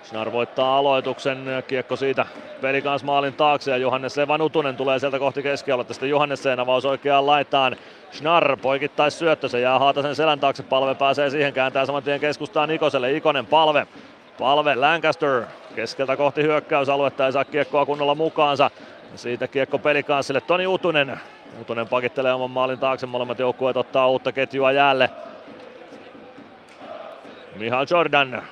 Speaker 6: Schnarr voittaa aloituksen, kiekko siitä Pelikans maalin taakse ja Johannes Evan Utunen tulee sieltä kohti keskialuetta. Sitten Johannesen avaus oikeaan laitaan. Schnarr poikittais syöttö, se jää Haatasen selän taakse, palve pääsee siihen, kääntää saman tien keskustaan Ikoselle. Ikonen palve. Palve Lancaster keskeltä kohti hyökkäysaluetta, ei saa kiekkoa kunnolla mukaansa. Siitä kiekko pelikanssille Toni Utunen. Utunen pakittelee oman maalin taakse, molemmat joukkueet ottaa uutta ketjua jäälle. Mihal Jordan.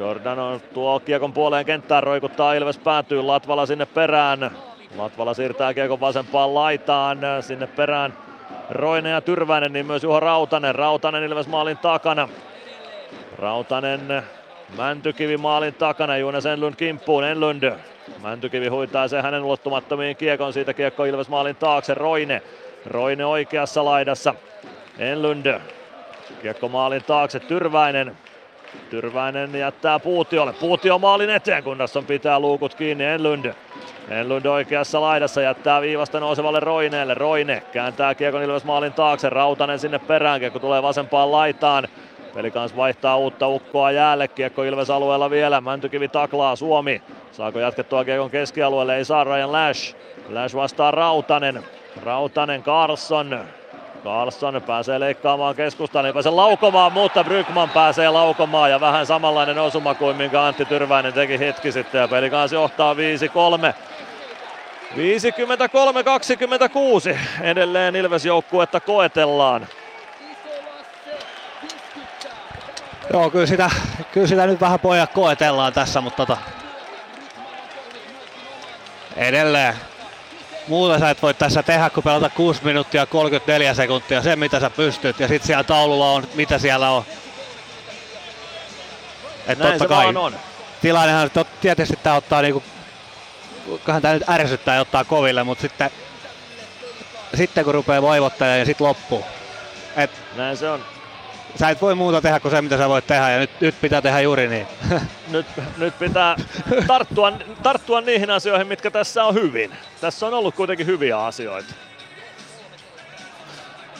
Speaker 6: Jordan on tuo kiekon puoleen kenttään, roikuttaa Ilves päätyy, Latvala sinne perään. Latvala siirtää kiekon vasempaan laitaan, sinne perään Roine ja Tyrväinen, niin myös Juha Rautanen. Rautanen Ilves maalin takana. Rautanen Mäntykivi maalin takana, Juunes Enlund kimppuun, Enlund. Mäntykivi huitaa se hänen ulottumattomiin kiekon, siitä kiekko Ilves maalin taakse, Roine. Roine oikeassa laidassa, Enlund. Kiekko maalin taakse, Tyrväinen. Tyrväinen jättää Puutiolle. Puutio maalin eteen, on pitää luukut kiinni. Enlund. Enlund oikeassa laidassa jättää viivasta nousevalle Roineelle. Roine kääntää kiekon Ilves maalin taakse. Rautanen sinne perään. Kiekko tulee vasempaan laitaan. Pelikans vaihtaa uutta ukkoa jäälle. Kiekko Ilves alueella vielä. Mäntykivi taklaa Suomi. Saako jatkettua kiekon keskialueelle? Ei saa Ryan Lash. Lash vastaa Rautanen. Rautanen Carlson. Carlson pääsee leikkaamaan keskustaan, ei pääse laukomaan, mutta Brygman pääsee laukomaan ja vähän samanlainen osuma kuin minkä Antti Tyrväinen teki hetki sitten ja pelikaas johtaa 5-3. 53-26 edelleen Ilves joukkuetta koetellaan.
Speaker 14: Joo, kyllä sitä, kyllä sitä nyt vähän pojat koetellaan tässä, mutta tota, edelleen muuta sä et voi tässä tehdä, kun pelata 6 minuuttia 34 sekuntia, se mitä sä pystyt. Ja sitten siellä taululla on, mitä siellä on.
Speaker 6: Et Näin totta kai, on.
Speaker 14: Tilannehan tot, tietysti tää ottaa niinku, kyllähän tää nyt ärsyttää ja ottaa koville, mutta sitten, sitten kun rupeaa voivottamaan ja sitten loppuu.
Speaker 6: Et, Näin se on
Speaker 14: sä et voi muuta tehdä kuin se, mitä sä voit tehdä, ja nyt, nyt pitää tehdä juuri niin.
Speaker 6: nyt, nyt pitää tarttua, tarttua niihin asioihin, mitkä tässä on hyvin. Tässä on ollut kuitenkin hyviä asioita.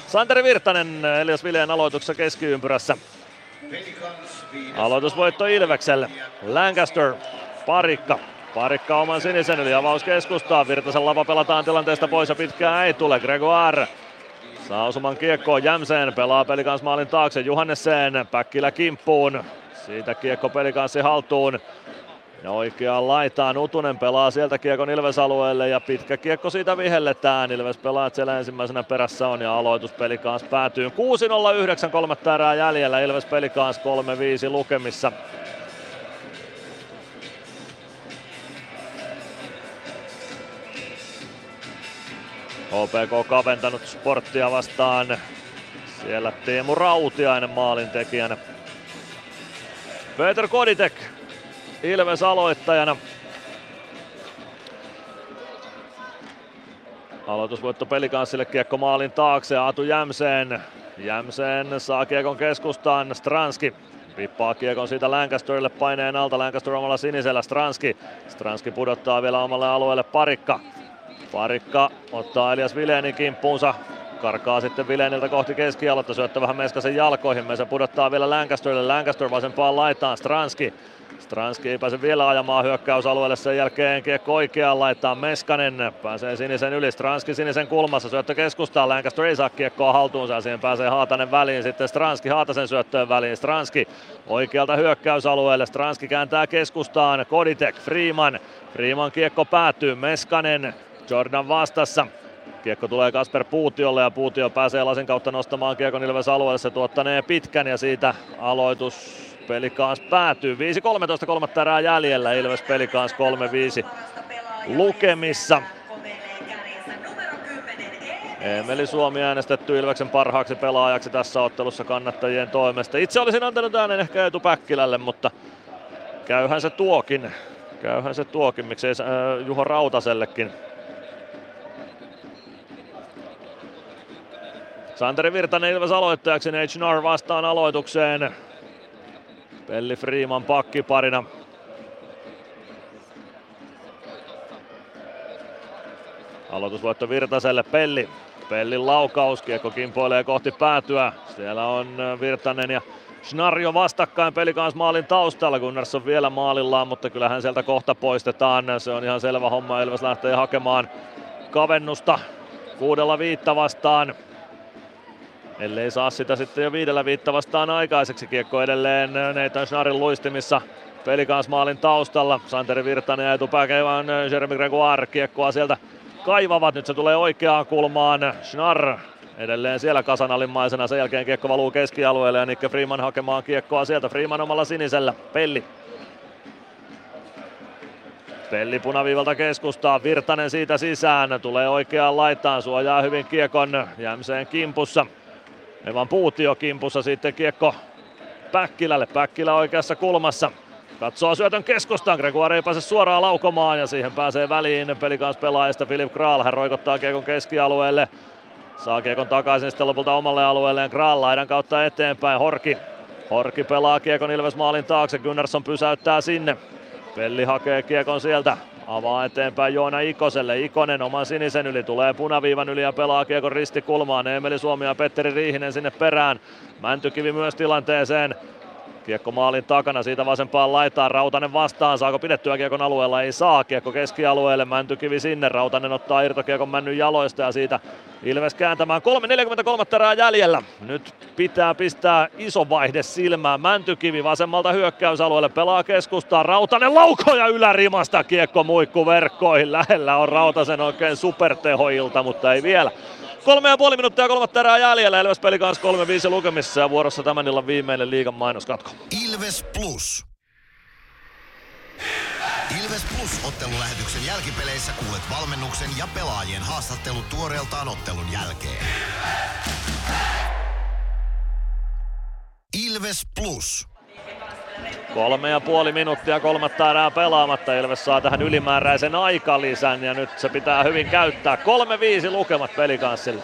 Speaker 6: Santeri Virtanen Elias Vileen aloituksessa keskiympyrässä. Aloitusvoitto Ilvekselle. Lancaster, Parikka. Parikka oman sinisen yli avaus keskustaa. Virtasen lava pelataan tilanteesta pois ja pitkään ei tule. Gregoire Saa osuman kiekkoon Jämseen, pelaa pelikans maalin taakse Johannesen, Päkkilä kimppuun. Siitä kiekko pelikanssi haltuun. Ja oikeaan laitaan Utunen pelaa sieltä kiekon Ilves alueelle ja pitkä kiekko siitä vihelletään. Ilves pelaa, siellä ensimmäisenä perässä on ja aloitus pelikaans päätyy 6-0-9, kolmatta erää jäljellä. Ilves pelikaans 3-5 lukemissa. HPK kaventanut sporttia vastaan. Siellä Teemu Rautiainen maalintekijänä. Peter Koditek Ilves aloittajana. Aloitusvoitto pelikanssille kiekko maalin taakse Aatu Jämseen. Jämseen saa kiekon keskustaan Stranski. Pippaa kiekon siitä Lancasterille paineen alta. Lancaster omalla sinisellä Stranski. Stranski pudottaa vielä omalle alueelle parikka. Parikka ottaa Elias Vilenin kimppuunsa. Karkaa sitten Vileniltä kohti keskialoitta, syöttää vähän Meskasen jalkoihin. Se pudottaa vielä Lancasterille. Lancaster vasempaan laitaan. Stranski. Stranski ei pääse vielä ajamaan hyökkäysalueelle sen jälkeen kiekko oikeaan laittaa Meskanen. Pääsee sinisen yli, Stranski sinisen kulmassa, syöttö keskustaan, Lancaster ei saa kiekkoa haltuunsa, siihen pääsee Haatanen väliin, sitten Stranski Haatasen syöttöön väliin, Stranski oikealta hyökkäysalueelle, Stranski kääntää keskustaan, Koditek, Freeman, Freeman kiekko päätyy, Meskanen Jordan vastassa. Kiekko tulee Kasper Puutiolle ja Puutio pääsee lasin kautta nostamaan Kiekon Ilves alueelle. Se tuottanee pitkän ja siitä aloitus pelikaas päätyy. 5-13 kolmatta erää jäljellä. Ilves pelikaas 3-5 lukemissa. Emeli Suomi äänestetty Ilveksen parhaaksi pelaajaksi tässä ottelussa kannattajien toimesta. Itse olisin antanut äänen ehkä Eetu Päkkilälle, mutta käyhän se tuokin. Käyhän se tuokin, miksei äh, Juho Rautasellekin. Santeri Virtanen Ilves aloittajaksi, H. vastaan aloitukseen. Pelli Freeman pakkiparina. Aloitusvoitto Virtaselle, Pelli. Pellin laukaus, kiekko kimpoilee kohti päätyä. Siellä on Virtanen ja Snarjo vastakkain pelikans maalin taustalla. Gunnarsson vielä maalillaan, mutta kyllähän sieltä kohta poistetaan. Se on ihan selvä homma. Ilves lähtee hakemaan kavennusta kuudella viitta vastaan. Ellei saa sitä sitten jo viidellä viitta vastaan aikaiseksi. Kiekko edelleen Nathan Schnarin luistimissa pelikansmaalin taustalla. Santeri Virtanen ja etupääkevään Jeremy Gregoire kiekkoa sieltä kaivavat. Nyt se tulee oikeaan kulmaan. Schnarr edelleen siellä kasanalimmaisena. Sen jälkeen kiekko valuu keskialueelle ja Nikke Freeman hakemaan kiekkoa sieltä. Freeman omalla sinisellä. Pelli Pelli punaviivalta keskustaa, Virtanen siitä sisään, tulee oikeaan laitaan, suojaa hyvin kiekon Jämseen kimpussa. Evan Puutio kimpussa sitten kiekko Päkkilälle, Päkkilä oikeassa kulmassa. Katsoo syötön keskustaan, Gregoire ei pääse suoraan laukomaan ja siihen pääsee väliin pelikans pelaajista Filip Kral. Hän roikottaa kiekon keskialueelle. Saa kiekon takaisin sitten lopulta omalle alueelleen Kral laidan kautta eteenpäin. Horki. Horki pelaa kiekon Ilves maalin taakse, Gunnarsson pysäyttää sinne. Pelli hakee kiekon sieltä. Avaa eteenpäin Joona Ikoselle. Ikonen oman sinisen yli tulee punaviivan yli ja pelaa kiekon ristikulmaan. Emeli Suomi ja Petteri Riihinen sinne perään. Mäntykivi myös tilanteeseen. Kiekko maalin takana, siitä vasempaan laitaan, Rautanen vastaan, saako pidettyä kiekon alueella, ei saa, kiekko keskialueelle, Mäntykivi sinne, Rautanen ottaa irtokiekon männyn jaloista ja siitä Ilves kääntämään. 3.43 terää jäljellä. Nyt pitää pistää iso vaihde silmään, Mäntykivi vasemmalta hyökkäysalueelle, pelaa keskustaa, Rautanen laukoja ylärimasta, kiekko muikku verkkoihin, lähellä on Rautasen oikein supertehoilta, mutta ei vielä. Kolme ja puoli minuuttia kolmatta erää jäljellä. Ilves peli kanssa 3-5 lukemissa ja vuorossa tämän illan viimeinen liigan mainoskatko.
Speaker 1: Ilves Plus. Ilves Plus ottelulähetyksen jälkipeleissä kuulet valmennuksen ja pelaajien haastattelut tuoreeltaan ottelun jälkeen. Ilves Plus.
Speaker 6: Kolme ja puoli minuuttia kolmatta erää pelaamatta. Ilves saa tähän ylimääräisen aikalisän ja nyt se pitää hyvin käyttää. 3-5 lukemat pelikanssille.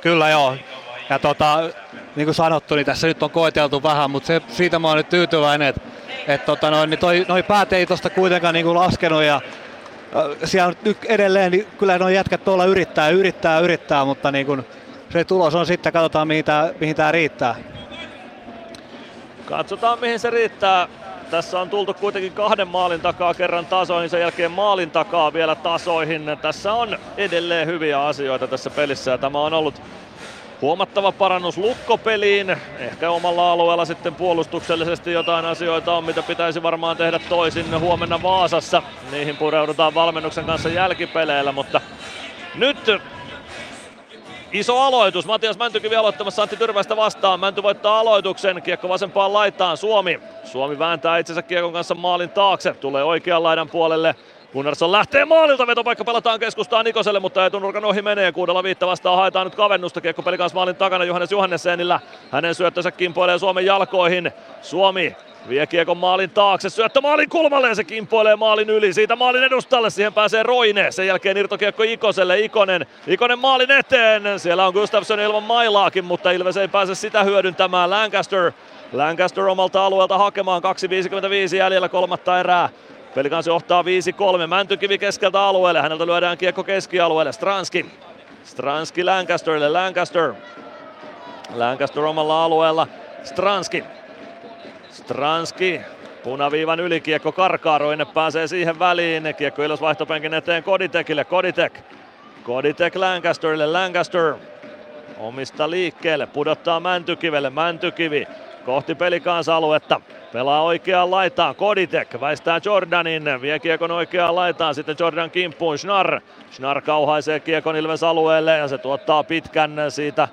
Speaker 14: Kyllä joo. Ja tota, niin kuin sanottu, niin tässä nyt on koeteltu vähän, mutta se, siitä mä oon nyt tyytyväinen, että et tota noin, niin toi, noi päät ei tosta kuitenkaan niin kuin laskenut ja siellä nyt edelleen, niin kyllä nuo jätkät tuolla yrittää, yrittää, yrittää, mutta niin kuin se tulos on sitten, katsotaan mihin tämä riittää.
Speaker 6: Katsotaan mihin se riittää. Tässä on tultu kuitenkin kahden maalin takaa kerran tasoihin, sen jälkeen maalin takaa vielä tasoihin. Tässä on edelleen hyviä asioita tässä pelissä ja tämä on ollut huomattava parannus lukkopeliin. Ehkä omalla alueella sitten puolustuksellisesti jotain asioita on, mitä pitäisi varmaan tehdä toisin huomenna Vaasassa. Niihin pureudutaan valmennuksen kanssa jälkipeleillä, mutta nyt Iso aloitus. Matias Mäntykivi aloittamassa Antti Tyrväistä vastaan. Mänty voittaa aloituksen. Kiekko vasempaan laitaan. Suomi. Suomi vääntää itsensä kiekon kanssa maalin taakse. Tulee oikean laidan puolelle. Gunnarsson lähtee maalilta, vetopaikka pelataan keskustaan Nikoselle, mutta etunurkan ohi menee. Kuudella viitta vastaan haetaan nyt kavennusta. Kiekko peli maalin takana Johannes Johannessenillä. Hänen syöttönsä kimpoilee Suomen jalkoihin. Suomi Vie kiekon maalin taakse, syöttö maalin kulmalle ja se kimpoilee maalin yli. Siitä maalin edustalle, siihen pääsee Roine. Sen jälkeen irtokiekko Ikoselle, Ikonen. Ikonen maalin eteen. Siellä on Gustafsson ilman mailaakin, mutta Ilves ei pääse sitä hyödyntämään. Lancaster Lancaster omalta alueelta hakemaan 2.55 jäljellä kolmatta erää. Pelikansi johtaa 5-3. Mäntykivi keskeltä alueelle. Häneltä lyödään kiekko keskialueelle. Stranski. Stranski Lancasterille. Lancaster. Lancaster omalla alueella. Stranski. Stranski punaviivan yli kiekko pääsee siihen väliin. Kiekko Ilves vaihtopenkin eteen Koditekille. Koditek. Koditek Lancasterille. Lancaster omista liikkeelle, pudottaa Mäntykivelle. Mäntykivi kohti pelikansa-aluetta. Pelaa oikeaan laitaan, Koditek väistää Jordanin, vie kiekon oikeaan laitaan, sitten Jordan kimppuun, Schnarr. Schnarr kauhaisee kiekon Ilves alueelle ja se tuottaa pitkän siitä.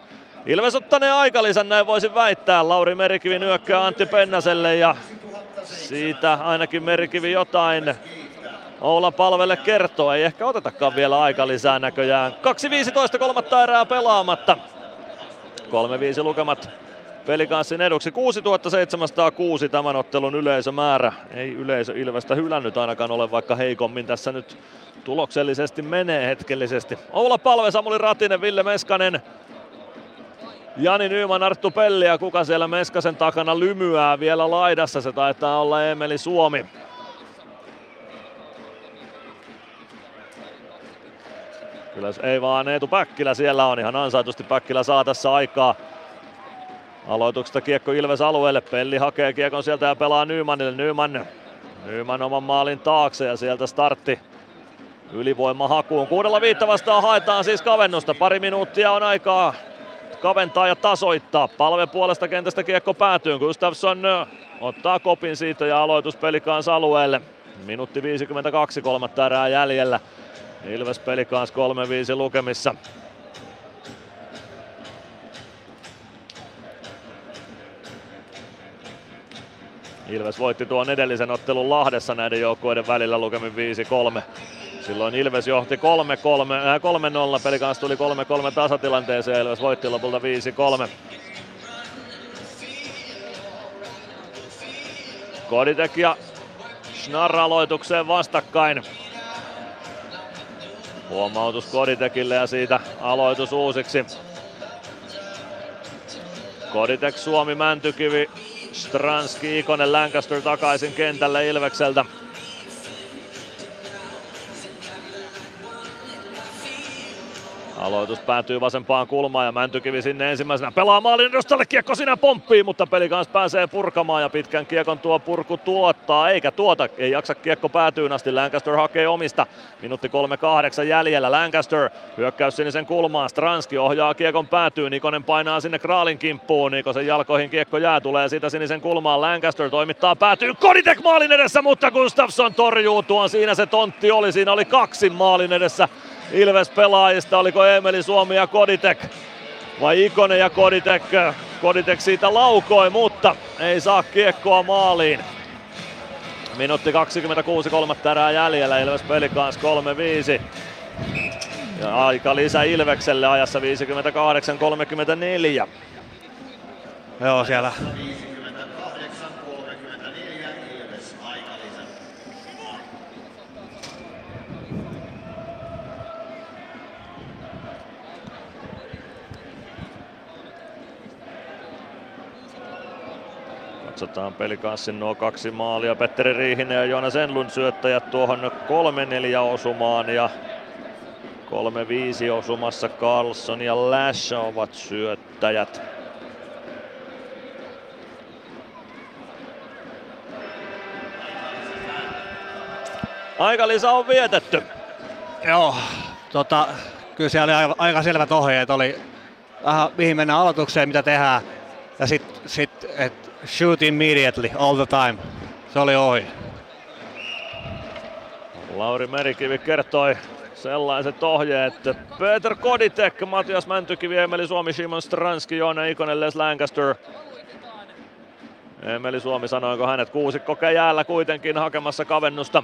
Speaker 6: Ilves ottaneen aikalisän, näin voisin väittää. Lauri Merikivi nyökkää Antti Pennaselle ja siitä ainakin Merikivi jotain Oula palvelle kertoo. Ei ehkä otetakaan vielä aikalisää näköjään. 2.15 kolmatta erää pelaamatta. 3-5 lukemat pelikanssin eduksi. 6706 tämän ottelun yleisömäärä. Ei yleisö Ilvestä hylännyt ainakaan ole, vaikka heikommin tässä nyt tuloksellisesti menee hetkellisesti. Oula Palve, Samuli Ratinen, Ville Meskanen, Jani Nyyman, Arttu Pelli ja kuka siellä Meskasen takana lymyää vielä laidassa. Se taitaa olla Emeli Suomi. Kyllä ei vaan Eetu Päkkilä siellä on ihan ansaitusti. Päkkilä saa tässä aikaa. Aloituksesta kiekko Ilves alueelle. Pelli hakee kiekon sieltä ja pelaa Nymanille. Nyman, Nyman oman maalin taakse ja sieltä startti ylivoima hakuun. Kuudella viitta vastaan haetaan siis kavennusta. Pari minuuttia on aikaa kaventaa ja tasoittaa. Palve puolesta kentästä kiekko päätyy. Gustafsson ottaa kopin siitä ja aloitus pelikaans alueelle. Minuutti 52, kolmatta erää jäljellä. Ilves pelikaans 3-5 lukemissa. Ilves voitti tuon edellisen ottelun Lahdessa näiden joukkueiden välillä lukemin 5-3. Silloin Ilves johti 3-3, äh, 3-0, peli kanssa tuli 3-3 tasatilanteeseen Ilves voitti lopulta 5-3. Koditek ja Schnarr aloitukseen vastakkain. Huomautus Koditekille ja siitä aloitus uusiksi. Koditek, Suomi, Mäntykivi, Stranski, Ikonen, Lancaster takaisin kentälle Ilvekseltä. Aloitus päätyy vasempaan kulmaan ja Mäntykivi sinne ensimmäisenä pelaa maalin edustalle. Kiekko sinä pomppii, mutta peli kanssa pääsee purkamaan ja pitkän kiekon tuo purku tuottaa. Eikä tuota, ei jaksa kiekko päätyyn asti. Lancaster hakee omista. Minuutti 3-8 jäljellä. Lancaster hyökkäys sinisen kulmaan. Stranski ohjaa kiekon päätyyn. Nikonen painaa sinne Kraalin kimppuun. Nikosen jalkoihin kiekko jää. Tulee siitä sinisen kulmaan. Lancaster toimittaa päätyy. Koditek maalin edessä, mutta Gustafsson torjuu tuon. Siinä se tontti oli. Siinä oli kaksi maalin edessä Ilves pelaajista, oliko Emeli Suomi ja Koditek vai Ikonen ja Koditek. Koditek siitä laukoi, mutta ei saa kiekkoa maaliin. Minuutti 26, kolmatta erää jäljellä, Ilves peli kanssa 3-5. Ja aika lisä Ilvekselle ajassa 58-34.
Speaker 14: Joo, siellä
Speaker 6: Katsotaan pelikanssin nuo kaksi maalia. Petteri Riihinen ja Joonas Enlund syöttäjät tuohon 3-4 osumaan ja 3-5 osumassa Carlson ja Lash ovat syöttäjät. Aika lisä on vietetty.
Speaker 14: Joo, tota, kyllä siellä oli aika selvät ohjeet. Oli vähän mihin mennään aloitukseen, mitä tehdään. Ja sitten sit, et shoot immediately, all the time. Se oli ohi.
Speaker 6: Lauri Merikivi kertoi sellaiset ohjeet. Peter Koditek, Matias Mäntykivi, Emeli Suomi, Simon Stranski, Joona Ikonen, Les Lancaster. Emeli Suomi sanoiko hänet kuusikko jäällä kuitenkin hakemassa kavennusta.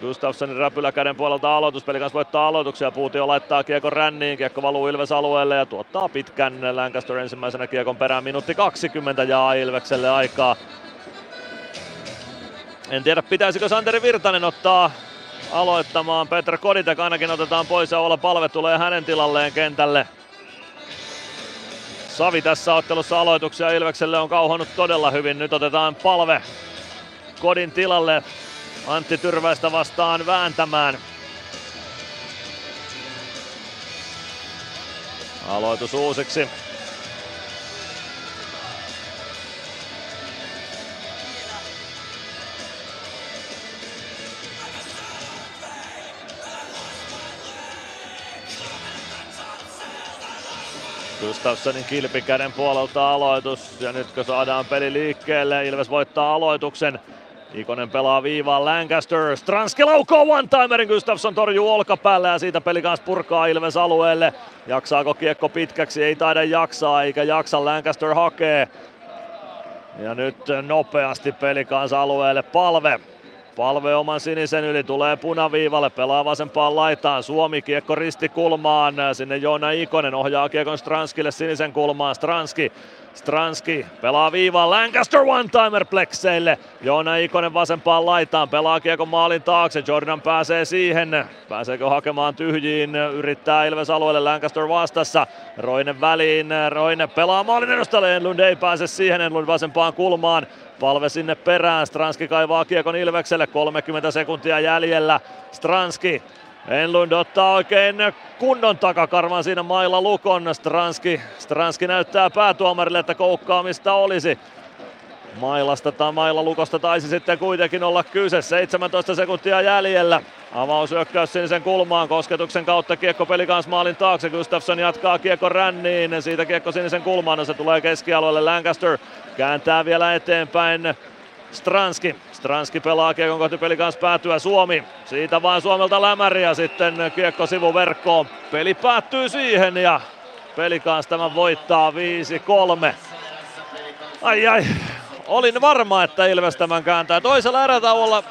Speaker 6: Gustafssonin räpylä käden puolelta aloituspeli kanssa voittaa aloituksia. Puutio laittaa kiekon ränniin. Kiekko valuu Ilves alueelle ja tuottaa pitkän Lancaster ensimmäisenä kiekon perään. Minuutti 20 jaa Ilvekselle aikaa. En tiedä pitäisikö Santeri Virtanen ottaa aloittamaan. Petra Koditek ainakin otetaan pois ja olla palve tulee hänen tilalleen kentälle. Savi tässä ottelussa aloituksia Ilvekselle on kauhannut todella hyvin. Nyt otetaan palve Kodin tilalle. Antti Tyrväistä vastaan vääntämään. Aloitus uusiksi. Gustafssonin kilpikäden puolelta aloitus ja nyt kun saadaan peli liikkeelle, Ilves voittaa aloituksen. Ikonen pelaa viivaan Lancaster. Stranski laukoo one-timerin. Gustafsson torjuu olkapäälle ja siitä peli kanssa purkaa Ilves alueelle. Jaksaako kiekko pitkäksi? Ei taida jaksaa eikä jaksa. Lancaster hakee. Ja nyt nopeasti peli kanssa alueelle palve. Palve oman sinisen yli, tulee punaviivalle, pelaa vasempaan laitaan, Suomi kiekko ristikulmaan, sinne Joona Ikonen ohjaa kiekon Stranskille sinisen kulmaan, Stranski Stranski pelaa viivaan Lancaster one-timer plekseille. Joona Ikonen vasempaan laitaan, pelaa kiekon maalin taakse. Jordan pääsee siihen. Pääseekö hakemaan tyhjiin? Yrittää Ilves alueelle Lancaster vastassa. Roine väliin. Roine pelaa maalin edustalle. Enlund ei pääse siihen. Enlund vasempaan kulmaan. Palve sinne perään. Stranski kaivaa kiekon Ilvekselle. 30 sekuntia jäljellä. Stranski Enlund ottaa oikein kunnon takakarvan siinä mailla lukon. Stranski, Stranski näyttää päätuomarille, että koukkaamista olisi. Mailasta tai mailla lukosta taisi sitten kuitenkin olla kyse. 17 sekuntia jäljellä. Avausyökkäys sinisen kulmaan, kosketuksen kautta kiekko pelikans maalin taakse. Gustafsson jatkaa kiekko ränniin, siitä kiekko sinisen kulmaan, se tulee keskialueelle. Lancaster kääntää vielä eteenpäin. Stranski. Stranski pelaa kiekon kohti pelikans päätyä Suomi. Siitä vain Suomelta lämäri ja sitten kiekko sivuverkkoon. Peli päättyy siihen ja pelikans tämän voittaa 5-3. Ai ai, olin varma, että Ilves tämän kääntää. Toisella erätauolla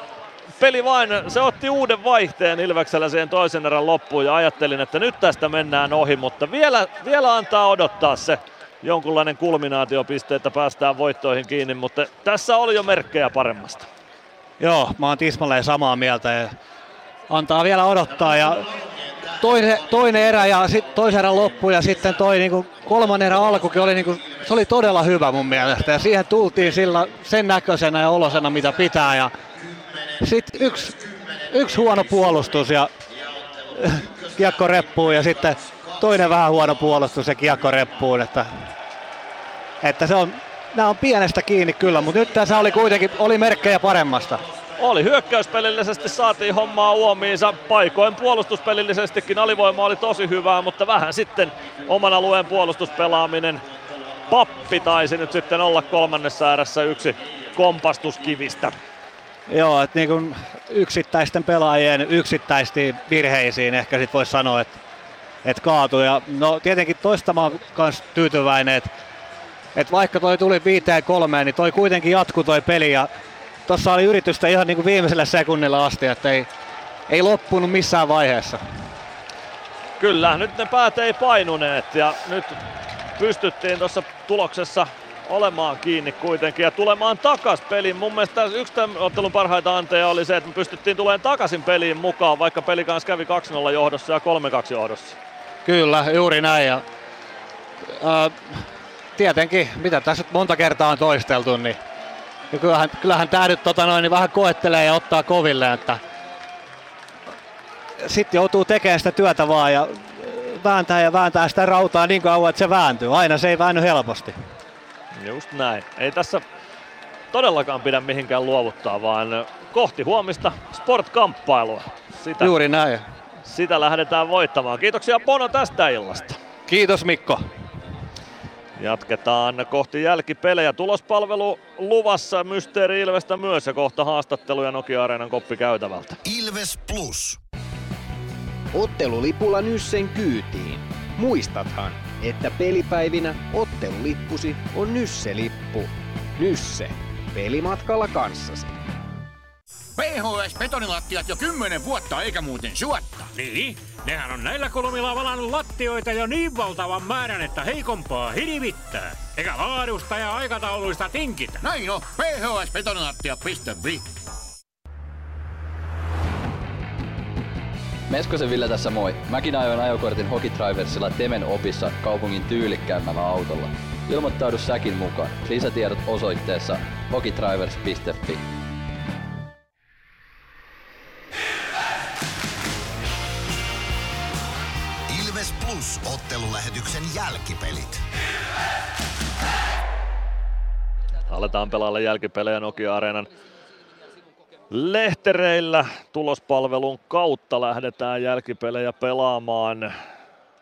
Speaker 6: peli vain, se otti uuden vaihteen Ilveksellä siihen toisen erän loppuun ja ajattelin, että nyt tästä mennään ohi, mutta vielä, vielä antaa odottaa se jonkunlainen kulminaatiopiste, että päästään voittoihin kiinni, mutta tässä oli jo merkkejä paremmasta.
Speaker 14: Joo, mä oon tismalleen samaa mieltä ja antaa vielä odottaa ja toinen, toinen erä ja sitten toisen erän loppu ja sitten toi niinku kolmannen erän alkukin oli, niinku, se oli todella hyvä mun mielestä ja siihen tultiin sillä, sen näköisenä ja olosena mitä pitää ja sitten yksi, yksi huono puolustus ja kiekko reppuun ja sitten toinen vähän huono puolustus ja kiekko reppuun, että, että se on, nämä on pienestä kiinni kyllä, mutta nyt tässä oli kuitenkin oli merkkejä paremmasta.
Speaker 6: Oli hyökkäyspelillisesti saatiin hommaa uomiinsa, paikoin puolustuspelillisestikin alivoima oli tosi hyvää, mutta vähän sitten oman alueen puolustuspelaaminen. Pappi taisi nyt sitten olla kolmannessa äärässä yksi kompastuskivistä.
Speaker 14: Joo, että niin kuin yksittäisten pelaajien yksittäisiin virheisiin ehkä sit voisi sanoa, että, että kaatui. Ja no tietenkin toista mä oon kans tyytyväinen, että, että vaikka toi tuli viiteen kolmeen, niin toi kuitenkin jatku toi peli ja tuossa oli yritystä ihan niin kuin viimeisellä sekunnilla asti, että ei, ei loppunut missään vaiheessa.
Speaker 6: Kyllä, nyt ne päät ei painuneet ja nyt pystyttiin tuossa tuloksessa olemaan kiinni kuitenkin ja tulemaan takas peliin. Mun mielestä yksi tämän ottelun parhaita anteja oli se, että me pystyttiin tulemaan takaisin peliin mukaan, vaikka peli kanssa kävi 2-0 johdossa ja 3-2 johdossa.
Speaker 14: Kyllä, juuri näin. Ja, ää, tietenkin, mitä tässä nyt monta kertaa on toisteltu, niin ja kyllähän, kyllähän tämä nyt tota noin, niin vähän koettelee ja ottaa koville, että sitten joutuu tekemään sitä työtä vaan ja vääntää ja vääntää sitä rautaa niin kauan, että se vääntyy. Aina se ei väänny helposti.
Speaker 6: Just näin. Ei tässä todellakaan pidä mihinkään luovuttaa, vaan kohti huomista sportkamppailua.
Speaker 14: Sitä, Juuri näin.
Speaker 6: Sitä lähdetään voittamaan. Kiitoksia Bono tästä illasta.
Speaker 14: Kiitos Mikko.
Speaker 6: Jatketaan kohti jälkipelejä. Tulospalvelu luvassa Mysteeri Ilvestä myös ja kohta haastatteluja Nokia Areenan koppikäytävältä.
Speaker 1: Ilves Plus.
Speaker 4: Ottelulipulla Nyssen kyytiin. Muistathan, että pelipäivinä ottelulippusi on Nysse-lippu. Nysse. Pelimatkalla kanssasi.
Speaker 21: PHS-betonilattiat jo kymmenen vuotta eikä muuten suotta.
Speaker 22: Niin, nehän on näillä kolmilla valannut lattioita jo niin valtavan määrän, että heikompaa hirvittää. Eikä laadusta ja aikatauluista tinkitä.
Speaker 21: Näin on, phsbetonilattia.fi
Speaker 12: Meskosen Ville tässä moi. Mäkin ajoin ajokortin Hokitriversilla Temen opissa kaupungin tyylikkäämmällä autolla. Ilmoittaudu säkin mukaan. Lisätiedot osoitteessa hokitrivers.fi.
Speaker 1: Ilves Plus ottelulähetyksen jälkipelit.
Speaker 6: Aletaan pelailla jälkipelejä Nokia-areenan lehtereillä. Tulospalvelun kautta lähdetään jälkipelejä pelaamaan.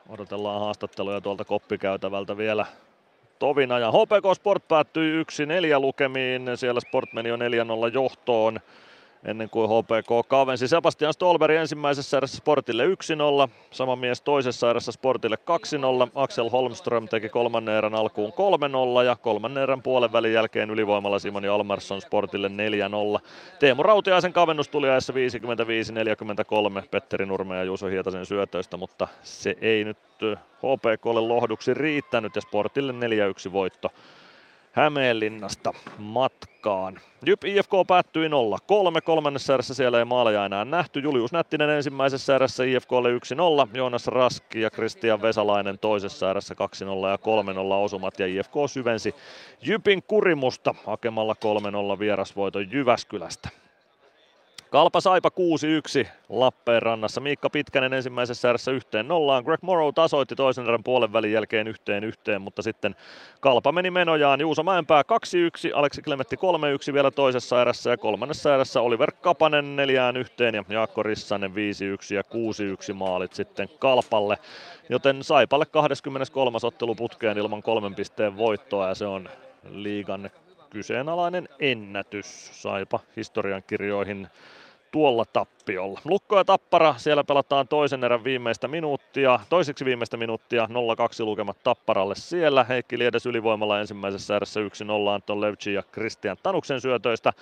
Speaker 6: Odotellaan haastatteluja tuolta koppikäytävältä vielä tovina. Ja HPK Sport päättyi 1-4 lukemiin. Siellä Sport meni jo 4-0 johtoon ennen kuin HPK kavensi. Sebastian Stolberg ensimmäisessä erässä Sportille 1-0, sama mies toisessa erässä Sportille 2-0, Axel Holmström teki kolmannen erän alkuun 3-0 ja kolmannen erän puolen välin jälkeen ylivoimalla Simon Almarsson Sportille 4-0. Teemu Rautiaisen kavennus tuli ajassa 55-43 Petteri Nurme ja Juuso Hietasen syötöistä, mutta se ei nyt HPKlle lohduksi riittänyt ja Sportille 4-1 voitto Hämeenlinnasta matkaan. Jyp IFK päättyi 0-3. Kolmannessa erässä siellä ei maaleja enää nähty. Julius Nättinen ensimmäisessä erässä IFKlle 1-0. Joonas Raski ja Kristian Vesalainen toisessa erässä 2-0 ja 3-0 osumat. Ja IFK syvensi Jypin kurimusta hakemalla 3-0 vierasvoiton Jyväskylästä. Kalpa Saipa 6-1 Lappeenrannassa. Miikka Pitkänen ensimmäisessä erässä yhteen nollaan. Greg Morrow tasoitti toisen erän puolen välin jälkeen yhteen yhteen, mutta sitten Kalpa meni menojaan. Juuso Mäenpää 2-1, Aleksi Klemetti 3-1 vielä toisessa erässä ja kolmannessa erässä Oliver Kapanen neljään yhteen ja Jaakko Rissanen 5-1 ja 6-1 maalit sitten Kalpalle. Joten Saipalle 23. ottelu putkeen ilman kolmen pisteen voittoa ja se on liigan kyseenalainen ennätys Saipa historian kirjoihin tuolla tappiolla. Lukko ja Tappara, siellä pelataan toisen erän viimeistä minuuttia, toiseksi viimeistä minuuttia, 0-2 lukemat Tapparalle siellä. Heikki Liedes ylivoimalla ensimmäisessä erässä 1-0 Anton Levci ja Christian Tanuksen syötöistä.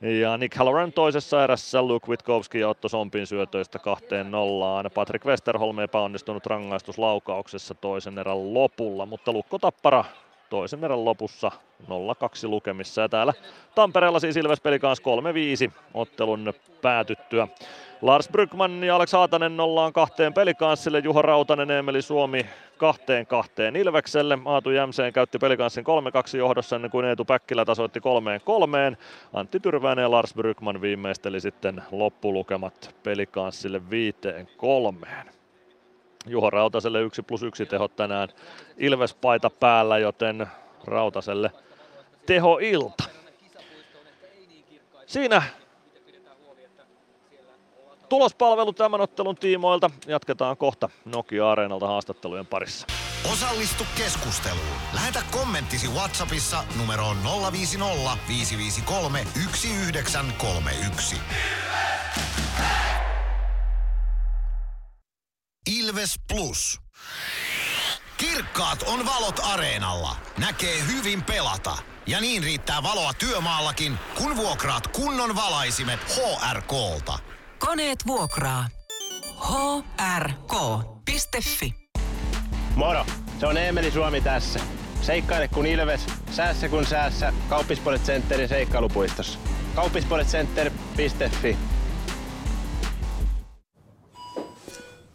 Speaker 6: Ja Nick Halloran toisessa erässä Luke Witkowski ja Otto Sompin syötöistä kahteen nollaan. Patrick Westerholm epäonnistunut rangaistuslaukauksessa toisen erän lopulla, mutta Lukko Tappara toisen erän lopussa 0-2 lukemissa. Ja täällä Tampereella siis Ilves peli kanssa 3-5 ottelun päätyttyä. Lars Brygman ja Alex Haatanen nollaan kahteen pelikanssille, Juha Rautanen, Emeli Suomi kahteen kahteen Ilvekselle. Aatu Jämseen käytti pelikanssin 3-2 johdossa ennen kuin Eetu Päkkilä tasoitti kolmeen kolmeen. Antti Tyrväinen ja Lars Brygman viimeisteli sitten loppulukemat pelikanssille viiteen kolmeen. Juho Rautaselle 1 plus 1 tehot tänään Ilves-paita päällä, joten Rautaselle teho ilta. Siinä tulospalvelu tämän ottelun tiimoilta. Jatketaan kohta Nokia-areenalta haastattelujen parissa.
Speaker 1: Osallistu keskusteluun. Lähetä kommenttisi Whatsappissa numeroon 050 553 1931. Ilves Plus. Kirkkaat on valot areenalla. Näkee hyvin pelata. Ja niin riittää valoa työmaallakin, kun vuokraat kunnon valaisimet HRKlta.
Speaker 3: Koneet vuokraa. hrk.fi
Speaker 5: Moro! Se on Eemeli Suomi tässä. Seikkaile kun Ilves, säässä kun säässä. Kauppispoilet Centerin seikkailupuistossa. Kauppispoiletcenter.fi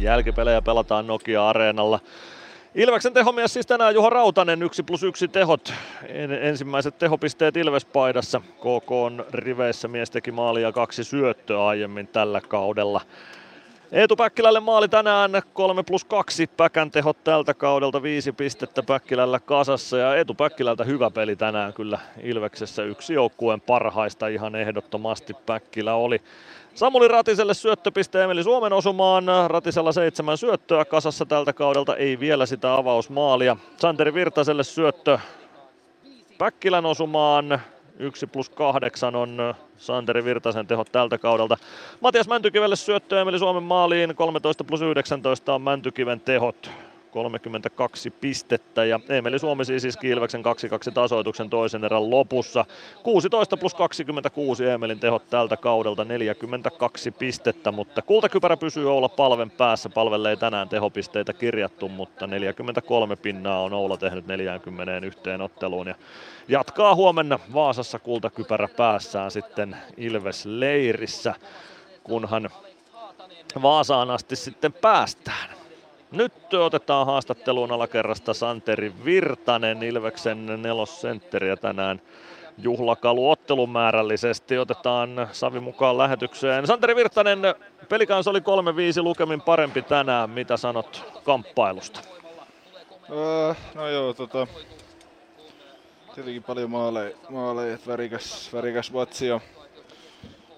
Speaker 6: Jälkipelejä pelataan Nokia-areenalla. Ilveksen tehomies siis tänään Juha Rautanen, 1 plus 1 tehot. Ensimmäiset tehopisteet Ilves-paidassa. KK on riveissä, mies teki maalia kaksi syöttöä aiemmin tällä kaudella. Eetu Päkkilälle maali tänään 3 plus 2 Päkän tehot tältä kaudelta, viisi pistettä Päkkilällä kasassa ja Eetu Päkkilältä hyvä peli tänään kyllä Ilveksessä yksi joukkueen parhaista ihan ehdottomasti Päkkilä oli. Samuli Ratiselle syöttöpiste Emeli Suomen osumaan. Ratisella seitsemän syöttöä kasassa tältä kaudelta, ei vielä sitä avausmaalia. Santeri Virtaselle syöttö Päkkilän osumaan. 1 plus 8 on Santeri Virtasen tehot tältä kaudelta. Matias Mäntykivelle syöttö Emeli Suomen maaliin. 13 plus 19 on Mäntykiven tehot. 32 pistettä ja Emeli Suomi siis Ilveksen 2-2 tasoituksen toisen erän lopussa. 16 plus 26 Emelin tehot tältä kaudelta 42 pistettä, mutta kultakypärä pysyy Oula palven päässä. Palvelle ei tänään tehopisteitä kirjattu, mutta 43 pinnaa on Oula tehnyt 41 otteluun ja jatkaa huomenna Vaasassa kultakypärä päässään sitten Ilves leirissä, kunhan Vaasaan asti sitten päästään. Nyt otetaan haastatteluun alakerrasta Santeri Virtanen, Ilveksen nelosentteriä tänään juhlakalu ottelumäärällisesti. Otetaan Savi mukaan lähetykseen. Santeri Virtanen, pelikans oli 3-5 lukemin parempi tänään. Mitä sanot kamppailusta?
Speaker 25: Öö, no joo, tota, tietenkin paljon maaleja, maaleja värikäs, värikäs matsi ja,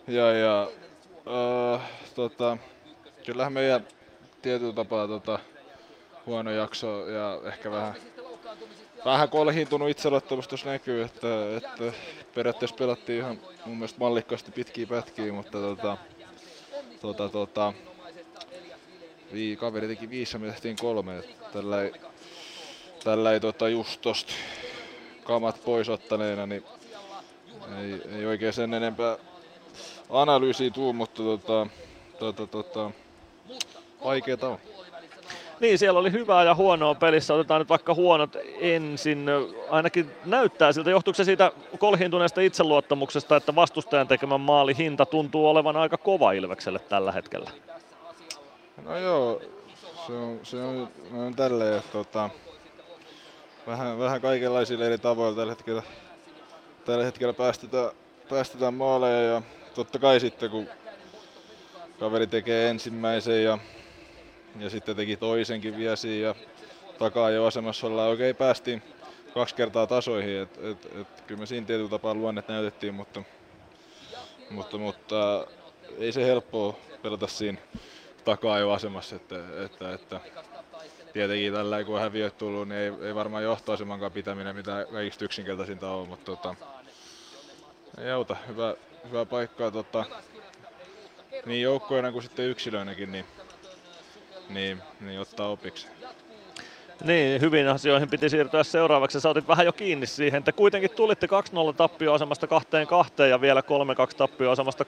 Speaker 25: ja, ja öö, tota, kyllähän meidän tietyllä tapaa tota, huono jakso ja ehkä vähän, vähän kolhiintunut itseluottamus näkyy, että, että periaatteessa pelattiin ihan mun mielestä mallikkaasti pitkiä pätkiä, mutta tota, tota, tota, vii, kaveri teki viisi ja me tehtiin kolme. Tällä ei, tällä ei tota, just tosta kamat pois ottaneena, niin ei, ei oikein sen enempää analyysiä tuu, mutta tota, tota, tota, vaikeeta on.
Speaker 6: Niin, siellä oli hyvää ja huonoa pelissä. Otetaan nyt vaikka huonot ensin. Ainakin näyttää siltä, johtuuko se siitä kolhiintuneesta itseluottamuksesta, että vastustajan tekemän maali hinta tuntuu olevan aika kova Ilvekselle tällä hetkellä?
Speaker 25: No joo, se on, se on, on tälleen, että tota, vähän, vähän kaikenlaisilla eri tavoilla tällä hetkellä, tällä hetkellä päästetään, päästetään maaleja ja totta kai sitten kun kaveri tekee ensimmäisen ja, ja sitten teki toisenkin viesi ja takaa jo asemassa ollaan oikein päästiin kaksi kertaa tasoihin, että et, et, kyllä me siinä tietyllä tapaa luonnet näytettiin, mutta, mutta, mutta ei se helppoa pelata siinä takaa jo asemassa, että, että, että tietenkin tällä kun häviöt tullut, niin ei, ei varmaan johtoasemankaan pitäminen mitä kaikista yksinkertaisinta on, mutta tota, ei auta. Hyvä, hyvä paikkaa tota, niin joukkoina kuin sitten yksilöinäkin, niin, niin, niin ottaa opiksi.
Speaker 6: Niin, hyvin asioihin piti siirtyä seuraavaksi. Sä otit vähän jo kiinni siihen, että kuitenkin tulitte 2-0 tappioasemasta 2-2 ja vielä 3-2 tappioasemasta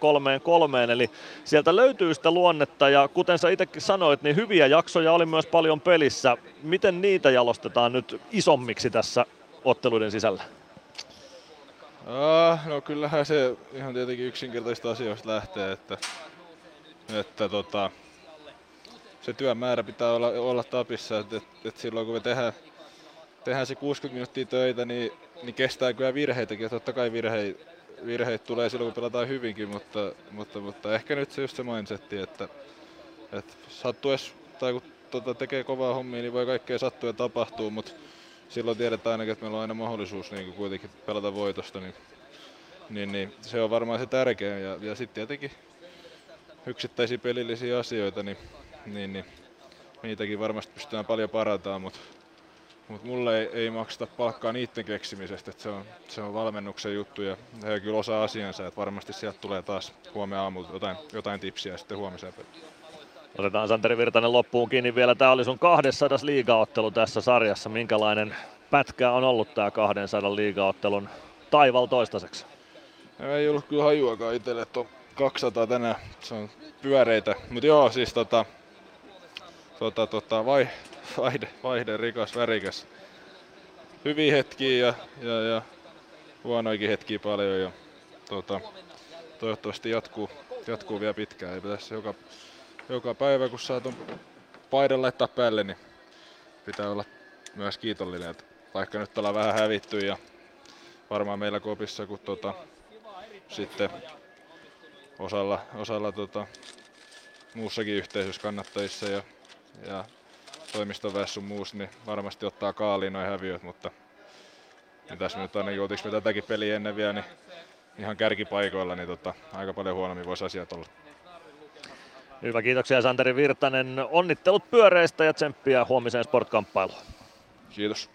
Speaker 6: 3-3. Eli sieltä löytyy sitä luonnetta ja kuten sä itsekin sanoit, niin hyviä jaksoja oli myös paljon pelissä. Miten niitä jalostetaan nyt isommiksi tässä otteluiden sisällä?
Speaker 25: Ah, no kyllähän se ihan tietenkin yksinkertaisista asioista lähtee, että, että tota, se työmäärä pitää olla, olla tapissa, että, että, että silloin kun me tehdään, tehdään se 60 minuuttia töitä, niin, niin kestää kyllä virheitäkin. Ja totta kai virheitä virheit tulee silloin, kun pelataan hyvinkin, mutta, mutta, mutta ehkä nyt se just se mindsetti, että, että sattues, tai kun tota, tekee kovaa hommia, niin voi kaikkea sattua ja tapahtuu, mutta silloin tiedetään ainakin, että meillä on aina mahdollisuus niin kuin kuitenkin pelata voitosta, niin, niin, niin se on varmaan se tärkeä. Ja, ja sitten tietenkin yksittäisiä pelillisiä asioita, niin niin, niin niitäkin varmasti pystytään paljon parantamaan, mutta mut mulle ei, ei makseta palkkaa niiden keksimisestä, että se on, se on valmennuksen juttu ja he kyllä osaa asiansa, että varmasti sieltä tulee taas huomenna aamulla jotain, jotain tipsiä sitten huomiseen peliin.
Speaker 6: Otetaan Santeri Virtanen loppuun kiinni vielä. Tämä oli sun 200 liigaottelu tässä sarjassa. Minkälainen pätkä on ollut tämä 200 liigaottelun taival toistaiseksi?
Speaker 25: Ei ollut kyllä hajuakaan itselle, että on 200 tänään. Se on pyöreitä. Mutta joo, siis tota, tota, tota, vai, vaihde, vaihde, rikas, värikäs. Hyviä hetkiä ja, ja, ja huonoikin hetkiä paljon. Ja, tota, toivottavasti jatkuu, jatkuu vielä pitkään. Ei pitäisi joka, joka päivä, kun saa ton paidan laittaa päälle, niin pitää olla myös kiitollinen. Että vaikka nyt ollaan vähän hävitty ja varmaan meillä kopissa, kun tota, sitten osalla, osalla tota, muussakin yhteisössä kannattajissa ja ja toimistoväessä sun muus, niin varmasti ottaa kaaliin noin häviöt, mutta niin tässä nyt ainakin oltiinko me tätäkin peliä ennen vielä, niin ihan kärkipaikoilla, niin tota, aika paljon huonommin voisi asiat olla.
Speaker 6: Hyvä, kiitoksia Santeri Virtanen. Onnittelut pyöreistä ja tsemppiä huomiseen sportkamppailuun.
Speaker 25: Kiitos.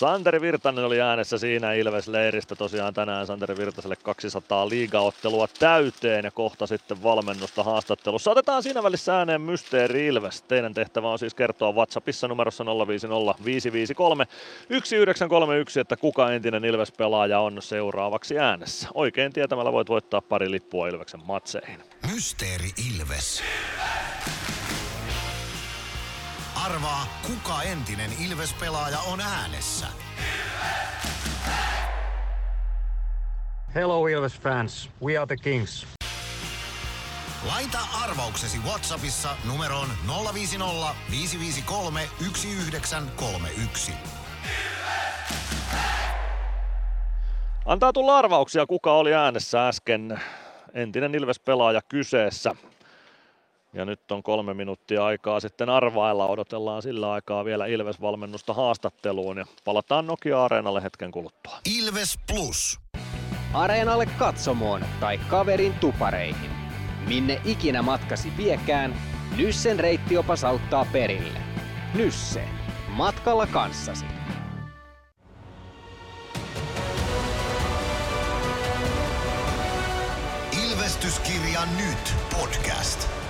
Speaker 6: Santeri Virtanen oli äänessä siinä Ilves-leiristä. Tosiaan tänään Santeri Virtaselle 200 liigaottelua täyteen ja kohta sitten valmennusta haastattelussa. Otetaan siinä välissä ääneen Mysteeri Ilves. Teidän tehtävä on siis kertoa WhatsAppissa numerossa 050 553 1931, että kuka entinen Ilves-pelaaja on seuraavaksi äänessä. Oikein tietämällä voit voittaa pari lippua Ilveksen matseihin.
Speaker 1: Mysteeri Ilves. Arvaa, kuka entinen Ilves-pelaaja on äänessä.
Speaker 18: Hello Ilves fans, we are the Kings.
Speaker 1: Laita arvauksesi Whatsappissa numeroon 050 553 1931.
Speaker 6: Antaa tulla arvauksia, kuka oli äänessä äsken. Entinen Ilves-pelaaja kyseessä. Ja nyt on kolme minuuttia aikaa sitten arvailla. Odotellaan sillä aikaa vielä Ilves-valmennusta haastatteluun ja palataan Nokia-areenalle hetken kuluttua.
Speaker 1: Ilves Plus.
Speaker 4: Areenalle katsomoon tai kaverin tupareihin. Minne ikinä matkasi viekään, Nyssen reittiopas auttaa perille. Nysse. Matkalla kanssasi.
Speaker 1: Ilvestyskirja nyt podcast.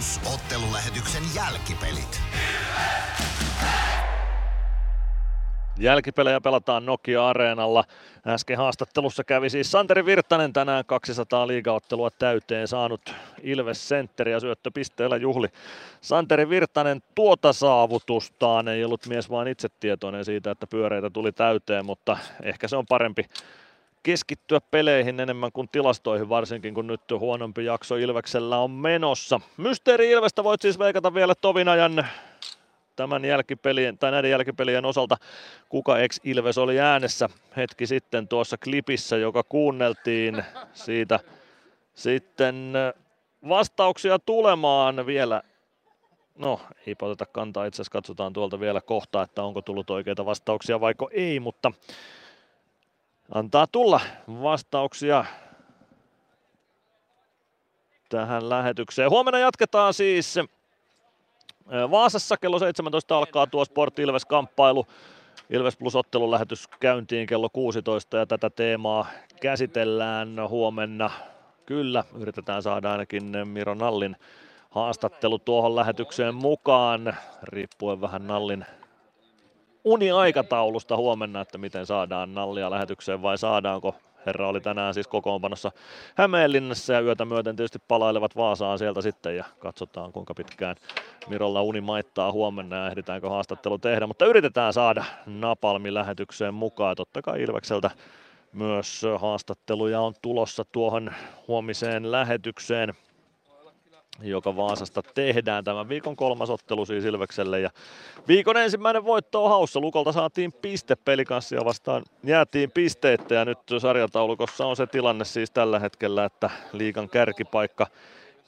Speaker 1: Plus ottelulähetyksen jälkipelit.
Speaker 6: Jälkipelejä pelataan Nokia-areenalla. Äsken haastattelussa kävi siis Santeri Virtanen tänään 200 liigaottelua täyteen saanut Ilves Centeriä syöttöpisteellä juhli. Santeri Virtanen tuota saavutustaan ei ollut mies vain itse tietoinen siitä, että pyöreitä tuli täyteen, mutta ehkä se on parempi keskittyä peleihin enemmän kuin tilastoihin, varsinkin kun nyt huonompi jakso Ilveksellä on menossa. Mysteeri Ilvestä voit siis veikata vielä Tovinajan tämän jälkipelien, tai näiden jälkipelien osalta, kuka ex Ilves oli äänessä hetki sitten tuossa klipissä, joka kuunneltiin siitä sitten vastauksia tulemaan vielä. No, ei oteta kantaa, itse asiassa katsotaan tuolta vielä kohta, että onko tullut oikeita vastauksia vaiko ei, mutta antaa tulla vastauksia tähän lähetykseen. Huomenna jatketaan siis Vaasassa kello 17 alkaa tuo Sport Ilves-kamppailu. Ilves Plus ottelun lähetys käyntiin kello 16 ja tätä teemaa käsitellään huomenna. Kyllä, yritetään saada ainakin Miro Nallin haastattelu tuohon lähetykseen mukaan, riippuen vähän Nallin uniaikataulusta huomenna, että miten saadaan Nallia lähetykseen vai saadaanko? Herra oli tänään siis kokoonpanossa Hämeenlinnassa ja yötä myöten tietysti palailevat Vaasaan sieltä sitten ja katsotaan kuinka pitkään Mirolla uni maittaa huomenna ja ehditäänkö haastattelu tehdä, mutta yritetään saada Napalmi lähetykseen mukaan. Totta kai Ilvekseltä myös haastatteluja on tulossa tuohon huomiseen lähetykseen joka Vaasasta tehdään. Tämän viikon kolmas ottelu siis Ilvekselle ja viikon ensimmäinen voitto on haussa. Lukolta saatiin piste pelikanssia vastaan. Jäätiin pisteitä ja nyt sarjataulukossa on se tilanne siis tällä hetkellä, että liikan kärkipaikka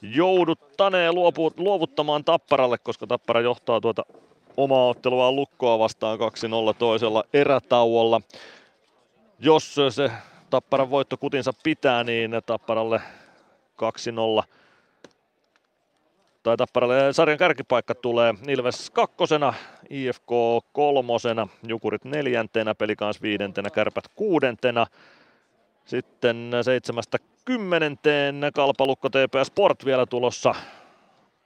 Speaker 6: jouduttanee luopu, luovuttamaan Tapparalle, koska Tappara johtaa tuota omaa ottelua lukkoa vastaan 2-0 toisella erätauolla. Jos se Tapparan voitto kutinsa pitää, niin Tapparalle 2-0 tai Tapparalle sarjan kärkipaikka tulee Ilves kakkosena, IFK kolmosena, Jukurit neljäntenä, Pelikans viidentenä, Kärpät kuudentena. Sitten seitsemästä kymmenenteen Kalpalukko TPS Sport vielä tulossa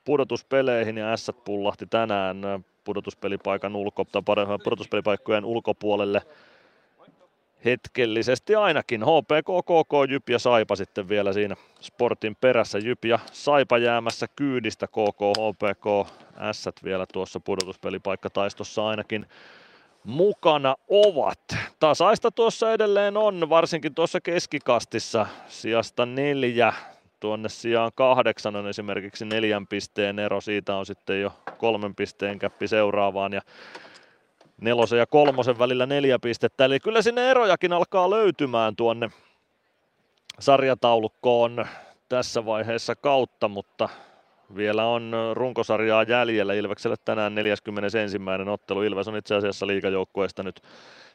Speaker 6: pudotuspeleihin ja S pullahti tänään pudotuspelipaikan ulko, tai pudotuspelipaikkojen ulkopuolelle hetkellisesti ainakin. HPK, KK, Jyp ja Saipa sitten vielä siinä sportin perässä. Jyp ja Saipa jäämässä kyydistä KK, HPK, S vielä tuossa pudotuspelipaikkataistossa ainakin mukana ovat. Tasaista tuossa edelleen on, varsinkin tuossa keskikastissa sijasta neljä. Tuonne sijaan kahdeksan on esimerkiksi neljän pisteen ero, siitä on sitten jo kolmen pisteen käppi seuraavaan. Ja nelosen ja kolmosen välillä neljä pistettä. Eli kyllä sinne erojakin alkaa löytymään tuonne sarjataulukkoon tässä vaiheessa kautta, mutta vielä on runkosarjaa jäljellä Ilvekselle tänään 41. ottelu. Ilves on itse asiassa liigajoukkueesta nyt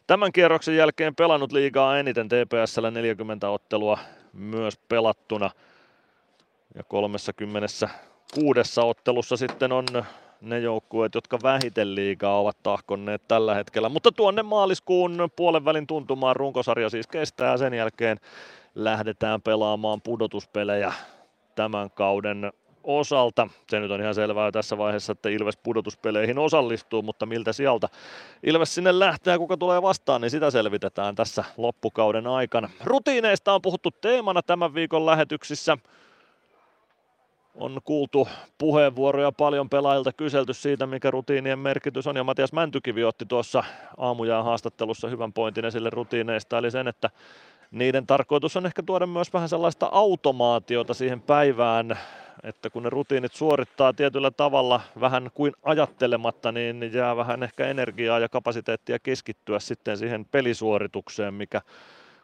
Speaker 6: tämän kierroksen jälkeen pelannut liigaa eniten TPSllä 40 ottelua myös pelattuna. Ja 36 ottelussa sitten on ne joukkueet, jotka vähiten liigaa ovat tahkonneet tällä hetkellä. Mutta tuonne maaliskuun puolen välin tuntumaan runkosarja siis kestää. Sen jälkeen lähdetään pelaamaan pudotuspelejä tämän kauden osalta. Se nyt on ihan selvää tässä vaiheessa, että Ilves pudotuspeleihin osallistuu, mutta miltä sieltä Ilves sinne lähtee ja kuka tulee vastaan, niin sitä selvitetään tässä loppukauden aikana. Rutiineista on puhuttu teemana tämän viikon lähetyksissä on kuultu puheenvuoroja paljon pelaajilta kyselty siitä, mikä rutiinien merkitys on. Ja Matias Mäntykivi otti tuossa aamujaan haastattelussa hyvän pointin esille rutiineista, eli sen, että niiden tarkoitus on ehkä tuoda myös vähän sellaista automaatiota siihen päivään, että kun ne rutiinit suorittaa tietyllä tavalla vähän kuin ajattelematta, niin jää vähän ehkä energiaa ja kapasiteettia keskittyä sitten siihen pelisuoritukseen, mikä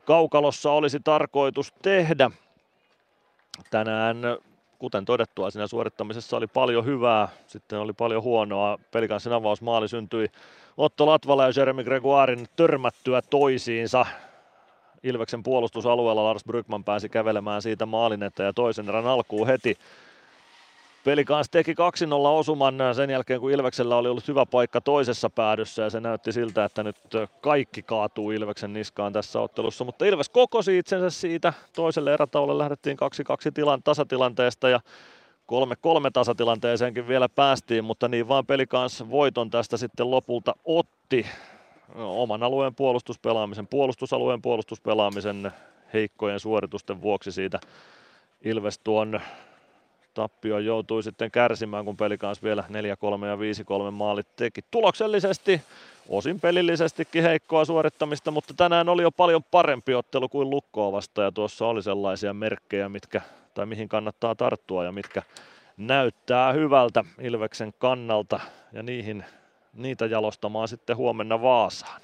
Speaker 6: kaukalossa olisi tarkoitus tehdä. Tänään kuten todettua, siinä suorittamisessa oli paljon hyvää, sitten oli paljon huonoa. Pelikanssin avausmaali syntyi Otto Latvala ja Jeremy Gregoirin törmättyä toisiinsa. Ilveksen puolustusalueella Lars Brygman pääsi kävelemään siitä maalin ja toisen erän alkuun heti Pelikaans teki 2-0 osuman sen jälkeen, kun Ilveksellä oli ollut hyvä paikka toisessa päädyssä ja se näytti siltä, että nyt kaikki kaatuu Ilveksen niskaan tässä ottelussa, mutta Ilves kokosi itsensä siitä. Toiselle erätaululle lähdettiin 2-2 tilan, tasatilanteesta ja 3-3 tasatilanteeseenkin vielä päästiin, mutta niin vaan Pelikaans voiton tästä sitten lopulta otti oman alueen puolustuspelaamisen, puolustusalueen puolustuspelaamisen heikkojen suoritusten vuoksi siitä Ilves tuon tappio joutui sitten kärsimään, kun peli kanssa vielä 4-3 ja 5-3 maalit teki. Tuloksellisesti, osin pelillisestikin heikkoa suorittamista, mutta tänään oli jo paljon parempi ottelu kuin Lukkoa vasta ja tuossa oli sellaisia merkkejä, mitkä, tai mihin kannattaa tarttua ja mitkä näyttää hyvältä Ilveksen kannalta ja niihin, niitä jalostamaan sitten huomenna Vaasaan.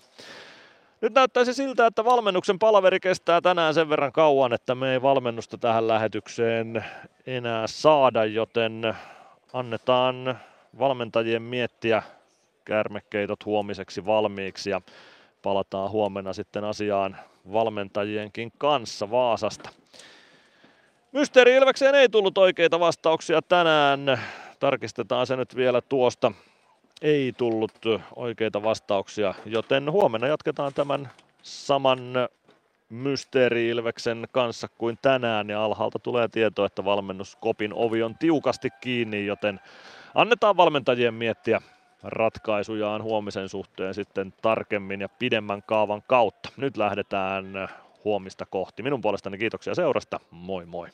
Speaker 6: Nyt näyttäisi siltä, että valmennuksen palaveri kestää tänään sen verran kauan, että me ei valmennusta tähän lähetykseen enää saada, joten annetaan valmentajien miettiä kärmekeitot huomiseksi valmiiksi ja palataan huomenna sitten asiaan valmentajienkin kanssa Vaasasta. Mysteeri Ilvekseen ei tullut oikeita vastauksia tänään. Tarkistetaan se nyt vielä tuosta ei tullut oikeita vastauksia, joten huomenna jatketaan tämän saman Mysteeri-Ilveksen kanssa kuin tänään ja alhaalta tulee tieto, että valmennuskopin ovi on tiukasti kiinni, joten annetaan valmentajien miettiä ratkaisujaan huomisen suhteen sitten tarkemmin ja pidemmän kaavan kautta. Nyt lähdetään huomista kohti. Minun puolestani kiitoksia seurasta. Moi moi!